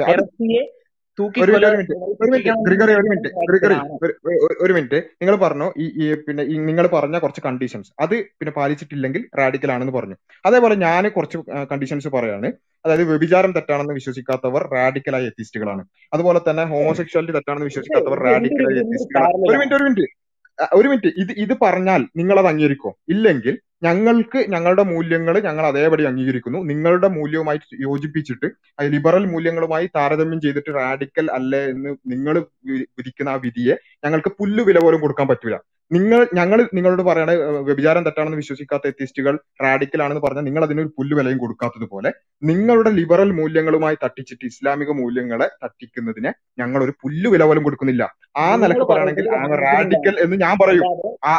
ഹെറസിയെ തൂക്കി ഒരു മിനിറ്റ് നിങ്ങൾ പറഞ്ഞു ഈ പിന്നെ നിങ്ങൾ പറഞ്ഞ കുറച്ച് കണ്ടീഷൻസ് അത് പിന്നെ പാലിച്ചിട്ടില്ലെങ്കിൽ റാഡിക്കൽ ആണെന്ന് പറഞ്ഞു. അതേപോലെ ഞാൻ കുറച്ച് കണ്ടീഷൻസ് പറയാണ്. അതായത് വ്യഭിചാരം തെറ്റാണെന്ന് വിശ്വസിക്കാത്തവർ റാഡിക്കലായ എത്തിസ്റ്റുകളാണ് അതുപോലെ തന്നെ ഹോമോസെക്ഷുവാലിറ്റി തെറ്റാണെന്ന് വിശ്വസിക്കാത്തവർ റാഡിക്കൽ റാഡിക്കലായ എത്തിസ്റ്റുകളാണ് ഒരു മിനിറ്റ് ഒരു മിനിറ്റ്. ഒരു മിനിറ്റ്. ഇത് ഇത് പറഞ്ഞാൽ നിങ്ങൾ അത് അംഗീകരിക്കോ? ഇല്ലെങ്കിൽ ഞങ്ങൾക്ക് ഞങ്ങളുടെ മൂല്യങ്ങൾ ഞങ്ങൾ അതേപടി അംഗീകരിക്കുന്നു. നിങ്ങളുടെ മൂല്യവുമായി യോജിപ്പിച്ചിട്ട് അത് ലിബറൽ മൂല്യങ്ങളുമായി താരതമ്യം ചെയ്തിട്ട് റാഡിക്കൽ അല്ലേ എന്ന് നിങ്ങൾ വിധിക്കുന്ന ആ വിധിയെ ഞങ്ങൾക്ക് പുല്ലുവില പോലും കൊടുക്കാൻ പറ്റൂല. നിങ്ങൾ ഞങ്ങൾ നിങ്ങളോട് പറയണ വ്യഭിചാരം തെറ്റാണെന്ന് വിശ്വസിക്കാത്ത എത്തിസ്റ്റുകൾ റാഡിക്കൽ ആണെന്ന് പറഞ്ഞാൽ നിങ്ങൾ അതിനൊരു പുല്ല് വിലയും കൊടുക്കാത്തതുപോലെ നിങ്ങളുടെ ലിബറൽ മൂല്യങ്ങളുമായി തട്ടിച്ചിട്ട് ഇസ്ലാമിക മൂല്യങ്ങളെ തട്ടിക്കുന്നതിന് ഞങ്ങൾ ഒരു പുല്ല് വില പോലും കൊടുക്കുന്നില്ല. ആ നിലയ്ക്ക് പറയണമെങ്കിൽ റാഡിക്കൽ എന്ന് ഞാൻ പറയും. ആ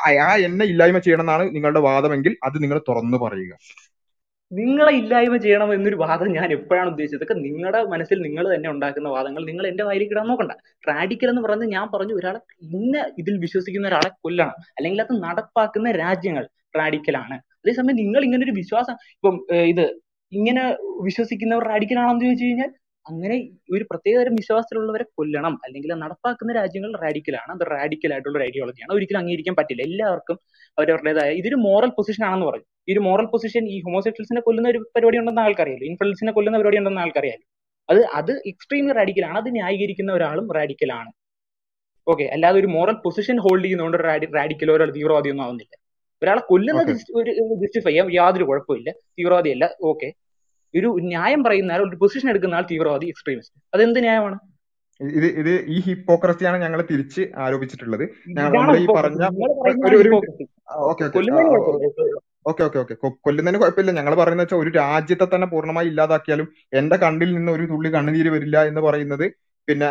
എന്നെ ഇല്ലായ്മ ചെയ്യണം എന്നാണ് നിങ്ങളുടെ വാദമെങ്കിൽ അത് നിങ്ങൾ തുറന്നു പറയുക. നിങ്ങളെ ഇല്ലായ്മ ചെയ്യണം എന്നൊരു വാദം ഞാൻ എപ്പോഴാണ് ഉദ്ദേശിച്ചത്? ഇതൊക്കെ നിങ്ങളുടെ മനസ്സിൽ നിങ്ങൾ തന്നെ ഉണ്ടാക്കുന്ന വാദങ്ങൾ. നിങ്ങൾ എന്റെ വായിലേക്ക് ഇടാൻ നോക്കണ്ട. റാഡിക്കൽ എന്ന് പറയുന്നത് ഞാൻ പറഞ്ഞു ഒരാളെ ഇന്ന ഇതിൽ വിശ്വസിക്കുന്ന ഒരാളെ കൊല്ലണം. അല്ലെങ്കിൽ അത് നടപ്പാക്കുന്ന രാജ്യങ്ങൾ റാഡിക്കലാണ് അതേസമയം നിങ്ങൾ ഇങ്ങനെ ഒരു വിശ്വാസം ഇപ്പം ഇത് ഇങ്ങനെ വിശ്വസിക്കുന്നവർ റാഡിക്കൽ ആണോ ചോദിച്ചു കഴിഞ്ഞാൽ അങ്ങനെ ഒരു പ്രത്യേകതരം വിശ്വാസത്തിലുള്ളവരെ കൊല്ലണം. അല്ലെങ്കിൽ നടപ്പാക്കുന്ന രാജ്യങ്ങൾ റാഡിക്കലാണ് അത് റാഡിക്കൽ ആയിട്ടുള്ള ഒരു ഐഡിയോളജിയാണ് ഒരിക്കലും അംഗീകരിക്കാൻ പറ്റില്ല. എല്ലാവർക്കും അവരവരുടേതായ ഇതൊരു മോറൽ പൊസിഷൻ ആണെന്ന് പറഞ്ഞു ഈ ഒരു മോറൽ പൊസിഷൻ ഈ ഹോമോസെക്ഷൽസിനെ കൊല്ലുന്ന ഒരു പരിപാടി ഉണ്ടെന്ന് ആൾക്കറിയാലോ? ഇൻഫ്ലുവൻസിനെ കൊല്ലുന്ന പരിപാടി ഉണ്ടെന്ന് ആൾക്കറിയാലോ? അത് അത് എക്സ്ട്രീംലി റാഡിക്കലാണ് അത് ന്യായീകരിക്കുന്ന ഒരാളും റാഡിക്കലാണ് ഓക്കെ അല്ലാതെ ഒരു മോറൽ പൊസിഷൻ ഹോൾഡ് ചെയ്യുന്നതുകൊണ്ട് ഒരു റാഡി റാഡിക്കലോ ഒരാൾ തീവ്രവാദിയൊന്നും ആവുന്നില്ല. ഒരാളെ കൊല്ലുന്നത് ഒരു ജസ്റ്റിഫൈ ചെയ്യാം യാതൊരു കുഴപ്പമില്ല തീവ്രവാദിയല്ല. ഓക്കെ ഒരു ന്യായം പറയുന്ന ആൾ ഒരു പൊസിഷൻ എടുക്കുന്ന ആൾ തീവ്രവാദി എക്സ്ട്രീമിസ്റ്റ് അതെന്ത് ന്യായമാണ്? ഇത് ഇത് ഈ ഹിപ്പോക്രസിയാണ് ഞങ്ങൾ തിരിച്ച് ആരോപിച്ചിട്ടുള്ളത്. ഞങ്ങൾ ഈ പറഞ്ഞ ഓക്കെ ഓക്കെ ഓക്കെ കൊല്ലുന്നതിന് കുഴപ്പമില്ല. ഞങ്ങൾ പറയുന്നത് വെച്ചാൽ ഒരു രാജ്യത്തെ തന്നെ പൂർണമായി ഇല്ലാതാക്കിയാലും എന്റെ കണ്ണിൽ നിന്ന് ഒരു തുള്ളി കണ്ണുനീര് വരില്ല എന്ന് പറയുന്നത് പിന്നെ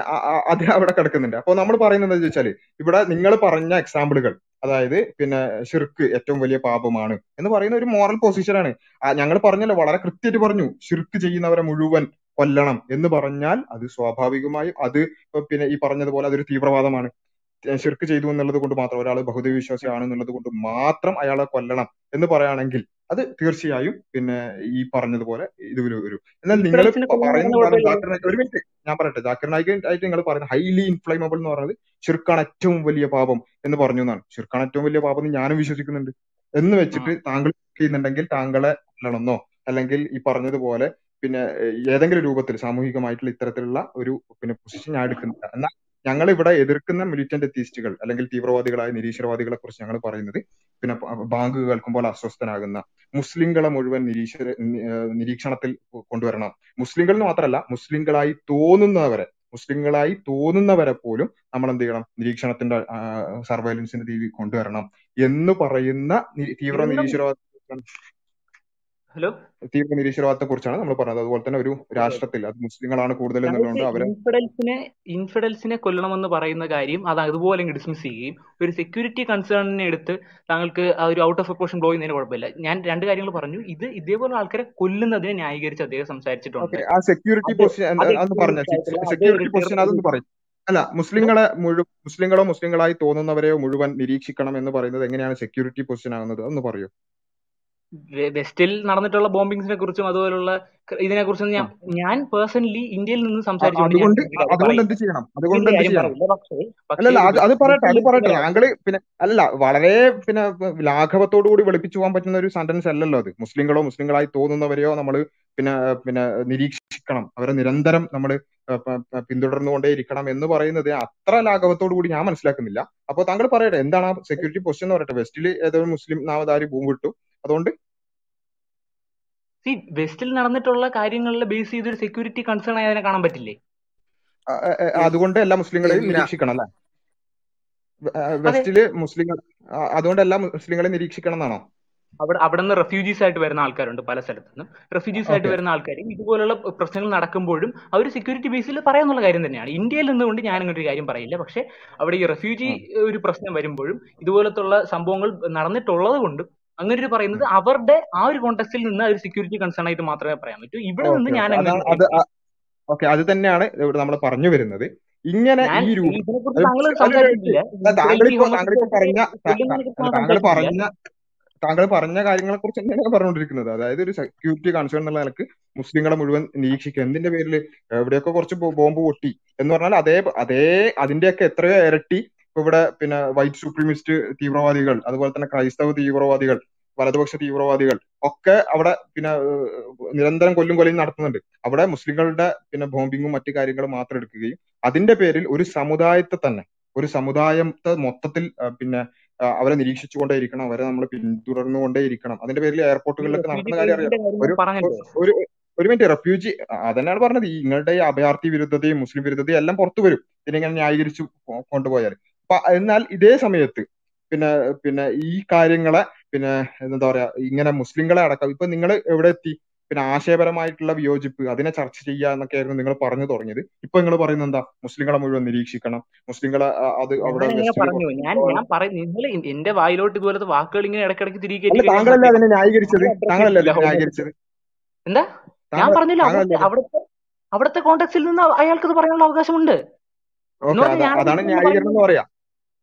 അത് അവിടെ കിടക്കുന്നുണ്ട്. അപ്പോൾ നമ്മൾ പറയുന്നത് എന്താ വെച്ചാൽ ഇവിടെ നിങ്ങൾ പറഞ്ഞ എക്സാമ്പിളുകൾ അതായത് പിന്നെ ഷിർക്ക് ഏറ്റവും വലിയ പാപമാണ് എന്ന് പറയുന്ന ഒരു മോറൽ പൊസിഷനാണ് ഞങ്ങൾ പറഞ്ഞല്ലോ വളരെ കൃത്യമായിട്ട് പറഞ്ഞു ഷിർക്ക് ചെയ്യുന്നവരെ മുഴുവൻ കൊല്ലണം എന്ന് പറഞ്ഞാൽ അത് സ്വാഭാവികമായും അത് പിന്നെ ഈ പറഞ്ഞതുപോലെ അതൊരു തീവ്രവാദമാണ്. ഷിർക്ക് ചെയ്തു എന്നുള്ളത് കൊണ്ട് മാത്രം ഒരാൾ ബഹുദൈവ വിശ്വാസിയാണ് എന്നുള്ളത് കൊണ്ട് മാത്രം അയാളെ കൊല്ലണം എന്ന് പറയുകയാണെങ്കിൽ അത് തീർച്ചയായും പിന്നെ ഈ പറഞ്ഞതുപോലെ ഇത് ഒരു എന്നാൽ നിങ്ങൾ പറയുന്ന ഒരു മിനിറ്റ് ഞാൻ പറയട്ടെ. ജാക്കിർ നായിക് ആയിട്ട് നിങ്ങൾ പറയുന്നത് ഹൈലി ഇൻഫ്ലൈമബിൾ എന്ന് പറയുന്നത് ശിർക്കാണ് ഏറ്റവും വലിയ പാപം എന്ന് പറഞ്ഞു എന്നാണ്. ശിർക്കാണ് ഏറ്റവും വലിയ പാപം എന്ന് ഞാനും വിശ്വസിക്കുന്നുണ്ട്. എന്ന് വെച്ചിട്ട് താങ്കൾ ചെയ്യുന്നുണ്ടെങ്കിൽ താങ്കളെ കൊല്ലണമെന്നോ അല്ലെങ്കിൽ ഈ പറഞ്ഞതുപോലെ പിന്നെ ഏതെങ്കിലും രൂപത്തിൽ സാമൂഹികമായിട്ടുള്ള ഇത്തരത്തിലുള്ള ഒരു പിന്നെ പൊസിഷൻ ഞാൻ എടുക്കുന്നില്ല. എന്നാൽ ഞങ്ങൾ ഇവിടെ എതിർക്കുന്ന മിലിറ്റന്റ് എത്തീസ്റ്റുകൾ അല്ലെങ്കിൽ തീവ്രവാദികളായ നിരീശ്വരവാദികളെ കുറിച്ച് ഞങ്ങൾ പറയുന്നത് പിന്നെ ബാങ്ക് കേൾക്കുമ്പോൾ അസ്വസ്ഥനാകുന്ന മുസ്ലിങ്ങളെ മുഴുവൻ നിരീശ്വര നിരീക്ഷണത്തിൽ കൊണ്ടുവരണം. മുസ്ലിങ്ങൾ മാത്രമല്ല മുസ്ലിങ്ങളായി തോന്നുന്നവരെ മുസ്ലിങ്ങളായി തോന്നുന്നവരെ പോലും നമ്മൾ എന്ത് ചെയ്യണം നിരീക്ഷണത്തിന്റെ സർവൈലൻസിന്റെ രീതിയിൽ കൊണ്ടുവരണം എന്ന് പറയുന്ന തീവ്ര നിരീശ്വരവാദ ഹലോ തീവ്ര നിരീശ്വരവാദത്തെ കുറിച്ചാണ് നമ്മൾ പറഞ്ഞത്. അതുപോലെ തന്നെ ഒരു രാഷ്ട്രത്തിൽ അത് മുസ്ലിങ്ങളാണ് കൂടുതൽ എന്നുള്ളതുകൊണ്ട് അവരെ ഇൻഫിഡൽസിനെ ഇൻഫിഡൽസിനെ കൊല്ലണമെന്ന് പറയുന്ന കാര്യം അത് അതുപോലെ ഡിസ്മിസ് ചെയ്യുകയും ഒരു സെക്യൂരിറ്റി കൺസേണിനെ എടുത്ത് താങ്കൾക്ക് ആ ഒരു ഔട്ട് ഓഫ് പ്രൊപ്പോർഷൻ ബ്ലോ ചെയ്യുന്നതിന് കുഴപ്പമില്ല. ഞാൻ രണ്ട് കാര്യങ്ങൾ പറഞ്ഞു. ഇത് ഇതേപോലെ ആൾക്കാരെ കൊല്ലുന്നതിനെ ന്യായീകരിച്ച് അദ്ദേഹം സംസാരിച്ചിട്ടുണ്ട്. ആ security position security position retire അതൊന്ന് പറയും. അല്ല മുസ്ലിങ്ങളെ മുഴുവൻ മുസ്ലിങ്ങളോ മുസ്ലിങ്ങളായി തോന്നുന്നവരെയോ മുഴുവൻ നിരീക്ഷിക്കണം എന്ന് പറയുന്നത് എങ്ങനെയാണ് സെക്യൂരിറ്റി പൊസിഷൻ ആകുന്നത്? ഒന്ന് പറയൂ? വെസ്റ്റിൽ നടന്നിട്ടുള്ള ബോംബിങ്സിനെ കുറിച്ചും അതുപോലുള്ള ഇതിനെ കുറിച്ചും ഞാൻ ഞാൻ പേഴ്സണലി ഇന്ത്യയിൽ നിന്ന് അത് പറയട്ടെ അത് വെസ്റ്റിൽ പറയട്ടെ. താങ്കൾ പിന്നെ അല്ല വളരെ പിന്നെ ലാഘവത്തോടു കൂടി വെളുപ്പിച്ചു പോകാൻ പറ്റുന്ന ഒരു സെന്റൻസ് അല്ലല്ലോ അത്. മുസ്ലിങ്ങളോ മുസ്ലിങ്ങളായി തോന്നുന്നവരെയോ നമ്മൾ പിന്നെ പിന്നെ നിരീക്ഷിക്കണം. അവരെ നിരന്തരം നമ്മൾ പിന്തുടർന്നുകൊണ്ടേ ഇരിക്കണം എന്ന് പറയുന്നത് അത്ര ലാഘവത്തോടു കൂടി ഞാൻ മനസ്സിലാക്കുന്നില്ല. അപ്പോൾ താങ്കൾ പറയട്ടെ എന്താണ് ആ സെക്യൂരിറ്റി പൊസിഷൻ എന്ന് പറയട്ടെ? വെസ്റ്റിൽ ഏതൊരു മുസ്ലിം നാമധാരി ഭൂമി ഇട്ടു. അതുകൊണ്ട് സി വെസ്റ്റിൽ നടന്നിട്ടുള്ള കാര്യങ്ങളിൽ ബേസ് ചെയ്തൊരു സെക്യൂരിറ്റി കൺസേൺ ആയി അതിനെ കാണാൻ പറ്റില്ലേ? അതുകൊണ്ട് എല്ലാ മുസ്ലിങ്ങളെയും നിരീക്ഷിക്കണം അല്ലെ? വെസ്റ്റിൽ മുസ്ലിങ്ങൾ അതുകൊണ്ട് എല്ലാ മുസ്ലിങ്ങളെയും നിരീക്ഷിക്കണം എന്നാണോ? അവിടെ അവിടെ നിന്ന് റെഫ്യൂജീസ് ആയിട്ട് വരുന്ന ആൾക്കാരുണ്ട് പല സ്ഥലത്തു നിന്നും റെഫ്യൂജീസ് ആയിട്ട് വരുന്ന ആൾക്കാരും ഇതുപോലുള്ള പ്രശ്നങ്ങൾ നടക്കുമ്പോഴും അവർ സെക്യൂരിറ്റി ബേസിൽ പറയാനുള്ള കാര്യം തന്നെയാണ്. ഇന്ത്യയിൽ നിന്നുകൊണ്ട് ഞാൻ അങ്ങനെ ഒരു കാര്യം പറയില്ല. പക്ഷെ അവിടെ ഈ റെഫ്യൂജി ഒരു പ്രശ്നം വരുമ്പോഴും ഇതുപോലത്തുള്ള സംഭവങ്ങൾ നടന്നിട്ടുള്ളത് കൊണ്ടും അങ്ങനെ ഒരു പറയുന്നത് അവരുടെ ആ ഒരു കോണ്ടെക്സ്റ്റിൽ നിന്ന് ഒരു സെക്യൂരിറ്റി കൺസേൺ ആയിട്ട് മാത്രമേ പറയാൻ പറ്റൂ. ഇവിടെ നിന്ന് ഞാൻ ഓക്കെ. അത് തന്നെയാണ് ഇവിടെ നമ്മൾ പറഞ്ഞു വരുന്നത്. ഇങ്ങനെ ഈ രൂപം താങ്കൾ പറഞ്ഞ താങ്കൾ പറഞ്ഞ കാര്യങ്ങളെ കുറിച്ച് തന്നെയാണ് പറഞ്ഞുകൊണ്ടിരിക്കുന്നത്. അതായത് ഒരു സെക്യൂരിറ്റി കൺസേൺ എന്നുള്ള നിലയ്ക്ക് മുസ്ലിങ്ങളെ മുഴുവൻ നിരീക്ഷിക്കുക. എന്തിന്റെ പേരിൽ എവിടെയൊക്കെ കുറച്ച് ബോംബ് പൊട്ടി എന്ന് പറഞ്ഞാൽ അതേ അതേ അതിന്റെയൊക്കെ എത്രയോ ഇരട്ടി ഇപ്പൊ ഇവിടെ പിന്നെ വൈറ്റ് സുപ്രീമിസ്റ്റ് തീവ്രവാദികൾ അതുപോലെ തന്നെ ക്രൈസ്തവ തീവ്രവാദികൾ വലതുപക്ഷ തീവ്രവാദികൾ ഒക്കെ അവിടെ പിന്നെ നിരന്തരം കൊല്ലും കൊലയും നടത്തുന്നുണ്ട്. അവിടെ മുസ്ലിങ്ങളുടെ പിന്നെ ബോംബിങ്ങും മറ്റു കാര്യങ്ങളും മാത്രം എടുക്കുകയും അതിന്റെ പേരിൽ ഒരു സമുദായത്തെ തന്നെ ഒരു സമുദായത്തെ മൊത്തത്തിൽ പിന്നെ അവരെ നിരീക്ഷിച്ചുകൊണ്ടേ ഇരിക്കണം അവരെ നമ്മൾ പിന്തുടർന്നുകൊണ്ടേയിരിക്കണം. അതിന്റെ പേരിൽ എയർപോർട്ടുകളിലൊക്കെ നടക്കുന്ന കാര്യം അറിയാം? ഒരു ഒരു മിനിറ്റ് റെഫ്യൂജി അതന്നെയാണ് പറഞ്ഞത്. ഇങ്ങളുടെ നിങ്ങളുടെ ഈ അഭയാർത്ഥി വിരുദ്ധതയും മുസ്ലിം വിരുദ്ധതയും എല്ലാം പുറത്തു വരും. ഇതിനെങ്ങനെ ന്യായീകരിച്ചു കൊണ്ടുപോയാൽ എന്നാൽ ഇതേ സമയത്ത് പിന്നെ പിന്നെ ഈ കാര്യങ്ങളെ പിന്നെ എന്താ പറയാ ഇങ്ങനെ മുസ്ലിങ്ങളെ അടക്കം ഇപ്പൊ നിങ്ങൾ എവിടെ എത്തി? പിന്നെ ആശയപരമായിട്ടുള്ള വിയോജിപ്പ് അതിനെ ചർച്ച ചെയ്യുക എന്നൊക്കെയായിരുന്നു നിങ്ങൾ പറഞ്ഞു തുടങ്ങിയത്. ഇപ്പൊ നിങ്ങൾ പറയുന്നത് എന്താ? മുസ്ലിങ്ങളെ മുഴുവൻ നിരീക്ഷിക്കണം. മുസ്ലിങ്ങളെ അത് അവിടെ പറഞ്ഞു ഞാൻ ഞാൻ പറയും നിങ്ങൾ എന്റെ വായിലോട്ട് ഇതുപോലത്തെ വാക്കുകൾ ഇങ്ങനെ തിരികെ കയറ്റി താങ്കളല്ലേ അതിനെ ന്യായീകരിച്ചത്? താങ്കളല്ലേ ന്യായീകരിച്ചത്? എന്താ? ഞാൻ പറഞ്ഞില്ല അവിടുത്തെ അവിടുത്തെ കോണ്ടെക്സിൽ നിന്ന് അയാൾക്ക് പറയാനുള്ള അവകാശമുണ്ട്. അതാണ് ന്യായീകരണം എന്ന് പറയാ.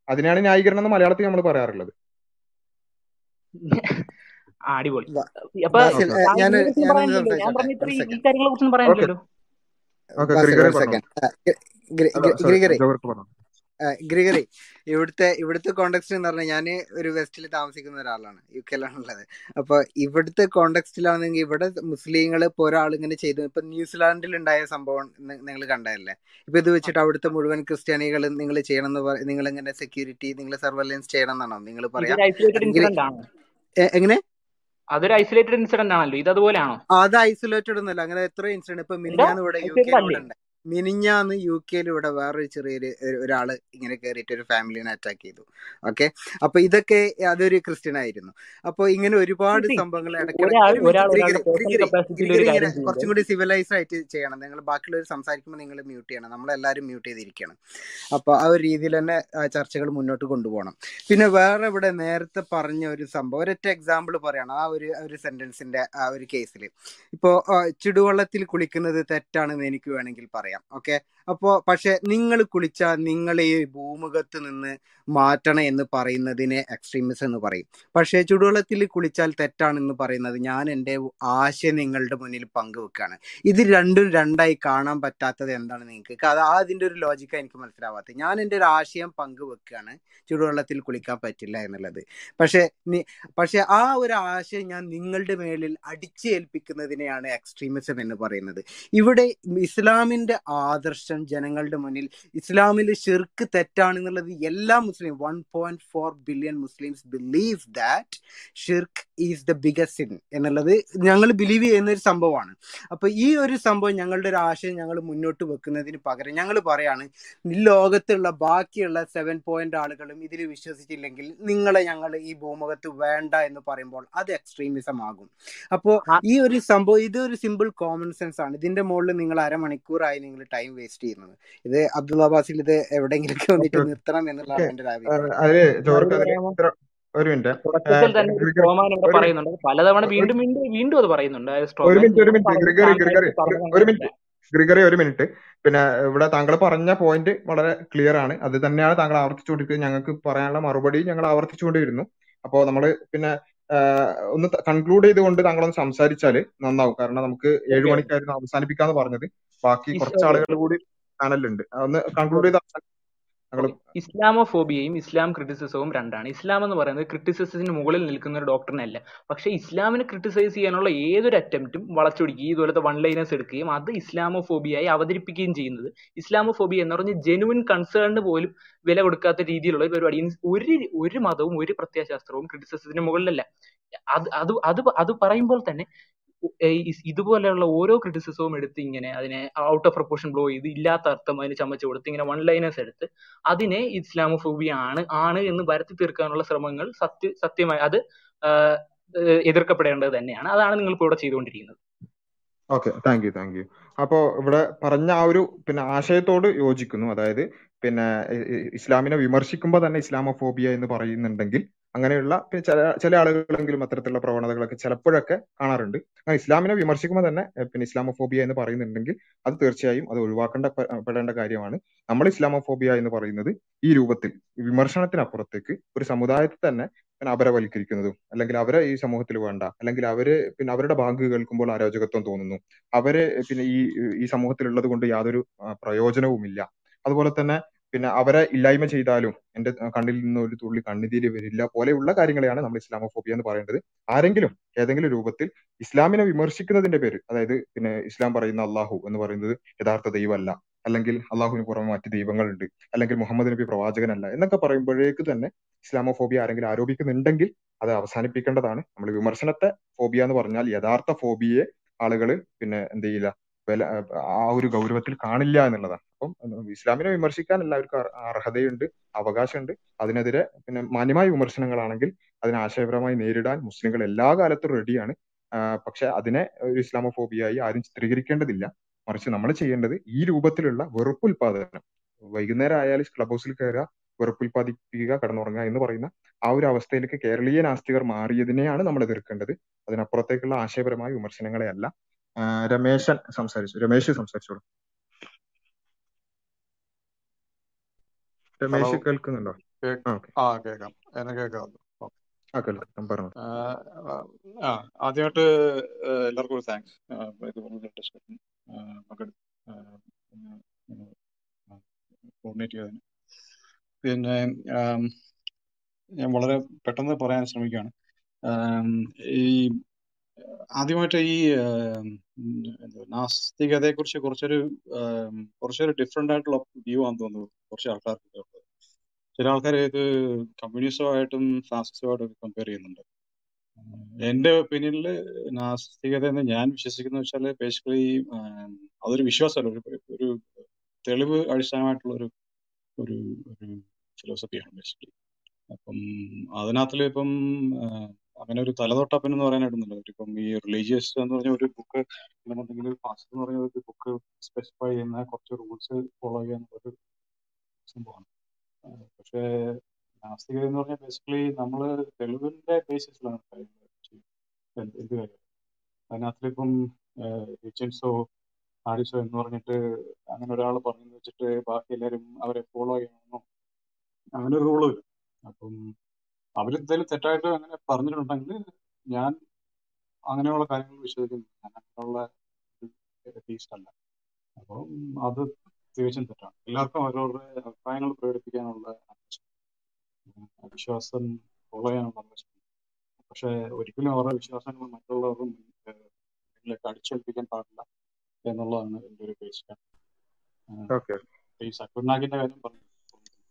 അതിനാണ് ന്യായീകരണം എന്ന് മലയാളത്തിൽ നമ്മൾ പറയാറുള്ളത് അടിപൊളി അപ്പൊ ഞാൻ ഈ കാര്യങ്ങളെ കുറിച്ചൊന്നും പറയാനില്ലല്ലോ ഗ്രിഗറി. ഇവിടുത്തെ ഇവിടുത്തെ കോണ്ടെക്സ്റ്റ് എന്ന് പറഞ്ഞാൽ ഞാൻ ഒരു വെസ്റ്റിൽ താമസിക്കുന്ന ഒരാളാണ് യു കെയിലാണുള്ളത് അപ്പൊ ഇവിടുത്തെ കോണ്ടെക്സ്റ്റിലാണെങ്കിൽ ഇവിടെ മുസ്ലിങ്ങൾ ഇപ്പോൾ ഒരാൾ ഇങ്ങനെ ചെയ്തു. ഇപ്പൊ ന്യൂസിലാൻഡിൽ ഉണ്ടായ സംഭവം നിങ്ങൾ കണ്ടതല്ലേ? ഇപ്പൊ ഇത് വെച്ചിട്ട് അവിടുത്തെ മുഴുവൻ ക്രിസ്ത്യാനികൾ നിങ്ങൾ ചെയ്യണം എന്ന് നിങ്ങൾ ഇങ്ങനെ സെക്യൂരിറ്റി നിങ്ങൾ സർവൈലൻസ് ചെയ്യണം എന്നാണോ നിങ്ങൾ പറയാ എങ്ങനെ? അതൊരു ഐസൊലേറ്റഡ് ഇൻസിഡന്റ് ആണല്ലോ. ഇത് അതുപോലെയാണോ? അത് ഐസൊലേറ്റഡ് ഒന്നുമല്ല. അങ്ങനെ എത്ര ഇൻസിഡന്റ് ഇപ്പൊ മിനിഞ്ഞാന്ന് ഇവിടെ യു ഐസൊലേറ്റഡ് മിനിഞ്ഞാന്ന് യു കെയിൽ ഇവിടെ വേറൊരു ചെറിയൊരു ഒരാൾ ഇങ്ങനെ കയറിയിട്ട് ഒരു ഫാമിലിനെ അറ്റാക്ക് ചെയ്തു. ഓക്കെ അപ്പൊ ഇതൊക്കെ അതൊരു ക്രിസ്ത്യൻ ആയിരുന്നു. അപ്പൊ ഇങ്ങനെ ഒരുപാട് സംഭവങ്ങൾ കുറച്ചും കൂടി സിവിലൈസ് ആയിട്ട് ചെയ്യണം. നിങ്ങൾ ബാക്കിയുള്ളവർ സംസാരിക്കുമ്പോൾ നിങ്ങൾ മ്യൂട്ട് ചെയ്യണം. നമ്മളെല്ലാവരും മ്യൂട്ട് ചെയ്തിരിക്കണം. അപ്പൊ ആ ഒരു രീതിയിൽ തന്നെ ചർച്ചകൾ മുന്നോട്ട് കൊണ്ടുപോകണം. പിന്നെ വേറെ ഇവിടെ നേരത്തെ പറഞ്ഞ ഒരു സംഭവം ഒരൊറ്റ എക്സാമ്പിൾ പറയണം. ആ ഒരു ഒരു സെന്റൻസിന്റെ ആ ഒരു കേസിൽ ഇപ്പോ ചുടുവെള്ളത്തിൽ കുളിക്കുന്നത് തെറ്റാണെന്ന് എനിക്ക് വേണമെങ്കിൽ പറയാം. ഓക്കെ അപ്പോ പക്ഷെ നിങ്ങൾ കുളിച്ച നിങ്ങൾ ഈ ഭൂമുഖത്ത് നിന്ന് മാറ്റണം എന്ന് പറയുന്നതിനെ എക്സ്ട്രീമിസം എന്ന് പറയും. പക്ഷേ ചുടുവെള്ളത്തിൽ കുളിച്ചാൽ തെറ്റാണെന്ന് പറയുന്നത് ഞാൻ എന്റെ ആശയം നിങ്ങളുടെ മുന്നിൽ പങ്കുവെക്കുകയാണ്. ഇത് രണ്ടും രണ്ടായി കാണാൻ പറ്റാത്തത് എന്താണ് നിങ്ങൾക്ക്? അത് അതിന്റെ ഒരു ലോജിക്കാണ് എനിക്ക് മനസ്സിലാവാത്തത്. ഞാൻ എന്റെ ഒരു ആശയം പങ്കുവെക്കുകയാണ് ചുടുവെള്ളത്തിൽ കുളിക്കാൻ പറ്റില്ല എന്നുള്ളത്. പക്ഷേ പക്ഷെ ആ ഒരു ആശയം ഞാൻ നിങ്ങളുടെ മേളിൽ അടിച്ചേൽപ്പിക്കുന്നതിനെയാണ് എക്സ്ട്രീമിസം എന്ന് പറയുന്നത്. ഇവിടെ ഇസ്ലാമിന്റെ ആദർശം ജനങ്ങളുടെ മുന്നിൽ ഇസ്ലാമിൽ ഷിർക്ക് തെറ്റാണെന്നുള്ളത് എല്ലാ Muslim one point four billion Muslims believe that ഷിർക്ക് ഈസ് ദ ബിഗസ്റ്റ് സിൻ എന്നുള്ളത് ഞങ്ങൾ ബിലീവ് ചെയ്യുന്ന ഒരു സംഭവമാണ്. അപ്പൊ ഈ ഒരു സംഭവം ഞങ്ങളുടെ ഒരു ആശയം ഞങ്ങൾ മുന്നോട്ട് വെക്കുന്നതിന് പകരം ഞങ്ങൾ പറയാണ് ഈ ലോകത്തുള്ള ബാക്കിയുള്ള സെവൻ പോയിന്റ് ആളുകളും ഇതിൽ വിശ്വസിച്ചില്ലെങ്കിൽ നിങ്ങളെ ഞങ്ങൾ ഈ ഭൂമുഖത്ത് വേണ്ട എന്ന് പറയുമ്പോൾ അത് എക്സ്ട്രീമിസം ആകും. അപ്പോൾ ഈ ഒരു സംഭവം ഇത് ഒരു സിമ്പിൾ കോമൺ സെൻസ് ആണ്. ഇതിന്റെ മുകളിൽ നിങ്ങൾ അരമണിക്കൂറായി നിങ്ങൾ ടൈം വേസ്റ്റ് ചെയ്യുന്നത്. ഇത് അബ്ദുള്ള ബാസിൽ ഇത് എവിടെയെങ്കിലൊക്കെ വന്നിട്ട് നിർത്തണം എന്നുള്ളതാണ് എന്റെ ഒരു ആഗ്രഹം. ഒരു മിനിറ്റ്. പറയുന്നുണ്ട്. പലതവണ വീണ്ടും വീണ്ടും വീണ്ടും അത് പറയുന്നുണ്ട്. ഒരു മിനിറ്റ് ഒരു മിനിറ്റ്. Gregory Gregory. ഒരു മിനിറ്റ്. ഗ്രിഗറി ഒരു മിനിറ്റ്. പിന്നെ ഇവിടെ താങ്കൾ പറഞ്ഞ പോയിന്റ് വളരെ ക്ലിയർ ആണ്. അത് തന്നെയാണ് താങ്കൾ ആവർത്തിച്ചുകൊണ്ടിരിക്കുന്നത്. ഞങ്ങൾക്ക് പറയാനുള്ള മറുപടി ഞങ്ങൾ ആവർത്തിച്ചുകൊണ്ടിരുന്നു. അപ്പോൾ നമ്മൾ പിന്നെ ഒന്ന് കൺക്ലൂഡ് ചെയ്തുകൊണ്ട് താങ്കളൊന്ന് സംസാരിച്ചാൽ നന്നാവും. കാരണം നമുക്ക് ഏഴ് മണിക്കായിരുന്നു അവസാനിപ്പിക്കാന്ന് പറഞ്ഞത്. ബാക്കി കുറച്ച് ആളുകൾ കൂടി പാനലിലുണ്ട് അതൊന്ന് കൺക്ലൂഡ് ചെയ്ത ഇസ്ലാമോ ഫോബിയയും ഇസ്ലാമോഫോബിയയും ഇസ്ലാം ക്രിറ്റിസിസവും രണ്ടാണ്. ഇസ്ലാം എന്ന് പറയുന്നത് ക്രിറ്റിസിസത്തിന് മുകളിൽ നിൽക്കുന്ന ഒരു ഡോക്ടറിനല്ല. പക്ഷെ ഇസ്ലാമിനെ ക്രിട്ടിസൈസ് ചെയ്യാനുള്ള ഏതൊരു അറ്റംപ്റ്റും വളച്ചൊടിക്കുകയും ഇതുപോലത്തെ വൺ ലൈനേഴ്സ് എടുക്കുകയും അത് ഇസ്ലാമോഫോബിയായി അവതരിപ്പിക്കുകയും ചെയ്യുന്നത്. ഇസ്ലാമോഫോബിയ എന്ന് പറഞ്ഞ ജെനുവിൻ കൺസേണിന് പോലും വില കൊടുക്കാത്ത രീതിയിലുള്ള പരിപാടി. ഒരു ഒരു മതവും ഒരു പ്രത്യയശാസ്ത്രവും ക്രിറ്റിസിസത്തിന് മുകളിലല്ല. അത് അത് അത് അത് പറയുമ്പോൾ തന്നെ ഇതുപോലെയുള്ള ഓരോ ക്രിറ്റിസിസവും എടുത്ത് ഇങ്ങനെ അതിനെ ഔട്ട് ഓഫ് പ്രൊപ്പോർഷൻ ബ്ലോ ചെയ്ത് ഇല്ലാത്ത അർത്ഥം അതിന് ചമച്ച് കൊടുത്ത് ഇങ്ങനെ വൺ ലൈനേഴ്സ് എടുത്ത് അതിനെ ഇസ്ലാമോഫോബിയ ആണ് ആണ് എന്ന് വരുത്തി തീർക്കാനുള്ള ശ്രമങ്ങൾ സത്യ സത്യമായി അത് ഏഹ് എതിർക്കപ്പെടേണ്ടത് തന്നെയാണ്. അതാണ് നിങ്ങൾ ഇപ്പോൾ ഇവിടെ ചെയ്തുകൊണ്ടിരിക്കുന്നത്. Okay thank you thank you അപ്പോ ഇവിടെ പറഞ്ഞ ആ ഒരു പിന്നെ ആശയത്തോട് യോജിക്കുന്നു. അതായത് പിന്നെ ഇസ്ലാമിനെ വിമർശിക്കുമ്പോൾ തന്നെ ഇസ്ലാമോഫോബിയ എന്ന് പറയുന്നുണ്ടെങ്കിൽ അങ്ങനെയുള്ള പിന്നെ ചില ചില ആളുകളെങ്കിലും അത്തരത്തിലുള്ള പ്രവണതകളൊക്കെ ചിലപ്പോഴൊക്കെ കാണാറുണ്ട്. അങ്ങനെ ഇസ്ലാമിനെ വിമർശിക്കുമ്പോൾ തന്നെ പിന്നെ ഇസ്ലാമോഫോബിയ എന്ന് പറയുന്നുണ്ടെങ്കിൽ അത് തീർച്ചയായും അത് ഒഴിവാക്കേണ്ട പെടേണ്ട കാര്യമാണ്. നമ്മൾ ഇസ്ലാമോഫോബിയ എന്ന് പറയുന്നത് ഈ രൂപത്തിൽ വിമർശനത്തിനപ്പുറത്തേക്ക് ഒരു സമുദായത്തെ തന്നെ പിന്നെ അപരവൽക്കരിക്കുന്നതും അല്ലെങ്കിൽ അവരെ ഈ സമൂഹത്തിൽ വേണ്ട അല്ലെങ്കിൽ അവർ പിന്നെ അവരുടെ ബാങ്ക് കേൾക്കുമ്പോൾ അരോചകത്വം തോന്നുന്നു. അവർ പിന്നെ ഈ ഈ സമൂഹത്തിലുള്ളത് കൊണ്ട് യാതൊരു പ്രയോജനവുമില്ല. അതുപോലെ തന്നെ പിന്നെ അവരെ ഇല്ലായ്മ ചെയ്താലും എന്റെ കണ്ണിൽ നിന്ന് ഒരു തുള്ളി കണ്ണുനീര് വരില്ല പോലെയുള്ള കാര്യങ്ങളെയാണ് നമ്മൾ ഇസ്ലാമോഫോബിയ എന്ന് പറയേണ്ടത്. ആരെങ്കിലും ഏതെങ്കിലും രൂപത്തിൽ ഇസ്ലാമിനെ വിമർശിക്കുന്നതിന്റെ പേര് അതായത് പിന്നെ ഇസ്ലാം പറയുന്ന അള്ളാഹു എന്ന് പറയുന്നത് യഥാർത്ഥ ദൈവമല്ല അല്ലെങ്കിൽ അള്ളാഹുവിന് പുറമെ മറ്റ് ദൈവങ്ങളുണ്ട് അല്ലെങ്കിൽ മുഹമ്മദ് നബി പ്രവാചകനല്ല എന്നൊക്കെ പറയുമ്പോഴേക്ക് തന്നെ ഇസ്ലാമോഫോബിയ ആരെങ്കിലും ആരോപിക്കുന്നുണ്ടെങ്കിൽ അത് അവസാനിപ്പിക്കേണ്ടതാണ്. നമ്മൾ വിമർശനത്തെ ഫോബിയ എന്ന് പറഞ്ഞാൽ യഥാർത്ഥ ഫോബിയെ ആളുകൾ പിന്നെ എന്ത് ചെയ്യില്ല ആ ഒരു ഗൗരവത്തിൽ കാണില്ല എന്നുള്ളതാണ്. അപ്പം ഇസ്ലാമിനെ വിമർശിക്കാൻ എല്ലാവർക്കും അർഹതയുണ്ട് അവകാശമുണ്ട്. അതിനെതിരെ പിന്നെ മാന്യമായ വിമർശനങ്ങളാണെങ്കിൽ അതിനെ ആശയപരമായി നേരിടാൻ മുസ്ലിങ്ങൾ എല്ലാ കാലത്തും റെഡിയാണ് പക്ഷെ അതിനെ ഒരു ഇസ്ലാമോഫോബിയായി ആരും ചിത്രീകരിക്കേണ്ടതില്ല. മറിച്ച് നമ്മൾ ചെയ്യേണ്ടത് ഈ രൂപത്തിലുള്ള വെറുപ്പ് ഉൽപാദനം വൈകുന്നേരം ആയാലും ക്ലബ് ഹൗസിൽ കയറുക വെറുപ്പ് ഉൽപാദിപ്പിക്കുക കടന്നുറങ്ങുക എന്ന് പറയുന്ന ആ ഒരു അവസ്ഥയിലേക്ക് കേരളീയ നാസ്തികർ മാറിയതിനെയാണ് നമ്മൾ എതിർക്കേണ്ടത്. അതിനപ്പുറത്തേക്കുള്ള ആശയപരമായ വിമർശനങ്ങളെ അല്ല രമേശൻ സംസാരിച്ചു. രമേശ് സംസാരിച്ചോളൂ. രമേശ് കേൾക്കുന്നുണ്ടോ? ആ കേക്കാം എന്നെ കേൾക്കാവുന്നു ആ ആദ്യമായിട്ട് എല്ലാവർക്കും ഒരു താങ്ക്സ് ഇതുപോലുള്ള ഡിസ്കഷൻ കോർഡിനേറ്റ് ചെയ്തതിന് പിന്നെ ഞാൻ വളരെ പെട്ടെന്ന് പറയാൻ ശ്രമിക്കുകയാണ്. ഈ ആദ്യമായിട്ട് ഈ നാസ്തികതയെ കുറിച്ച് കുറച്ചൊരു കുറച്ചൊരു ഡിഫറെന്റ് ആയിട്ടുള്ള വ്യൂ ആണെന്ന് തോന്നുന്നു കുറച്ച് ആൾക്കാർക്ക് ചില ആൾക്കാർ ഇത് കമ്മ്യൂണിസമായിട്ടും ഫാസിസമായിട്ടും കമ്പയർ ചെയ്യുന്നുണ്ട്. എന്റെ ഒപ്പീനിയനിൽ നാസ്തികത എന്ന് ഞാൻ വിശ്വസിക്കുന്ന വെച്ചാൽ ബേസിക്കലി അതൊരു വിശ്വാസമല്ല. ഒരു ഒരു തെളിവ് അടിസ്ഥാനമായിട്ടുള്ള ഒരു ഒരു ഫിലോസഫിയാണ് ബേസിക്കലി അപ്പം അതിനകത്തിൽ ഇപ്പം അങ്ങനെ ഒരു തലതൊട്ടപ്പൻ എന്ന് പറയാനായിട്ടൊന്നുമില്ല. ഇപ്പം ഈ റിലീജിയസ് എന്ന് പറഞ്ഞ ഒരു ബുക്ക് ഒരു ഫാസ്റ്റ് എന്ന് പറഞ്ഞ ഒരു ബുക്ക് സ്പെസിഫൈ ചെയ്യുന്ന കുറച്ച് റൂൾസ് ഫോളോ ചെയ്യുന്ന ഒരു സംഭവമാണ്. പക്ഷെ നാസ്തികത എന്ന് പറഞ്ഞാൽ ബേസിക്കലി നമ്മൾ തെളിവിന്റെ ബേസിസിലാണ് ഇത് കാര്യം അതിനകത്തിലിപ്പം റിച്ചൻസോ ആരിസോ എന്ന് പറഞ്ഞിട്ട് അങ്ങനെ ഒരാൾ പറഞ്ഞെന്ന് വെച്ചിട്ട് ബാക്കി എല്ലാവരും അവരെ ഫോളോ ചെയ്യണമെന്നോ അങ്ങനെ ഒരു റൂൾ വരും അപ്പം അവരെന്തെങ്കിലും തെറ്റായിട്ട് അങ്ങനെ പറഞ്ഞിട്ടുണ്ടെങ്കിൽ ഞാൻ അങ്ങനെയുള്ള കാര്യങ്ങൾ വിശ്വസിക്കുന്നു ഞാൻ അങ്ങനെയുള്ള അല്ല. അപ്പോൾ അത് തികച്ചും തെറ്റാണ്. എല്ലാവർക്കും അവരവരുടെ അഭിപ്രായങ്ങൾ പ്രകടിപ്പിക്കാനുള്ള വിശ്വാസം ഫോളോ ചെയ്യാനുള്ള പക്ഷെ ഒരിക്കലും അവരുടെ വിശ്വാസങ്ങൾ മറ്റുള്ളവരുടെ മുന്നിലേക്ക് അടിച്ചേൽപ്പിക്കാൻ പാടില്ല എന്നുള്ളതാണ് എന്റെ ഒരു ബേസിക് ഈ സക്കുർനാഗിന്റെ കാര്യം പറഞ്ഞു.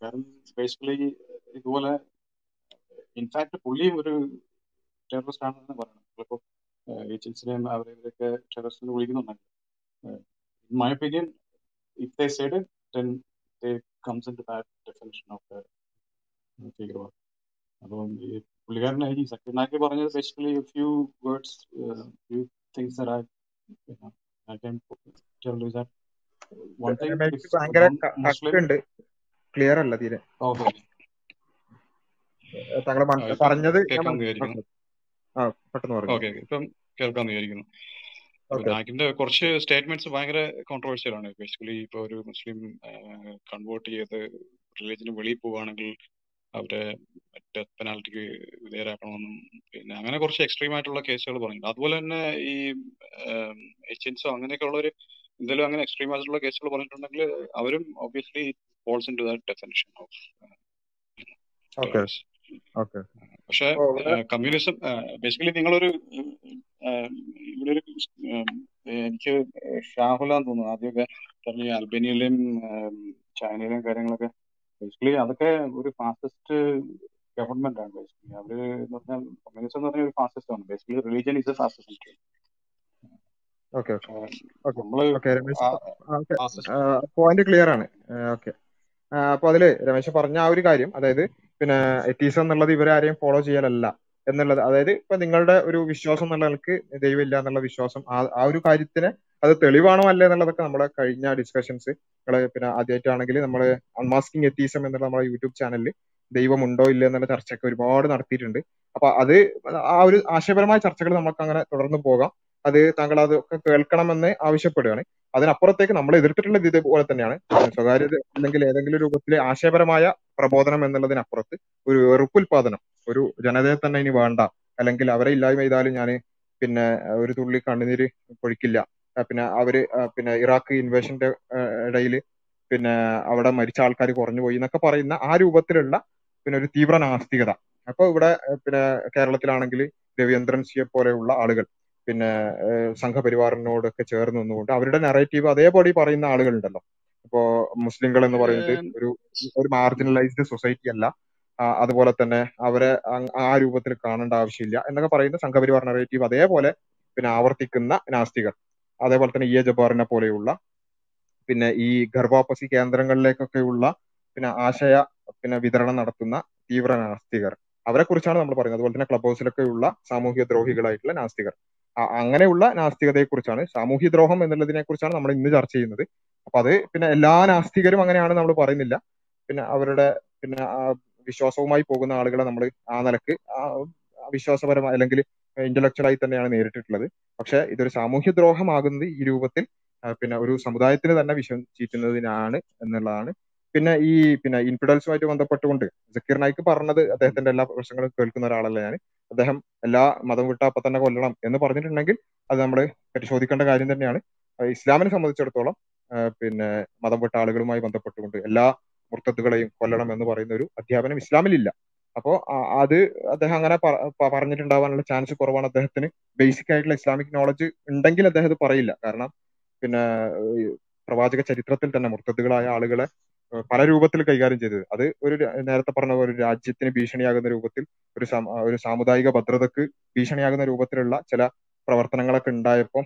കാരണം ബേസിക്കലി ഇതുപോലെ ഇൻഫാക്ട് പുള്ളിയും ഒരു ടെററിസ്റ്റ് ആണെന്ന് പറയുന്നത് ചിലപ്പോൾ ഏജൻസിനെയും അവരെ ഇവരൊക്കെ ടെററിസ്റ്റ് എന്ന് വിളിക്കുന്നുണ്ടെങ്കിൽ in my opinion if they side then they comes into that definition of ഭീകരവാദം. അപ്പം ഈ പുള്ളിക്കാരൻ ഈ സക്കീർനാക്കി പറഞ്ഞത് basically few words few things I I can tell you that ഭയങ്കര ക്ലിയർ അല്ല തീരെ. ഓക്കെ താങ്കൾ പറഞ്ഞത് ആ പെട്ടെന്ന് പറഞ്ഞു. ഓക്കെ ഇപ്പം കേൾക്കാൻ വിചാരിക്കുന്നു ഓക്കെ. കുറച്ച് സ്റ്റേറ്റ്മെന്റ്സ് ഭയങ്കര കോൺട്രവേഴ്സ്യൽ ആണ്. ബേസിക്കലി ഇപ്പൊ ഒരു മുസ്ലിം കൺവേർട്ട് ചെയ്ത് റിലീജിയന് വെളിയിൽ പോവുകയാണെങ്കിൽ അവരെ ഡെത്ത് പെനാൽറ്റിക്ക് വിധേയരാക്കണമെന്നും പിന്നെ അങ്ങനെ കുറച്ച് എക്സ്ട്രീം ആയിട്ടുള്ള കേസുകൾ പറഞ്ഞിട്ടുണ്ട് അതുപോലെ തന്നെ ഈ എച്ചിൻസോ അങ്ങനെയൊക്കെ ഉള്ളവർ എന്തെങ്കിലും അങ്ങനെ എക്സ്ട്രീം ആയിട്ടുള്ള കേസുകൾ പറഞ്ഞിട്ടുണ്ടെങ്കിൽ അവരും obviously falls in to that definition of പക്ഷെ കമ്മ്യൂണിസം ബേസിക്കലി നിങ്ങളൊരു ഇവിടെ ഒരു എനിക്ക് ഷാഹുലാന്ന് തോന്നുന്നു. ആദ്യമൊക്കെ പറഞ്ഞ അൽബേനിയയിലെയും ചൈനയിലെയും കാര്യങ്ങളൊക്കെ ബേസിക്കലി അതൊക്കെ ഒരു ഫാസിസ്റ്റ് ഗവൺമെന്റ് ആണ് ബേസിക്കലി അവർ എന്ന് പറഞ്ഞാൽ കമ്മ്യൂണിസം എന്ന് പറഞ്ഞാൽ ഒരു ഫാസിസ്റ്റ് ആണ്. Basically religion is a fascist okay okay. Okay. നമ്മൾ ഫാസിസ്റ്റ് പോയിന്റ് ക്ലിയർ ആണ്. ഓക്കെ. അപ്പൊ അതിൽ രമേശ് പറഞ്ഞ ആ ഒരു കാര്യം അതായത് പിന്നെ എത്തീസം എന്നുള്ളത് ഇവരെ ആരെയും ഫോളോ ചെയ്യലല്ല എന്നുള്ളത് അതായത് ഇപ്പൊ നിങ്ങളുടെ ഒരു വിശ്വാസം എന്നുള്ള നിലയ്ക്ക് ദൈവമില്ല എന്നുള്ള വിശ്വാസം ആ ഒരു കാര്യത്തിന് അത് തെളിവാണോ അല്ലേ എന്നുള്ളതൊക്കെ നമ്മുടെ കഴിഞ്ഞ ഡിസ്കഷൻസ് നമ്മൾ പിന്നെ ആദ്യമായിട്ടാണെങ്കിൽ നമ്മൾ അൺമാസ്കിംഗ് എത്തീസം എന്നുള്ള നമ്മുടെ യൂട്യൂബ് ചാനലിൽ ദൈവം ഉണ്ടോ ഇല്ല എന്നുള്ള ചർച്ചയൊക്കെ ഒരുപാട് നടത്തിയിട്ടുണ്ട്. അപ്പൊ അത് ആ ഒരു ആശയപരമായ ചർച്ചകൾ നമുക്ക് അങ്ങനെ തുടർന്ന് പോകാം. അത് താങ്കൾ അതൊക്കെ കേൾക്കണമെന്ന് ആവശ്യപ്പെടുകയാണ്. അതിനപ്പുറത്തേക്ക് നമ്മൾ എതിർത്തിട്ടുള്ളത് ഇതേപോലെ തന്നെയാണ്. സ്വകാര്യത അല്ലെങ്കിൽ ഏതെങ്കിലും രൂപത്തിലെ ആശയപരമായ പ്രബോധനം എന്നുള്ളതിനപ്പുറത്ത് ഒരു വെറുപ്പുൽപാദനം ഒരു ജനതയെ തന്നെ ഇനി വേണ്ട അല്ലെങ്കിൽ അവരെ ഇല്ലായ്മ ചെയ്താലും ഞാൻ പിന്നെ ഒരു തുള്ളി കണ്ണുനീര് പൊഴിക്കില്ല പിന്നെ അവർ പിന്നെ ഇറാഖ് ഇൻവേഷന്റെ ഇടയിൽ പിന്നെ അവിടെ മരിച്ച ആൾക്കാർ കുറഞ്ഞു പോയി എന്നൊക്കെ പറയുന്ന ആ രൂപത്തിലുള്ള പിന്നെ ഒരു തീവ്ര നാസ്തികത. അപ്പൊ ഇവിടെ പിന്നെ കേരളത്തിലാണെങ്കിൽ രവീന്ദ്രൻ സിയെ പോലെയുള്ള ആളുകൾ പിന്നെ സംഘപരിവാറിനോടൊക്കെ ചേർന്ന് നിന്നുകൊണ്ട് അവരുടെ നറേറ്റീവ് അതേപടി പറയുന്ന ആളുകളുണ്ടല്ലോ. ഇപ്പോ മുസ്ലിങ്ങൾ എന്ന് പറയുന്നത് ഒരു ഒരു മാർജിനലൈസ്ഡ് സൊസൈറ്റി അല്ല. അതുപോലെ തന്നെ അവരെ ആ രൂപത്തിൽ കാണേണ്ട ആവശ്യമില്ല എന്നൊക്കെ പറയുന്ന സംഘപരിവാർ നറേറ്റീവ് അതേപോലെ പിന്നെ ആവർത്തിക്കുന്ന നാസ്തികർ. അതേപോലെ തന്നെ ഇ എ ജബ്ബാറിനെ പോലെയുള്ള പിന്നെ ഈ ഗർഭാപസി കേന്ദ്രങ്ങളിലേക്കൊക്കെയുള്ള പിന്നെ ആശയ പിന്നെ വിതരണം നടത്തുന്ന തീവ്ര നാസ്തികർ. അവരെ കുറിച്ചാണ് നമ്മൾ പറയുന്നത്. അതുപോലെ തന്നെ ക്ലബ് ഹൗസിലൊക്കെയുള്ള സാമൂഹ്യ ദ്രോഹികളായിട്ടുള്ള നാസ്തികർ. അങ്ങനെയുള്ള നാസ്തികതയെ കുറിച്ചാണ് സാമൂഹ്യ ദ്രോഹം എന്നുള്ളതിനെ കുറിച്ചാണ് നമ്മൾ ഇന്ന് ചർച്ച ചെയ്യുന്നത്. അപ്പൊ അത് പിന്നെ എല്ലാ നാസ്തികരും അങ്ങനെയാണ് നമ്മൾ പറയുന്നില്ല. പിന്നെ അവരുടെ പിന്നെ വിശ്വാസവുമായി പോകുന്ന ആളുകളെ നമ്മൾ ആ നിലയ്ക്ക് വിശ്വാസപരമായി അല്ലെങ്കിൽ ഇന്റലക്ച്വലായി തന്നെയാണ് നേരിട്ടിട്ടുള്ളത്. പക്ഷെ ഇതൊരു സാമൂഹ്യ ദ്രോഹമാകുന്നത് ഈ രൂപത്തിൽ പിന്നെ ഒരു സമുദായത്തിന് തന്നെ വിഷം ചീറ്റുന്നതിനാണ് എന്നുള്ളതാണ് പിന്നെ ഈ പിന്നെ ഇൻഫിഡൽസുമായിട്ട് ബന്ധപ്പെട്ടുകൊണ്ട് സക്കീർ നായിക്ക് പറഞ്ഞത് അദ്ദേഹത്തിന്റെ എല്ലാ പ്രശ്നങ്ങളും കേൾക്കുന്ന ഒരാളല്ല ഞാൻ. അദ്ദേഹം എല്ലാ മതം വിട്ട അപ്പൊ തന്നെ കൊല്ലണം എന്ന് പറഞ്ഞിട്ടുണ്ടെങ്കിൽ അത് നമ്മൾ പരിശോധിക്കേണ്ട കാര്യം തന്നെയാണ്. ഇസ്ലാമിനെ സംബന്ധിച്ചിടത്തോളം പിന്നെ മതം വിട്ട ആളുകളുമായി ബന്ധപ്പെട്ടുകൊണ്ട് എല്ലാ മുർത്തത്തുകളെയും കൊല്ലണം എന്ന് പറയുന്ന ഒരു അധ്യാപനം ഇസ്ലാമിലില്ല. അപ്പോ ആ- അത് അദ്ദേഹം അങ്ങനെ പറഞ്ഞിട്ടുണ്ടാവാനുള്ള ചാൻസ് കുറവാണ് അദ്ദേഹത്തിന്. ബേസിക് ആയിട്ടുള്ള ഇസ്ലാമിക് നോളജ് ഉണ്ടെങ്കിൽ അദ്ദേഹം ഇത് പറയില്ല. കാരണം പിന്നെ പ്രവാചക ചരിത്രത്തിൽ തന്നെ മുർത്തത്തുകളായ ആളുകളെ പല രൂപത്തിൽ കൈകാര്യം ചെയ്തത്. അത് ഒരു നേരത്തെ പറഞ്ഞ പോലെ രാജ്യത്തിന് ഭീഷണിയാകുന്ന രൂപത്തിൽ ഒരു ഒരു സാമുദായിക ഭദ്രതക്ക് ഭീഷണിയാകുന്ന രൂപത്തിലുള്ള ചില പ്രവർത്തനങ്ങളൊക്കെ ഉണ്ടായപ്പോൾ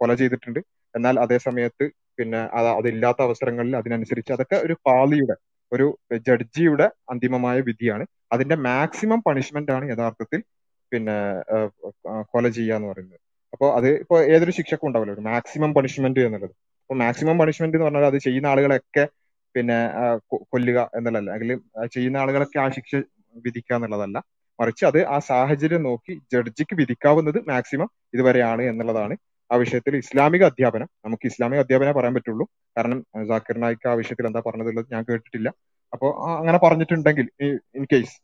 കൊല ചെയ്തിട്ടുണ്ട്. എന്നാൽ അതേ സമയത്ത് പിന്നെ അത് അതില്ലാത്ത അവസരങ്ങളിൽ അതിനനുസരിച്ച് അതൊക്കെ ഒരു പാളിയുടെ ഒരു ജഡ്ജിയുടെ അന്തിമമായ വിധിയാണ്. അതിന്റെ മാക്സിമം പണിഷ്മെന്റ് ആണ് യഥാർത്ഥത്തിൽ പിന്നെ കൊല ചെയ്യുക എന്ന് പറയുന്നത്. അപ്പോൾ അത് ഇപ്പോൾ ഏതൊരു ശിക്ഷക്കും ഉണ്ടാവില്ല. ഒരു മാക്സിമം പണിഷ്മെന്റ് എന്നുള്ളത്. അപ്പോൾ മാക്സിമം പണിഷ്മെന്റ് എന്ന് പറഞ്ഞാൽ അത് ചെയ്യുന്ന ആളുകളെയൊക്കെ പിന്നെ കൊല്ലുക എന്നുള്ളതല്ല. അല്ലെങ്കിൽ ചെയ്യുന്ന ആളുകളൊക്കെ ആ ശിക്ഷ വിധിക്കുക എന്നുള്ളതല്ല. മറിച്ച് അത് ആ സാഹചര്യം നോക്കി ജഡ്ജിക്ക് വിധിക്കാവുന്നത് മാക്സിമം ഇതുവരെയാണ് എന്നുള്ളതാണ് ആ വിഷയത്തിൽ ഇസ്ലാമിക അധ്യാപനം. നമുക്ക് ഇസ്ലാമിക അധ്യാപനം പറയാൻ പറ്റുള്ളൂ. കാരണം ജാക്കിർ നായിക്ക് ആ വിഷയത്തിൽ എന്താ പറഞ്ഞതുള്ളത് ഞാൻ കേട്ടിട്ടില്ല. അപ്പോൾ അങ്ങനെ പറഞ്ഞിട്ടുണ്ടെങ്കിൽ ഇൻ കേസ്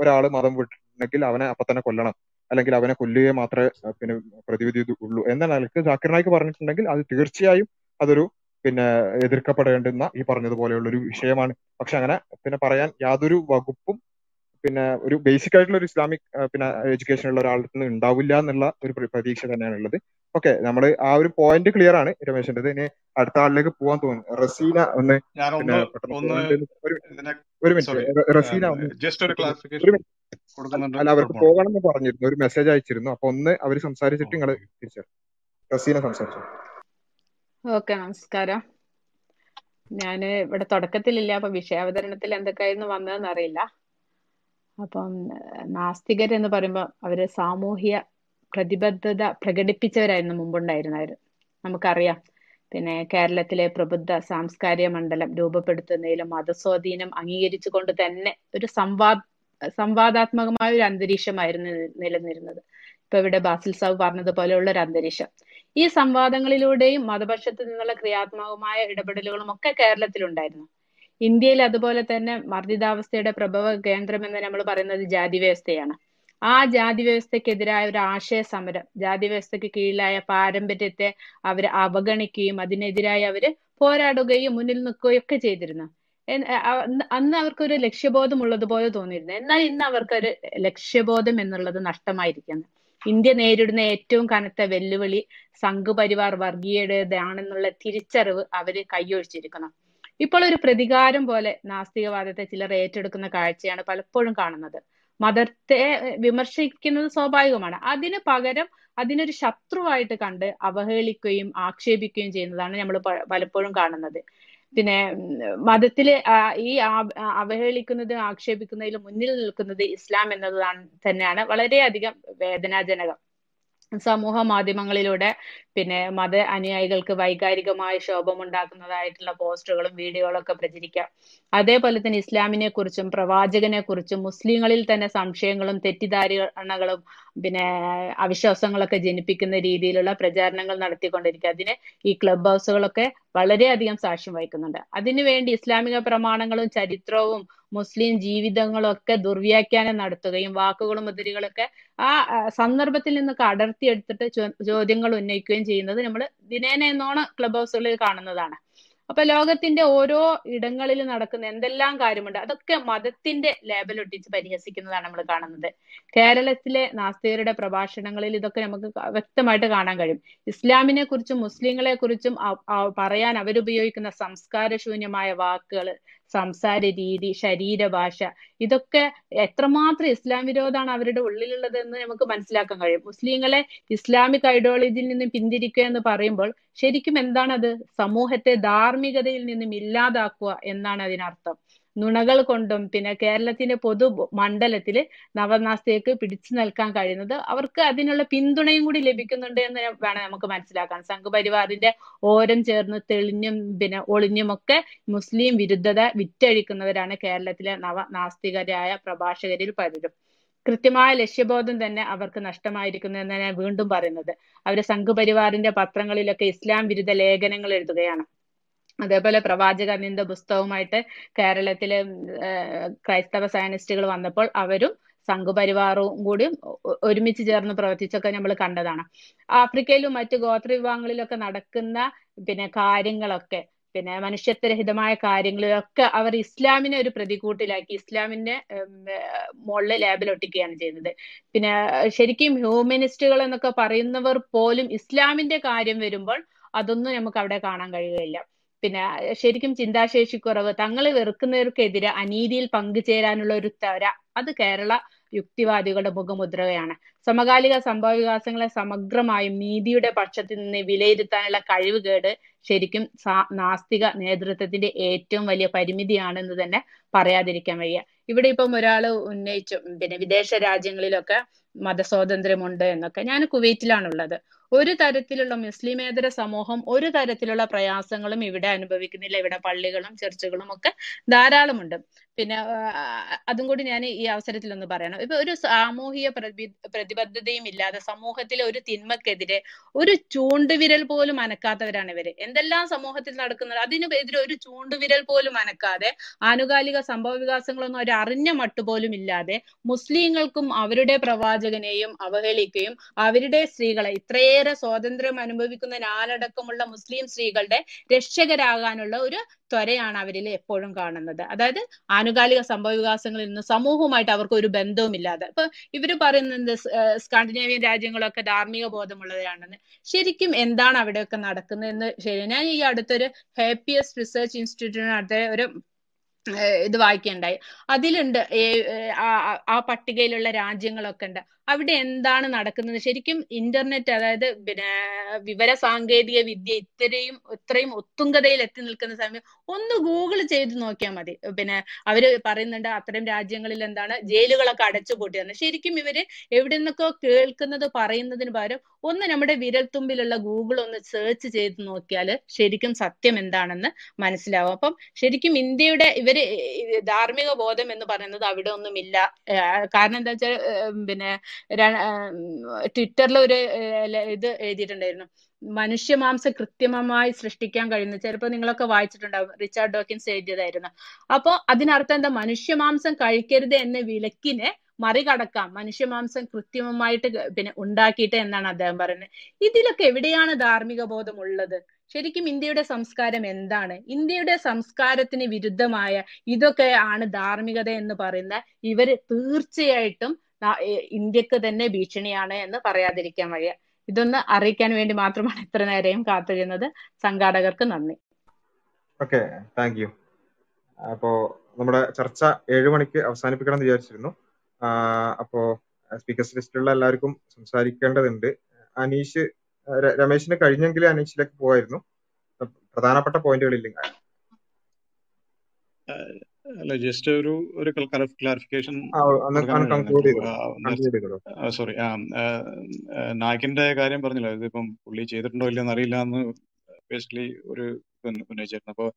ഒരാൾ മതം വിട്ടിട്ടുണ്ടെങ്കിൽ അവനെ അപ്പൊ തന്നെ കൊല്ലണം. അല്ലെങ്കിൽ അവനെ കൊല്ലുകയെ മാത്രമേ പിന്നെ പ്രതിവിധി ഉള്ളൂ. എന്ന നിലയ്ക്ക് ജാക്കിർ നായിക്ക് പറഞ്ഞിട്ടുണ്ടെങ്കിൽ അത് തീർച്ചയായും അതൊരു പിന്നെ എതിർക്കപ്പെടേണ്ടുന്ന ഈ പറഞ്ഞതുപോലെയുള്ള ഒരു വിഷയമാണ്. പക്ഷെ അങ്ങനെ പിന്നെ പറയാൻ യാതൊരു വകുപ്പും പിന്നെ ഒരു ബേസിക് ആയിട്ടുള്ള ഒരു ഇസ്ലാമിക് പിന്നെ എഡ്യൂക്കേഷൻ ഉള്ള ഒരാളുടെ നിന്ന് ഉണ്ടാവില്ല എന്നുള്ള ഒരു പ്ര- പ്രതീക്ഷ തന്നെയാണ് ഉള്ളത്. ഓക്കെ നമ്മൾ ആ ഒരു പോയിന്റ് ക്ലിയർ ആണ് രമേശിന്റെ ഇനി അടുത്ത ആളിലേക്ക് പോകാൻ തോന്നുന്നു. റസീന ഒന്ന് ഒരു മിനിറ്റ്. റസീന ഒന്ന് അല്ല അവർക്ക് പോകണം എന്ന് പറഞ്ഞിരുന്നു. ഒരു മെസ്സേജ് അയച്ചിരുന്നു. അപ്പൊ ഒന്ന് അവർ സംസാരിച്ചിട്ട് നിങ്ങൾ തിരിച്ചു റസീന സംസാരിച്ചു? ഓക്കെ നമസ്കാരം. ഞാൻ ഇവിടെ തുടക്കത്തിലില്ല അപ്പൊ വിഷയാവതരണത്തിൽ എന്തൊക്കെയായിരുന്നു വന്നതെന്ന് അറിയില്ല. അപ്പം നാസ്തികർ എന്ന് പറയുമ്പോൾ അവർ സാമൂഹ്യ പ്രതിബദ്ധത പ്രകടിപ്പിച്ചവരായിരുന്നു മുമ്പുണ്ടായിരുന്നവര് നമുക്കറിയാം. പിന്നെ കേരളത്തിലെ പ്രബുദ്ധ സാംസ്കാരിക മണ്ഡലം രൂപപ്പെടുത്തുന്നതിലും മതസ്വാധീനം അംഗീകരിച്ചുകൊണ്ട് തന്നെ ഒരു സംവാദ സംവാദാത്മകമായ ഒരു അന്തരീക്ഷമായിരുന്നു നിലനിന്നിരുന്നത്. ഇപ്പൊ ഇവിടെ ബാസിൽ സാബ് പറഞ്ഞതുപോലെയുള്ള ഒരു അന്തരീക്ഷം. ഈ സംവാദങ്ങളിലൂടെയും മതപക്ഷത്തു നിന്നുള്ള ക്രിയാത്മകമായ ഇടപെടലുകളും ഒക്കെ കേരളത്തിലുണ്ടായിരുന്നു. ഇന്ത്യയിൽ അതുപോലെ തന്നെ മർദ്ദിതാവസ്ഥയുടെ പ്രഭവ കേന്ദ്രം എന്ന് നമ്മൾ പറയുന്നത് ജാതി വ്യവസ്ഥയാണ്. ആ ജാതി വ്യവസ്ഥക്കെതിരായ ഒരു ആശയ സമരം ജാതി വ്യവസ്ഥയ്ക്ക് കീഴിലായ പാരമ്പര്യത്തെ അവർ അവഗണിക്കുകയും അതിനെതിരായി അവർ പോരാടുകയും മുന്നിൽ നിൽക്കുകയും ഒക്കെ ചെയ്തിരുന്നു. അന്ന് അവർക്കൊരു ലക്ഷ്യബോധം ഉള്ളതുപോലെ തോന്നിയിരുന്നു. എന്നാൽ ഇന്ന് അവർക്കൊരു ലക്ഷ്യബോധം എന്നുള്ളത് നഷ്ടമായിരിക്കുന്നു. ഇന്ത്യ നേരിടുന്ന ഏറ്റവും കനത്ത വെല്ലുവിളി സംഘപരിവാർ വർഗീയതയാണെന്നുള്ള തിരിച്ചറിവ് അവർ കൈയൊഴിച്ചിരിക്കണം ഇപ്പോൾ ഒരു പ്രതികാരം പോലെ നാസ്തികവാദത്തെ ചിലർ ഏറ്റെടുക്കുന്ന കാഴ്ചയാണ് പലപ്പോഴും കാണുന്നത്. മതത്തെ വിമർശിക്കുന്നത് സ്വാഭാവികമാണ്. അതിന് പകരം അതിനൊരു ശത്രുവായിട്ട് കണ്ട് അവഹേളിക്കുകയും ആക്ഷേപിക്കുകയും ചെയ്യുന്നതാണ് നമ്മൾ പലപ്പോഴും കാണുന്നത്. പിന്നെ മതത്തിലെ ഈ അവഹേളിക്കുന്നത് ആക്ഷേപിക്കുന്നതിൽ മുന്നിൽ നിൽക്കുന്നത് ഇസ്ലാം എന്നതാണ് തന്നെയാണ് വളരെയധികം വേദനാജനകം. സമൂഹ മാധ്യമങ്ങളിലൂടെ പിന്നെ മത അനുയായികൾക്ക് വൈകാരികമായ ശോഭമുണ്ടാക്കുന്നതായിട്ടുള്ള പോസ്റ്ററുകളും വീഡിയോകളൊക്കെ പ്രചരിക്കാം. അതേപോലെ തന്നെ ഇസ്ലാമിനെ കുറിച്ചും പ്രവാചകനെ കുറിച്ചും മുസ്ലിങ്ങളിൽ തന്നെ സംശയങ്ങളും തെറ്റിദ്ധാരണകളും പിന്നെ അവിശ്വാസങ്ങളൊക്കെ ജനിപ്പിക്കുന്ന രീതിയിലുള്ള പ്രചാരണങ്ങൾ നടത്തിക്കൊണ്ടിരിക്കുക. അതിന് ഈ ക്ലബ് ഹൗസുകളൊക്കെ വളരെയധികം സാക്ഷ്യം വഹിക്കുന്നുണ്ട്. അതിനുവേണ്ടി ഇസ്ലാമിക പ്രമാണങ്ങളും ചരിത്രവും മുസ്ലിം ജീവിതങ്ങളൊക്കെ ദുർവ്യാഖ്യാനം നടത്തുകയും വാക്കുകളും മുദ്രകളൊക്കെ ആ സന്ദർഭത്തിൽ നിന്നൊക്കെ അടർത്തിയെടുത്തിട്ട് ചോദ്യങ്ങൾ ഉന്നയിക്കുകയും ചെയ്യുന്നത് നമ്മൾ ദിനേന എന്നോണം ക്ലബ് ഹൗസുകളിൽ കാണുന്നതാണ്. അപ്പൊ ലോകത്തിന്റെ ഓരോ ഇടങ്ങളിൽ നടക്കുന്ന എന്തെല്ലാം കാര്യമുണ്ട് അതൊക്കെ മതത്തിന്റെ ലേബൽ ഒട്ടിച്ച് പരിഹസിക്കുന്നതാണ് നമ്മൾ കാണുന്നത്. കേരളത്തിലെ നാസ്തികരുടെ പ്രഭാഷണങ്ങളിൽ ഇതൊക്കെ നമുക്ക് വ്യക്തമായിട്ട് കാണാൻ കഴിയും. ഇസ്ലാമിനെ കുറിച്ചും മുസ്ലിങ്ങളെ കുറിച്ചും പറയാൻ അവരുപയോഗിക്കുന്ന സംസ്കാരശൂന്യമായ വാക്കുകൾ സംസാര രീതി ശരീരഭാഷ ഇതൊക്കെ എത്രമാത്രം ഇസ്ലാം വിരോധാണ് അവരുടെ ഉള്ളിലുള്ളത് എന്ന് നമുക്ക് മനസ്സിലാക്കാൻ കഴിയും. മുസ്ലിങ്ങളെ ഇസ്ലാമിക് ഐഡിയോളജിയിൽ നിന്നും പിന്തിരിക്കുക എന്ന് പറയുമ്പോൾ ശരിക്കും എന്താണത്? സമൂഹത്തെ ധാർമ്മികതയിൽ നിന്നും ഇല്ലാതാക്കുക എന്നാണ് അതിനർത്ഥം. നുണകൾ കൊണ്ടും പിന്നെ കേരളത്തിന്റെ പൊതു മണ്ഡലത്തിൽ നവനാസ്തികക്ക് പിടിച്ചു നിൽക്കാൻ കഴിയുന്നത് അവർക്ക് അതിനുള്ള പിന്തുണയും കൂടി ലഭിക്കുന്നുണ്ട് എന്ന് വേണം നമുക്ക് മനസ്സിലാക്കാൻ. സംഘപരിവാറിന്റെ ഓരം ചേർന്ന് തെളിഞ്ഞും പിന്നെ ഒളിഞ്ഞുമൊക്കെ മുസ്ലിം വിരുദ്ധത വിറ്റഴിക്കുന്നവരാണ് കേരളത്തിലെ നവനാസ്തികരായ പ്രഭാഷകരിൽ പലരും. കൃത്യമായ ലക്ഷ്യബോധം തന്നെ അവർക്ക് നഷ്ടമായിരിക്കുന്നു എന്ന് ഞാൻ വീണ്ടും പറയുന്നത്. അവർ സംഘപരിവാറിന്റെ പത്രങ്ങളിലൊക്കെ ഇസ്ലാം വിരുദ്ധ ലേഖനങ്ങൾ എഴുതുകയാണ്. അതേപോലെ പ്രവാചക നിന്ദ പുസ്തകവുമായിട്ട് കേരളത്തിലെ ക്രൈസ്തവ സയനിസ്റ്റുകൾ വന്നപ്പോൾ അവരും സംഘപരിവാറും കൂടി ഒരുമിച്ച് ചേർന്ന് പ്രവർത്തിച്ചൊക്കെ നമ്മൾ കണ്ടതാണ്. ആഫ്രിക്കയിലും മറ്റു ഗോത്ര വിഭാഗങ്ങളിലൊക്കെ നടക്കുന്ന പിന്നെ കാര്യങ്ങളൊക്കെ പിന്നെ മനുഷ്യത്വരഹിതമായ കാര്യങ്ങളിലൊക്കെ അവർ ഇസ്ലാമിനെ ഒരു പ്രതികൂട്ടിലാക്കി ഇസ്ലാമിന്റെ മുകളിൽ ലേബൽ ഒട്ടിക്കുകയാണ് ചെയ്യുന്നത്. പിന്നെ ശരിക്കും ഹ്യൂമനിസ്റ്റുകൾ എന്നൊക്കെ പറയുന്നവർ പോലും ഇസ്ലാമിന്റെ കാര്യം വരുമ്പോൾ അതൊന്നും നമുക്ക് അവിടെ കാണാൻ കഴിയുകയില്ല. പിന്നെ ശരിക്കും ചിന്താശേഷി കുറവ് തങ്ങളെ വെറുക്കുന്നവർക്കെതിരെ അനീതിയിൽ പങ്കുചേരാനുള്ള ഒരു തര അത് കേരള യുക്തിവാദികളുടെ മുഖമുദ്രകയാണ് സമകാലിക സംഭവ വികാസങ്ങളെ സമഗ്രമായും നീതിയുടെ പക്ഷത്തിൽ നിന്ന് വിലയിരുത്താനുള്ള കഴിവുകേട് ശരിക്കും നാസ്തിക നേതൃത്വത്തിന്റെ ഏറ്റവും വലിയ പരിമിതിയാണെന്ന് തന്നെ പറയാതിരിക്കാൻ വയ്യ. ഇവിടെ ഇപ്പം ഒരാൾ ഉന്നയിച്ചു പിന്നെ വിദേശ രാജ്യങ്ങളിലൊക്കെ മതസ്വാതന്ത്ര്യമുണ്ട് എന്നൊക്കെ. ഞാൻ കുവൈറ്റിലാണുള്ളത്. ഒരു തരത്തിലുള്ള മുസ്ലിമേതര സമൂഹം ഒരു തരത്തിലുള്ള പ്രയാസങ്ങളും ഇവിടെ അനുഭവിക്കുന്നില്ല. ഇവിടെ പള്ളികളും ചർച്ചുകളും ഒക്കെ ധാരാളമുണ്ട്. പിന്നെ അതും കൂടി ഞാൻ ഈ അവസരത്തിൽ ഒന്ന് പറയണം. ഇപ്പൊ ഒരു സാമൂഹിക പ്രതി പ്രതിബദ്ധതയും ഇല്ലാതെ സമൂഹത്തിലെ ഒരു തിന്മക്കെതിരെ ഒരു ചൂണ്ടുവിരൽ പോലും അനക്കാത്തവരാണ് ഇവർ. എന്തെല്ലാം സമൂഹത്തിൽ നടക്കുന്നത്? അതിനെതിരെ ഒരു ചൂണ്ടുവിരൽ പോലും അനക്കാതെ ആനുകാലിക സംഭവ വികാസങ്ങളൊന്നും അവർ അറിഞ്ഞ മട്ടുപോലും ഇല്ലാതെ മുസ്ലിങ്ങൾക്കും അവരുടെ പ്രവാചകനെയും അവഹേളിക്കുകയും അവരുടെ സ്ത്രീകളെ ഇത്രയേറെ സ്വാതന്ത്ര്യം അനുഭവിക്കുന്ന നാലടക്കമുള്ള മുസ്ലിം സ്ത്രീകളുടെ രക്ഷകരാകാനുള്ള ഒരു ത്വരയാണ് അവരിൽ എപ്പോഴും കാണുന്നത്. അതായത് ആനുകാലിക സംഭവ വികാസങ്ങളിൽ നിന്ന് സമൂഹവുമായിട്ട് അവർക്ക് ഒരു ബന്ധവുമില്ലാതെ. ഇപ്പൊ ഇവർ പറയുന്നത് സ്കാൻഡിനേവിയൻ രാജ്യങ്ങളൊക്കെ ധാർമ്മിക ബോധമുള്ളവരാണെന്ന്. ശരിക്കും എന്താണ് അവിടെയൊക്കെ നടക്കുന്നത് എന്ന് ശരി ഞാൻ ഈ അടുത്തൊരു ഹാപ്പിയസ്റ്റ് റിസർച്ച് ഇൻസ്റ്റിറ്റ്യൂട്ടിന് നടത്തിയ ഒരു ഇത് വായിക്കുകയുണ്ടായി അതിലുണ്ട് ആ പട്ടികയിലുള്ള രാജ്യങ്ങളൊക്കെ ഉണ്ട്. അവിടെ എന്താണ് നടക്കുന്നത്? ശരിക്കും ഇന്റർനെറ്റ് അതായത് പിന്നെ വിവര സാങ്കേതിക വിദ്യ ഇത്രയും ഇത്രയും ഒത്തുങ്കതയിൽ എത്തി നിൽക്കുന്ന സമയം ഒന്ന് ഗൂഗിൾ ചെയ്ത് നോക്കിയാൽ മതി. പിന്നെ അവർ പറയുന്നുണ്ട് അത്തരം രാജ്യങ്ങളിൽ എന്താണ് ജയിലുകളൊക്കെ അടച്ചു അടച്ചുപൂട്ടിയെന്ന് ശരിക്കും ഇവർ എവിടെ നിന്നൊക്കെ കേൾക്കുന്നത് പറയുന്നതിന് പകരം ഒന്ന് നമ്മുടെ വിരൽത്തുമ്പിലുള്ള ഗൂഗിൾ ഒന്ന് സെർച്ച് ചെയ്ത് നോക്കിയാൽ ശരിക്കും സത്യം എന്താണെന്ന് മനസ്സിലാവും. അപ്പം ശരിക്കും ഇന്ത്യയുടെ ഇവർ ധാർമ്മിക ബോധം എന്ന് പറയുന്നത് അവിടെ ഒന്നുമില്ല. കാരണം എന്താ വെച്ചാൽ പിന്നെ ട്വിറ്ററിൽ ഒരു ഇത് എഴുതിയിട്ടുണ്ടായിരുന്നു. മനുഷ്യമാംസം കൃത്രിമമായി സൃഷ്ടിക്കാൻ കഴിയുന്നു ചിലപ്പോൾ നിങ്ങളൊക്കെ വായിച്ചിട്ടുണ്ടാവും റിച്ചാർഡ് ഡോക്കിൻസ് എഴുതിയതായിരുന്നു. അപ്പോൾ അതിനർത്ഥം എന്താ? മനുഷ്യ മാംസം കഴിക്കരുത് എന്ന വിലക്കിനെ മറികടക്കാം. മനുഷ്യ മാംസം ഗ- പിന്നെ ഉണ്ടാക്കിയിട്ട് എന്നാണ് അദ്ദേഹം പറയുന്നത്. ഇതിലൊക്കെ എവിടെയാണ് ധാർമ്മിക ബോധം ഉള്ളത് ശരിക്കും ഇന്ത്യയുടെ സംസ്കാരം എന്താണ്? ഇന്ത്യയുടെ സംസ്കാരത്തിന് വിരുദ്ധമായ ഇതൊക്കെ ആണ് ധാർമ്മികത എന്ന് പറയുന്ന ഇവർ തീർച്ചയായിട്ടും ഇന്ത്യയ്ക്ക് തന്നെ ഭീഷണിയാണ് എന്ന് പറയാതിരിക്കാൻ വയ്യ. ഇതൊന്ന് അറിയിക്കാൻ വേണ്ടി മാത്രമാണ് ഇത്ര നേരെയും കാത്തിരുന്നത്. സംഘാടകർക്ക് നന്ദി. Okay thank you. അപ്പോ നമ്മുടെ ചർച്ച ഏഴു മണിക്ക് അവസാനിപ്പിക്കണം എന്ന് വിചാരിച്ചിരുന്നു. അപ്പോ സ്പീക്കേഴ്സ് ലിസ്റ്റിലുള്ള എല്ലാവർക്കും സംസാരിക്കേണ്ടതുണ്ട്. അനീഷ് രമേശിന് കഴിഞ്ഞെങ്കിൽ അനീഷിലേക്ക് പോകായിരുന്നു പ്രധാനപ്പെട്ട പോയിന്റുകളില്ല അല്ല ജസ്റ്റ് ഒരു ഒരു ക്ലാരിഫിക്കേഷൻ ആ സോറി നായിക്കിന്റെ കാര്യം പറഞ്ഞില്ല? ഇതിപ്പം പുള്ളി ചെയ്തിട്ടുണ്ടോ ഇല്ലെന്ന് അറിയില്ല എന്ന് ബേസിക്കലി ഒരു ഉന്നയിച്ചായിരുന്നു അപ്പോൾ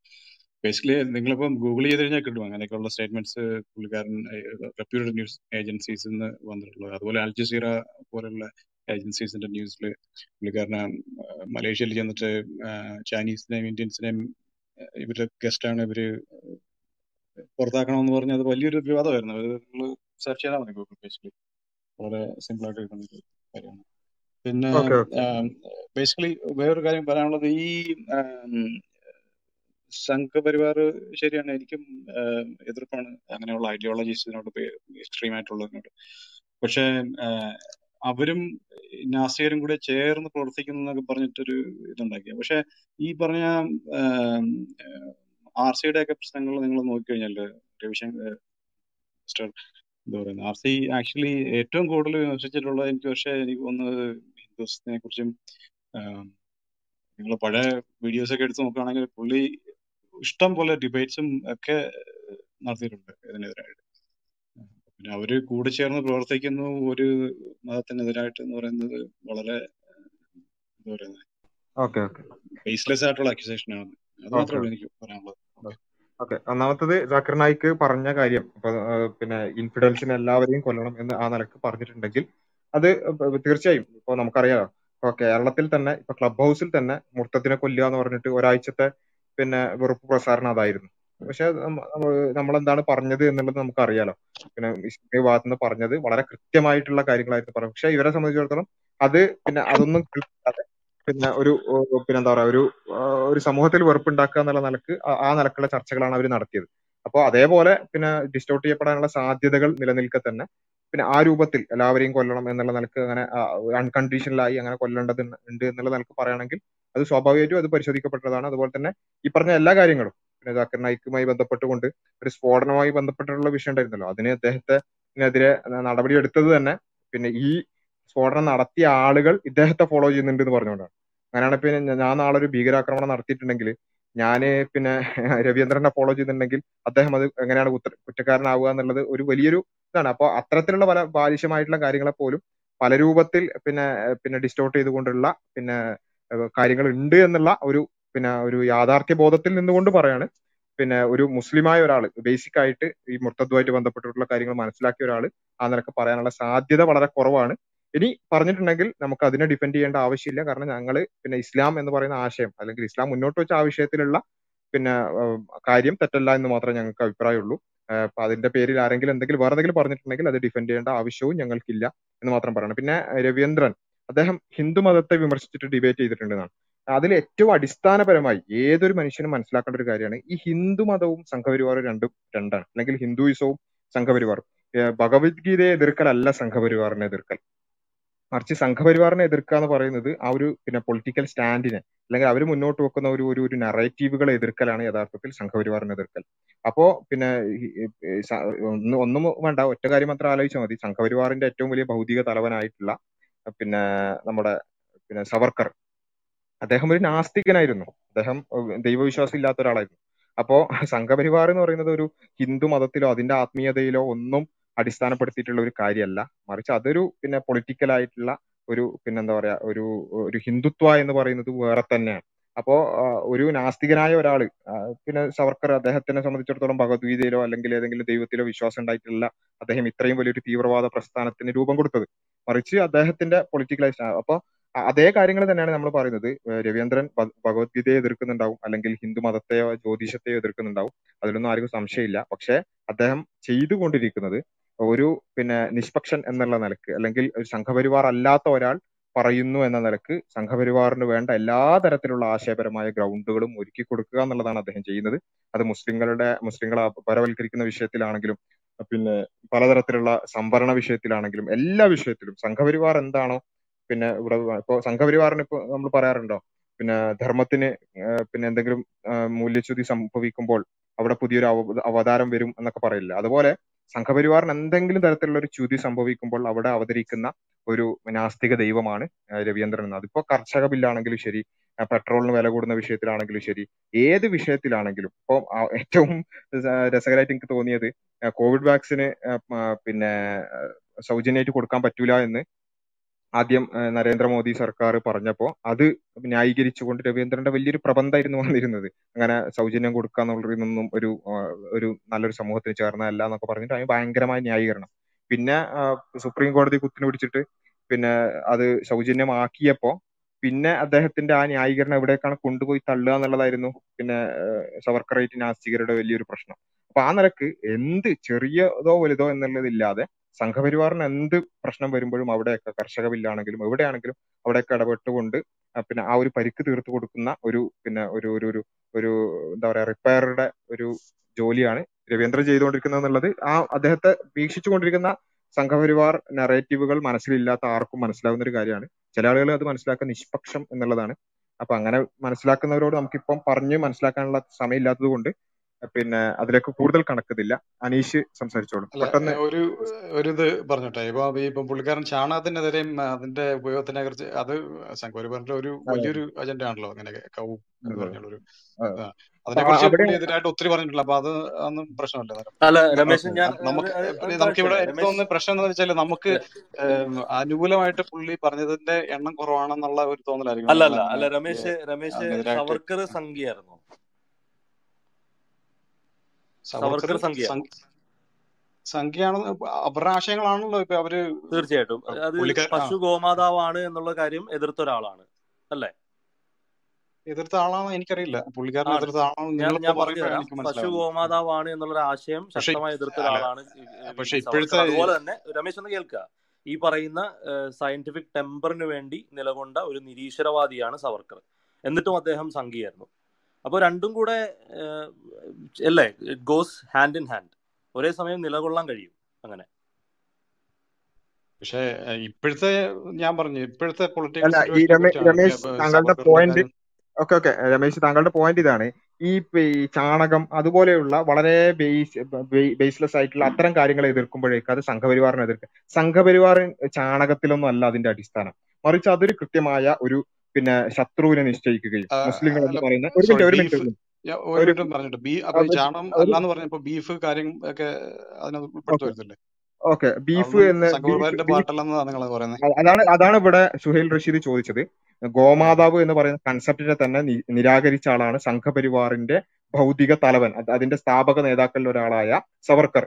ബേസിക്കലി നിങ്ങളിപ്പം ഗൂഗിൾ ചെയ്ത് കഴിഞ്ഞാൽ കിട്ടും. അങ്ങനെയൊക്കെയുള്ള സ്റ്റേറ്റ്മെന്റ്സ് പുള്ളിക്കാരൻ റെപ്യൂട്ടഡ് ന്യൂസ് ഏജൻസീസിൽ നിന്ന് വന്നിട്ടുള്ളത്. അതുപോലെ അൽ ജസീറ പോലുള്ള ഏജൻസീസിന്റെ ന്യൂസിൽ പുള്ളിക്കാരന് മലേഷ്യയിൽ ചെന്നിട്ട് ചൈനീസിനെയും ഇന്ത്യൻസിനെയും ഇവരുടെ ഗസ്റ്റാണ് ഇവർ പുറത്താക്കണമെന്ന് പറഞ്ഞ് അത് വലിയൊരു വിവാദമായിരുന്നു. അത് നിങ്ങൾ സെർച്ച് ചെയ്താൽ മതി ഗൂഗിൾ ബേസിക്കലി വളരെ സിമ്പിൾ ആയിട്ട് കിട്ടുന്ന ഒരു കാര്യമാണ്. പിന്നെ ബേസിക്കലി വേറൊരു കാര്യം പറയാനുള്ളത് ഈ സംഘപരിവാർ ശരിയാണ്. എനിക്കും എതിർപ്പാണ് അങ്ങനെയുള്ള ഐഡിയോളജീസിനോട് എക്സ്ട്രീം ആയിട്ടുള്ളതിനോട്. പക്ഷേ അവരും നാസികരും കൂടെ ചേർന്ന് പ്രവർത്തിക്കുന്നു എന്നൊക്കെ പറഞ്ഞിട്ടൊരു ഇതുണ്ടാക്കിയ. പക്ഷെ ഈ പറഞ്ഞ ആർ സിയുടെ ഒക്കെ പ്രശ്നങ്ങൾ നിങ്ങൾ നോക്കിക്കഴിഞ്ഞാൽ രവിശങ്കർ മിസ്റ്റർ എന്താ പറയുന്നത് ആർ സി ആക്ച്വലി ഏറ്റവും കൂടുതൽ വിമർശിച്ചിട്ടുള്ളത് എനിക്ക് പക്ഷേ എനിക്ക് തോന്നുന്നത് ഹിന്ദുസിനെ കുറിച്ചും നിങ്ങൾ പഴയ വീഡിയോസ് ഒക്കെ എടുത്ത് നോക്കുകയാണെങ്കിൽ പുള്ളി ഇഷ്ടം പോലെ ഡിബേറ്റ്സും ഒക്കെ നടത്തിയിട്ടുണ്ട് ഇതിനെതിരായിട്ട്. പിന്നെ അവർ കൂടെ ചേർന്ന് പ്രവർത്തിക്കുന്നു ഒരു മതത്തിനെതിരായിട്ട് എന്ന് പറയുന്നത് വളരെ എന്താ പറയുന്നത് ബേസ്ലെസ് ആയിട്ടുള്ള അക്യൂസേഷൻ ആണ്. അത് മാത്രമേ ഉള്ളൂ എനിക്ക് പറയാനുള്ളത്. ഓക്കെ ഒന്നാമത്തത് ജാക്കിർ നായിക്ക് പറഞ്ഞ കാര്യം പിന്നെ ഇൻഫിഡൻസിന് എല്ലാവരെയും കൊല്ലണം എന്ന് ആ നിലയ്ക്ക് പറഞ്ഞിട്ടുണ്ടെങ്കിൽ അത് തീർച്ചയായും ഇപ്പൊ നമുക്കറിയാലോ ഇപ്പൊ കേരളത്തിൽ തന്നെ ഇപ്പൊ ക്ലബ് ഹൗസിൽ തന്നെ മുർത്തത്തിനെ കൊല്ലുക എന്ന് പറഞ്ഞിട്ട് ഒരാഴ്ചത്തെ പിന്നെ വെറുപ്പ് പ്രസാരണം അതായിരുന്നു. പക്ഷെ നമ്മൾ എന്താണ് പറഞ്ഞത് എന്നുള്ളത് നമുക്ക് അറിയാലോ പിന്നെ ഇസ്ലാമിക ഭാഗത്ത് നിന്ന് പറഞ്ഞത് വളരെ കൃത്യമായിട്ടുള്ള കാര്യങ്ങളായിരുന്നു പറഞ്ഞത്. പക്ഷെ ഇവരെ സംബന്ധിച്ചിടത്തോളം അത് പിന്നെ അതൊന്നും പിന്നെ ഒരു പിന്നെ എന്താ പറയാ ഒരു ഒരു സമൂഹത്തിൽ വെറുപ്പുണ്ടാക്കുക എന്നുള്ള നിലയ്ക്ക് ആ- ആ നിലക്കുള്ള ചർച്ചകളാണ് അവർ നടത്തിയത്. അപ്പോൾ അതേപോലെ പിന്നെ ഡിസ്റ്റോർട്ട് ചെയ്യപ്പെടാനുള്ള സാധ്യതകൾ നിലനിൽക്കെ തന്നെ പിന്നെ ആ രൂപത്തിൽ എല്ലാവരെയും കൊല്ലണം എന്നുള്ള നിലയ്ക്ക് അങ്ങനെ അൺകണ്ടീഷണലായി അങ്ങനെ കൊല്ലേണ്ടത് ഉണ്ട് എന്നുള്ള നിലയ്ക്ക് പറയുകയാണെങ്കിൽ അത് സ്വാഭാവികമായിട്ടും അത് പരിശോധിക്കപ്പെട്ടതാണ്. അതുപോലെ തന്നെ ഈ പറഞ്ഞ എല്ലാ കാര്യങ്ങളും പിന്നെ ജാക്കിർ നായിക്കുമായി ബന്ധപ്പെട്ടുകൊണ്ട് ഒരു സ്ഫോടനവുമായി ബന്ധപ്പെട്ടിട്ടുള്ള വിഷയം ഉണ്ടായിരുന്നല്ലോ. അതിന് അദ്ദേഹത്തിനെതിരെ നടപടി എടുത്തത് തന്നെ പിന്നെ ഈ സ്ഫോടനം നടത്തിയ ആളുകൾ ഇദ്ദേഹത്തെ ഫോളോ ചെയ്യുന്നുണ്ട് എന്ന് പറഞ്ഞുകൊണ്ടാണ്. അങ്ങനെയാണ് പിന്നെ ഞാൻ നാളെ ഒരു ഭീകരാക്രമണം നടത്തിയിട്ടുണ്ടെങ്കിൽ ഞാൻ പിന്നെ [laughs] രവീന്ദ്രനെ ഫോളോ ചെയ്തിട്ടുണ്ടെങ്കിൽ അദ്ദേഹം അത് എങ്ങനെയാണ് കുറ്റ കുറ്റക്കാരനാവുക എന്നുള്ളത് ഒരു വലിയൊരു ഇതാണ്. അപ്പോൾ അത്തരത്തിലുള്ള പല ബാലിഷ്യമായിട്ടുള്ള കാര്യങ്ങളെ പോലും പല രൂപത്തിൽ പിന്നെ പിന്നെ ഡിസ്റ്റോർട്ട് ചെയ്തുകൊണ്ടുള്ള പിന്നെ കാര്യങ്ങൾ ഉണ്ട് എന്നുള്ള ഒരു പിന്നെ ഒരു യാഥാർത്ഥ്യ ബോധത്തിൽ നിന്നുകൊണ്ട് പറയാണ്. പിന്നെ ഒരു മുസ്ലിമായ ഒരാൾ ബേസിക് ആയിട്ട് ഈ മുർത്തദ്വായിട്ട് ബന്ധപ്പെട്ടിട്ടുള്ള കാര്യങ്ങൾ മനസ്സിലാക്കിയ ഒരാൾ ആ നിലയ്ക്ക് പറയാനുള്ള സാധ്യത വളരെ കുറവാണ്. ഇനി പറഞ്ഞിട്ടുണ്ടെങ്കിൽ നമുക്ക് അതിനെ ഡിപ്പെൻഡ് ചെയ്യേണ്ട ആവശ്യമില്ല. കാരണം ഞങ്ങൾ പിന്നെ ഇസ്ലാം എന്ന് പറയുന്ന ആശയം അല്ലെങ്കിൽ ഇസ്ലാം മുന്നോട്ട് വെച്ച ആവശ്യത്തിലുള്ള പിന്നെ കാര്യം തെറ്റല്ല എന്ന് മാത്രമേ ഞങ്ങൾക്ക് അഭിപ്രായമുള്ളൂ. അപ്പൊ അതിന്റെ പേരിൽ ആരെങ്കിലും എന്തെങ്കിലും വേറെ എന്തെങ്കിലും പറഞ്ഞിട്ടുണ്ടെങ്കിൽ അത് ഡിഫെൻഡ് ചെയ്യേണ്ട ആവശ്യവും ഞങ്ങൾക്കില്ല എന്ന് മാത്രം പറയണം. പിന്നെ രവീന്ദ്രൻ അദ്ദേഹം ഹിന്ദു മതത്തെ വിമർശിച്ചിട്ട് ഡിബേറ്റ് ചെയ്തിട്ടുണ്ടെന്നാണ് അതിൽ ഏറ്റവും അടിസ്ഥാനപരമായി ഏതൊരു മനുഷ്യനും മനസ്സിലാക്കേണ്ട ഒരു കാര്യമാണ് ഈ ഹിന്ദു മതവും സംഘപരിവാറും രണ്ടും രണ്ടാണ്. അല്ലെങ്കിൽ ഹിന്ദുയിസവും സംഘപരിവാറും. ഭഗവത്ഗീതയെ എതിർക്കലല്ല സംഘപരിവാറിനെ എതിർക്കൽ. മറിച്ച് സംഘപരിവാറിനെ എതിർക്കുക എന്ന് പറയുന്നത് ആ ഒരു പിന്നെ പൊളിറ്റിക്കൽ സ്റ്റാൻഡിനെ അല്ലെങ്കിൽ അവർ മുന്നോട്ട് വെക്കുന്ന ഒരു ഒരു ഒരു നറേറ്റീവുകളെ എതിർക്കലാണ് യഥാർത്ഥത്തിൽ സംഘപരിവാറിനെ എതിർക്കൽ. അപ്പോ പിന്നെ ഒന്ന് വേണ്ട ഒറ്റ കാര്യം മാത്രം ആലോചിച്ചാൽ മതി. സംഘപരിവാറിന്റെ ഏറ്റവും വലിയ ഭൗതിക തലവനായിട്ടുള്ള പിന്നെ നമ്മുടെ പിന്നെ സവർക്കർ അദ്ദേഹം ഒരു നാസ്തികനായിരുന്നു. അദ്ദേഹം ദൈവവിശ്വാസം ഇല്ലാത്ത ഒരാളായിരുന്നു. അപ്പോ സംഘപരിവാർ എന്ന് പറയുന്നത് ഒരു ഹിന്ദു മതത്തിലോ അതിന്റെ ആത്മീയതയിലോ ഒന്നും അടിസ്ഥാനപ്പെടുത്തിയിട്ടുള്ള ഒരു കാര്യമല്ല മറിച്ച് അതൊരു പിന്നെ പൊളിറ്റിക്കൽ ആയിട്ടുള്ള ഒരു പിന്നെന്താ പറയാ ഒരു ഒരു ഹിന്ദുത്വ എന്ന് പറയുന്നത് വേറെ തന്നെയാണ്. അപ്പോ ഒരു നാസ്തികനായ ഒരാൾ പിന്നെ സവർക്കർ അദ്ദേഹത്തിനെ സംബന്ധിച്ചിടത്തോളം ഭഗവത്ഗീതയിലോ അല്ലെങ്കിൽ ഏതെങ്കിലും ദൈവത്തിലോ വിശ്വാസം ഉണ്ടായിട്ടില്ല. അദ്ദേഹം ഇത്രയും വലിയൊരു തീവ്രവാദ പ്രസ്ഥാനത്തിന് രൂപം കൊടുത്തത്. മറിച്ച് അദ്ദേഹത്തിന്റെ പൊളിറ്റിക്കലൈസ് അപ്പൊ അതേ കാര്യങ്ങൾ തന്നെയാണ് നമ്മൾ പറയുന്നത്. രവീന്ദ്രൻ ഭഗവത്ഗീതയെ എതിർക്കുന്നുണ്ടാവും അല്ലെങ്കിൽ ഹിന്ദു മതത്തെയോ ജ്യോതിഷത്തെയോ എതിർക്കുന്നുണ്ടാവും. അതിലൊന്നും ആർക്കും സംശയമില്ല. പക്ഷെ അദ്ദേഹം ചെയ്തുകൊണ്ടിരിക്കുന്നത് ഒരു പിന്നെ നിഷ്പക്ഷൻ എന്നുള്ള നിലയ്ക്ക് അല്ലെങ്കിൽ ഒരു സംഘപരിവാർ അല്ലാത്ത ഒരാൾ പറയുന്നു എന്ന നിലയ്ക്ക് സംഘപരിവാറിന് വേണ്ട എല്ലാ തരത്തിലുള്ള ആശയപരമായ ഗ്രൗണ്ടുകളും ഒരുക്കി കൊടുക്കുക എന്നുള്ളതാണ് അദ്ദേഹം ചെയ്യുന്നത്. അത് മുസ്ലിങ്ങളുടെ മുസ്ലിങ്ങളെ പരവൽക്കരിക്കുന്ന വിഷയത്തിലാണെങ്കിലും പിന്നെ പലതരത്തിലുള്ള സംവരണ വിഷയത്തിലാണെങ്കിലും എല്ലാ വിഷയത്തിലും സംഘപരിവാർ എന്താണോ പിന്നെ ഇവിടെ ഇപ്പൊ സംഘപരിവാറിന് ഇപ്പൊ നമ്മൾ പറയാറുണ്ടോ? പിന്നെ ധർമ്മത്തിന് പിന്നെ എന്തെങ്കിലും മൂല്യച്യുതി സംഭവിക്കുമ്പോൾ അവിടെ പുതിയൊരു അവ അവതാരം വരും എന്നൊക്കെ പറയില്ല? അതുപോലെ സംഘപരിവാറിന് എന്തെങ്കിലും തരത്തിലുള്ള ഒരു ച്യുതി സംഭവിക്കുമ്പോൾ അവിടെ അവതരിക്കുന്ന ഒരു നാസ്തിക ദൈവമാണ് രവീന്ദ്രൻ എന്ന്. അതിപ്പോ കർഷക ബില്ലാണെങ്കിലും ശരി പെട്രോളിന് വില കൂടുന്ന വിഷയത്തിലാണെങ്കിലും ശരി ഏത് വിഷയത്തിലാണെങ്കിലും. ഇപ്പൊ ഏറ്റവും രസ- രസകരമായിട്ട് എനിക്ക് തോന്നിയത് കോവിഡ് വാക്സിന് പിന്നെ സൗജന്യമായിട്ട് കൊടുക്കാൻ പറ്റൂല എന്ന് ആദ്യം നരേന്ദ്രമോദി സർക്കാർ പറഞ്ഞപ്പോ അത് ന്യായീകരിച്ചുകൊണ്ട് രവീന്ദ്രന്റെ വലിയൊരു പ്രബന്ധമായിരുന്നു വന്നിരുന്നത്. അങ്ങനെ സൗജന്യം കൊടുക്കുക എന്നുള്ളതൊന്നും ഒരു ഒരു നല്ലൊരു സമൂഹത്തിന് ചേർന്നതല്ല എന്നൊക്കെ പറഞ്ഞിട്ട് അതിന് ഭയങ്കരമായ ന്യായീകരണം. പിന്നെ സുപ്രീം കോടതി കുത്തിന് പിടിച്ചിട്ട് പിന്നെ അത് സൗജന്യമാക്കിയപ്പോ പിന്നെ അദ്ദേഹത്തിന്റെ ആ ന്യായീകരണം എവിടേക്കാണ് കൊണ്ടുപോയി തള്ളുക എന്നുള്ളതായിരുന്നു പിന്നെ സവർക്കറേറ്റ് നാസ്തികരുടെ വലിയൊരു പ്രശ്നം. അപ്പൊ ആ നിലയ്ക്ക് എന്ത് ചെറിയതോ വലുതോ എന്നുള്ളതില്ലാതെ സംഘപരിവാറിന് എന്ത് പ്രശ്നം വരുമ്പോഴും അവിടെയൊക്കെ കർഷക ബില്ലാണെങ്കിലും എവിടെയാണെങ്കിലും അവിടെയൊക്കെ ഇടപെട്ടുകൊണ്ട് പിന്നെ ആ ഒരു പരിക്ക് തീർത്തു കൊടുക്കുന്ന ഒരു പിന്നെ ഒരു ഒരു ഒരു ഒരു എന്താ പറയാ റിപ്പയറുടെ ഒരു ജോലിയാണ് രവീന്ദ്രൻ ചെയ്തുകൊണ്ടിരിക്കുന്നത് എന്നുള്ളത് ആ അദ്ദേഹത്തെ വീക്ഷിച്ചുകൊണ്ടിരിക്കുന്ന സംഘപരിവാർ നറേറ്റീവുകൾ മനസ്സിലില്ലാത്ത ആർക്കും മനസ്സിലാവുന്ന ഒരു കാര്യമാണ്. ചില ആളുകൾ അത് മനസ്സിലാക്കാൻ നിഷ്പക്ഷം എന്നുള്ളതാണ്. അപ്പൊ അങ്ങനെ മനസ്സിലാക്കുന്നവരോട് നമുക്കിപ്പം പറഞ്ഞ് മനസ്സിലാക്കാനുള്ള സമയമില്ലാത്തത് കൊണ്ട് പിന്നെ അതിലേക്ക് കൂടുതൽ കണക്കുന്നില്ല അനീഷ് സംസാരിച്ചോളൂ. പെട്ടെന്ന് ഒരു ഒരു ഇത് പറഞ്ഞോട്ടെ. ഇപ്പൊ ഈ പുള്ളിക്കാരൻ ചാണകത്തിനെതിരെയും അതിന്റെ ഉപയോഗത്തിനെ കുറിച്ച് അത് സംഘപരിവാറിന്റെ ഒരു വലിയൊരു അജണ്ട ആണല്ലോ അങ്ങനെ കൗ എന്ന് പറഞ്ഞുള്ള ഒരു അതെ. ആ, അതിനെക്കുറിച്ച് അവിടെ പുള്ളി എതിരായിട്ട് ഒത്തിരി പറഞ്ഞിട്ടുള്ള അപ്പൊ അത് ഒന്നും പ്രശ്നമല്ല. അല്ല രമേശ് ഞാൻ ആ, നമുക്ക് ഇവിടെ എനിക്ക് തോന്നുന്ന പ്രശ്നം എന്ന് വെച്ചാൽ നമുക്ക് അനുകൂലമായിട്ട് പുള്ളി പറഞ്ഞതിന്റെ എണ്ണം കുറവാണെന്നുള്ള ഒരു തോന്നലായിരിക്കും. അല്ല അല്ല അല്ല? രമേശ് രമേശ് സവർക്കർ സംഘിയായിരുന്നു സവർക്കർ സംഖ്യ. സംഖ്യയാണെന്ന് അവരുടെ ആശയങ്ങളാണല്ലോ ഇപ്പൊ അവർ തീർച്ചയായിട്ടും. അത് പശു ഗോമാതാവാണ് എന്നുള്ള കാര്യം എതിർത്ത ഒരാളാണ്. അല്ലേ? എതിർത്ത ആളാണോ എനിക്കറിയില്ല. പുള്ളിക്കാരൻ എതിർത്ത ആളാണോ പശു ഗോമാതാവാണ് എന്നുള്ള ആശയം ശക്തമായി എതിർത്ത ഒരാളാണ് പക്ഷെ ഇപ്പോഴത്തെ അതുപോലെ തന്നെ രമേശ് ഒന്ന് കേൾക്കുക. ഈ പറയുന്ന സയന്റിഫിക് ടെമ്പറിന് വേണ്ടി നിലകൊണ്ട ഒരു നിരീശ്വരവാദിയാണ് സവർക്കർ. എന്നിട്ടും അദ്ദേഹം സംഘിയായിരുന്നു അപ്പോൾ രണ്ടും കൂടെ അല്ലേ it goes hand in hand ഒരേ സമയം നിലകൊള്ളാൻ കഴിയും അങ്ങനെ. പക്ഷേ ഇപ്പോഴത്തെ ഞാൻ പറഞ്ഞു ഇപ്പോഴത്തെ കുറിച്ചാണ് രമേശ് താങ്കളുടെ പോയിന്റ് ഓക്കെ ഓക്കെ രമേശ് താങ്കളുടെ പോയിന്റ് ഇതാണ്. ഈ ഈ ചാണകം അതുപോലെയുള്ള വളരെ ബേസ് ബേസ്ലെസ് ആയിട്ടുള്ള അത്തരം കാര്യങ്ങളെ എതിർക്കുമ്പോഴേക്ക് അത് സംഘപരിവാറിനെ എതിർക്കുക സംഘപരിവാർ ചാണകത്തിലൊന്നും അല്ല അതിന്റെ അടിസ്ഥാനം. മറിച്ച് അതൊരു കൃത്യമായ ഒരു പിന്നെ ശത്രുവിനെ നിശ്ചയിക്കുകയും മുസ്ലിങ്ങൾ എന്ന് പറയുന്ന ഒരു മിനിറ്റ് ഒരു മിനിറ്റ് ഒരു പറഞ്ഞിട്ട്. ബീ അപ്പൊ ഈ ഒരു ചാണം അല്ലാന്ന് പറഞ്ഞപ്പോ ബീഫ് കാര്യം ഒക്കെ അതിനകത്ത് ഓക്കെ. ബീഫ് എന്ന് അതാണ് അതാണ് ഇവിടെ സുഹൈൽ റഷീദ് ചോദിച്ചത്. ഗോമാതാവ് എന്ന് പറയുന്ന കൺസെപ്റ്റിനെ തന്നെ നിരാകരിച്ച ആളാണ് സംഘപരിവാറിന്റെ ഭൗതിക തലവൻ. അതിന്റെ സ്ഥാപക നേതാക്കളിൽ ഒരാളായ സവർക്കർ.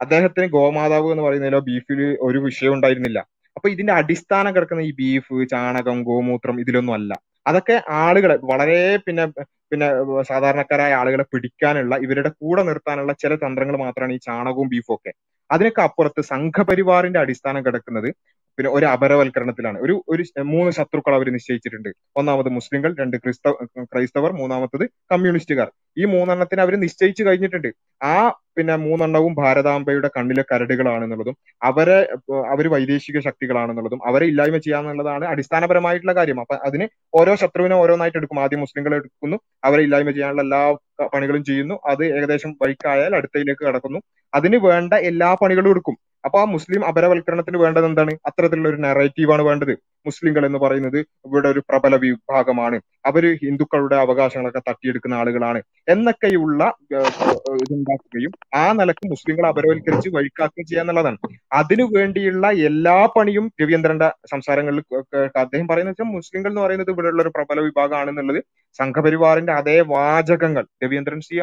അദ്ദേഹത്തിന് ഗോമാതാവ് എന്ന് പറയുന്നതിലോ ബീഫിൽ ഒരു വിഷയം ഉണ്ടായിരുന്നില്ല അപ്പൊ ഇതിന്റെ അടിസ്ഥാനം കിടക്കുന്ന ഈ ബീഫ് ചാണകം ഗോമൂത്രം ഇതിലൊന്നും അല്ല. അതൊക്കെ ആളുകളെ വളരെ പിന്നെ പിന്നെ സാധാരണക്കാരായ ആളുകളെ പിടിക്കാനുള്ള ഇവരുടെ കൂടെ നിർത്താനുള്ള ചില തന്ത്രങ്ങൾ മാത്രമാണ് ഈ ചാണകവും ബീഫും ഒക്കെ. അതിനൊക്കെ അപ്പുറത്ത് സംഘപരിവാറിന്റെ അടിസ്ഥാനം കിടക്കുന്നത് പിന്നെ ഒരു അപരവൽക്കരണത്തിലാണ്. ഒരു ഒരു മൂന്ന് ശത്രുക്കൾ അവർ നിശ്ചയിച്ചിട്ടുണ്ട്. ഒന്നാമത് മുസ്ലിങ്ങൾ രണ്ട് ക്രിസ്തവ ക്രൈസ്തവർ മൂന്നാമത്തത് കമ്മ്യൂണിസ്റ്റുകാർ. ഈ മൂന്നെണ്ണത്തിന് അവർ നിശ്ചയിച്ചു കഴിഞ്ഞിട്ടുണ്ട്. ആ പിന്നെ മൂന്നെണ്ണവും ഭാരതാംബയുടെ കണ്ണിലെ കരടുകളാണെന്നുള്ളതും അവരെ അവർ വൈദേശിക ശക്തികളാണെന്നുള്ളതും അവരെ ഇല്ലായ്മ ചെയ്യാന്നുള്ളതാണ് അടിസ്ഥാനപരമായിട്ടുള്ള കാര്യം. അപ്പൊ അതിന് ഓരോ ശത്രുവിനെ ഓരോന്നായിട്ട് എടുക്കും. ആദ്യം മുസ്ലിങ്ങളെ എടുക്കുന്നു അവരെ ഇല്ലായ്മ ചെയ്യാനുള്ള എല്ലാ പണികളും ചെയ്യുന്നു. അത് ഏകദേശം വൈക്കായാൽ അടുത്തയിലേക്ക് കടക്കുന്നു. അതിന് വേണ്ട എല്ലാ പണികളും എടുക്കും. അപ്പൊ ആ മുസ്ലിം അപരവൽക്കരണത്തിന് വേണ്ടത് എന്താണ്? അത്തരത്തിലുള്ള ഒരു നെറേറ്റീവാണ് വേണ്ടത്. മുസ്ലിങ്ങൾ എന്ന് പറയുന്നത് ഇവിടെ ഒരു പ്രബല വിഭാഗമാണ്. അവർ ഹിന്ദുക്കളുടെ അവകാശങ്ങളൊക്കെ തട്ടിയെടുക്കുന്ന ആളുകളാണ്. എന്നൊക്കെയുള്ള ഇതുണ്ടാക്കുകയും ആ നിലയ്ക്ക് മുസ്ലിങ്ങളെ അപരവൽക്കരിച്ച് വഴിക്കാക്കുകയും ചെയ്യുക എന്നുള്ളതാണ്. അതിനു വേണ്ടിയുള്ള എല്ലാ പണിയും രവീന്ദ്രന്റെ സംസാരങ്ങളിൽ അദ്ദേഹം പറയുന്നത് വെച്ചാൽ മുസ്ലിങ്ങൾ എന്ന് പറയുന്നത് ഇവിടെയുള്ള ഒരു പ്രബല വിഭാഗമാണെന്നുള്ളത് സംഘപരിവാറിന്റെ അതേ വാചകങ്ങൾ രവീന്ദ്രൻ സി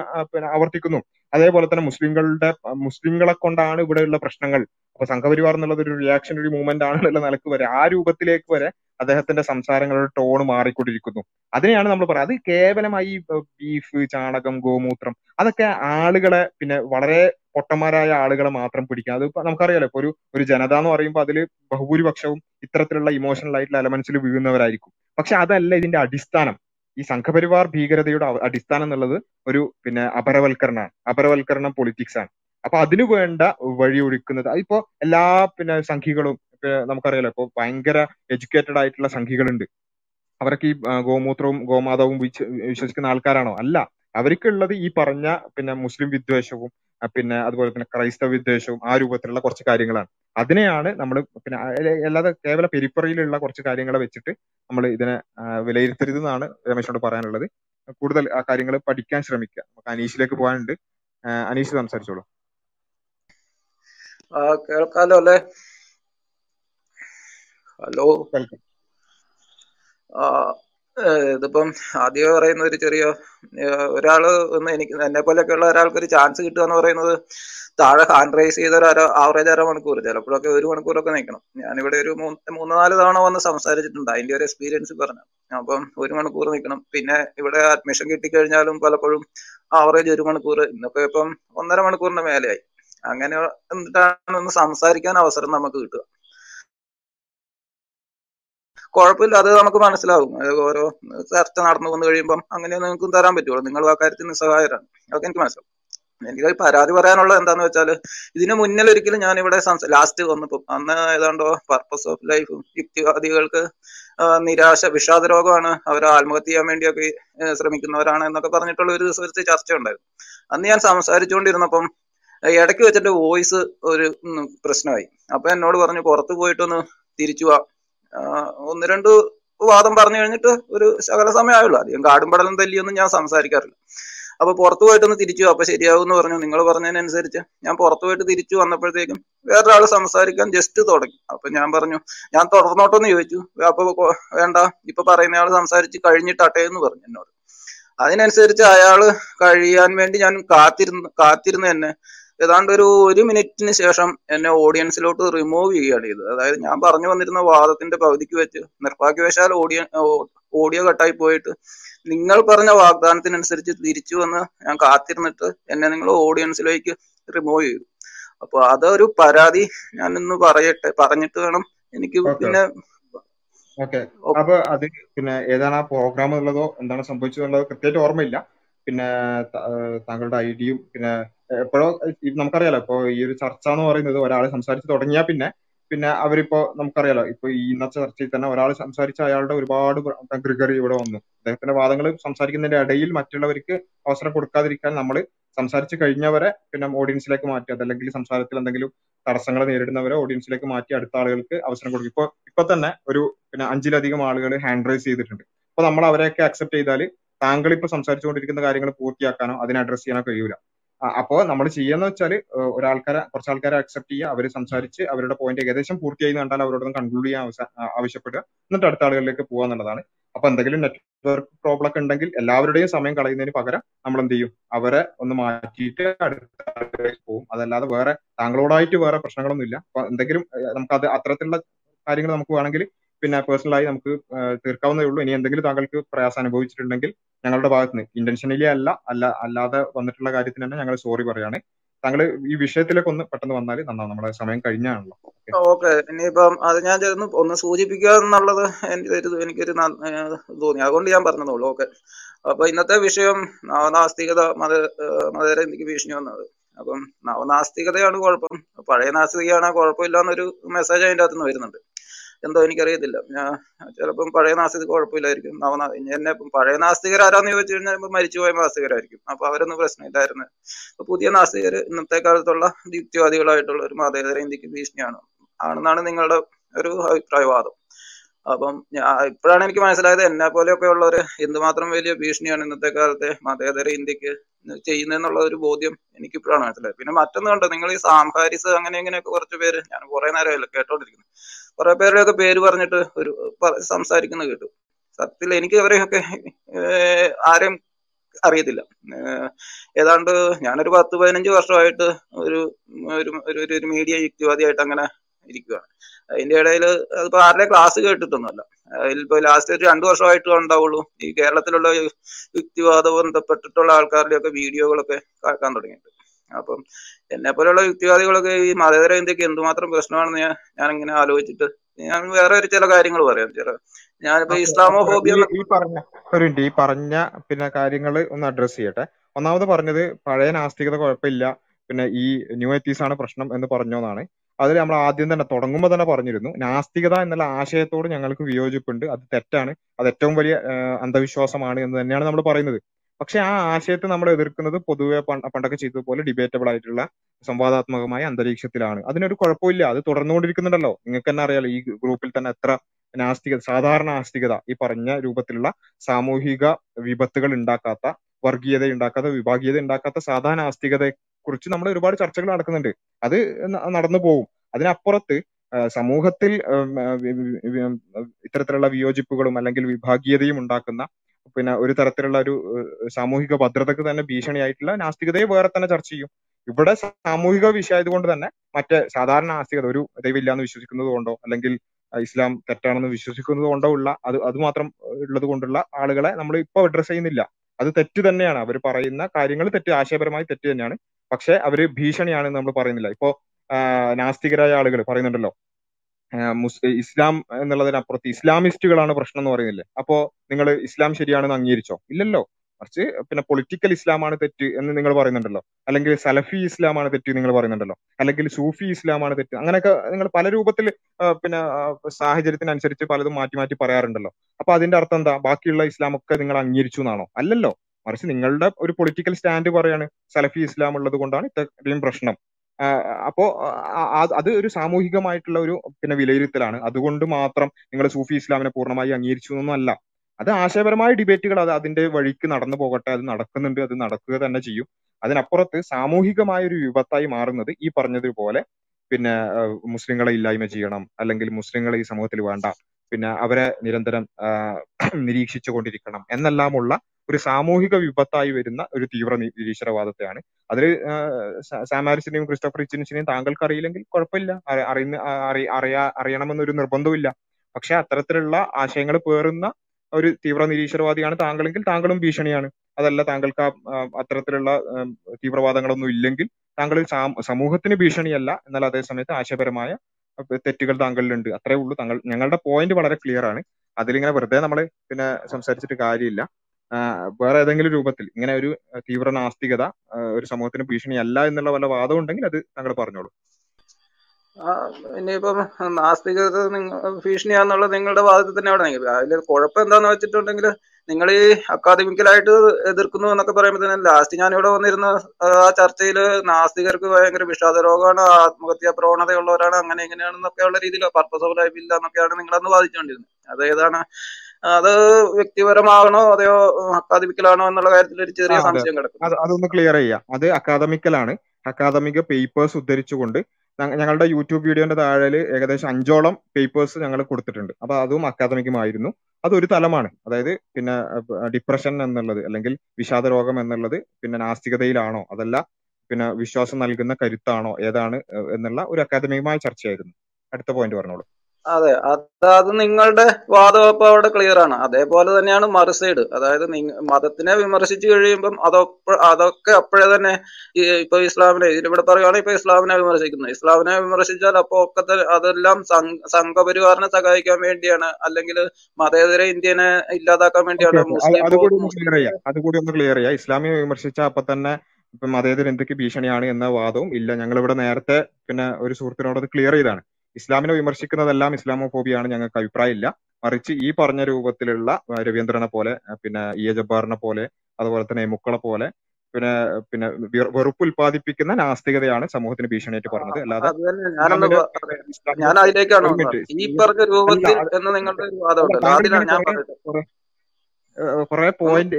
ആവർത്തിക്കുന്നു. അതേപോലെ തന്നെ മുസ്ലിങ്ങളുടെ മുസ്ലിങ്ങളെ കൊണ്ടാണ് ഇവിടെയുള്ള പ്രശ്നങ്ങൾ അപ്പൊ സംഘപരിവാർ എന്നുള്ളത് ഒരു റിയാക്ഷനറി മൂവ്മെന്റ് ആണെന്നുള്ള നിലയ്ക്ക് വരെ ആ രൂപത്തിലേക്ക് വരെ അദ്ദേഹത്തിന്റെ സംസാരങ്ങളുടെ ടോൺ മാറിക്കൊണ്ടിരിക്കുന്നു. അതിനെയാണ് നമ്മൾ പറയുന്നത് അത് കേവലമായി ബീഫ് ചാണകം ഗോമൂത്രം അതൊക്കെ ആളുകളെ പിന്നെ വളരെ പൊട്ടന്മാരായ ആളുകളെ മാത്രം പിടിക്കുക. അത് നമുക്കറിയാലോ ഇപ്പൊ ഒരു ഒരു ജനത എന്ന് പറയുമ്പോൾ അതിൽ ബഹുഭൂരിപക്ഷവും ഇത്തരത്തിലുള്ള ഇമോഷണൽ ആയിട്ടുള്ള എലമെന്റ്സിൽ വീഴുന്നവരായിരിക്കും. പക്ഷെ അതല്ല ഇതിന്റെ അടിസ്ഥാനം. ഈ സംഘപരിവാർ ഭീകരതയുടെ അടിസ്ഥാനം എന്നുള്ളത് ഒരു പിന്നെ അപരവൽക്കരണമാണ് അപരവൽക്കരണം പൊളിറ്റിക്സ് ആണ്. അപ്പൊ അതിനു വേണ്ട വഴിയൊരുക്കുന്നത് അതിപ്പോ എല്ലാ പിന്നെ സംഘികളും നമുക്കറിയാലോ ഇപ്പൊ ഭയങ്കര എഡ്യൂക്കേറ്റഡ് ആയിട്ടുള്ള സംഘികളുണ്ട്. അവരൊക്കെ ഈ ഗോമൂത്രവും ഗോമാതാവും വിശ്വസിക്കുന്ന ആൾക്കാരാണോ? അല്ല. അവർക്കുള്ളത് ഈ പറഞ്ഞ പിന്നെ മുസ്ലിം വിദ്വേഷവും പിന്നെ അതുപോലെ തന്നെ ക്രൈസ്തവ വിദ്വേഷവും ആ രൂപത്തിലുള്ള കുറച്ച് കാര്യങ്ങളാണ്. അതിനെയാണ് നമ്മൾ പിന്നെ അല്ല- അല്ലാതെ കേവല പെരിപ്പറയിലുള്ള കുറച്ച് കാര്യങ്ങളെ വെച്ചിട്ട് നമ്മൾ ഇതിനെ ആ, വിലയിരുത്തരുത് എന്നാണ് രമേശോട് പറയാനുള്ളത്. കൂടുതൽ ആ കാര്യങ്ങൾ പഠിക്കാൻ ശ്രമിക്കുക. നമുക്ക് അനീഷിലേക്ക് പോകാനുണ്ട്. അനീഷ് സംസാരിച്ചോളൂ. ആ കേൾക്കാലോ അല്ലേ? ഹലോ. ആ ഇതിപ്പം ആദ്യം പറയുന്ന ഒരു ചെറിയ ഒരാൾ ഒന്ന് എനിക്ക് എന്നെ പോലെയൊക്കെയുള്ള ഒരാൾക്ക് ഒരു ചാൻസ് കിട്ടുക എന്ന് പറയുന്നത് താഴെ ഹാൻഡ് റൈസ് ചെയ്ത ഒരു അര ആവറേജ് അര മണിക്കൂർ. ചിലപ്പോഴൊക്കെ ഒരു മണിക്കൂറൊക്കെ നിൽക്കണം. ഞാനിവിടെ ഒരു മൂന്ന് മൂന്ന് നാല് തവണ വന്ന് സംസാരിച്ചിട്ടുണ്ട്. അതിന്റെ ഒരു എക്സ്പീരിയൻസ് പറഞ്ഞു. അപ്പം ഒരു മണിക്കൂർ നിൽക്കണം. പിന്നെ ഇവിടെ അഡ്മിഷൻ കിട്ടിക്കഴിഞ്ഞാലും പലപ്പോഴും ആവറേജ് ഒരു മണിക്കൂർ. ഇന്നിപ്പോ ഇപ്പം ഒന്നര മണിക്കൂറിന്റെ മേലെയായി. അങ്ങനെ എന്നിട്ടാണ് ഒന്ന് സംസാരിക്കാൻ അവസരം നമുക്ക് കിട്ടുക. കുഴപ്പമില്ല അത് നമുക്ക് മനസ്സിലാവും. ഓരോ ചർച്ച നടന്നു വന്നു കഴിയുമ്പം അങ്ങനെ നിങ്ങൾക്കും തരാൻ പറ്റുള്ളൂ. നിങ്ങൾ ആ കാര്യത്തിൽ നിസ്സഹായരാണ്. അതൊക്കെ എനിക്ക് മനസ്സിലാവും. എനിക്ക് പരാതി പറയാനുള്ളത് എന്താന്ന് വെച്ചാൽ ഇതിനു മുന്നിൽ ഒരിക്കലും ഞാൻ ഇവിടെ ലാസ്റ്റ് വന്നപ്പോ അന്ന് ഏതാണ്ടോ പർപ്പസ് ഓഫ് ലൈഫ് യുക്തിവാദികൾക്ക് നിരാശ വിഷാദ രോഗമാണ് അവർ ആത്മഹത്യ ചെയ്യാൻ വേണ്ടിയൊക്കെ ശ്രമിക്കുന്നവരാണ് എന്നൊക്കെ പറഞ്ഞിട്ടുള്ള ഒരു ദിവസം ഒരു ചർച്ച ഉണ്ടായിരുന്നു. അന്ന് ഞാൻ സംസാരിച്ചുകൊണ്ടിരുന്നപ്പം ഇടയ്ക്ക് വെച്ചിട്ട് വോയിസ് ഒരു പ്രശ്നമായി. അപ്പൊ എന്നോട് പറഞ്ഞു പുറത്ത് പോയിട്ടൊന്ന് തിരിച്ചു വാ. ഒന്ന് രണ്ട് വാദം പറഞ്ഞു കഴിഞ്ഞിട്ട് ഒരു ശകല സമയമായുള്ളൂ. അധികം കാടും പടലും തല്ലിയൊന്നും ഞാൻ സംസാരിക്കാറില്ല. അപ്പൊ പുറത്തു പോയിട്ടൊന്ന് തിരിച്ചു അപ്പൊ ശരിയാവും എന്ന് പറഞ്ഞു. നിങ്ങൾ പറഞ്ഞതിനനുസരിച്ച് ഞാൻ പുറത്തു പോയിട്ട് തിരിച്ചു വന്നപ്പോഴത്തേക്കും വേറൊരാൾ സംസാരിക്കാൻ ജസ്റ്റ് തുടങ്ങി. അപ്പൊ ഞാൻ പറഞ്ഞു ഞാൻ തുടർന്നോട്ടെന്ന് ചോദിച്ചു. അപ്പൊ വേണ്ട. ഇപ്പൊ പറയുന്ന ആൾ സംസാരിച്ച് കഴിഞ്ഞിട്ടാട്ടെ എന്ന് പറഞ്ഞു എന്നോട്. അതിനനുസരിച്ച് അയാൾ കഴിയാൻ വേണ്ടി ഞാൻ കാത്തിരുന്ന് കാത്തിരുന്ന് തന്നെ ഏതാണ്ട് ഒരു ഒരു മിനിറ്റിന് ശേഷം എന്നെ ഓഡിയൻസിലോട്ട് റിമൂവ് ചെയ്യുകയാണ് ചെയ്തത്. അതായത് ഞാൻ പറഞ്ഞു വന്നിരുന്ന വാദത്തിന്റെ പകുതിക്ക് വെച്ച് നിർഭാഗ്യവശാൽ ഓഡിയ ഓഡിയോ കട്ടായി പോയിട്ട് നിങ്ങൾ പറഞ്ഞ വാഗ്ദാനത്തിനനുസരിച്ച് തിരിച്ചു വന്ന് ഞാൻ കാത്തിരുന്നിട്ട് എന്നെ നിങ്ങൾ ഓഡിയൻസിലേക്ക് റിമൂവ് ചെയ്തു. അപ്പൊ അതൊരു പരാതി ഞാൻ ഇന്ന് പറയട്ടെ പറഞ്ഞിട്ട് വേണം എനിക്ക് പിന്നെ ഓക്കെ. അപ്പൊ അത് പിന്നെ ഏതാണ് ആ പ്രോഗ്രാം ഉള്ളതോ എന്താണ് സംഭവിച്ചതെന്നുള്ളതോ കൃത്യമായിട്ട് ഓർമ്മയില്ല. പിന്നെ താങ്കളുടെ ഐഡിയും പിന്നെ എപ്പോഴോ നമുക്കറിയാലോ ഇപ്പോ ഈ ഒരു ചർച്ച എന്ന് പറയുന്നത് ഒരാൾ സംസാരിച്ച് തുടങ്ങിയാൽ പിന്നെ പിന്നെ അവരിപ്പോ നമുക്കറിയാലോ ഇപ്പൊ ഈ ഇന്നത്തെ ചർച്ചയിൽ തന്നെ ഒരാൾ സംസാരിച്ച അയാളുടെ ഒരുപാട് ഗ്രിഗറി ഇവിടെ വന്നു. അദ്ദേഹത്തിന്റെ വാദങ്ങൾ സംസാരിക്കുന്നതിന്റെ ഇടയിൽ മറ്റുള്ളവർക്ക് അവസരം കൊടുക്കാതിരിക്കാൻ നമ്മൾ സംസാരിച്ചു കഴിഞ്ഞവരെ പിന്നെ ഓഡിയൻസിലേക്ക് മാറ്റി അതല്ലെങ്കിൽ സംസാരത്തിൽ എന്തെങ്കിലും തടസ്സങ്ങൾ നേരിടുന്നവരെ ഓഡിയൻസിലേക്ക് മാറ്റി അടുത്ത ആളുകൾക്ക് അവസരം കൊടുക്കും. ഇപ്പൊ ഇപ്പൊ തന്നെ ഒരു പിന്നെ അഞ്ചിലധികം ആളുകൾ ഹാൻഡ് റൈസ് ചെയ്തിട്ടുണ്ട്. അപ്പൊ നമ്മൾ അവരെയൊക്കെ അക്സെപ്റ്റ് ചെയ്താൽ താങ്കൾ ഇപ്പൊ സംസാരിച്ചുകൊണ്ടിരിക്കുന്ന കാര്യങ്ങൾ പൂർത്തിയാക്കാനോ അതിനെ അഡ്രസ് ചെയ്യാനോ കഴിയൂല. അപ്പോ നമ്മൾ ചെയ്യാന്ന് വെച്ചാൽ ഒരാൾക്കാരെ കുറച്ച് ആൾക്കാരെ അക്സെപ്റ്റ് ചെയ്യുക അവർ സംസാരിച്ച് അവരുടെ പോയിന്റ് ഏകദേശം പൂർത്തിയായി കണ്ടാൽ അവരോടൊന്ന് കൺക്ലൂഡ് ചെയ്യാൻ ആവശ്യപ്പെടുക. എന്നിട്ട് അടുത്ത ആളുകളിലേക്ക് പോകുക എന്നുള്ളതാണ്. അപ്പൊ എന്തെങ്കിലും നെറ്റ്വർക്ക് പ്രോബ്ലം ഒക്കെ ഉണ്ടെങ്കിൽ എല്ലാവരുടെയും സമയം കളയുന്നതിന് പകരം നമ്മൾ എന്ത് ചെയ്യും? അവരെ ഒന്ന് മാറ്റിയിട്ട് അടുത്ത ആളുകളിലേക്ക് പോകും അതല്ലാതെ വേറെ താങ്കളോടായിട്ട് വേറെ പ്രശ്നങ്ങളൊന്നും ഇല്ല അപ്പൊ എന്തെങ്കിലും നമുക്ക് അത് അത്തരത്തിലുള്ള കാര്യങ്ങൾ നമുക്ക് വേണമെങ്കിൽ പിന്നെ പേഴ്സണലായി നമുക്ക് തീർക്കാവുന്നേ ഉള്ളൂ. ഇനി എന്തെങ്കിലും താങ്കൾക്ക് പ്രയാസം അനുഭവിച്ചിട്ടുണ്ടെങ്കിൽ ഞങ്ങളുടെ ഭാഗത്ത് നിന്ന് ഇന്റൻഷനലി അല്ല അല്ല അല്ലാതെ വന്നിട്ടുള്ള കാര്യത്തിന് തന്നെ ഞങ്ങൾ സോറി പറയാണ്. താങ്കൾ ഈ വിഷയത്തിലേക്ക് ഒന്ന് പെട്ടെന്ന് വന്നാൽ നന്നാവും. നമ്മുടെ സമയം കഴിഞ്ഞാണല്ലോ. ഓക്കെ. ഇനിയിപ്പം അത് ഞാൻ ചേർന്ന് ഒന്ന് സൂചിപ്പിക്കുക എന്നുള്ളത് എനിക്കൊരു തോന്നി. അതുകൊണ്ട് ഞാൻ പറഞ്ഞതുള്ളൂ. ഓക്കെ. അപ്പൊ ഇന്നത്തെ വിഷയം നവനാസ്തികത മത ഏഹ് എനിക്ക് ഭീഷണി വന്നത്. അപ്പം നവനാസ്തികതയാണ് കുഴപ്പം. പഴയ നാസ്തികയാണ് കുഴപ്പമില്ല എന്നൊരു മെസ്സേജ് അതിന്റെ അകത്തുനിന്ന് വരുന്നുണ്ട്. എന്തോ എനിക്കറിയത്തില്ല. ഞാൻ ചിലപ്പം പഴയ നാസ്തിക കുഴപ്പമില്ലായിരിക്കും. നവനാ എന്നെ പഴയ നാസ്തികർ ആരാന്ന് ചോദിച്ചു കഴിഞ്ഞാൽ മരിച്ചുപോയ നാസ്തികരായിരിക്കും. അപ്പൊ അവരൊന്നും പ്രശ്നമില്ലായിരുന്നു പുതിയ നാസ്തികർ ഇന്നത്തെ കാലത്തുള്ള യുക്തിവാദികളായിട്ടുള്ള ഒരു മതേതര ഇന്ത്യയ്ക്ക് ഭീഷണിയാണ്. ആണെന്നാണ് നിങ്ങളുടെ ഒരു അഭിപ്രായവാദം. അപ്പം ഇപ്പോഴാണ് എനിക്ക് മനസ്സിലായത് എന്നെ പോലെയൊക്കെ ഉള്ളവര് എന്തുമാത്രം വലിയ ഭീഷണിയാണ് ഇന്നത്തെ കാലത്തെ മതേതര ഇന്ത്യയ്ക്ക് ചെയ്യുന്നതെന്നുള്ള ഒരു ബോധ്യം എനിക്ക് ഇപ്പോഴാണ് മനസ്സിലായത്. പിന്നെ മറ്റൊന്നും കണ്ടോ നിങ്ങൾ ഈ സാം ഹാരിസ് അങ്ങനെ ഇങ്ങനെയൊക്കെ കുറച്ച് പേര് ഞാൻ കുറെ നേരമായില്ല കേട്ടോണ്ടിരിക്കുന്നു? കുറെ പേരുടെയൊക്കെ പേര് പറഞ്ഞിട്ട് ഒരു സംസാരിക്കുന്ന കേട്ടു. സത്യത്തിൽ എനിക്ക് അവരെയൊക്കെ ആരെയും അറിയത്തില്ല. ഏതാണ്ട് ഞാനൊരു പത്ത് പതിനഞ്ച് വർഷമായിട്ട് ഒരു ഒരു ഒരു ഒരു മീഡിയ യുക്തിവാദിയായിട്ട് അങ്ങനെ ഇരിക്കുകയാണ് അതിന്റെ ഇടയിൽ അതിപ്പോ ആരുടെ ക്ലാസ് കേട്ടിട്ടൊന്നുമല്ല. അതിലിപ്പോ ലാസ്റ്റ് ഒരു രണ്ടു വർഷമായിട്ട് ഉണ്ടാവുള്ളൂ. ഈ കേരളത്തിലുള്ള യു- യുക്തിവാദ ബന്ധപ്പെട്ടിട്ടുള്ള ആൾക്കാരുടെയൊക്കെ വീഡിയോകളൊക്കെ കേൾക്കാൻ തുടങ്ങിയിട്ടുണ്ട് അപ്പം എന്നെ പോലെയുള്ള യുക്തിവാദികളൊക്കെ ഈ മതേതര ഇന്ത്യയ്ക്ക് എന്തുമാത്രം പ്രശ്നമാണെന്ന് ഞാൻ ഞാൻ ഇങ്ങനെ ആലോചിച്ചിട്ട് ഞാൻ വേറെ ഒരു ചില കാര്യങ്ങൾ പറയാം. ചില ഞാനിപ്പോ ഇസ്ലാമോ ഹോബി ഫോബിയ ഈ ഈ പറഞ്ഞ ഒരു മിനിറ്റ്. ഈ പറഞ്ഞ പിന്നെ കാര്യങ്ങൾ ഒന്ന് അഡ്രസ് ചെയ്യട്ടെ. ഒന്നാമത് പറഞ്ഞത് പഴയ നാസ്തികത കുഴപ്പമില്ല. പിന്നെ ഈ ന്യൂ എത്തീസ് ആണ് പ്രശ്നം എന്ന് പറഞ്ഞോന്നാണ്. അതിൽ നമ്മൾ ആദ്യം തന്നെ തുടങ്ങുമ്പോൾ തന്നെ പറഞ്ഞിരുന്നു. നാസ്തികത എന്നുള്ള ആശയത്തോട് ഞങ്ങൾക്ക് വിയോജിപ്പുണ്ട്. അത് തെറ്റാണ്. അത് ഏറ്റവും വലിയ അന്ധവിശ്വാസമാണ് എന്ന് തന്നെയാണ് നമ്മൾ പറയുന്നത്. പക്ഷെ ആ ആശയത്തെ നമ്മൾ എതിർക്കുന്നത് പൊതുവെ പണ്ട് പണ്ടൊക്കെ ചെയ്തതുപോലെ ഡിബേറ്റബിൾ ആയിട്ടുള്ള സംവാദാത്മകമായ അന്തരീക്ഷത്തിലാണ്. അതിനൊരു കുഴപ്പമില്ല. അത് തുടർന്നുകൊണ്ടിരിക്കുന്നുണ്ടല്ലോ. നിങ്ങൾക്ക് തന്നെ അറിയാലോ ഈ ഗ്രൂപ്പിൽ തന്നെ എത്ര നാസ്തിക സാധാരണ ആസ്തികത ഈ പറഞ്ഞ രൂപത്തിലുള്ള സാമൂഹിക വിപത്തുകൾ ഉണ്ടാക്കാത്ത വർഗീയത ഉണ്ടാക്കാത്ത വിഭാഗീയത ഉണ്ടാക്കാത്ത സാധാരണ നാസ്തികതയെ കുറിച്ച് നമ്മൾ ഒരുപാട് ചർച്ചകൾ നടക്കുന്നുണ്ട്. അത് നടന്നു പോകും. അതിനപ്പുറത്ത് സമൂഹത്തിൽ ഇത്തരത്തിലുള്ള വിയോജിപ്പുകളും അല്ലെങ്കിൽ വിഭാഗീയതയും ഉണ്ടാക്കുന്ന പിന്നെ ഒരു തരത്തിലുള്ള ഒരു സാമൂഹിക ഭദ്രതക്ക് തന്നെ ഭീഷണിയായിട്ടുള്ള നാസ്തികതയെ വേറെ തന്നെ ചർച്ച ചെയ്യും. ഇവിടെ സാമൂഹിക വിഷയമായതുകൊണ്ട് തന്നെ മറ്റേ സാധാരണ നാസ്തികത ഒരു ദൈവമില്ലാന്ന് വിശ്വസിക്കുന്നത് കൊണ്ടോ അല്ലെങ്കിൽ ഇസ്ലാം തെറ്റാണെന്ന് വിശ്വസിക്കുന്നത് കൊണ്ടോ ഉള്ള അത് അത് മാത്രം ഉള്ളത് കൊണ്ടുള്ള ആളുകളെ നമ്മൾ ഇപ്പൊ അഡ്രസ് ചെയ്യുന്നില്ല. അത് തെറ്റ് തന്നെയാണ്. അവർ പറയുന്ന കാര്യങ്ങൾ തെറ്റ് ആശയപരമായി തെറ്റ് തന്നെയാണ്. പക്ഷെ അവർ ഭീഷണിയാണെന്ന് നമ്മൾ പറയുന്നില്ല. ഇപ്പോ നാസ്തികരായ ആളുകൾ പറയുന്നുണ്ടല്ലോ. ഇസ്ലാം എന്നുള്ളതിനപ്പുറത്ത് ഇസ്ലാമിസ്റ്റുകളാണ് പ്രശ്നം എന്ന് പറയുന്നില്ലേ? അപ്പോ നിങ്ങൾ ഇസ്ലാം ശരിയാണെന്ന് അംഗീകരിച്ചോ? ഇല്ലല്ലോ. മറിച്ച് പിന്നെ പൊളിറ്റിക്കൽ ഇസ്ലാമാണ് തെറ്റ് എന്ന് നിങ്ങൾ പറയുന്നുണ്ടല്ലോ. അല്ലെങ്കിൽ സലഫി ഇസ്ലാമാണ് തെറ്റ് നിങ്ങൾ പറയുന്നുണ്ടല്ലോ. അല്ലെങ്കിൽ സൂഫി ഇസ്ലാമാണ് തെറ്റ്. അങ്ങനെയൊക്കെ നിങ്ങൾ പല രൂപത്തിൽ പിന്നെ സാഹചര്യത്തിനനുസരിച്ച് പലതും മാറ്റി മാറ്റി പറയാറുണ്ടല്ലോ. അപ്പൊ അതിന്റെ അർത്ഥം എന്താ? ബാക്കിയുള്ള ഇസ്ലാം ഒക്കെ നിങ്ങൾ അംഗീകരിച്ചു എന്നാണോ? അല്ലല്ലോ. മറിച്ച് നിങ്ങളുടെ ഒരു പൊളിറ്റിക്കൽ സ്റ്റാൻഡ് പറയാണ് സലഫി ഇസ്ലാം ഉള്ളത് കൊണ്ടാണ് ഇത്രയും പ്രശ്നം. അപ്പോ അത് ഒരു സാമൂഹികമായിട്ടുള്ള ഒരു പിന്നെ വിലയിരുത്തലാണ്. അതുകൊണ്ട് മാത്രം നിങ്ങൾ സൂഫി ഇസ്ലാമിനെ പൂർണമായി അംഗീകരിച്ചു എന്നൊന്നും അത് ആശയപരമായ ഡിബേറ്റുകൾ അത് അതിന്റെ വഴിക്ക് നടന്നു പോകട്ടെ അത് നടക്കുന്നുണ്ട് അത് നടക്കുക തന്നെ ചെയ്യും. അതിനപ്പുറത്ത് സാമൂഹികമായ ഒരു വിപത്തായി മാറുന്നത് ഈ പറഞ്ഞതുപോലെ പിന്നെ മുസ്ലിങ്ങളെ ഇല്ലായ്മ ചെയ്യണം അല്ലെങ്കിൽ മുസ്ലിങ്ങളെ ഈ സമൂഹത്തിൽ വേണ്ട. പിന്നെ അവരെ നിരന്തരം നിരീക്ഷിച്ചു കൊണ്ടിരിക്കണം. എന്നെല്ലാമുള്ള ഒരു സാമൂഹിക വിപത്തായി വരുന്ന ഒരു തീവ്ര നിരീശ്വരവാദത്തെയാണ്. അതിൽ സാമാരിസിനെയും ക്രിസ്റ്റഫർ ഇച്ചിനിച്ചിനെയും താങ്കൾക്ക് അറിയില്ലെങ്കിൽ കുഴപ്പമില്ല. അറി- അറിയുന്ന അറി അറിയാ അറിയണമെന്നൊരു നിർബന്ധമില്ല പക്ഷെ അത്തരത്തിലുള്ള ആശയങ്ങൾ പേറുന്ന ഒരു തീവ്ര നിരീശ്വരവാദിയാണ് താങ്കളെങ്കിൽ താങ്കളും ഭീഷണിയാണ്. അതല്ല താങ്കൾക്ക് അത്തരത്തിലുള്ള തീവ്രവാദങ്ങളൊന്നും ഇല്ലെങ്കിൽ താങ്കൾ സമൂഹത്തിന് ഭീഷണിയല്ല. എന്നാൽ അതേസമയത്ത് ആശയപരമായ തെറ്റുകൾ താങ്കളിലുണ്ട്. അത്രേ ഉള്ളൂ. താങ്കൾ ഞങ്ങളുടെ പോയിന്റ് വളരെ ക്ലിയർ ആണ്. അതിലിങ്ങനെ വെറുതെ നമ്മൾ പിന്നെ സംസാരിച്ചിട്ട് കാര്യമില്ല. വേറെ ഏതെങ്കിലും രൂപത്തിൽ ഇങ്ങനെ ഒരു തീവ്ര നാസ്തികത ഒരു സമൂഹത്തിന് ഭീഷണിയല്ല എന്നുള്ള വല്ല വാദം ഉണ്ടെങ്കിൽ അത് താങ്കൾ പറഞ്ഞോളൂ. ഇനിയിപ്പം നാസ്തികത ഭീഷണിയാന്നുള്ളത് നിങ്ങളുടെ വാദത്തിൽ തന്നെ അവിടെ നിൽക്കും അതിൽ കുഴപ്പം എന്താന്ന് വെച്ചിട്ടുണ്ടെങ്കിൽ നിങ്ങൾ ഈ അക്കാദമിക്കലായിട്ട് എതിർക്കുന്നു എന്നൊക്കെ പറയുമ്പോൾ തന്നെ ലാസ്റ്റ് ഞാൻ ഇവിടെ വന്നിരുന്ന ആ ചർച്ചയിൽ നാസ്തികർക്ക് ഭയങ്കര വിഷാദ രോഗമാണ് ആത്മഹത്യാ പ്രവണതയുള്ളവരാണ് അങ്ങനെ ഇങ്ങനെയാണെന്നൊക്കെയുള്ള രീതിയിൽ പർപ്പസ് ഓഫ് ലൈഫ് ഇല്ല എന്നൊക്കെയാണ് നിങ്ങൾ അന്ന് വാദിച്ചുകൊണ്ടിരുന്നത് അത് ഏതാണ്? അത് വ്യക്തിപരമാണോ അതെയോ അക്കാദമിക്കലാണോ എന്നുള്ള കാര്യത്തിൽ ഒരു ചെറിയ സംശയം കിടക്കും അതൊന്ന് ക്ലിയർ ചെയ്യാം. അത് അക്കാദമിക്കലാണ്. അക്കാദമിക പേപ്പേഴ്സ് ഉദ്ധരിച്ചുകൊണ്ട് ഞങ്ങളുടെ യൂട്യൂബ് വീഡിയോന്റെ താഴെ ഏകദേശം അഞ്ചോളം പേപ്പേഴ്സ് ഞങ്ങൾ കൊടുത്തിട്ടുണ്ട്. അപ്പൊ അതും അക്കാദമികമായിരുന്നു അതൊരു തലമാണ്. അതായത് പിന്നെ ഡിപ്രഷൻ എന്നുള്ളത് അല്ലെങ്കിൽ വിഷാദ രോഗം എന്നുള്ളത് പിന്നെ നാസ്തികതയിലാണോ? അതല്ല പിന്നെ വിശ്വാസം നൽകുന്ന കരുത്താണോ? ഏതാണ് എന്നുള്ള ഒരു അക്കാദമികമായ ചർച്ചയായിരുന്നു. അടുത്ത പോയിന്റ് പറഞ്ഞോളൂ. അതെ അത് നിങ്ങളുടെ വാദം അപ്പൊ അവിടെ ക്ലിയർ ആണ്. അതേപോലെ തന്നെയാണ് മറുസൈഡ് അതായത് മതത്തിനെ വിമർശിച്ചു കഴിയുമ്പം അതൊക്കെ അതൊക്കെ അപ്പോഴേ തന്നെ ഇപ്പൊ ഇസ്ലാമിനെ ഇതിലിവിടെ പറയുകയാണെങ്കിൽ ഇപ്പൊ ഇസ്ലാമിനെ വിമർശിക്കുന്നത്. ഇസ്ലാമിനെ വിമർശിച്ചാൽ അപ്പൊ ഒക്കെ അതെല്ലാം സംഘ സംഘപരിവാറിനെ സഹായിക്കാൻ വേണ്ടിയാണ്. അല്ലെങ്കിൽ മതേതര ഇന്ത്യനെ ഇല്ലാതാക്കാൻ വേണ്ടിയാണ് മുസ്ലിം ക്ലിയർ ചെയ്യാം. ക്ലിയർ ഇസ്ലാമിയെ വിമർശിച്ച അപ്പൊ തന്നെ ഇപ്പൊ മതേതര ഇന്ത്യയ്ക്ക് ഭീഷണിയാണ് എന്ന വാദവും ഇല്ല. ഞങ്ങൾ ഇവിടെ നേരത്തെ പിന്നെ ഒരു സുഹൃത്തിനോട് അത് ക്ലിയർ ചെയ്താണ് ഇസ്ലാമിനെ വിമർശിക്കുന്നതെല്ലാം ഇസ്ലാമോഫോബിയാണ് ഞങ്ങൾക്ക് അഭിപ്രായമില്ല. മറിച്ച് ഈ പറഞ്ഞ രൂപത്തിലുള്ള രവീന്ദ്രനെ പോലെ പിന്നെ ഇ എ ജബ്ബാറിനെ പോലെ അതുപോലെ തന്നെ മുക്കളെ പോലെ പിന്നെ പിന്നെ വെറുപ്പ് ഉൽപ്പാദിപ്പിക്കുന്ന നാസ്തികതയാണ് സമൂഹത്തിന് ഭീഷണിയായിട്ട് പറഞ്ഞത്. അല്ലാതെ ഞാൻ അതിലേക്കാണ് ഈ പറഞ്ഞ രൂപത്തിൽ എന്ന് നിങ്ങളുടെ ഒരു കുറെ പോയിന്റ്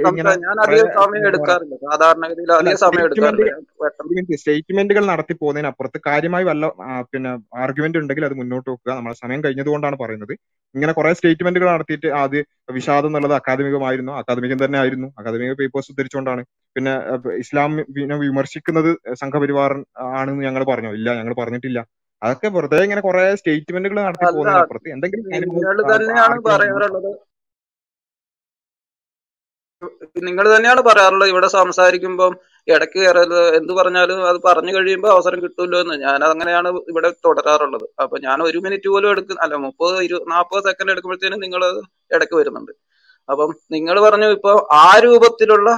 സ്റ്റേറ്റ്മെന്റുകൾ നടത്തി പോകുന്നതിന് അപ്പുറത്ത് കാര്യമായി വല്ല പിന്നെ ആർഗ്യുമെന്റ് ഉണ്ടെങ്കിൽ അത് മുന്നോട്ട് വെക്കുക. നമ്മളെ സമയം കഴിഞ്ഞതുകൊണ്ടാണ് പറയുന്നത്. ഇങ്ങനെ കുറെ സ്റ്റേറ്റ്മെന്റുകൾ നടത്തിയിട്ട് അത് വിഷാദം എന്നുള്ളത് അക്കാദമികമായിരുന്നു. അക്കാദമികം തന്നെ ആയിരുന്നു. അക്കാദമിക പേപ്പേഴ്സ് ഉദ്ധരിച്ചുകൊണ്ടാണ്. പിന്നെ ഇസ്ലാം വിമർശിക്കുന്നത് സംഘപരിവാർ ആണെന്ന് ഞങ്ങൾ പറഞ്ഞു. ഇല്ല ഞങ്ങൾ പറഞ്ഞിട്ടില്ല. അതൊക്കെ വെറുതെ ഇങ്ങനെ കുറെ സ്റ്റേറ്റ്മെന്റുകൾ നടത്തി പോകുന്നതിനപ്പുറത്ത് എന്തെങ്കിലും നിങ്ങൾ തന്നെയാണ് പറയാറുള്ളത് ഇവിടെ സംസാരിക്കുമ്പോൾ ഇടയ്ക്ക് കയറരുത്. എന്ത് പറഞ്ഞാലും അത് പറഞ്ഞു കഴിയുമ്പോൾ അവസരം കിട്ടുമല്ലോ എന്ന്. ഞാൻ അങ്ങനെയാണ് ഇവിടെ തുടരാറുള്ളത്. അപ്പൊ ഞാൻ ഒരു മിനിറ്റ് പോലും എടുക്കുന്ന അല്ല മുപ്പത് ഇരു നാൽപ്പത് സെക്കൻഡ് എടുക്കുമ്പോഴത്തേനും നിങ്ങൾ ഇടയ്ക്ക് വരുന്നുണ്ട്. അപ്പം നിങ്ങൾ പറഞ്ഞു ഇപ്പൊ ആ രൂപത്തിലുള്ള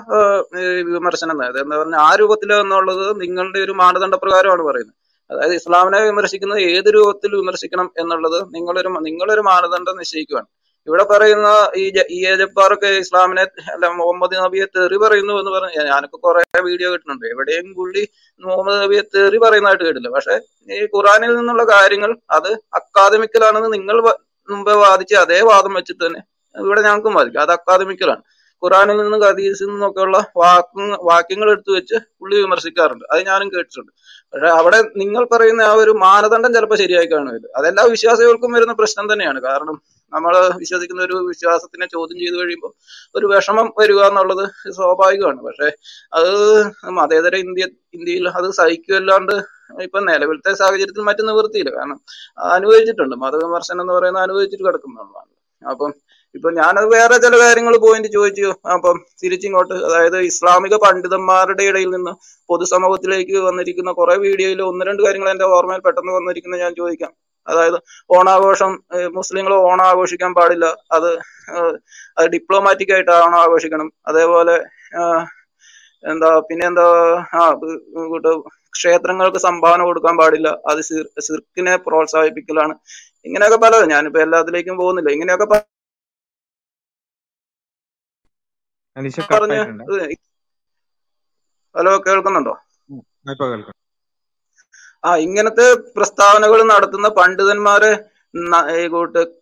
വിമർശനം അതായത് എന്താ പറഞ്ഞ ആ രൂപത്തിൽ എന്നുള്ളത് നിങ്ങളുടെ ഒരു മാനദണ്ഡ പ്രകാരമാണ് പറയുന്നത്. അതായത് ഇസ്ലാമിനെ വിമർശിക്കുന്നത് ഏത് രൂപത്തിൽ വിമർശിക്കണം എന്നുള്ളത് നിങ്ങളൊരു നിങ്ങളൊരു മാനദണ്ഡം നിശ്ചയിക്കുകയാണ് ഇവിടെ പറയുന്ന ഈ ഈ ഏജപ്പാറൊക്കെ ഇസ്ലാമിനെ അല്ല മുഹമ്മദ് നബിയെ തെറി പറയുന്നു എന്ന് പറഞ്ഞു ഞാനൊക്കെ കുറെ വീഡിയോ കിട്ടുന്നുണ്ട് എവിടെയും പുള്ളി മുഹമ്മദ് നബിയെ തെറി പറയുന്നതായിട്ട് കേട്ടില്ല. പക്ഷെ ഈ ഖുറാനിൽ നിന്നുള്ള കാര്യങ്ങൾ അത് അക്കാദമിക്കലാണെന്ന് നിങ്ങൾ മുമ്പേ വാദിച്ച അതേ വാദം വെച്ചിട്ട് തന്നെ ഇവിടെ ഞങ്ങൾക്കും വാദിക്കും. അത് അക്കാദമിക്കലാണ്. ഖുറാനിൽ നിന്നും ഹദീസിൽ നിന്നൊക്കെയുള്ള വാക്ക് വാക്യങ്ങൾ എടുത്തു വെച്ച് പുള്ളി വിമർശിക്കാറുണ്ട്. അത് ഞാനും കേട്ടിട്ടുണ്ട്. പക്ഷെ അവിടെ നിങ്ങൾ പറയുന്ന ആ ഒരു മാനദണ്ഡം ചിലപ്പോൾ ശരിയായി കാണില്ല അതെല്ലാ വിശ്വാസികൾക്കും വരുന്ന പ്രശ്നം തന്നെയാണ്. കാരണം നമ്മൾ വിശ്വസിക്കുന്ന ഒരു വിശ്വാസത്തിനെ ചോദ്യം ചെയ്തു കഴിയുമ്പോൾ ഒരു വിഷമം വരിക എന്നുള്ളത് സ്വാഭാവികമാണ്. പക്ഷെ അത് മതേതര ഇന്ത്യ ഇന്ത്യയിൽ അത് സഹിക്കുമല്ലാണ്ട് ഇപ്പൊ നിലവിലത്തെ സാഹചര്യത്തിൽ മറ്റു നിവൃത്തിയില്ല. കാരണം അനുഭവിച്ചിട്ടുണ്ട് മതവിമർശനം എന്ന് പറയുന്നത് അനുഭവിച്ചിട്ട് കിടക്കുന്നതാണ്. അപ്പം ഇപ്പൊ ഞാനത് വേറെ ചില കാര്യങ്ങൾ പോയിന്റ് ചോദിച്ചു. അപ്പം തിരിച്ചിങ്ങോട്ട് അതായത് ഇസ്ലാമിക പണ്ഡിതന്മാരുടെ ഇടയിൽ നിന്ന് പൊതുസമൂഹത്തിലേക്ക് വന്നിരിക്കുന്ന കുറെ വീഡിയോയിൽ ഒന്ന് രണ്ട് കാര്യങ്ങൾ എന്റെ ഓർമ്മയിൽ പെട്ടെന്ന് വന്നിരിക്കുന്ന ഞാൻ ചോദിക്കാം. അതായത് ഓണാഘോഷം മുസ്ലിങ്ങൾ ഓണം ആഘോഷിക്കാൻ പാടില്ല. അത് അത് ഡിപ്ലോമാറ്റിക് ആയിട്ട് ഓണം ആഘോഷിക്കണം. അതേപോലെ എന്താ പിന്നെ എന്താ ആ ക്ഷേത്രങ്ങൾക്ക് സംഭാവന കൊടുക്കാൻ പാടില്ല. അത് സിർ സിർക്കിനെ പ്രോത്സാഹിപ്പിക്കലാണ്. ഇങ്ങനെയൊക്കെ പലതും ഞാനിപ്പോ എല്ലാത്തിലേക്കും പോകുന്നില്ല. ഇങ്ങനെയൊക്കെ ഹലോ കേൾക്കുന്നുണ്ടോ? ആ ഇങ്ങനത്തെ പ്രസ്താവനകൾ നടത്തുന്ന പണ്ഡിതന്മാരെ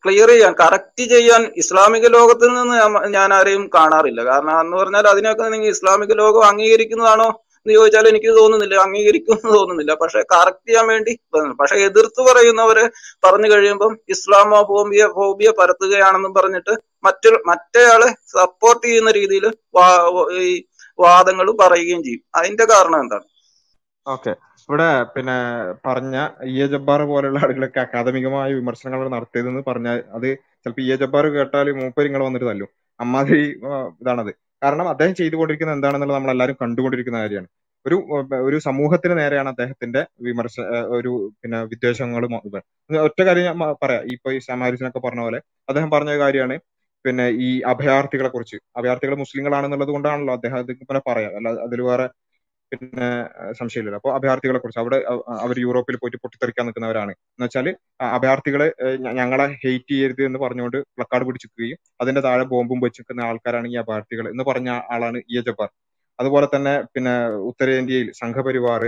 ക്ലിയർ ചെയ്യാൻ കറക്റ്റ് ചെയ്യാൻ ഇസ്ലാമിക ലോകത്തിൽ നിന്ന് ഞാൻ- ആരെയും കാണാറില്ല. കാരണം എന്ന് പറഞ്ഞാൽ അതിനൊക്കെ നിങ്ങൾ ഇസ്ലാമിക ലോകം അംഗീകരിക്കുന്നതാണോ എന്ന് ചോദിച്ചാൽ എനിക്ക് തോന്നുന്നില്ല. അംഗീകരിക്കുമെന്ന് തോന്നുന്നില്ല. പക്ഷെ കറക്റ്റ് ചെയ്യാൻ വേണ്ടി. പക്ഷെ എതിർത്ത് പറയുന്നവര് പറഞ്ഞു കഴിയുമ്പം ഇസ്ലാമോ ഫോബിയ ഫോബിയ പരത്തുകയാണെന്നും പറഞ്ഞിട്ട് മറ്റു മറ്റേയാളെ സപ്പോർട്ട് ചെയ്യുന്ന രീതിയിൽ ഈ വാദങ്ങൾ പറയുകയും ചെയ്യും. അതിന്റെ കാരണം എന്താണ്? ഓക്കെ. ഇവിടെ പിന്നെ പറഞ്ഞ ഇ എ ജബ്ബാർ പോലുള്ള ആളുകളൊക്കെ അക്കാദമികമായ വിമർശനങ്ങൾ നടത്തിയതെന്ന് പറഞ്ഞാൽ അത് ചിലപ്പോൾ ഇ എ ജബ്ബാർ കേട്ടാൽ മൂപ്പര് നിങ്ങൾ വന്നിട്ട് തല്ലും. അമ്മാതിരി ഇതാണത്. കാരണം അദ്ദേഹം ചെയ്തുകൊണ്ടിരിക്കുന്നത് എന്താണെന്നുള്ളത് നമ്മൾ എല്ലാവരും കണ്ടുകൊണ്ടിരിക്കുന്ന കാര്യമാണ്. ഒരു ഒരു സമൂഹത്തിന് നേരെയാണ് അദ്ദേഹത്തിന്റെ വിമർശ ഒരു പിന്നെ വിദ്വേഷങ്ങളും ഒറ്റ കാര്യം ഞാൻ പറയാം. ഇപ്പൊ ഈ സമാരിസിനൊക്കെ പറഞ്ഞ പോലെ അദ്ദേഹം പറഞ്ഞ കാര്യമാണ് പിന്നെ ഈ അഭയാർത്ഥികളെ കുറിച്ച് അഭയാർത്ഥികൾ മുസ്ലിങ്ങളാണെന്നുള്ളത് കൊണ്ടാണല്ലോ അദ്ദേഹം ഇങ്ങനെ പറയാം. അല്ല അതിൽ വേറെ പിന്നെ സംശയമില്ലല്ലോ. അപ്പൊ അഭയാർത്ഥികളെ കുറിച്ച് അവിടെ അവർ യൂറോപ്പിൽ പോയിട്ട് പൊട്ടിത്തെറിക്കാൻ നിൽക്കുന്നവരാണ്. എന്ന് വെച്ചാൽ അഭയാർത്ഥികളെ ഞങ്ങളെ ഹെയ്റ്റ് ചെയ്യരുത് എന്ന് പറഞ്ഞുകൊണ്ട് പ്ലക്കാർഡ് പിടിച്ചിരിക്കുകയും അതിന്റെ താഴെ ബോംബും വെച്ചിരിക്കുന്ന ആൾക്കാരാണ് ഈ അഭയാർത്ഥികൾ എന്ന് പറഞ്ഞ ആളാണ് ഇ എ ജബ്ബാർ. അതുപോലെ തന്നെ പിന്നെ ഉത്തരേന്ത്യയിൽ സംഘപരിവാർ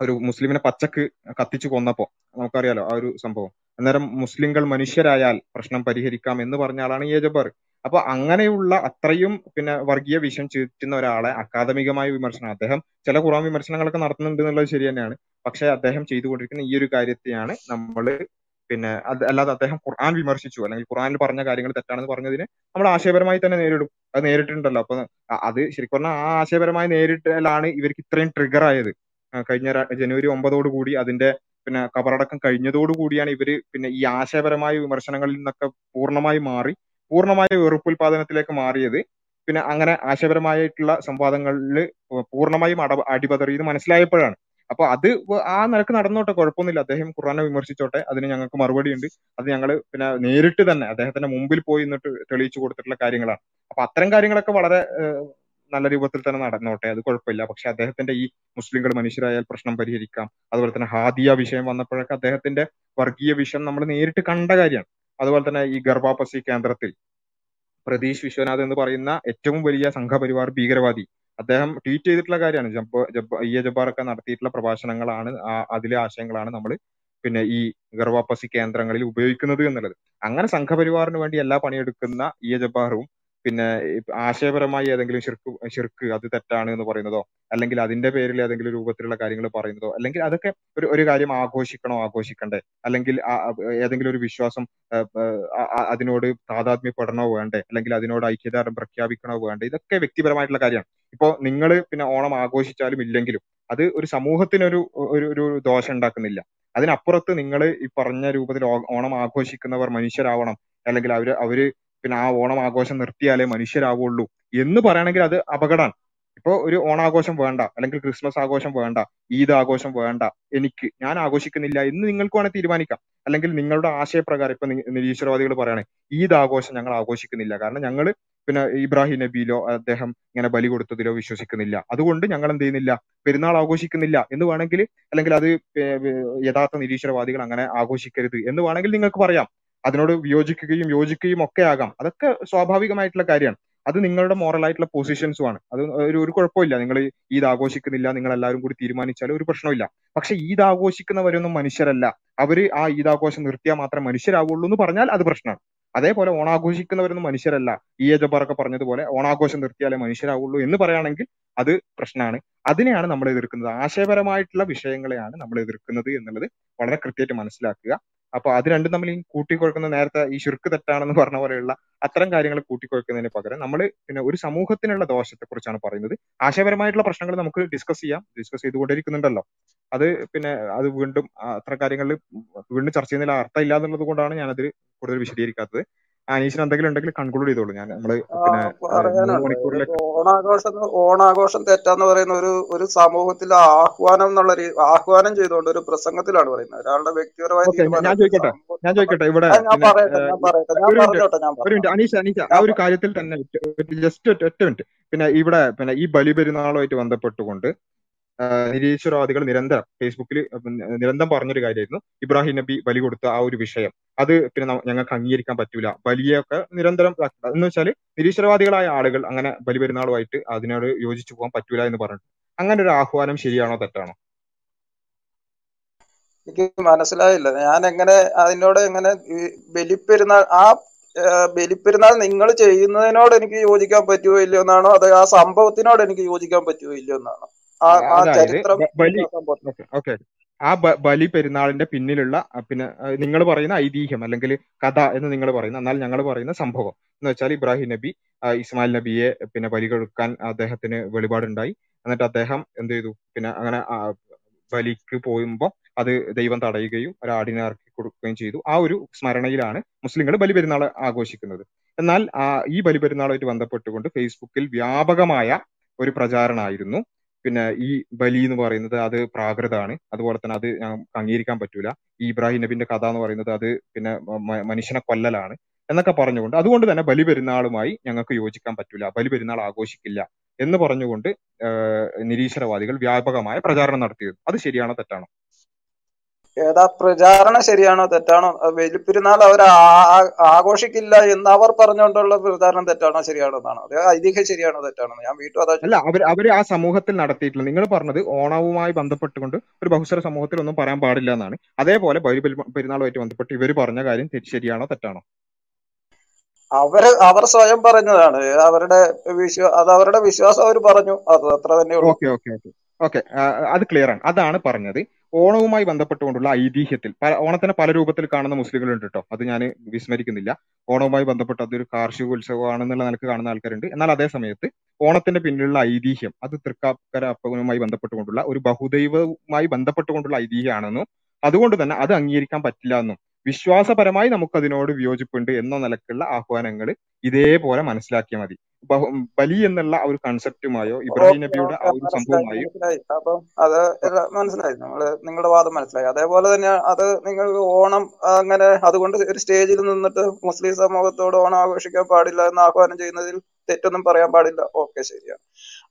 ഒരു മുസ്ലിമിനെ പച്ചക്ക് കത്തിച്ചു കൊന്നപ്പോ നമുക്കറിയാലോ ആ ഒരു സംഭവം. അന്നേരം മുസ്ലിങ്ങൾ മനുഷ്യരായാൽ പ്രശ്നം പരിഹരിക്കാം എന്ന് പറഞ്ഞ ആളാണ് എ ജബ്ബാർ അപ്പൊ അങ്ങനെയുള്ള അത്രയും പിന്നെ വർഗീയ വിഷം ചുറ്റുന്ന ഒരാളെ അക്കാദമികമായ വിമർശനം അദ്ദേഹം ചില ഖുറാൻ വിമർശനങ്ങളൊക്കെ നടത്തുന്നുണ്ട് എന്നുള്ളത് ശരി തന്നെയാണ്. പക്ഷെ അദ്ദേഹം ചെയ്തുകൊണ്ടിരിക്കുന്ന ഈ ഒരു കാര്യത്തെയാണ് നമ്മൾ പിന്നെ അല്ലാതെ അദ്ദേഹം ഖുർആൻ വിമർശിച്ചു അല്ലെങ്കിൽ ഖുർആനിൽ പറഞ്ഞ കാര്യങ്ങൾ തെറ്റാണെന്ന് പറഞ്ഞതിന് നമ്മൾ ആശയപരമായി തന്നെ നേരിടും. അത് നേരിട്ടുണ്ടല്ലോ അപ്പൊ അത് ശരിക്കും പറഞ്ഞാൽ ആ ആശയപരമായി നേരിട്ടലാണ് ഇവർക്ക് ഇത്രയും ട്രിഗർ ആയത്. കഴിഞ്ഞ ജനുവരി ഒമ്പതോട് കൂടി അതിന്റെ പിന്നെ കബറടക്കം കഴിഞ്ഞതോട് കൂടിയാണ് ഇവർ പിന്നെ ഈ ആശയപരമായ വിമർശനങ്ങളിൽ നിന്നൊക്കെ പൂർണമായി മാറി പൂർണമായ വെറുപ്പുൽപാദനത്തിലേക്ക് മാറിയത്. പിന്നെ അങ്ങനെ ആശയപരമായിട്ടുള്ള സംവാദങ്ങളിൽ പൂർണമായും അട അടിപതറിയത് മനസ്സിലായപ്പോഴാണ്. അപ്പൊ അത് ആ നിലയ്ക്ക് നടന്നോട്ടെ കുഴപ്പമൊന്നുമില്ല. അദ്ദേഹം ഖുർആനെ വിമർശിച്ചോട്ടെ അതിന് ഞങ്ങൾക്ക് മറുപടി ഉണ്ട്. അത് ഞങ്ങൾ പിന്നെ നേരിട്ട് തന്നെ അദ്ദേഹത്തിന്റെ മുമ്പിൽ പോയി നിന്നിട്ട് തെളിയിച്ചു കൊടുത്തിട്ടുള്ള കാര്യങ്ങളാണ്. അപ്പൊ അത്തരം കാര്യങ്ങളൊക്കെ വളരെ നല്ല രൂപത്തിൽ തന്നെ നടന്നോട്ടെ അത് കുഴപ്പമില്ല. പക്ഷെ അദ്ദേഹത്തിന്റെ ഈ മുസ്ലിങ്ങൾ മനുഷ്യരായാൽ പ്രശ്നം പരിഹരിക്കാം. അതുപോലെ തന്നെ ഹാദിയ വിഷയം വന്നപ്പോഴൊക്കെ അദ്ദേഹത്തിന്റെ വർഗീയ വിഷയം നമ്മൾ നേരിട്ട് കണ്ട കാര്യമാണ്. അതുപോലെ തന്നെ ഈ ഗർഭാപസി കേന്ദ്രത്തിൽ പ്രതീഷ് വിശ്വനാഥ് എന്ന് പറയുന്ന ഏറ്റവും വലിയ സംഘപരിവാർ ഭീകരവാദി അദ്ദേഹം ട്വീറ്റ് ചെയ്തിട്ടുള്ള കാര്യമാണ്. ജബ് ജബ് ഇ എ ജബ്ബാറൊക്കെ നടത്തിയിട്ടുള്ള പ്രഭാഷണങ്ങളാണ് അതിലെ ആശയങ്ങളാണ് നമ്മൾ പിന്നെ ഈ ഗർഭാപസി കേന്ദ്രങ്ങളിൽ ഉപയോഗിക്കുന്നത് എന്നുള്ളത്. അങ്ങനെ സംഘപരിവാറിന് വേണ്ടി എല്ലാ പണിയെടുക്കുന്ന ഇ എ പിന്നെ ആശയപരമായി ഏതെങ്കിലും ശിർക്ക് ശിർക്ക് അത് തെറ്റാണ് എന്ന് പറയുന്നതോ അല്ലെങ്കിൽ അതിന്റെ പേരിൽ ഏതെങ്കിലും രൂപത്തിലുള്ള കാര്യങ്ങൾ പറയുന്നതോ അല്ലെങ്കിൽ അതൊക്കെ ഒരു ഒരു കാര്യം ആഘോഷിക്കണോ ആഘോഷിക്കണ്ടേ? അല്ലെങ്കിൽ ഏതെങ്കിലും ഒരു വിശ്വാസം അതിനോട് താതാത്മ്യപ്പെടണോ വേണ്ടേ? അല്ലെങ്കിൽ അതിനോട് ഐക്യദാർഢ്യം പ്രഖ്യാപിക്കണോ വേണ്ടേ? ഇതൊക്കെ വ്യക്തിപരമായിട്ടുള്ള കാര്യമാണ്. ഇപ്പോ നിങ്ങൾ പിന്നെ ഓണം ആഘോഷിച്ചാലും ഇല്ലെങ്കിലും അത് ഒരു സമൂഹത്തിനൊരു ഒരു ഒരു ദോഷം ഉണ്ടാക്കുന്നില്ല. അതിനപ്പുറത്ത് നിങ്ങൾ ഈ പറഞ്ഞ രൂപത്തിൽ ഓണം ആഘോഷിക്കുന്നവർ മനുഷ്യരാവണം അല്ലെങ്കിൽ അവർ അവർ പിന്നെ ആ ഓണം ആഘോഷം നിർത്തിയാലേ മനുഷ്യരാവുള്ളൂ എന്ന് പറയുകയാണെങ്കിൽ അത് അപകടമാണ്. ഇപ്പൊ ഒരു ഓണാഘോഷം വേണ്ട അല്ലെങ്കിൽ ക്രിസ്മസ് ആഘോഷം വേണ്ട ഈദ് ആഘോഷം വേണ്ട എനിക്ക് ഞാൻ ആഘോഷിക്കുന്നില്ല എന്ന് നിങ്ങൾക്ക് വേണേൽ തീരുമാനിക്കാം. അല്ലെങ്കിൽ നിങ്ങളുടെ ആശയപ്രകാരം ഇപ്പൊ നിരീശ്വരവാദികൾ പറയണേ ഈദ് ആഘോഷം ഞങ്ങൾ ആഘോഷിക്കുന്നില്ല. കാരണം ഞങ്ങൾ പിന്നെ ഇബ്രാഹിം നബിയിലോ അദ്ദേഹം ഇങ്ങനെ ബലി കൊടുത്തതിലോ വിശ്വസിക്കുന്നില്ല. അതുകൊണ്ട് ഞങ്ങൾ എന്ത് ചെയ്യുന്നില്ല? പെരുന്നാൾ ആഘോഷിക്കുന്നില്ല എന്ന് വേണമെങ്കിൽ അല്ലെങ്കിൽ അത് യഥാർത്ഥ നിരീശ്വരവാദികൾ അങ്ങനെ ആഘോഷിക്കരുത് എന്ന് വേണമെങ്കിൽ നിങ്ങൾക്ക് പറയാം. അതിനോട് വിയോജിക്കുകയും യോജിക്കുകയും ഒക്കെ ആകാം. അതൊക്കെ സ്വാഭാവികമായിട്ടുള്ള കാര്യമാണ്. അത് നിങ്ങളുടെ മോറൽ ആയിട്ടുള്ള പൊസിഷൻസും ആണ്. അത് ഒരു ഒരു കുഴപ്പമില്ല. നിങ്ങൾ ഈദ് ആഘോഷിക്കുന്നില്ല നിങ്ങൾ എല്ലാവരും കൂടി തീരുമാനിച്ചാൽ ഒരു പ്രശ്നമില്ല പക്ഷെ ഈദ് ആഘോഷിക്കുന്നവരൊന്നും മനുഷ്യരല്ല. അവർ ആ ഈദ് ആഘോഷം നിർത്തിയാൽ മാത്രം മനുഷ്യരാവുള്ളൂ എന്ന് പറഞ്ഞാൽ അത് പ്രശ്നമാണ്. അതേപോലെ ഓണാഘോഷിക്കുന്നവരൊന്നും മനുഷ്യരല്ല. ഈ എ ജബ്ബാറൊക്കെ പറഞ്ഞതുപോലെ ഓണാഘോഷം നിർത്തിയാലേ മനുഷ്യരാവുള്ളൂ എന്ന് പറയുകയാണെങ്കിൽ അത് പ്രശ്നമാണ്. അതിനെയാണ് നമ്മൾ എതിർക്കുന്നത്. ആശയപരമായിട്ടുള്ള വിഷയങ്ങളെയാണ് നമ്മൾ എതിർക്കുന്നത് എന്നുള്ളത് വളരെ കൃത്യമായിട്ട് മനസ്സിലാക്കുക. അപ്പൊ അത് രണ്ടും തമ്മിൽ കൂട്ടിക്കൊഴുക്കുന്ന നേരത്തെ ഈ ശുർക്ക് തെറ്റാണെന്ന് പറഞ്ഞ പോലെയുള്ള അത്തരം കാര്യങ്ങൾ കൂട്ടിക്കുഴക്കുന്നതിന് പകരം നമ്മൾ പിന്നെ ഒരു സമൂഹത്തിനുള്ള ദോഷത്തെ കുറിച്ചാണ് പറയുന്നത്. ആശയപരമായിട്ടുള്ള പ്രശ്നങ്ങൾ നമുക്ക് ഡിസ്കസ് ചെയ്യാം. ഡിസ്കസ് ചെയ്തുകൊണ്ടിരിക്കുന്നുണ്ടല്ലോ. അത് പിന്നെ അത് വീണ്ടും അത്ര കാര്യങ്ങളിൽ വീണ്ടും ചർച്ച ചെയ്യുന്നതിൽ അർത്ഥമില്ല എന്നുള്ളത് കൊണ്ടാണ് ഞാനത് കൂടുതൽ വിശദീകരിക്കാത്തത്. അനീഷിന് എന്തെങ്കിലും ഉണ്ടെങ്കിൽ കൺക്ലൂഡ് ചെയ്തോളൂ. ഞാൻ നമ്മൾ പിന്നെ ഓണാഘോഷം ഓണാഘോഷം തെറ്റാന്ന് പറയുന്ന ഒരു ഒരു സമൂഹത്തിൽ ആഹ്വാനം എന്നുള്ള ആഹ്വാനം ചെയ്തുകൊണ്ട് ഒരു പ്രസംഗത്തിലാണ് പറയുന്നത്. ഒരാളുടെ വ്യക്തിപരമായ ഞാൻ ചോദിക്കട്ടെ? ഞാൻ ചോദിക്കട്ടെ? ഇവിടെ അനീഷ് അനീഷ ആ ഒരു കാര്യത്തിൽ തന്നെ ജസ്റ്റ് ഒറ്റ ഒറ്റ മിനിറ്റ്. പിന്നെ ഇവിടെ പിന്നെ ഈ ബലിപെരുന്നാളുമായിട്ട് ബന്ധപ്പെട്ടുകൊണ്ട് നിരീശ്വരവാദികൾ നിരന്തരം ഫേസ്ബുക്കിൽ നിരന്തരം പറഞ്ഞൊരു കാര്യമായിരുന്നു. ഇബ്രാഹിം നബി ബലി കൊടുത്ത ആ ഒരു വിഷയം. അത് പിന്നെ ഞങ്ങൾക്ക് അംഗീകരിക്കാൻ പറ്റൂല. ബലിയൊക്കെ നിരന്തരം. എന്ന് വെച്ചാൽ നിരീശ്വരവാദികളായ ആളുകൾ അങ്ങനെ ബലിപെരുന്നാളുമായിട്ട് അതിനോട് യോജിച്ചു പോകാൻ പറ്റൂല എന്ന് പറഞ്ഞു അങ്ങനെ ഒരു ആഹ്വാനം ശരിയാണോ തെറ്റാണോ? എനിക്ക് മനസ്സിലായില്ല. ഞാൻ എങ്ങനെ അതിനോട് എങ്ങനെ ബലിപ്പെരുന്നാൾ ആ, ബലിപ്പെരുന്നാൾ നിങ്ങൾ ചെയ്യുന്നതിനോട് എനിക്ക് യോജിക്കാൻ പറ്റുമോ ഇല്ലയോ എന്നാണോ? അതോ ആ സംഭവത്തിനോട് എനിക്ക് യോജിക്കാൻ പറ്റുമോ ഇല്ലയോ എന്നാണോ? ബലി ഓക്കെ ആ ബലി പെരുന്നാളിന്റെ പിന്നിലുള്ള പിന്നെ നിങ്ങൾ പറയുന്ന ഐതിഹ്യം അല്ലെങ്കിൽ കഥ എന്ന് നിങ്ങൾ പറയുന്ന എന്നാൽ ഞങ്ങൾ പറയുന്ന സംഭവം. എന്ന് വെച്ചാൽ ഇബ്രാഹിം നബി ഇസ്മായിൽ നബിയെ പിന്നെ ബലി കൊടുക്കാൻ അദ്ദേഹത്തിന് വെളിപാടുണ്ടായി. എന്നിട്ട് അദ്ദേഹം എന്ത് ചെയ്തു? പിന്നെ അങ്ങനെ ബലിക്ക് പോകുമ്പോൾ അത് ദൈവം തടയുകയും ഒരാടിനെ ഇറക്കി കൊടുക്കുകയും ചെയ്തു. ആ ഒരു സ്മരണയിലാണ് മുസ്ലിങ്ങൾ ബലി പെരുന്നാൾ ആഘോഷിക്കുന്നത്. എന്നാൽ ആ ഈ ബലിപെരുന്നാളുമായിട്ട് ബന്ധപ്പെട്ടുകൊണ്ട് ഫേസ്ബുക്കിൽ വ്യാപകമായ ഒരു പ്രചാരണമായിരുന്നു. പിന്നെ ഈ ബലി എന്ന് പറയുന്നത് അത് പ്രാകൃതമാണ് അതുപോലെ തന്നെ അത് അംഗീകരിക്കാൻ പറ്റൂല. ഈ ഇബ്രാഹിം നബിന്റെ കഥ എന്ന് പറയുന്നത് അത് പിന്നെ മനുഷ്യനെ കൊല്ലലാണ് എന്നൊക്കെ പറഞ്ഞുകൊണ്ട് അതുകൊണ്ട് തന്നെ ബലി പെരുന്നാളുമായി ഞങ്ങൾക്ക് യോജിക്കാൻ പറ്റൂല. ബലി പെരുന്നാൾ ആഘോഷിക്കില്ല എന്ന് പറഞ്ഞുകൊണ്ട് നിരീശ്വരവാദികൾ വ്യാപകമായ പ്രചാരണം നടത്തിയത്. അത് ശരിയാണോ തെറ്റാണോ? ഏതാ പ്രചാരണം ശരിയാണോ തെറ്റാണോ? വെലിപ്പെരുന്നാൾ അവർ ആഘോഷിക്കില്ല എന്ന് അവർ പറഞ്ഞുകൊണ്ടുള്ള പ്രചാരണം തെറ്റാണോ ശരിയാണോ എന്നാണോ. അത് ഐതിഹ്യം ശരിയാണോ തെറ്റാണോ? ഞാൻ വീട്ടു അതാ അല്ല അവർ അവർ ആ സമൂഹത്തിൽ നടത്തിയിട്ടില്ല. നിങ്ങൾ പറഞ്ഞത് ഓണവുമായി ബന്ധപ്പെട്ടുകൊണ്ട് ഒരു ബഹുസ്വര സമൂഹത്തിൽ ഒന്നും പറയാൻ പാടില്ല എന്നാണ്. അതേപോലെ ബലി പെരു- പെരുന്നാളുമായിട്ട് ബന്ധപ്പെട്ട് ഇവർ പറഞ്ഞ കാര്യം ശരിയാണോ തെറ്റാണോ? അവർ അവർ സ്വയം പറഞ്ഞതാണ്. അവരുടെ വിശ്വാ അത് അവരുടെ വിശ്വാസം അവർ പറഞ്ഞു. അത് അത്ര തന്നെ ഓക്കെ ഓക്കെ ഓക്കെ. ഓക്കെ അത് ക്ലിയർ ആണ്. അതാണ് പറഞ്ഞത്. ഓണവുമായി ബന്ധപ്പെട്ടുകൊണ്ടുള്ള ഐതിഹ്യത്തിൽ ഓണത്തിനെ പല രൂപത്തിൽ കാണുന്ന മുസ്ലിങ്ങളുണ്ട് കേട്ടോ അത് ഞാൻ വിസ്മരിക്കുന്നില്ല. ഓണവുമായി ബന്ധപ്പെട്ട് അതൊരു കാർഷിക ഉത്സവമാണെന്നുള്ള നിലയ്ക്ക് കാണുന്ന ആൾക്കാരുണ്ട്. എന്നാൽ അതേ സമയത്ത് ഓണത്തിന്റെ പിന്നിലുള്ള ഐതിഹ്യം അത് തൃക്കാക്കര അപ്പനുമായി ബന്ധപ്പെട്ടുകൊണ്ടുള്ള ഒരു ബഹുദൈവവുമായി ബന്ധപ്പെട്ടുകൊണ്ടുള്ള ഐതിഹ്യമാണെന്നും അതുകൊണ്ട് തന്നെ അത് അംഗീകരിക്കാൻ പറ്റില്ല എന്നും വിശ്വാസപരമായി നമുക്ക് അതിനോട് വിയോജിപ്പുണ്ട് എന്ന നിലക്കുള്ള ആഹ്വാനങ്ങൾ ഇതേപോലെ മനസ്സിലാക്കിയാൽ മതി. ബലി എന്നുള്ള ആ ഒരു കൺസെപ്റ്റുമായോ ഇബ്രാഹിം നബിയുടെ ആ ഒരു സംഭവമായോ? അപ്പം അത് മനസ്സിലായി. നമ്മൾ നിങ്ങളുടെ വാദം മനസ്സിലായി. അതേപോലെ തന്നെ അത് നിങ്ങൾ ഓണം അങ്ങനെ അതുകൊണ്ട് ഒരു സ്റ്റേജിൽ നിന്നിട്ട് മുസ്ലിം സമൂഹത്തോട് ഓണം ആഘോഷിക്കാൻ പാടില്ല എന്ന് ആഹ്വാനം ചെയ്യുന്നതിൽ തെറ്റൊന്നും പറയാൻ പാടില്ല. ഓക്കെ ശരിയാണ്.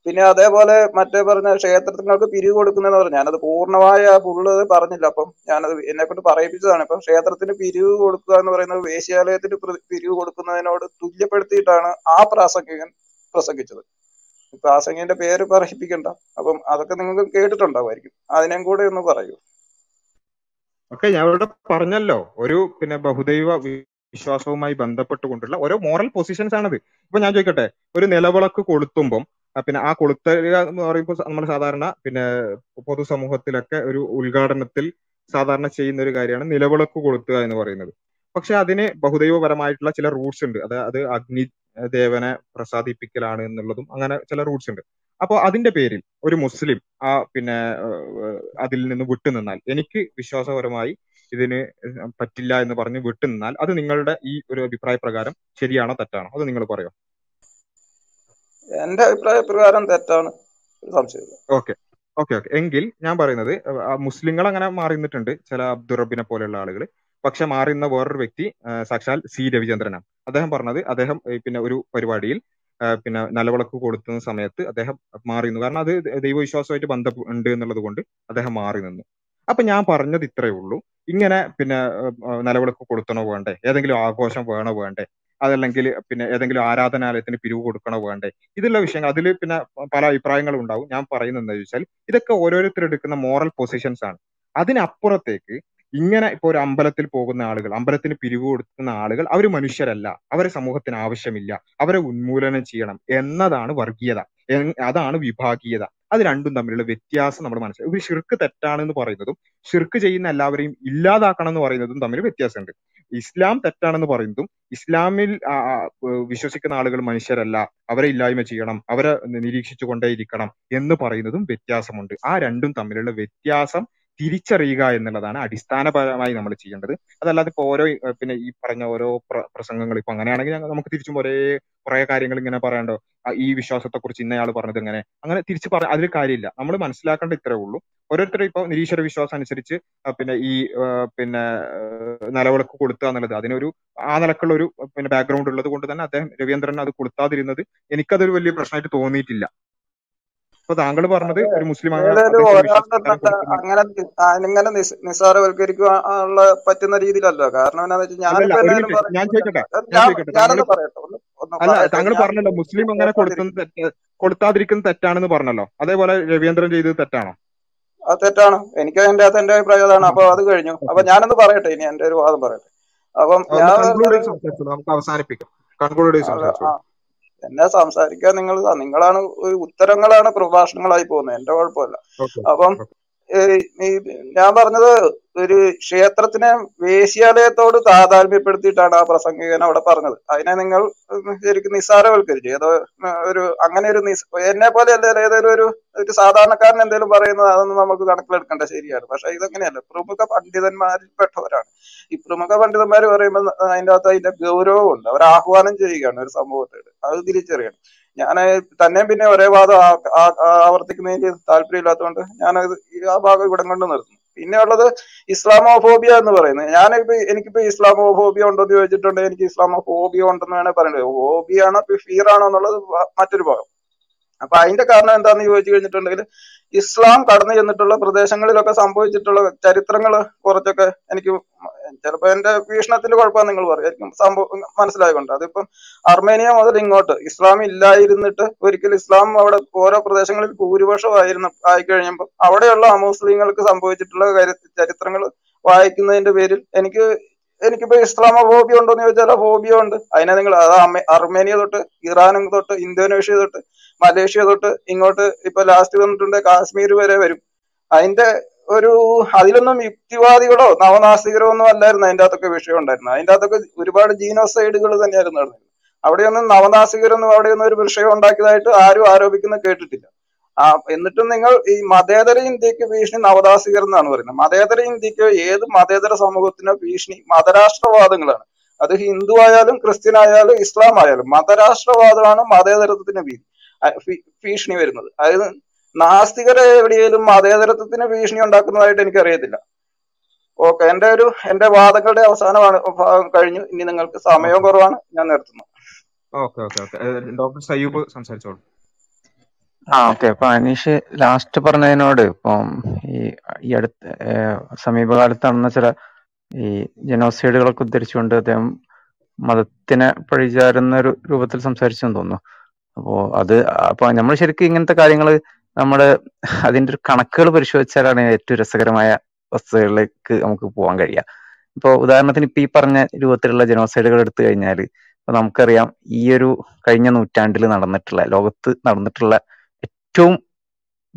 പിന്നെ അതേപോലെ മറ്റേ പറഞ്ഞ ക്ഷേത്രങ്ങൾക്ക് പിരിവ് കൊടുക്കുന്നതെന്ന് പറഞ്ഞു ഞാനത് പൂർണമായ ഫുള്ള് പറഞ്ഞില്ല. അപ്പം ഞാനത് എന്നെ കൊണ്ട് പറയിപ്പിച്ചതാണ്. ഇപ്പം ക്ഷേത്രത്തിന് പിരിവ് കൊടുക്കുക എന്ന് പറയുന്നത് വേശ്യാലയത്തിന് പിരിവ് കൊടുക്കുന്നതിനോട് തുല്യപ്പെടുത്തിയിട്ടാണ് ആ പ്രാസംഗികൻ പ്രസംഗിച്ചത്. പ്രാസംഗികന്റെ പേര് പറയിപ്പിക്കണ്ട അപ്പം അതൊക്കെ നിങ്ങൾക്ക് കേട്ടിട്ടുണ്ടാവുമായിരിക്കും. അതിനെയും കൂടെ ഒന്ന് പറയൂ. ഓക്കെ ഞാൻ ഇവിടെ പറഞ്ഞല്ലോ. ഒരു പിന്നെ ബഹുദൈവ വിശ്വാസവുമായി ബന്ധപ്പെട്ടുകൊണ്ടുള്ള ഓരോ മോറൽ പൊസിഷൻസ് ആണത്. ഇപ്പൊ ഞാൻ ചോദിക്കട്ടെ ഒരു നിലവിളക്ക് കൊളുത്തുമ്പം പിന്നെ ആ കൊളുത്തുക എന്ന് പറയുമ്പോൾ നമ്മൾ സാധാരണ പിന്നെ പൊതുസമൂഹത്തിലൊക്കെ ഒരു ഉദ്ഘാടനത്തിൽ സാധാരണ ചെയ്യുന്ന ഒരു കാര്യമാണ് നിലവിളക്ക് കൊളുത്തുക എന്ന് പറയുന്നത്. പക്ഷെ അതിന് ബഹുദൈവപരമായിട്ടുള്ള ചില റൂട്ട്സ് ഉണ്ട്. അത് അത് അഗ്നി ദേവനെ പ്രസാദിപ്പിക്കലാണ് എന്നുള്ളതും അങ്ങനെ ചില റൂട്ട്സ് ഉണ്ട്. അപ്പോൾ അതിന്റെ പേരിൽ ഒരു മുസ്ലിം ആ പിന്നെ അതിൽ നിന്ന് വിട്ടുനിന്നാൽ എനിക്ക് വിശ്വാസപരമായി ഇതിന് പറ്റില്ല എന്ന് പറഞ്ഞ് വിട്ടുനിന്നാൽ അത് നിങ്ങളുടെ ഈ ഒരു അഭിപ്രായ പ്രകാരം ശരിയാണോ തെറ്റാണോ? അത് നിങ്ങൾ പറയോ? എന്റെ അഭിപ്രായ പ്രകാരം തെറ്റാണ്. ഓക്കെ. Okay okay. എങ്കിൽ ഞാൻ പറയുന്നത് മുസ്ലിങ്ങൾ അങ്ങനെ മാറി നിന്നിട്ടുണ്ട് ചില അബ്ദുറബിനെ പോലെയുള്ള ആളുകൾ പക്ഷെ മാറുന്ന വേറൊരു വ്യക്തി സാക്ഷാൽ സി. രവിചന്ദ്രനാണ്. അദ്ദേഹം പറഞ്ഞത് അദ്ദേഹം പിന്നെ ഒരു പരിപാടിയിൽ പിന്നെ നിലവിളക്ക് കൊടുത്തുന്ന സമയത്ത് അദ്ദേഹം മാറി നിന്നു കാരണം അത് ദൈവവിശ്വാസമായിട്ട് ബന്ധം ഉണ്ട് എന്നുള്ളത് കൊണ്ട് അദ്ദേഹം മാറി നിന്നു. അപ്പൊ ഞാൻ പറഞ്ഞത് ഇത്രയേ ഉള്ളൂ. ഇങ്ങനെ പിന്നെ നിലവിളക്ക് കൊടുക്കണോ വേണ്ടേ? ഏതെങ്കിലും ആഘോഷം വേണോ വേണ്ടേ? അതല്ലെങ്കിൽ പിന്നെ ഏതെങ്കിലും ആരാധനാലയത്തിന് പിരിവ് കൊടുക്കണോ വേണ്ടേ? ഇതിലുള്ള വിഷയങ്ങൾ അതിൽ പിന്നെ പല അഭിപ്രായങ്ങളും ഉണ്ടാവും. ഞാൻ പറയുന്നത് എന്താ ചോദിച്ചാൽ ഇതൊക്കെ ഓരോരുത്തർ എടുക്കുന്ന മോറൽ പൊസിഷൻസ് ആണ്. അതിനപ്പുറത്തേക്ക് ഇങ്ങനെ ഇപ്പൊ ഒരു അമ്പലത്തിൽ പോകുന്ന ആളുകൾ അമ്പലത്തിന് പിരിവ് കൊടുക്കുന്ന ആളുകൾ അവർ മനുഷ്യരല്ല. അവരെ സമൂഹത്തിന് ആവശ്യമില്ല. അവരെ ഉന്മൂലനം ചെയ്യണം എന്നതാണ് വർഗീയത. അതാണ് വിഭാഗീയത. അത് രണ്ടും തമ്മിലുള്ള വ്യത്യാസം നമ്മൾ മനസ്സിലാക്കി ഒരു ഷിർക്ക് തെറ്റാണെന്ന് പറയുന്നതും ഷിർക്ക് ചെയ്യുന്ന എല്ലാവരെയും ഇല്ലാതാക്കണം എന്ന് പറയുന്നതും തമ്മിൽ വ്യത്യാസമുണ്ട്. ഇസ്ലാം തെറ്റാണെന്ന് പറയുന്നതും ഇസ്ലാമിൽ വിശ്വസിക്കുന്ന ആളുകൾ മനുഷ്യരല്ല. അവരെ ഇല്ലായ്മ ചെയ്യണം അവരെ നിരീക്ഷിച്ചു കൊണ്ടേയിരിക്കണം എന്ന് പറയുന്നതും വ്യത്യാസമുണ്ട്. ആ രണ്ടും തമ്മിലുള്ള വ്യത്യാസം തിരിച്ചറിയുക എന്നുള്ളതാണ് അടിസ്ഥാനപരമായി നമ്മൾ ചെയ്യേണ്ടത്. അതല്ലാതെ ഇപ്പൊ ഓരോ പിന്നെ ഈ പറഞ്ഞ ഓരോ പ്ര- പ്രസംഗങ്ങൾ ഇപ്പൊ അങ്ങനെയാണെങ്കിൽ നമുക്ക് തിരിച്ചും ഒരേ കുറെ കാര്യങ്ങൾ ഇങ്ങനെ പറയണ്ടോ? ഈ വിശ്വാസത്തെക്കുറിച്ച് ഇന്നയാൾ പറഞ്ഞത് ഇങ്ങനെ. അങ്ങനെ തിരിച്ച് പറ അതിൽ കാര്യമില്ല. നമ്മൾ മനസ്സിലാക്കേണ്ട ഇത്രേ ഉള്ളൂ. ഓരോരുത്തരും ഇപ്പൊ നിരീശ്വര വിശ്വാസം അനുസരിച്ച് പിന്നെ ഈ പിന്നെ നിലവിളക്ക് കൊടുത്തുക എന്നുള്ളത് അതിനൊരു ആ നിലക്കുള്ള ഒരു പിന്നെ ബാക്ക്ഗ്രൗണ്ട് ഉള്ളത് കൊണ്ട് തന്നെ അദ്ദേഹം രവീന്ദ്രൻ അത് കൊടുത്താതിരുന്നത് എനിക്കതൊരു വലിയ പ്രശ്നമായിട്ട് തോന്നിയിട്ടില്ല. ഇപ്പൊ താങ്കൾ പറഞ്ഞത് ഒരു മുസ്ലിം അങ്ങനെ അങ്ങനെ നിസ്സാരവൽക്കരിക്കാനുള്ള പറ്റുന്ന രീതിയിലല്ലോ. കാരണം ഞാൻ ചോദിക്കട്ടെ അല്ല താങ്കൾ പറഞ്ഞല്ലോ മുസ്ലിം അങ്ങനെ കൊടുക്കുന്നത് കൊടുത്താതിരിക്കുന്ന തെറ്റാണെന്ന് പറഞ്ഞല്ലോ. അതേപോലെ രവീന്ദ്രൻ ചെയ്തത് തെറ്റാണോ? അത് തെറ്റാണ്. എനിക്ക് അതിന്റെ അകത്ത് എന്റെ അഭിപ്രായം അതാണ്. അപ്പൊ അത് കഴിഞ്ഞു. അപ്പൊ ഞാനൊന്ന് പറയട്ടെ ഇനി എന്റെ ഒരു വാദം പറയട്ടെ. അപ്പം ഞാൻ അവസാനിപ്പിക്കാം. എന്നെ സംസാരിക്കാൻ നിങ്ങൾ നിങ്ങളാണ് ഉത്തരങ്ങളാണ് പ്രഭാഷണങ്ങളായി പോകുന്നത്. എന്റെ കുഴപ്പമില്ല. അപ്പം ഞാൻ പറഞ്ഞത് ഒരു ക്ഷേത്രത്തിനെ വേശ്യാലയത്തോട് താതാത്മ്യപ്പെടുത്തിയിട്ടാണ് ആ പ്രസംഗികൻ അവിടെ പറഞ്ഞത്. അതിനെ നിങ്ങൾ ശരിക്കും നിസ്സാരവൽക്കരിച്ചു. ഏതോ ഒരു അങ്ങനെ ഒരു നിസ് എന്നെ പോലെ അല്ല ഏതെങ്കിലും ഒരു ഒരു സാധാരണക്കാരൻ എന്തെങ്കിലും പറയുന്നത് അതൊന്നും നമുക്ക് കണക്കിലെടുക്കേണ്ട ശരിയാണ്. പക്ഷെ ഇതങ്ങനെയല്ല. പ്രമുഖ പണ്ഡിതന്മാരിൽ പെട്ടവരാണ് ഈ പ്രമുഖ പണ്ഡിതന്മാർ പറയുമ്പോൾ അതിന്റെ അകത്ത് അതിന്റെ ഗൗരവമുണ്ട്. അവർ ആഹ്വാനം ചെയ്യുകയാണ് ഒരു സമൂഹത്തോട്. അത് തിരിച്ചറിയണം. ഞാൻ തന്നെ പിന്നെ ഒരേ വാദം ആവർത്തിക്കുന്നതിന് താല്പര്യമില്ലാത്തതുകൊണ്ട് ഞാൻ ആ ഭാഗം ഇവിടെ കൊണ്ട് നിർത്തുന്നു. പിന്നെ ഉള്ളത് ഇസ്ലാമോഫോബിയ എന്ന് പറയുന്നത്. ഞാനിപ്പോ എനിക്കിപ്പോ ഇസ്ലാമോഫോബിയ ഉണ്ടോ എന്ന് ചോദിച്ചിട്ടുണ്ടെങ്കിൽ എനിക്ക് ഇസ്ലാമോഫോബിയ ഉണ്ടെന്ന് വേണേൽ പറയേണ്ടത് ഫോബിയാണോ ഫിയർ ആണോ എന്നുള്ളത് മറ്റൊരു ഭാഗം. അപ്പൊ അതിന്റെ കാരണം എന്താണെന്ന് ചോദിച്ചു കഴിഞ്ഞിട്ടുണ്ടെങ്കിൽ ഇസ്ലാം കടന്നു ചെന്നിട്ടുള്ള പ്രദേശങ്ങളിലൊക്കെ സംഭവിച്ചിട്ടുള്ള ചരിത്രങ്ങൾ കുറച്ചൊക്കെ എനിക്ക് ചിലപ്പോ എന്റെ ഭീഷണത്തിന്റെ കുഴപ്പമാണ് നിങ്ങൾ പറയായിരിക്കും സംഭവം മനസ്സിലായതുകൊണ്ട്. അതിപ്പം അർമേനിയ മുതൽ ഇങ്ങോട്ട് ഇസ്ലാം ഇല്ലായിരുന്നിട്ട് ഒരിക്കൽ ഇസ്ലാം അവിടെ ഓരോ പ്രദേശങ്ങളിൽ ഭൂരിപക്ഷമായിരുന്നു ആയിക്കഴിഞ്ഞപ്പോൾ അവിടെയുള്ള അമുസ്ലിങ്ങൾക്ക് സംഭവിച്ചിട്ടുള്ള ചരിത്രങ്ങൾ വായിക്കുന്നതിന്റെ പേരിൽ എനിക്ക് എനിക്കിപ്പോ ഇസ്ലാമോ ഫോബിയ ഉണ്ടോ എന്ന് ചോദിച്ചാൽ ഫോബിയ ഉണ്ട് അതിനെ നിങ്ങൾ അത് അർമേനിയ തൊട്ട് ഇറാനും തൊട്ട് ഇന്തോനേഷ്യ തൊട്ട് മലേഷ്യ തൊട്ട് ഇങ്ങോട്ട് ഇപ്പൊ ലാസ്റ്റ് വന്നിട്ടുണ്ട് കാശ്മീർ വരെ വരും. അതിന്റെ ഒരു അതിലൊന്നും യുക്തിവാദികളോ നവനാസ്തികരോ ഒന്നും അല്ലായിരുന്നു അതിന്റെ അകത്തൊക്കെ വിഷയം ഉണ്ടായിരുന്നു അതിന്റെ അകത്തൊക്കെ ഒരുപാട് ജീനോസൈഡുകൾ തന്നെയായിരുന്നു അവിടെയൊന്നും നവനാസികരൊന്നും അവിടെയൊന്നും ഒരു വിഷയം ഉണ്ടാക്കിയതായിട്ട് ആരും ആരോപിക്കുന്ന കേട്ടിട്ടില്ല. ആ എന്നിട്ടും നിങ്ങൾ ഈ മതേതര ഇന്ത്യയ്ക്ക് ഭീഷണി നവദാസികർ എന്നാണ് പറയുന്നത്. മതേതര ഇന്ത്യയ്ക്ക് ഏത് മതേതര സമൂഹത്തിനോ ഭീഷണി മതരാഷ്ട്രവാദങ്ങളാണ്. അത് ഹിന്ദു ആയാലും ക്രിസ്ത്യൻ ആയാലും ഇസ്ലാം ആയാലും മതരാഷ്ട്രവാദമാണ് മതേതരത്വത്തിന് ഭീഷണി വരുന്നത്. അതായത് നാസ്തികരെ എവിടെയെങ്കിലും മതേതരത്വത്തിന് ഭീഷണി ഉണ്ടാക്കുന്നതായിട്ട് എനിക്ക് അറിയത്തില്ല ഓക്കെ എന്റെ ഒരു എന്റെ വാദങ്ങളുടെ അവസാനമാണ് ഭാഗം കഴിഞ്ഞു. ഇനി നിങ്ങൾക്ക് സമയം കുറവാണ്. ഞാൻ നിർത്തുന്നു. ഓക്കെ ഓക്കെ ഡോക്ടർ സയ്യൂബ് സംസാരിച്ചോളൂ. ആ ഓക്കെ. അപ്പൊ അനീഷ് ലാസ്റ്റ് പറഞ്ഞതിനോട് ഇപ്പം ഈ ഈ അടുത്ത സമീപകാലത്ത് നടന്ന ചില ഈ ജനോസൈഡുകളൊക്കെ ഉദ്ധരിച്ചുകൊണ്ട് അദ്ദേഹം മതത്തിനെ പഴിചാരുന്ന ഒരു രൂപത്തിൽ സംസാരിച്ചെന്ന് തോന്നുന്നു. അപ്പോ അത് അപ്പൊ നമ്മൾ ശരിക്കും ഇങ്ങനത്തെ കാര്യങ്ങൾ നമ്മുടെ അതിന്റെ ഒരു കണക്കുകൾ പരിശോധിച്ചാലാണ് ഏറ്റവും രസകരമായ വസ്തുതകളിലേക്ക് നമുക്ക് പോകാൻ കഴിയുക. ഇപ്പൊ ഉദാഹരണത്തിന് ഇപ്പൊ ഈ പറഞ്ഞ രൂപത്തിലുള്ള ജനോസൈഡുകൾ എടുത്തു കഴിഞ്ഞാൽ ഇപ്പൊ നമുക്കറിയാം ഈ ഒരു കഴിഞ്ഞ നൂറ്റാണ്ടിൽ നടന്നിട്ടുള്ള ലോകത്ത് നടന്നിട്ടുള്ള ഏറ്റവും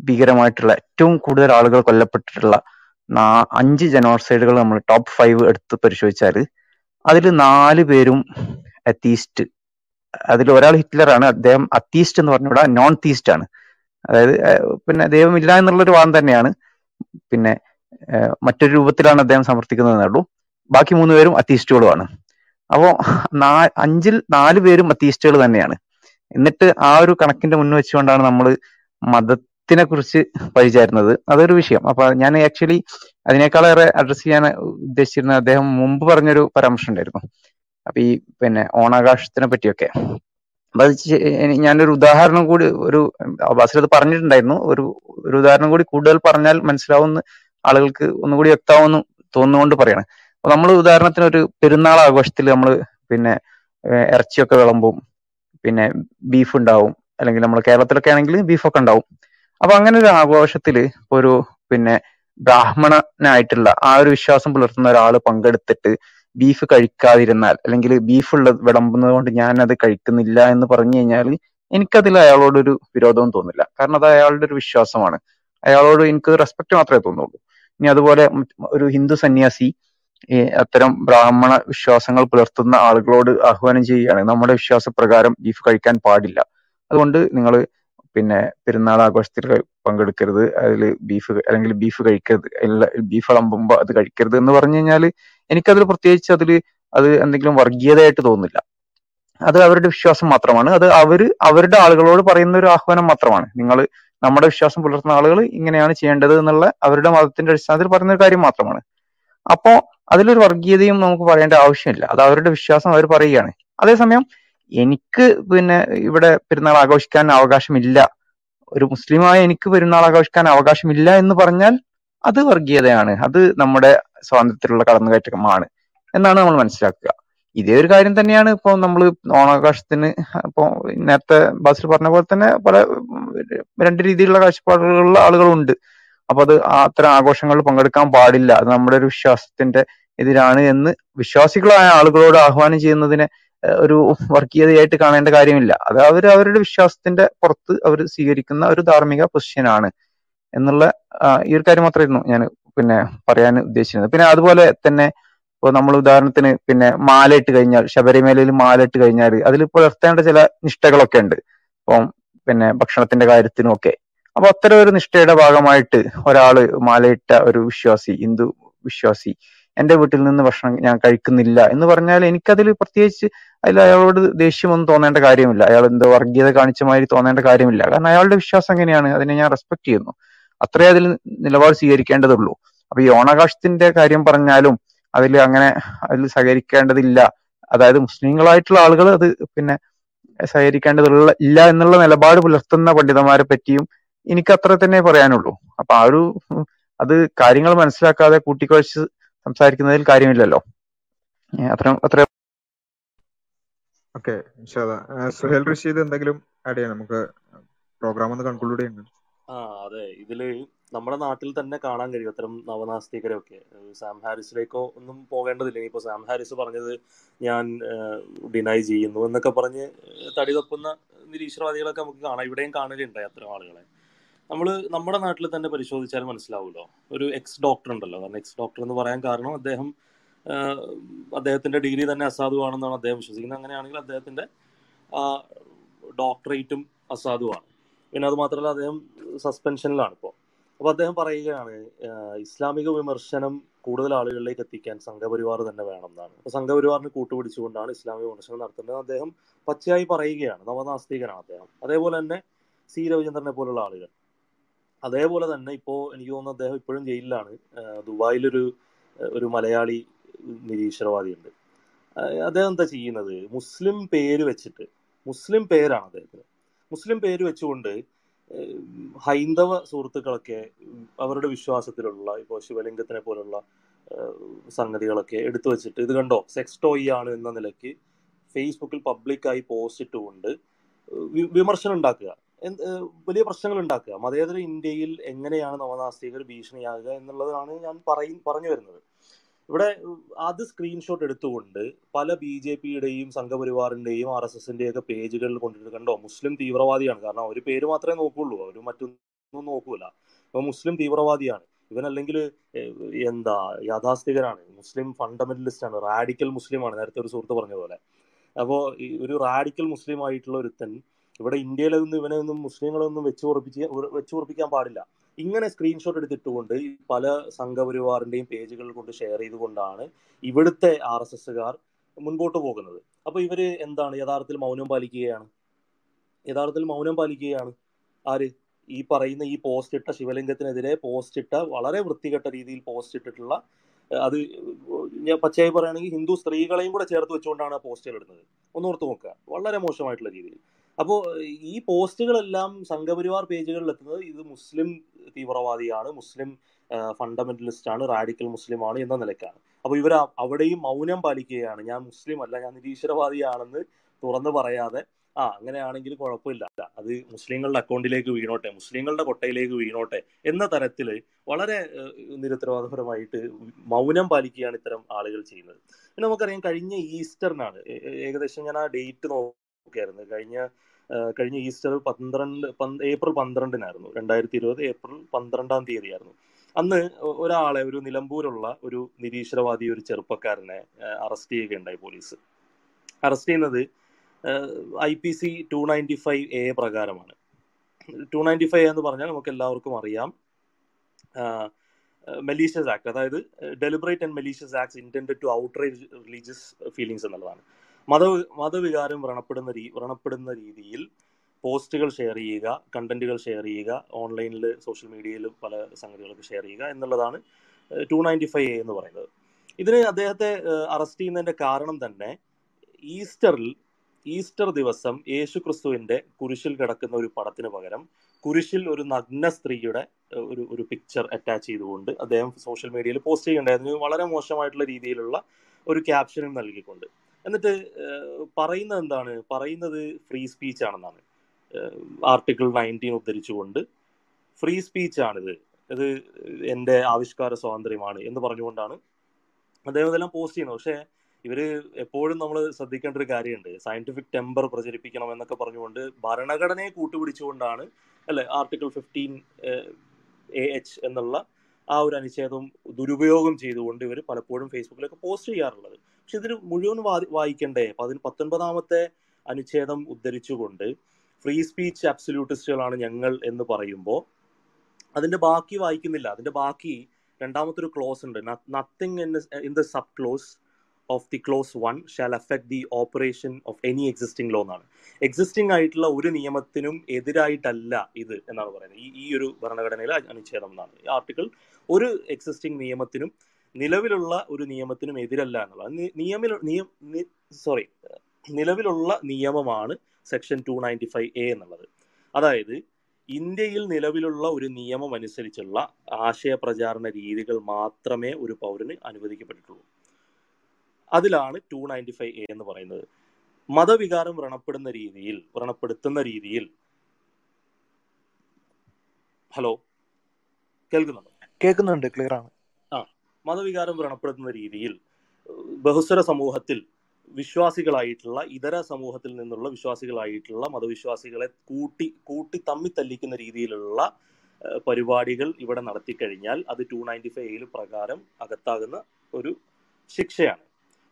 ഭീകരമായിട്ടുള്ള ഏറ്റവും കൂടുതൽ ആളുകൾ കൊല്ലപ്പെട്ടിട്ടുള്ള അഞ്ച് ജനോസൈഡുകൾ നമ്മൾ ടോപ്പ് ഫൈവ് എടുത്ത് പരിശോധിച്ചാൽ അതിൽ നാല് പേരും അത്തീസ്റ്റ് അതിൽ ഒരാൾ ഹിറ്റ്ലറാണ് അദ്ദേഹം അത്തീസ്റ്റ് എന്ന് പറഞ്ഞ നോൺ തീസ്റ്റ് ആണ്. അതായത് പിന്നെ ദൈവമില്ല എന്നുള്ളൊരു വാദം തന്നെയാണ്. പിന്നെ മറ്റൊരു രൂപത്തിലാണ് അദ്ദേഹം സമർത്ഥിക്കുന്നതെന്നേ ഉള്ളൂ. ബാക്കി മൂന്ന് പേരും അത്തീസ്റ്റുകളുമാണ് അപ്പോ നാ അഞ്ചിൽ നാല് പേരും അത്തീസ്റ്റുകൾ തന്നെയാണ്. എന്നിട്ട് ആ ഒരു കണക്കിന്റെ മുന്നിൽ വെച്ചുകൊണ്ടാണ് നമ്മൾ മതത്തിനെ കുറിച്ച് പരിചാരുന്നത് അതൊരു വിഷയം. അപ്പൊ ഞാൻ ആക്ച്വലി അതിനേക്കാളേറെ അഡ്രസ് ചെയ്യാൻ ഉദ്ദേശിച്ചിരുന്ന അദ്ദേഹം മുമ്പ് പറഞ്ഞൊരു പരാമർശം ഉണ്ടായിരുന്നു. അപ്പൊ ഈ പിന്നെ ഓണാകാശത്തിനെ പറ്റിയൊക്കെ. അപ്പൊ ഞാനൊരു ഉദാഹരണം കൂടി ഒരു അബ്ബാസിൽ അത് പറഞ്ഞിട്ടുണ്ടായിരുന്നു. ഒരു ഒരു ഉദാഹരണം കൂടി കൂടുതൽ പറഞ്ഞാൽ മനസ്സിലാവുന്ന ആളുകൾക്ക് ഒന്നുകൂടി വ്യക്തമാവുമെന്ന് തോന്നുന്നുകൊണ്ട് പറയാണ്. അപ്പൊ നമ്മൾ ഉദാഹരണത്തിന് ഒരു പെരുന്നാൾ ആഘോഷത്തിൽ നമ്മൾ പിന്നെ ഇറച്ചിയൊക്കെ വിളമ്പും പിന്നെ ബീഫ് ഉണ്ടാവും അല്ലെങ്കിൽ നമ്മൾ കേരളത്തിലൊക്കെ ആണെങ്കിൽ ബീഫൊക്കെ ഉണ്ടാവും. അപ്പൊ അങ്ങനെ ഒരു ആഘോഷത്തിൽ ഒരു പിന്നെ ബ്രാഹ്മണനായിട്ടുള്ള ആ ഒരു വിശ്വാസം പുലർത്തുന്ന ഒരാൾ പങ്കെടുത്തിട്ട് ബീഫ് കഴിക്കാതിരുന്നാൽ അല്ലെങ്കിൽ ബീഫ് ഉള്ള വിളമ്പുന്നത് കൊണ്ട് ഞാൻ അത് കഴിക്കുന്നില്ല എന്ന് പറഞ്ഞു കഴിഞ്ഞാൽ എനിക്കതിൽ അയാളോടൊരു വിരോധവും തോന്നില്ല. കാരണം അത് അയാളുടെ ഒരു വിശ്വാസമാണ്. അയാളോട് എനിക്ക് റെസ്പെക്ട് മാത്രമേ തോന്നുള്ളൂ. ഇനി അതുപോലെ ഒരു ഹിന്ദു സന്യാസി അത്തരം ബ്രാഹ്മണ വിശ്വാസങ്ങൾ പുലർത്തുന്ന ആളുകളോട് ആഹ്വാനം ചെയ്യുകയാണ് നമ്മുടെ വിശ്വാസപ്രകാരം ബീഫ് കഴിക്കാൻ പാടില്ല. അതുകൊണ്ട് നിങ്ങൾ പിന്നെ പെരുന്നാൾ ആഘോഷത്തിൽ പങ്കെടുക്കരുത്. അതിൽ ബീഫ് അല്ലെങ്കിൽ ബീഫ് കഴിക്കരുത്. എല്ലാ ബീഫ് വിളമ്പുമ്പോൾ അത് കഴിക്കരുത് എന്ന് പറഞ്ഞു കഴിഞ്ഞാൽ എനിക്കതിൽ പ്രത്യേകിച്ച് അതിൽ അത് എന്തെങ്കിലും വർഗീയതയായിട്ട് തോന്നുന്നില്ല. അത് അവരുടെ വിശ്വാസം മാത്രമാണ്. അത് അവർ അവരുടെ ആളുകളോട് പറയുന്ന ഒരു ആഹ്വാനം മാത്രമാണ്. നിങ്ങൾ നമ്മുടെ വിശ്വാസം പുലർത്തുന്ന ആളുകൾ ഇങ്ങനെയാണ് ചെയ്യേണ്ടത് എന്നുള്ള അവരുടെ മതത്തിന്റെ അടിസ്ഥാനത്തിൽ പറയുന്ന ഒരു കാര്യം മാത്രമാണ്. അപ്പോ അതിലൊരു വർഗീയതയും നമുക്ക് പറയേണ്ട ആവശ്യമില്ല. അത് അവരുടെ വിശ്വാസം അവർ പറയുകയാണ്. അതേസമയം എനിക്ക് പിന്നെ ഇവിടെ പെരുന്നാൾ ആഘോഷിക്കാൻ അവകാശമില്ല. ഒരു മുസ്ലിമായ എനിക്ക് പെരുന്നാൾ ആഘോഷിക്കാൻ അവകാശമില്ല എന്ന് പറഞ്ഞാൽ അത് വർഗീയതയാണ്. അത് നമ്മുടെ സ്വാതന്ത്ര്യത്തിലുള്ള കടന്നുകയറ്റമാണ് എന്നാണ് നമ്മൾ മനസ്സിലാക്കുക. ഇതേ ഒരു കാര്യം തന്നെയാണ് ഇപ്പോൾ നമ്മൾ ഓണാഘോഷത്തിന് ഇപ്പോൾ നേരത്തെ ബാസിൽ പറഞ്ഞ പോലെ തന്നെ പല രണ്ട് രീതിയിലുള്ള കാഴ്ചപ്പാടുകളുള്ള ആളുകളുണ്ട്. അപ്പൊ അത് അത്തരം ആഘോഷങ്ങളിൽ പങ്കെടുക്കാൻ പാടില്ല. അത് നമ്മുടെ ഒരു വിശ്വാസത്തിന്റെ എതിരാണ് എന്ന് വിശ്വാസികളായ ആളുകളോട് ആഹ്വാനം ചെയ്യുന്നതിനെ ഒരു വർഗീയതയായിട്ട് കാണേണ്ട കാര്യമില്ല. അത് അവർ അവരുടെ വിശ്വാസത്തിന്റെ പുറത്ത് അവർ സ്വീകരിക്കുന്ന ഒരു ധാർമ്മിക പൊസിഷനാണ് എന്നുള്ള ഈ ഒരു കാര്യം മാത്രമായിരുന്നു ഞാൻ പിന്നെ പറയാൻ ഉദ്ദേശിക്കുന്നത് പിന്നെ അതുപോലെ തന്നെ ഇപ്പോൾ നമ്മൾ ഉദാഹരണത്തിന് പിന്നെ മാല ഇട്ട് കഴിഞ്ഞാൽ ശബരിമലയിൽ മാല ഇട്ട് കഴിഞ്ഞാൽ അതിൽ പുലർത്തേണ്ട ചില നിഷ്ഠകളൊക്കെ ഉണ്ട്. ഇപ്പം പിന്നെ ഭക്ഷണത്തിന്റെ കാര്യത്തിനും ഒക്കെ അപ്പൊ അത്തരം ഒരു നിഷ്ഠയുടെ ഭാഗമായിട്ട് ഒരാൾ മാലയിട്ട ഒരു വിശ്വാസി ഹിന്ദു വിശ്വാസി എന്റെ വീട്ടിൽ നിന്ന് ഭക്ഷണം ഞാൻ കഴിക്കുന്നില്ല എന്ന് പറഞ്ഞാൽ എനിക്കതിൽ പ്രത്യേകിച്ച് അതിൽ അയാളോട് ദേഷ്യമൊന്നും തോന്നേണ്ട കാര്യമില്ല. അയാൾ എന്തോ വർഗീയത കാണിച്ച മാതിരി തോന്നേണ്ട കാര്യമില്ല. കാരണം അയാളുടെ വിശ്വാസം എങ്ങനെയാണ്? അതിനെ ഞാൻ റെസ്പെക്ട് ചെയ്യുന്നു. അത്രേ അതിൽ നിലപാട് സ്വീകരിക്കേണ്ടതുള്ളൂ. അപ്പൊ ഈ ഓണാകാശത്തിന്റെ കാര്യം പറഞ്ഞാലും അതിൽ അങ്ങനെ അതിൽ സഹകരിക്കേണ്ടതില്ല. അതായത് മുസ്ലിങ്ങളായിട്ടുള്ള ആളുകൾ അത് പിന്നെ സഹകരിക്കേണ്ടതുള്ള ഇല്ല എന്നുള്ള നിലപാട് പുലർത്തുന്ന പണ്ഡിതന്മാരെ പറ്റിയും എനിക്ക് അത്ര തന്നെ പറയാനുള്ളൂ. അപ്പൊ ആ ഒരു അത് കാര്യങ്ങൾ മനസ്സിലാക്കാതെ കൂട്ടിക്കുഴച്ച് സംസാരിക്കുന്നതിൽ കാര്യമില്ലല്ലോ. അത്ര അത്ര ഓക്കെ സുഹേൽ റഷീദ് എന്തെങ്കിലും ആഡ് ചെയ്യാം നമുക്ക് പ്രോഗ്രാം ഒന്ന് കൺക്ലൂഡ് ചെയ്യുന്നു ആ അതെ. ഇതിൽ നമ്മുടെ നാട്ടിൽ തന്നെ കാണാൻ കഴിയും. അത്തരം നവനാസ്തികരൊക്കെ സാം ഹാരിസിലേക്കോ ഒന്നും പോകേണ്ടതില്ല. ഇനിയിപ്പോ സാം ഹാരിസ് പറഞ്ഞത് ഞാൻ ഡിനൈ ചെയ്യുന്നു എന്നൊക്കെ പറഞ്ഞ് തടി തപ്പുന്ന നിരീശ്വരവാദികളൊക്കെ നമുക്ക് കാണാം. ഇവിടെയും കാണലുണ്ടായി അത്തരം ആളുകളെ. നമ്മൾ നമ്മുടെ നാട്ടിൽ തന്നെ പരിശോധിച്ചാൽ മനസ്സിലാവുമല്ലോ. ഒരു എക്സ് ഡോക്ടർ ഉണ്ടല്ലോ. കാരണം എക്സ് ഡോക്ടർ എന്ന് പറയാൻ കാരണം അദ്ദേഹം അദ്ദേഹത്തിന്റെ ഡിഗ്രി തന്നെ അസാധുവാണെന്നാണ് അദ്ദേഹം വിശ്വസിക്കുന്നത്. അങ്ങനെയാണെങ്കിൽ അദ്ദേഹത്തിന്റെ ഡോക്ടറേറ്റും അസാധുവാണ്. പിന്നെ അത് മാത്രമല്ല അദ്ദേഹം സസ്പെൻഷനിലാണ് ഇപ്പോൾ അപ്പോൾ അദ്ദേഹം പറയുകയാണ് ഇസ്ലാമിക വിമർശനം കൂടുതൽ ആളുകളിലേക്ക് എത്തിക്കാൻ സംഘപരിവാർ തന്നെ വേണം എന്നാണ് സംഘപരിവാറിന് കൂട്ടുപിടിച്ചുകൊണ്ടാണ് ഇസ്ലാമിക വിമർശനം നടത്തുന്നത് അദ്ദേഹം പച്ചയായി പറയുകയാണ്. നവനാസ്തികനാണ് അദ്ദേഹം. അതേപോലെ തന്നെ സി. രവിചന്ദ്രനെ പോലുള്ള ആളുകൾ. അതേപോലെ തന്നെ ഇപ്പോൾ എനിക്ക് തോന്നുന്നു അദ്ദേഹം ഇപ്പോഴും ജയിലിലാണ്. ദുബായിലൊരു ഒരു മലയാളി നിരീശ്വരവാദിയുണ്ട്. അദ്ദേഹം എന്താ ചെയ്യുന്നത്? മുസ്ലിം പേര് വെച്ചിട്ട് മുസ്ലിം പേരാണ് അദ്ദേഹത്തിന്. മുസ്ലിം പേര് വെച്ചുകൊണ്ട് ഹൈന്ദവ സുഹൃത്തുക്കളൊക്കെ അവരുടെ വിശ്വാസത്തിലുള്ള ഇപ്പോൾ ശിവലിംഗത്തിനെ പോലുള്ള സംഗതികളൊക്കെ എടുത്തു വെച്ചിട്ട് ഇത് കണ്ടോ? സെക്സ് ടോയ് ആണ് എന്ന നിലയ്ക്ക് ഫേസ്ബുക്കിൽ പബ്ലിക്കായി പോസ്റ്റ് ഇട്ടുകൊണ്ട് വിമർശനം ഉണ്ടാക്കുക. വലിയ പ്രശ്നങ്ങൾ ഉണ്ടാക്കുക. മതേതര ഇന്ത്യയിൽ എങ്ങനെയാണ് നവനാസ്തികർ ഭീഷണിയാകുക എന്നുള്ളതാണ് ഞാൻ പറയും പറഞ്ഞു വരുന്നത്. ഇവിടെ അത് സ്ക്രീൻഷോട്ട് എടുത്തുകൊണ്ട് പല ബി ജെ പിയുടെയും സംഘപരിവാറിന്റെയും ആർ എസ് എസിന്റെയും ഒക്കെ പേജുകളിൽ കൊണ്ടിട്ട് കണ്ടോ? മുസ്ലിം തീവ്രവാദിയാണ്. കാരണം അവർ പേര് മാത്രമേ നോക്കുള്ളൂ. അവർ മറ്റൊന്നും നോക്കൂല. അപ്പൊ മുസ്ലിം തീവ്രവാദിയാണ്. ഇവനല്ലെങ്കിൽ എന്താ യാഥാസ്ഥികരാണ് മുസ്ലിം ഫണ്ടമെന്റലിസ്റ്റ് ആണ്. റാഡിക്കൽ മുസ്ലിമാണ് നേരത്തെ ഒരു സുഹൃത്ത് പറഞ്ഞ പോലെ. അപ്പോൾ ഒരു റാഡിക്കൽ മുസ്ലിം ആയിട്ടുള്ള ഒരുത്തൻ ഇവിടെ ഇന്ത്യയിലൊന്നും ഇവനെ ഒന്നും മുസ്ലിങ്ങളൊന്നും വെച്ചു ഉറപ്പിച്ച് വെച്ച് പാടില്ല. ഇങ്ങനെ സ്ക്രീൻഷോട്ട് എടുത്തിട്ടുകൊണ്ട് പല സംഘപരിവാറിന്റെയും പേജുകൾ കൊണ്ട് ഷെയർ ചെയ്തുകൊണ്ടാണ് ഇവിടുത്തെ ആർ എസ് എസ്സുകാർ മുൻപോട്ട് പോകുന്നത്. അപ്പൊ ഇവർ എന്താണ്? യഥാർത്ഥത്തിൽ മൗനം പാലിക്കുകയാണ്. യഥാർത്ഥത്തിൽ മൗനം പാലിക്കുകയാണ്. ആര്? ഈ പറയുന്ന ഈ പോസ്റ്റ് ഇട്ട ശിവലിംഗത്തിനെതിരെ പോസ്റ്റ് ഇട്ട വളരെ വൃത്തികെട്ട രീതിയിൽ പോസ്റ്റ് ഇട്ടിട്ടുള്ള അത് ഞാൻ പച്ചയായി പറയുകയാണെങ്കിൽ ഹിന്ദു സ്ത്രീകളെയും കൂടെ ചേർത്ത് വെച്ചുകൊണ്ടാണ് ആ പോസ്റ്റുകൾ ഇടുന്നത്. ഒന്നോർത്ത് നോക്കുക. വളരെ മോശമായിട്ടുള്ള രീതിയിൽ. അപ്പോൾ ഈ പോസ്റ്റുകളെല്ലാം സംഘപരിവാർ പേജുകളിൽ എത്തുന്നത് ഇത് മുസ്ലിം തീവ്രവാദിയാണ് മുസ്ലിം ഫണ്ടമെന്റലിസ്റ്റ് ആണ് റാഡിക്കൽ മുസ്ലിം ആണ് എന്ന നിലയ്ക്കാണ് അപ്പോൾ ഇവർ അവിടെയും മൗനം പാലിക്കുകയാണ്. ഞാൻ മുസ്ലിം അല്ല ഞാൻ നിരീശ്വരവാദിയാണെന്ന് തുറന്നു പറയാതെ ആ അങ്ങനെയാണെങ്കിൽ കുഴപ്പമില്ല. അത് മുസ്ലിങ്ങളുടെ അക്കൗണ്ടിലേക്ക് വീണോട്ടെ മുസ്ലിങ്ങളുടെ കൊട്ടയിലേക്ക് വീണോട്ടെ എന്ന തരത്തിൽ വളരെ നിരുത്തരവാദപരമായിട്ട് മൗനം പാലിക്കുകയാണ് ഇത്തരം ആളുകൾ ചെയ്യുന്നത്. പിന്നെ നമുക്കറിയാം കഴിഞ്ഞ ഈസ്റ്ററിനാണ് ഏകദേശം ഞാൻ ആ ഡേറ്റ് നോക്കിയായിരുന്നു കഴിഞ്ഞ കഴിഞ്ഞ ഈസ്റ്റർ പന്ത്രണ്ട് പന്ത് ഏപ്രിൽ പന്ത്രണ്ടിനായിരുന്നു. രണ്ടായിരത്തി ഇരുപത് ഏപ്രിൽ പന്ത്രണ്ടാം തീയതിയായിരുന്നു. അന്ന് ഒരാളെ ഒരു നിലമ്പൂരുള്ള ഒരു നിരീശ്വരവാദി ഒരു ചെറുപ്പക്കാരനെ അറസ്റ്റ് ചെയ്യുകയുണ്ടായി പോലീസ്. അറസ്റ്റ് ചെയ്യുന്നത് I P C two ninety five A പ്രകാരമാണ്. ടു നയന്റി ഫൈവ് എന്ന് പറഞ്ഞാൽ നമുക്ക് എല്ലാവർക്കും അറിയാം. മെലീഷ്യസ് ആക്ട് അതായത് deliberate and malicious acts intend to outrage religious feelings എന്നുള്ളതാണ്. മത മതവികാരം വ്രണപ്പെടുന്ന രീ വ്രണപ്പെടുന്ന രീതിയിൽ പോസ്റ്റുകൾ ഷെയർ ചെയ്യുക കണ്ടന്റുകൾ ഷെയർ ചെയ്യുക ഓൺലൈനിൽ സോഷ്യൽ മീഡിയയിൽ പല സംഗതികളൊക്കെ ഷെയർ ചെയ്യുക എന്നുള്ളതാണ് ടു നയന്റി ഫൈവ് എ എന്ന് പറയുന്നത്. ഇതിന് അദ്ദേഹത്തെ അറസ്റ്റ് ചെയ്യുന്നതിന്റെ കാരണം തന്നെ ഈസ്റ്ററിൽ ഈസ്റ്റർ ദിവസം യേശു ക്രിസ്തുവിന്റെ കുരിശിൽ കിടക്കുന്ന ഒരു പടത്തിന് പകരം കുരിശിൽ ഒരു നഗ്ന സ്ത്രീയുടെ ഒരു ഒരു പിക്ചർ അറ്റാച്ച് ചെയ്തുകൊണ്ട് അദ്ദേഹം സോഷ്യൽ മീഡിയയിൽ പോസ്റ്റ് ചെയ്യുന്നുണ്ടായിരുന്നു വളരെ മോശമായിട്ടുള്ള രീതിയിലുള്ള ഒരു ക്യാപ്ഷനും നൽകിക്കൊണ്ട്. എന്നിട്ട് പറയുന്നത് എന്താണ്? പറയുന്നത് ഫ്രീ സ്പീച്ച് ആണെന്നാണ്. ആർട്ടിക്കിൾ നയന്റീൻ ഉദ്ധരിച്ചുകൊണ്ട് ഫ്രീ സ്പീച്ച് ആണിത്. ഇത് എന്റെ ആവിഷ്കാര സ്വാതന്ത്ര്യമാണ് എന്ന് പറഞ്ഞുകൊണ്ടാണ് അദ്ദേഹം ഇതെല്ലാം പോസ്റ്റ് ചെയ്യുന്നത്. പക്ഷേ ഇവർ എപ്പോഴും നമ്മൾ ശ്രദ്ധിക്കേണ്ട ഒരു കാര്യമുണ്ട്. സയന്റിഫിക് ടെമ്പർ പ്രചരിപ്പിക്കണം എന്നൊക്കെ പറഞ്ഞുകൊണ്ട് ഭരണഘടനയെ കൂട്ടുപിടിച്ചുകൊണ്ടാണ് അല്ലെ ആർട്ടിക്കിൾ ഫിഫ്റ്റീൻ എ എച്ച് എന്നുള്ള ആ ഒരു അനുച്ഛേദം ദുരുപയോഗം ചെയ്തുകൊണ്ട് ഇവർ പലപ്പോഴും ഫേസ്ബുക്കിലൊക്കെ പോസ്റ്റ് ചെയ്യാറുള്ളത്. പക്ഷെ ഇതിൽ മുഴുവൻ വായിക്കണ്ടേ? പതി പത്തൊൻപതാമത്തെ അനുച്ഛേദം ഉദ്ധരിച്ചുകൊണ്ട് ഫ്രീ സ്പീച്ച് അബ്സല്യൂട്ടിസ്റ്റുകളാണ് ഞങ്ങൾ എന്ന് പറയുമ്പോൾ അതിന്റെ ബാക്കി വായിക്കുന്നില്ല. അതിന്റെ ബാക്കി രണ്ടാമത്തെ ഒരു ക്ലോസ് ഉണ്ട് nothing in in the sub clause of the clause one shall affect the operation of any existing law എന്നാണ്. എക്സിസ്റ്റിംഗ് ആയിട്ടുള്ള ഒരു നിയമത്തിനും എതിരായിട്ടല്ല ഇത് എന്നാണ് പറയുന്നത്. ഈ ഈ ഒരു ഭരണഘടനയിലെ അനുച്ഛേദം എന്നാണ്. ഈ ആർട്ടിക്കിൾ ഒരു എക്സിസ്റ്റിംഗ് നിയമത്തിനും നിലവിലുള്ള ഒരു നിയമത്തിനും എതിരല്ല എന്നുള്ളത്. നിയമിൽ നിയം സോറി നിലവിലുള്ള നിയമമാണ് section two ninety five A എന്നുള്ളത്. അതായത് ഇന്ത്യയിൽ നിലവിലുള്ള ഒരു നിയമം അനുസരിച്ചുള്ള ആശയ പ്രചാരണ രീതികൾ മാത്രമേ ഒരു പൗരന് അനുവദിക്കപ്പെട്ടിട്ടുള്ളൂ. അതിലാണ് ടു നയന്റി ഫൈവ് എ എന്ന് പറയുന്നത്. മതവികാരം വ്രണപ്പെടുന്ന രീതിയിൽ വ്രണപ്പെടുത്തുന്ന രീതിയിൽ. ഹലോ കേൾക്കുന്നുണ്ടോ? കേൾക്കുന്നുണ്ട് ക്ലിയർ ആണ്. മതവികാരം വ്രണപ്പെടുത്തുന്ന രീതിയിൽ ബഹുസ്വര സമൂഹത്തിൽ വിശ്വാസികളായിട്ടുള്ള ഇതര സമൂഹത്തിൽ നിന്നുള്ള വിശ്വാസികളായിട്ടുള്ള മതവിശ്വാസികളെ കൂട്ടി കൂട്ടി തമ്മി തല്ലിക്കുന്ന രീതിയിലുള്ള പരിപാടികൾ ഇവിടെ നടത്തിക്കഴിഞ്ഞാൽ അത് ടു നയന്റി ഫൈവ് എയിൽ പ്രകാരം അകത്താകുന്ന ഒരു ശിക്ഷയാണ്.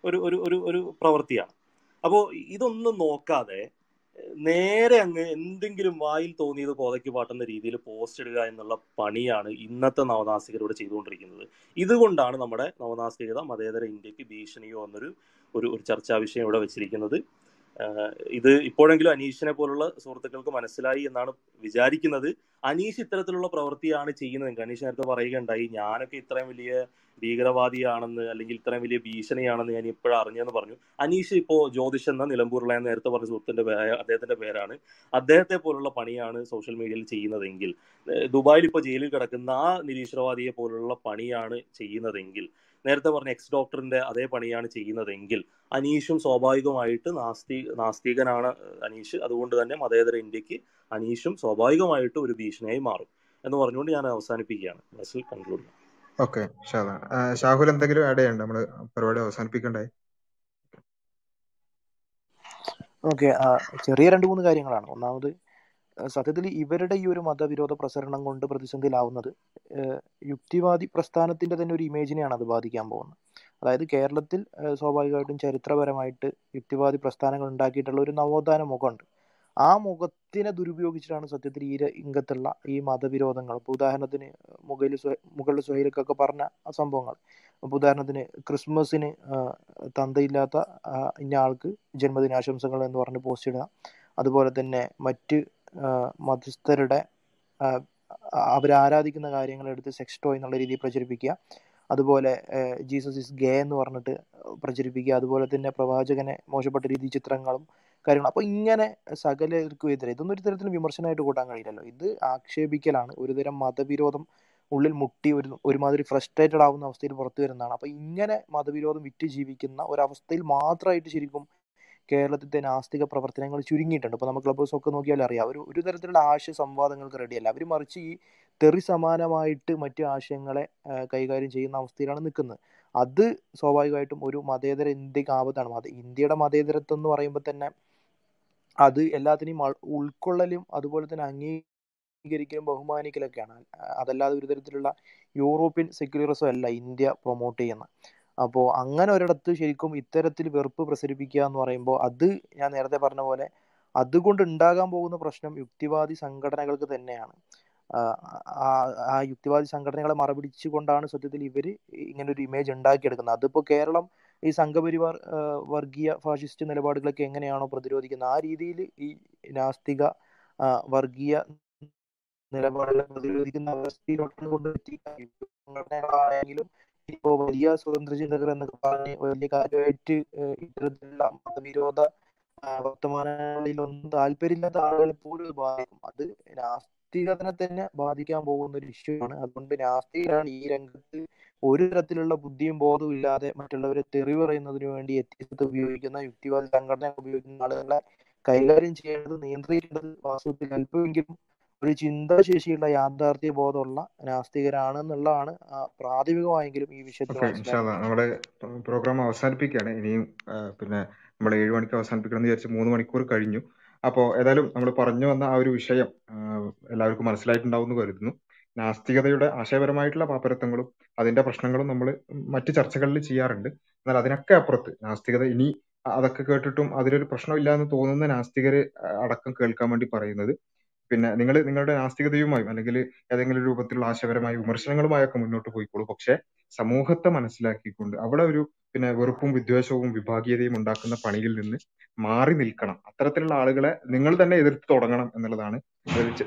ഒരു ഒരു ഒരു പ്രവൃത്തിയാണ്. അപ്പോൾ ഇതൊന്നും നോക്കാതെ നേരെ അങ്ങ് എന്തെങ്കിലും വായിൽ തോന്നിയത് പോതയ്ക്ക് പാട്ടുന്ന രീതിയിൽ പോസ്റ്റ് ഇടുക എന്നുള്ള പണിയാണ് ഇന്നത്തെ നവനാസ്തികരോട് ചെയ്തുകൊണ്ടിരിക്കുന്നത്. ഇതുകൊണ്ടാണ് നമ്മുടെ നവനാസ്തികത മതേതര ഇന്ത്യയ്ക്ക് ഭീഷണിയോ എന്നൊരു ഒരു ഒരു ചർച്ചാ വിഷയം ഇവിടെ വെച്ചിരിക്കുന്നത്. ഇത് ഇപ്പോഴെങ്കിലും അനീഷിനെ പോലുള്ള സുഹൃത്തുക്കൾക്ക് മനസ്സിലായി എന്നാണ് വിചാരിക്കുന്നത്. അനീഷ് ഇത്തരത്തിലുള്ള പ്രവൃത്തിയാണ് ചെയ്യുന്നത്. അനീഷ് നേരത്തെ പറയുകയുണ്ടായി ഞാനൊക്കെ ഇത്രയും വലിയ ഭീകരവാദിയാണെന്ന് അല്ലെങ്കിൽ ഇത്രയും വലിയ ഭീഷണിയാണെന്ന് ഞാൻ ഇപ്പോഴും അറിഞ്ഞെന്ന് പറഞ്ഞു. അനീഷ് ഇപ്പോ ജ്യോതിഷ് എന്ന നിലമ്പൂരിലെ നേരത്തെ പറഞ്ഞ സുഹൃത്തിന്റെ പേര് അദ്ദേഹത്തിന്റെ പേരാണ്. അദ്ദേഹത്തെ പോലുള്ള പണിയാണ് സോഷ്യൽ മീഡിയയിൽ ചെയ്യുന്നതെങ്കിൽ ദുബായിൽ ഇപ്പോൾ ജയിലിൽ കിടക്കുന്ന ആ നിരീശ്വരവാദിയെ പോലുള്ള പണിയാണ് ചെയ്യുന്നതെങ്കിൽ നേരത്തെ പറഞ്ഞ എക്സ് ഡോക്ടറിന്റെ അതേ പണിയാണ് ചെയ്യുന്നതെങ്കിൽ അനീഷും സ്വാഭാവികമായിട്ട് നാസ്തി നാസ്തികനാണ് അനീഷ്. അതുകൊണ്ട് തന്നെ മതേതര ഇന്ത്യയ്ക്ക് അനീഷും സ്വാഭാവികമായിട്ട് ഒരു ഭീഷണിയായി മാറും എന്ന് പറഞ്ഞുകൊണ്ട് ഞാൻ അവസാനിപ്പിക്കുകയാണ്. ബസ്സിൽ കൺക്ലൂഡ് ഓക്കെ ഷാഹുൽ എന്തെങ്കിലും ആഡ് ചെയ്യണ്ട? നമ്മൾ പരിപാടി അവസാനിപ്പിക്കണ്ടേ ഓക്കെ ചെറിയ രണ്ട് മൂന്ന് കാര്യങ്ങളാണ്. ഒന്നാമത് സത്യത്തിൽ ഇവരുടെ ഈ ഒരു മതവിരോധ പ്രസരണം കൊണ്ട് പ്രതിസന്ധിയിലാവുന്നത് യുക്തിവാദി പ്രസ്ഥാനത്തിന്റെ തന്നെ ഒരു ഇമേജിനെയാണ് അത് ബാധിക്കാൻ പോകുന്നത്. അതായത് കേരളത്തിൽ സ്വാഭാവികമായിട്ടും ചരിത്രപരമായിട്ട് യുക്തിവാദി പ്രസ്ഥാനങ്ങൾ ഉണ്ടാക്കിയിട്ടുള്ള ഒരു നവോത്ഥാന മുഖമുണ്ട്. ആ മുഖത്തിനെ ദുരുപയോഗിച്ചിട്ടാണ് സത്യത്തിൽ ഈ രംഗത്തുള്ള ഈ മതവിരോധങ്ങൾ. ഇപ്പോൾ ഉദാഹരണത്തിന് മുകളിൽ മുകളിൽ സുഹൈലക്കൊക്കെ പറഞ്ഞ സംഭവങ്ങൾ. ഇപ്പോൾ ഉദാഹരണത്തിന് ക്രിസ്മസിന് തന്തയില്ലാത്ത ഇന്ന ആൾക്ക് ജന്മദിനാശംസകൾ എന്ന് പറഞ്ഞ് പോസ്റ്റ് ഇടുക. അതുപോലെ തന്നെ മറ്റ് ആരാധിക്കുന്ന കാര്യങ്ങൾ എടുത്ത് സെക്സ് ടോയ് എന്നുള്ള രീതിയിൽ പ്രചരിപ്പിക്കുക. അതുപോലെ ജീസസ് ഇസ് ഗേ എന്ന് പറഞ്ഞിട്ട് പ്രചരിപ്പിക്കുക. അതുപോലെ തന്നെ പ്രവാചകനെ മോശപ്പെട്ട രീതി ചിത്രങ്ങളും കാര്യങ്ങളും. അപ്പോൾ ഇങ്ങനെ സകലർക്കും എതിരെ ഇതൊന്നും ഒരു തരത്തിലും വിമർശനമായിട്ട് കൂട്ടാൻ കഴിയില്ലല്ലോ. ഇത് ആക്ഷേപിക്കലാണ്. ഒരുതരം മതവിരോധം ഉള്ളിൽ മുട്ടി ഒരു ഒരുമാതിരി ഫ്രസ്ട്രേറ്റഡ് ആവുന്ന അവസ്ഥയിൽ പുറത്തു വരുന്നതാണ്. അപ്പോൾ ഇങ്ങനെ മതവിരോധം വിറ്റ് ജീവിക്കുന്ന ഒരവസ്ഥയിൽ മാത്രമായിട്ട് ശരിക്കും കേരളത്തിലെ നാസ്തിക പ്രവർത്തനങ്ങൾ ചുരുങ്ങിയിട്ടുണ്ട്. ഇപ്പോൾ നമ്മൾ ക്ലബ് ഹൗസ് ഒക്കെ നോക്കിയാൽ അറിയാം. ഒരു ഒരു തരത്തിലുള്ള ആശയ സംവാദങ്ങൾക്ക് റെഡിയല്ല അവർ മറിച്ച് ഈ തെറി സമാനമായിട്ട് മറ്റ് ആശയങ്ങളെ കൈകാര്യം ചെയ്യുന്ന അവസ്ഥയിലാണ് നിൽക്കുന്നത്. അത് സ്വാഭാവികമായിട്ടും ഒരു മതേതര ഇന്ത്യയ്ക്ക് ആപത്താണ്. മത ഇന്ത്യയുടെ മതേതരത്വം എന്ന് പറയുമ്പോൾ തന്നെ അത് എല്ലാത്തിനെയും ഉൾക്കൊള്ളലും അതുപോലെ തന്നെ അംഗീകരിക്കലും ബഹുമാനിക്കലൊക്കെയാണ്. അതല്ലാതെ ഒരു തരത്തിലുള്ള യൂറോപ്യൻ സെക്യുലറിസം അല്ല ഇന്ത്യ പ്രൊമോട്ട് ചെയ്യുന്നത്. അപ്പോൾ അങ്ങനെ ഒരിടത്ത് ശരിക്കും ഇത്തരത്തിൽ വെറുപ്പ് പ്രസരിപ്പിക്കുക എന്ന് പറയുമ്പോൾ അത് ഞാൻ നേരത്തെ പറഞ്ഞ പോലെ അതുകൊണ്ട് ഉണ്ടാകാൻ പോകുന്ന പ്രശ്നം യുക്തിവാദി സംഘടനകൾക്ക് തന്നെയാണ്. ആ യുക്തിവാദി സംഘടനകളെ മറപിടിച്ചുകൊണ്ടാണ് സത്യത്തിൽ ഇവർ ഇങ്ങനെ ഒരു ഇമേജ് ഉണ്ടാക്കിയെടുക്കുന്നത്. അതിപ്പോൾ കേരളം ഈ സംഘപരിവാർ വർഗീയ ഫാഷിസ്റ്റ് നിലപാടുകളൊക്കെ എങ്ങനെയാണോ പ്രതിരോധിക്കുന്നത് ആ രീതിയിൽ ഈ നാസ്തിക വർഗീയ നിലപാടുകളെ പ്രതിരോധിക്കുന്ന അവസ്ഥയിലോട്ടാണ് കൊണ്ടെത്തി സംഘടനകളാണെങ്കിലും ഇപ്പോ വലിയ സ്വതന്ത്ര ചിന്തകർ എന്നൊക്കെ പറഞ്ഞ് വലിയ കാര്യമായിട്ട് ഇത്തരത്തിലുള്ള മതവിരോധ വർത്തമാനങ്ങളിലൊന്നും താല്പര്യമില്ലാത്ത ആളുകളെ പോലും ബാധിക്കും. അത് നാസ്തികതനെ തന്നെ ബാധിക്കാൻ പോകുന്ന ഒരു ഇഷ്യൂ ആണ്. അതുകൊണ്ട് നാസ്തികരാണ് ഈ രംഗത്ത് ഒരു തരത്തിലുള്ള ബുദ്ധിയും ബോധവും ഇല്ലാതെ മറ്റുള്ളവരെ തെറി പറയുന്നതിന് വേണ്ടി എത്തിയത് ഉപയോഗിക്കുന്ന യുക്തിവാദ സംഘടന ഉപയോഗിക്കുന്ന ആളുകളെ കൈകാര്യം ചെയ്യേണ്ടത് നിയന്ത്രിക്കേണ്ടത് വാസ്തവത്തിൽ അല്പമെങ്കിലും ഒരു ചിന്താശേഷിയുള്ള യാഥാർത്ഥ്യ ബോധമുള്ള നാസ്തികരാണ് എന്നുള്ളതാണ് പ്രാഥമികമായെങ്കിലും ഈ വിഷയത്തിൽ നമ്മുടെ പ്രോഗ്രാം അവസാനിപ്പിക്കുകയാണ്. ഇനിയും പിന്നെ നമ്മൾ ഏഴ് മണിക്ക് അവസാനിപ്പിക്കണം എന്ന് വിചാരിച്ച് മൂന്ന് മണിക്കൂർ കഴിഞ്ഞു. അപ്പോൾ ഏതായാലും നമ്മൾ പറഞ്ഞു വന്ന ആ ഒരു വിഷയം എല്ലാവർക്കും മനസ്സിലായിട്ടുണ്ടാവും എന്ന് കരുതുന്നു. നാസ്തികതയുടെ ആശയപരമായിട്ടുള്ള പാപ്പരത്വങ്ങളും അതിന്റെ പ്രശ്നങ്ങളും നമ്മൾ മറ്റു ചർച്ചകളിൽ ചെയ്യാറുണ്ട്. എന്നാൽ അതിനൊക്കെ അപ്പുറത്ത് നാസ്തികത ഇനി അതൊക്കെ കേട്ടിട്ടും അതിലൊരു പ്രശ്നമില്ല എന്ന് തോന്നുന്ന നാസ്തികര് അടക്കം കേൾക്കാൻ വേണ്ടി പറയുന്നത് പിന്നെ നിങ്ങൾ നിങ്ങളുടെ നാസ്തികതയുമായും അല്ലെങ്കിൽ ഏതെങ്കിലും രൂപത്തിലുള്ള ആശയപരമായ വിമർശനങ്ങളുമായൊക്കെ മുന്നോട്ട് പോയിക്കോളൂ. പക്ഷെ സമൂഹത്തെ മനസ്സിലാക്കിക്കൊണ്ട് അവിടെ ഒരു പിന്നെ വെറുപ്പും വിദ്വേഷവും വിഭാഗീയതയും ഉണ്ടാക്കുന്ന പണിയിൽ നിന്ന് മാറി നിൽക്കണം. അത്തരത്തിലുള്ള ആളുകളെ നിങ്ങൾ തന്നെ എതിർത്ത് തുടങ്ങണം എന്നുള്ളതാണ്.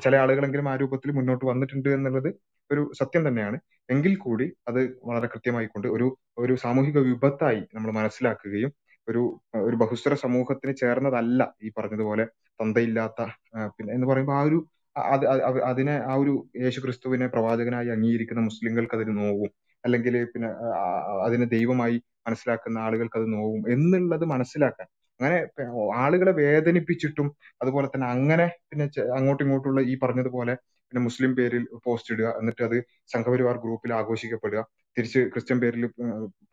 ചില ആളുകളെങ്കിലും ആ രൂപത്തിൽ മുന്നോട്ട് വന്നിട്ടുണ്ട് എന്നുള്ളത് ഒരു സത്യം തന്നെയാണ്. എങ്കിൽ കൂടി അത് വളരെ കൃത്യമായിക്കൊണ്ട് ഒരു ഒരു സാമൂഹിക വിപത്തായി നമ്മൾ മനസ്സിലാക്കുകയും ഒരു ഒരു ബഹുസ്വര സമൂഹത്തിന് ചേർന്നതല്ല ഈ പറഞ്ഞതുപോലെ തന്തയില്ലാത്ത പിന്നെ എന്ന് പറയുമ്പോൾ ആ ഒരു അത് അത് അത് അതിനെ ആ ഒരു യേശു ക്രിസ്തുവിനെ പ്രവാചകനായി അംഗീകരിക്കുന്ന മുസ്ലിങ്ങൾക്ക് അതിന് നോവും. അല്ലെങ്കിൽ പിന്നെ അതിനെ ദൈവമായി മനസ്സിലാക്കുന്ന ആളുകൾക്ക് അത് നോവും എന്നുള്ളത് മനസ്സിലാക്കാൻ. അങ്ങനെ ആളുകളെ വേദനിപ്പിച്ചിട്ടും അതുപോലെ തന്നെ അങ്ങനെ പിന്നെ അങ്ങോട്ടും ഇങ്ങോട്ടുള്ള ഈ പറഞ്ഞതുപോലെ പിന്നെ മുസ്ലിം പേരിൽ പോസ്റ്റ് ഇടുക എന്നിട്ട് അത് സംഘപരിവാർ ഗ്രൂപ്പിൽ ആഘോഷിക്കപ്പെടുക തിരിച്ച് ക്രിസ്ത്യൻ പേരിൽ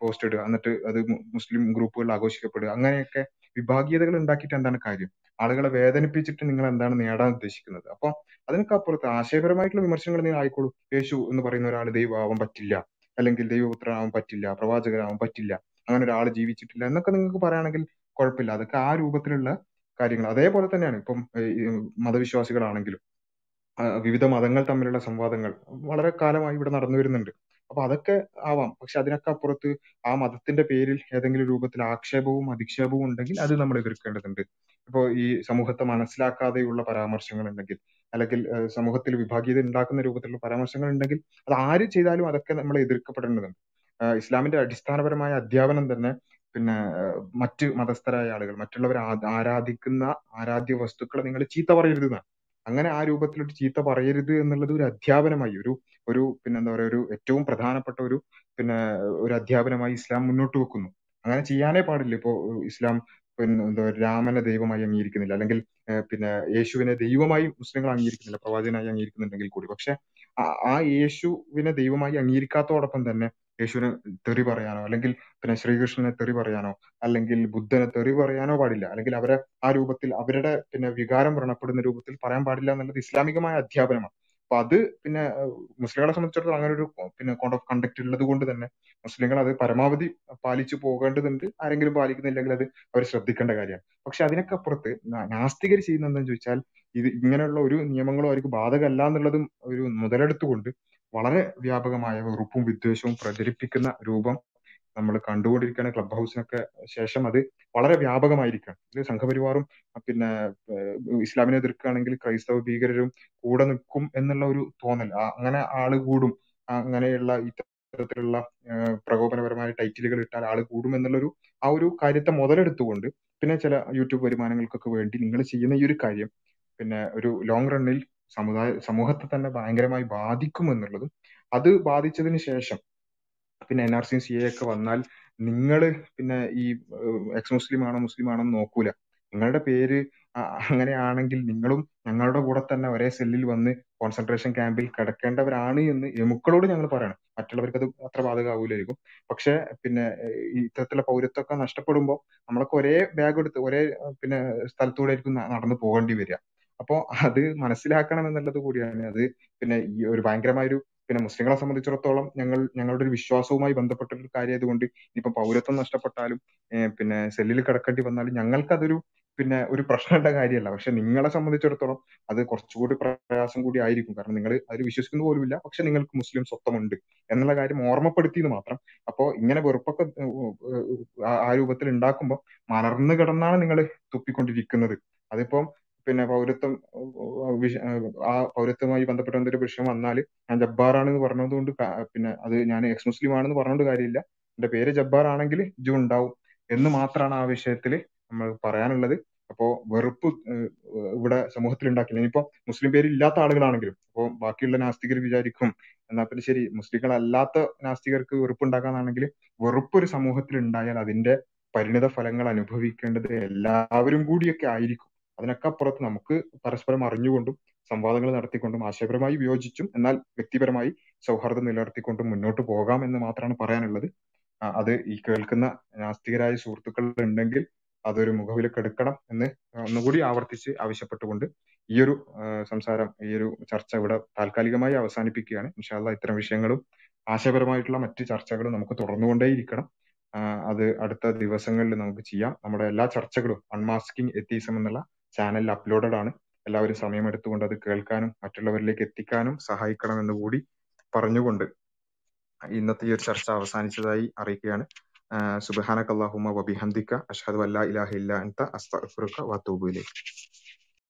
പോസ്റ്റ് ഇടുക. എന്നിട്ട് അത് മുസ്ലിം ഗ്രൂപ്പുകളിൽ ആഘോഷിക്കപ്പെടുക. അങ്ങനെയൊക്കെ വിഭാഗീയതകൾ ഉണ്ടാക്കിയിട്ട് എന്താണ് കാര്യം? ആളുകളെ വേദനിപ്പിച്ചിട്ട് നിങ്ങൾ എന്താണ് നേടാൻ ഉദ്ദേശിക്കുന്നത്? അപ്പൊ അതിനൊക്കെ ആശയപരമായിട്ടുള്ള വിമർശനങ്ങൾ നിങ്ങൾ ആയിക്കോളൂ. യേശു എന്ന് പറയുന്ന ഒരാൾ ദൈവമാവാൻ പറ്റില്ല. അല്ലെങ്കിൽ ദൈവപുത്രനാവാൻ പറ്റില്ല. പ്രവാചകനാവാൻ പറ്റില്ല. അങ്ങനെ ഒരാൾ ജീവിച്ചിട്ടില്ല എന്നൊക്കെ നിങ്ങൾക്ക് പറയുകയാണെങ്കിൽ കുഴപ്പമില്ല. അതൊക്കെ ആ രൂപത്തിലുള്ള കാര്യങ്ങൾ. അതേപോലെ തന്നെയാണ് ഇപ്പം മതവിശ്വാസികളാണെങ്കിലും. വിവിധ മതങ്ങൾ തമ്മിലുള്ള സംവാദങ്ങൾ വളരെ കാലമായി ഇവിടെ നടന്നു വരുന്നുണ്ട്. അപ്പൊ അതൊക്കെ ആവാം. പക്ഷെ അതിനൊക്കെ അപ്പുറത്ത് ആ മതത്തിന്റെ പേരിൽ ഏതെങ്കിലും രൂപത്തിൽ ആക്ഷേപവും അധിക്ഷേപവും ഉണ്ടെങ്കിൽ അത് നമ്മൾ എതിർക്കേണ്ടതുണ്ട്. ഇപ്പൊ ഈ സമൂഹത്തെ മനസ്സിലാക്കാതെയുള്ള പരാമർശങ്ങൾ ഉണ്ടെങ്കിൽ അല്ലെങ്കിൽ സമൂഹത്തിൽ വിഭാഗീയത ഉണ്ടാക്കുന്ന രൂപത്തിലുള്ള പരാമർശങ്ങൾ ഉണ്ടെങ്കിൽ അത് ആര് ചെയ്താലും അതൊക്കെ നമ്മൾ എതിർക്കപ്പെടേണ്ടതുണ്ട്. ഇസ്ലാമിന്റെ അടിസ്ഥാനപരമായ അധ്യാപനം തന്നെ പിന്നെ മറ്റു മതസ്ഥരായ ആളുകൾ മറ്റുള്ളവർ ആരാധിക്കുന്ന ആരാധ്യ വസ്തുക്കളെ നിങ്ങൾ ചീത്ത പറയരുത് അങ്ങനെ ആ രൂപത്തിലൊരു ചീത്ത പറയരുത് എന്നുള്ളത് ഒരു അധ്യാപനമായി ഒരു ഒരു പിന്നെന്താ പറയുക ഒരു ഏറ്റവും പ്രധാനപ്പെട്ട ഒരു പിന്നെ ഒരു അധ്യാപനമായി ഇസ്ലാം മുന്നോട്ട് വെക്കുന്നു. അങ്ങനെ ചെയ്യാനേ പാടില്ല. ഇപ്പോ ഇസ്ലാം പിന്നെ എന്താ രാമനെ ദൈവമായി അംഗീകരിക്കുന്നില്ല. അല്ലെങ്കിൽ പിന്നെ യേശുവിനെ ദൈവമായി മുസ്ലിങ്ങൾ അംഗീകരിക്കുന്നില്ല. പ്രവാചകനായി അംഗീകരിക്കുന്നുണ്ടെങ്കിൽ കൂടി. പക്ഷെ ആ യേശുവിനെ ദൈവമായി അംഗീകരിക്കാത്തോടൊപ്പം തന്നെ യേശുവിനെ തെറി പറയാനോ അല്ലെങ്കിൽ പിന്നെ ശ്രീകൃഷ്ണനെ തെറി പറയാനോ അല്ലെങ്കിൽ ബുദ്ധനെ തെറി പറയാനോ പാടില്ല. അല്ലെങ്കിൽ അവരെ ആ രൂപത്തിൽ അവരുടെ പിന്നെ വികാരം വ്രണപ്പെടുന്ന രൂപത്തിൽ പറയാൻ പാടില്ല എന്നുള്ളത് ഇസ്ലാമികമായ അധ്യാപനമാണ്. അപ്പൊ അത് പിന്നെ മുസ്ലിങ്ങളെ സംബന്ധിച്ചിടത്തോളം അങ്ങനെ ഒരു പിന്നെ കോഡ് ഓഫ് കണ്ടക്ട് ഉള്ളത് കൊണ്ട് തന്നെ മുസ്ലിങ്ങൾ അത് പരമാവധി പാലിച്ചു പോകേണ്ടതുണ്ട്. ആരെങ്കിലും പാലിക്കുന്നില്ലെങ്കിൽ അത് അവർ ശ്രദ്ധിക്കേണ്ട കാര്യമാണ്. പക്ഷെ അതിനൊക്കെ അപ്പുറത്ത് നാസ്തികർ ചെയ്യുന്നത് എന്താണെന്ന് ചോദിച്ചാൽ ഇത് ഇങ്ങനെയുള്ള ഒരു നിയമങ്ങളും അവർക്ക് ബാധകമല്ല എന്നുള്ളതും ഒരു മുതലെടുത്തുകൊണ്ട് വളരെ വ്യാപകമായ വെറുപ്പും വിദ്വേഷവും പ്രചരിപ്പിക്കുന്ന രൂപം നമ്മൾ കണ്ടുകൊണ്ടിരിക്കുകയാണ്. ക്ലബ് ഹൗസിനൊക്കെ ശേഷം അത് വളരെ വ്യാപകമായിരിക്കുകയാണ്. ഇത് സംഘപരിവാറും പിന്നെ ഇസ്ലാമിനെ എതിർക്കുകയാണെങ്കിൽ ക്രൈസ്തവ ഭീകരരും കൂടെ നിൽക്കും എന്നുള്ള ഒരു തോന്നൽ. അങ്ങനെ ആൾ കൂടും. അങ്ങനെയുള്ള ഇത്തരത്തിലുള്ള പ്രകോപനപരമായ ടൈറ്റിലുകൾ ഇട്ടാൽ ആൾ കൂടും എന്നുള്ളൊരു ആ ഒരു കാര്യത്തെ മുതലെടുത്തുകൊണ്ട് പിന്നെ ചില യൂട്യൂബ് വരുമാനങ്ങൾക്കൊക്കെ വേണ്ടി നിങ്ങൾ ചെയ്യുന്ന ഈ ഒരു കാര്യം പിന്നെ ഒരു ലോങ് റണ്ണിൽ സമുദായ സമൂഹത്തെ തന്നെ ഭയങ്കരമായി ബാധിക്കും എന്നുള്ളതും അത് ബാധിച്ചതിന് ശേഷം പിന്നെ N R C C A ഒക്കെ വന്നാൽ നിങ്ങൾ പിന്നെ ഈ എക്സ് മുസ്ലിം ആണോ മുസ്ലിം ആണോ എന്ന് നോക്കൂല. നിങ്ങളുടെ പേര് അങ്ങനെയാണെങ്കിൽ നിങ്ങളും ഞങ്ങളുടെ കൂടെ തന്നെ ഒരേ സെല്ലിൽ വന്ന് കോൺസെൻട്രേഷൻ ക്യാമ്പിൽ കിടക്കേണ്ടവരാണ് എന്ന് എമുക്കളോട് ഞങ്ങൾ പറയണം. മറ്റുള്ളവർക്ക് അത് അത്ര ബാധകമാവൂലായിരിക്കും. പക്ഷെ പിന്നെ ഇത്തരത്തിലുള്ള പൗരത്വമൊക്കെ നഷ്ടപ്പെടുമ്പോൾ നമ്മളൊക്കെ ഒരേ ബാഗ് എടുത്ത് ഒരേ പിന്നെ സ്ഥലത്തൂടെ ആയിരിക്കും നടന്നു പോകേണ്ടി വരിക. അപ്പോ അത് മനസ്സിലാക്കണം എന്നുള്ളത് കൂടിയാണ്. അത് പിന്നെ ഈ ഒരു ഭയങ്കരമായ ഒരു പിന്നെ മുസ്ലിങ്ങളെ സംബന്ധിച്ചിടത്തോളം ഞങ്ങൾ ഞങ്ങളുടെ ഒരു വിശ്വാസവുമായി ബന്ധപ്പെട്ട ഒരു കാര്യം ആയതുകൊണ്ട് ഇപ്പൊ പൗരത്വം നഷ്ടപ്പെട്ടാലും പിന്നെ സെല്ലിൽ കിടക്കേണ്ടി വന്നാലും ഞങ്ങൾക്കതൊരു പിന്നെ ഒരു പ്രശ്നമുള്ള കാര്യമല്ല. പക്ഷെ നിങ്ങളെ സംബന്ധിച്ചിടത്തോളം അത് കുറച്ചുകൂടി പ്രയാസം കൂടി ആയിരിക്കും. കാരണം നിങ്ങൾ അതിൽ വിശ്വസിക്കുന്ന പോലുമില്ല. പക്ഷെ നിങ്ങൾക്ക് മുസ്ലിം സ്വത്വമുണ്ട് എന്നുള്ള കാര്യം ഓർമ്മപ്പെടുത്തിയെന്ന് മാത്രം. അപ്പോൾ ഇങ്ങനെ വെറുപ്പൊക്കെ ആ രൂപത്തിൽ ഉണ്ടാക്കുമ്പോൾ മലർന്നു കിടന്നാണ് നിങ്ങൾ തുപ്പിക്കൊണ്ടിരിക്കുന്നത്. അതിപ്പം പിന്നെ പൗരത്വം ആ പൗരത്വമായി ബന്ധപ്പെട്ട എന്തൊരു വിഷയം വന്നാൽ ഞാൻ ജബ്ബാർ ആണെന്ന് പറഞ്ഞതുകൊണ്ട് കൊണ്ട് പിന്നെ അത് ഞാൻ എക്സ് മുസ്ലിം ആണെന്ന് പറഞ്ഞുകൊണ്ട് കാര്യമില്ല. എന്റെ പേര് ജബ്ബാർ ആണെങ്കിൽ ഇജു ഉണ്ടാവും എന്ന് മാത്രമാണ് ആ വിഷയത്തിൽ നമ്മൾ പറയാനുള്ളത്. അപ്പോ വെറുപ്പ് ഇവിടെ സമൂഹത്തിൽ ഉണ്ടാക്കില്ല ഇനിയിപ്പോ മുസ്ലിം പേര് ഇല്ലാത്ത ആളുകളാണെങ്കിലും അപ്പോ ബാക്കിയുള്ള നാസ്തികർ വിചാരിക്കും എന്നാ പിന്നെ ശരി മുസ്ലിങ്ങളല്ലാത്ത നാസ്തികർക്ക് വെറുപ്പ് ഉണ്ടാക്കാന്നാണെങ്കിൽ വെറുപ്പ് ഒരു സമൂഹത്തിൽ ഉണ്ടായാൽ അതിന്റെ പരിണിത ഫലങ്ങൾ അനുഭവിക്കേണ്ടത് എല്ലാവരും കൂടിയൊക്കെ ആയിരിക്കും. അതിനൊക്കെ അപ്പുറത്ത് നമുക്ക് പരസ്പരം അറിഞ്ഞുകൊണ്ടും സംവാദങ്ങൾ നടത്തിക്കൊണ്ടും ആശയപരമായി വിയോജിച്ചും എന്നാൽ വ്യക്തിപരമായി സൗഹാർദ്ദം നിലനിർത്തിക്കൊണ്ടും മുന്നോട്ട് പോകാം എന്ന് മാത്രമാണ് പറയാനുള്ളത്. അത് ഈ കേൾക്കുന്ന നാസ്തികരായ സുഹൃത്തുക്കൾ ഉണ്ടെങ്കിൽ അതൊരു മുഖവിലക്കെടുക്കണം എന്ന് ഒന്നുകൂടി ആവർത്തിച്ച് ആവശ്യപ്പെട്ടുകൊണ്ട് ഈ ഒരു സംസാരം ഈ ഒരു ചർച്ച ഇവിടെ താൽക്കാലികമായി അവസാനിപ്പിക്കുകയാണ്. ഇൻഷാല്ല ഇത്തരം വിഷയങ്ങളും ആശയപരമായിട്ടുള്ള മറ്റ് ചർച്ചകളും നമുക്ക് തുടർന്നുകൊണ്ടേയിരിക്കണം. അത് അടുത്ത ദിവസങ്ങളിൽ നമുക്ക് ചെയ്യാം. നമ്മുടെ എല്ലാ ചർച്ചകളും അൺമാസ്കിംഗ് എത്തീസം എന്നുള്ള ചാനലിൽ അപ്ലോഡഡ് ആണ്. എല്ലാവരും സമയമെടുത്തുകൊണ്ട് അത് കേൾക്കാനും മറ്റുള്ളവരിലേക്ക് എത്തിക്കാനും സഹായിക്കണമെന്ന് കൂടി പറഞ്ഞുകൊണ്ട് ഇന്നത്തെ ഈ ഒരു ചർച്ച അവസാനിച്ചതായി അറിയിക്കുകയാണ്. സുബാനക്കല്ലാഹുമ അല്ലാഹുമ്മ വബിഹംദിക അഷ്ഹദു അല്ലാ ഇലാഹ ഇല്ല അൻത അസ്തഗ്ഫിറുക വഅതൂബു ഇലൈക്.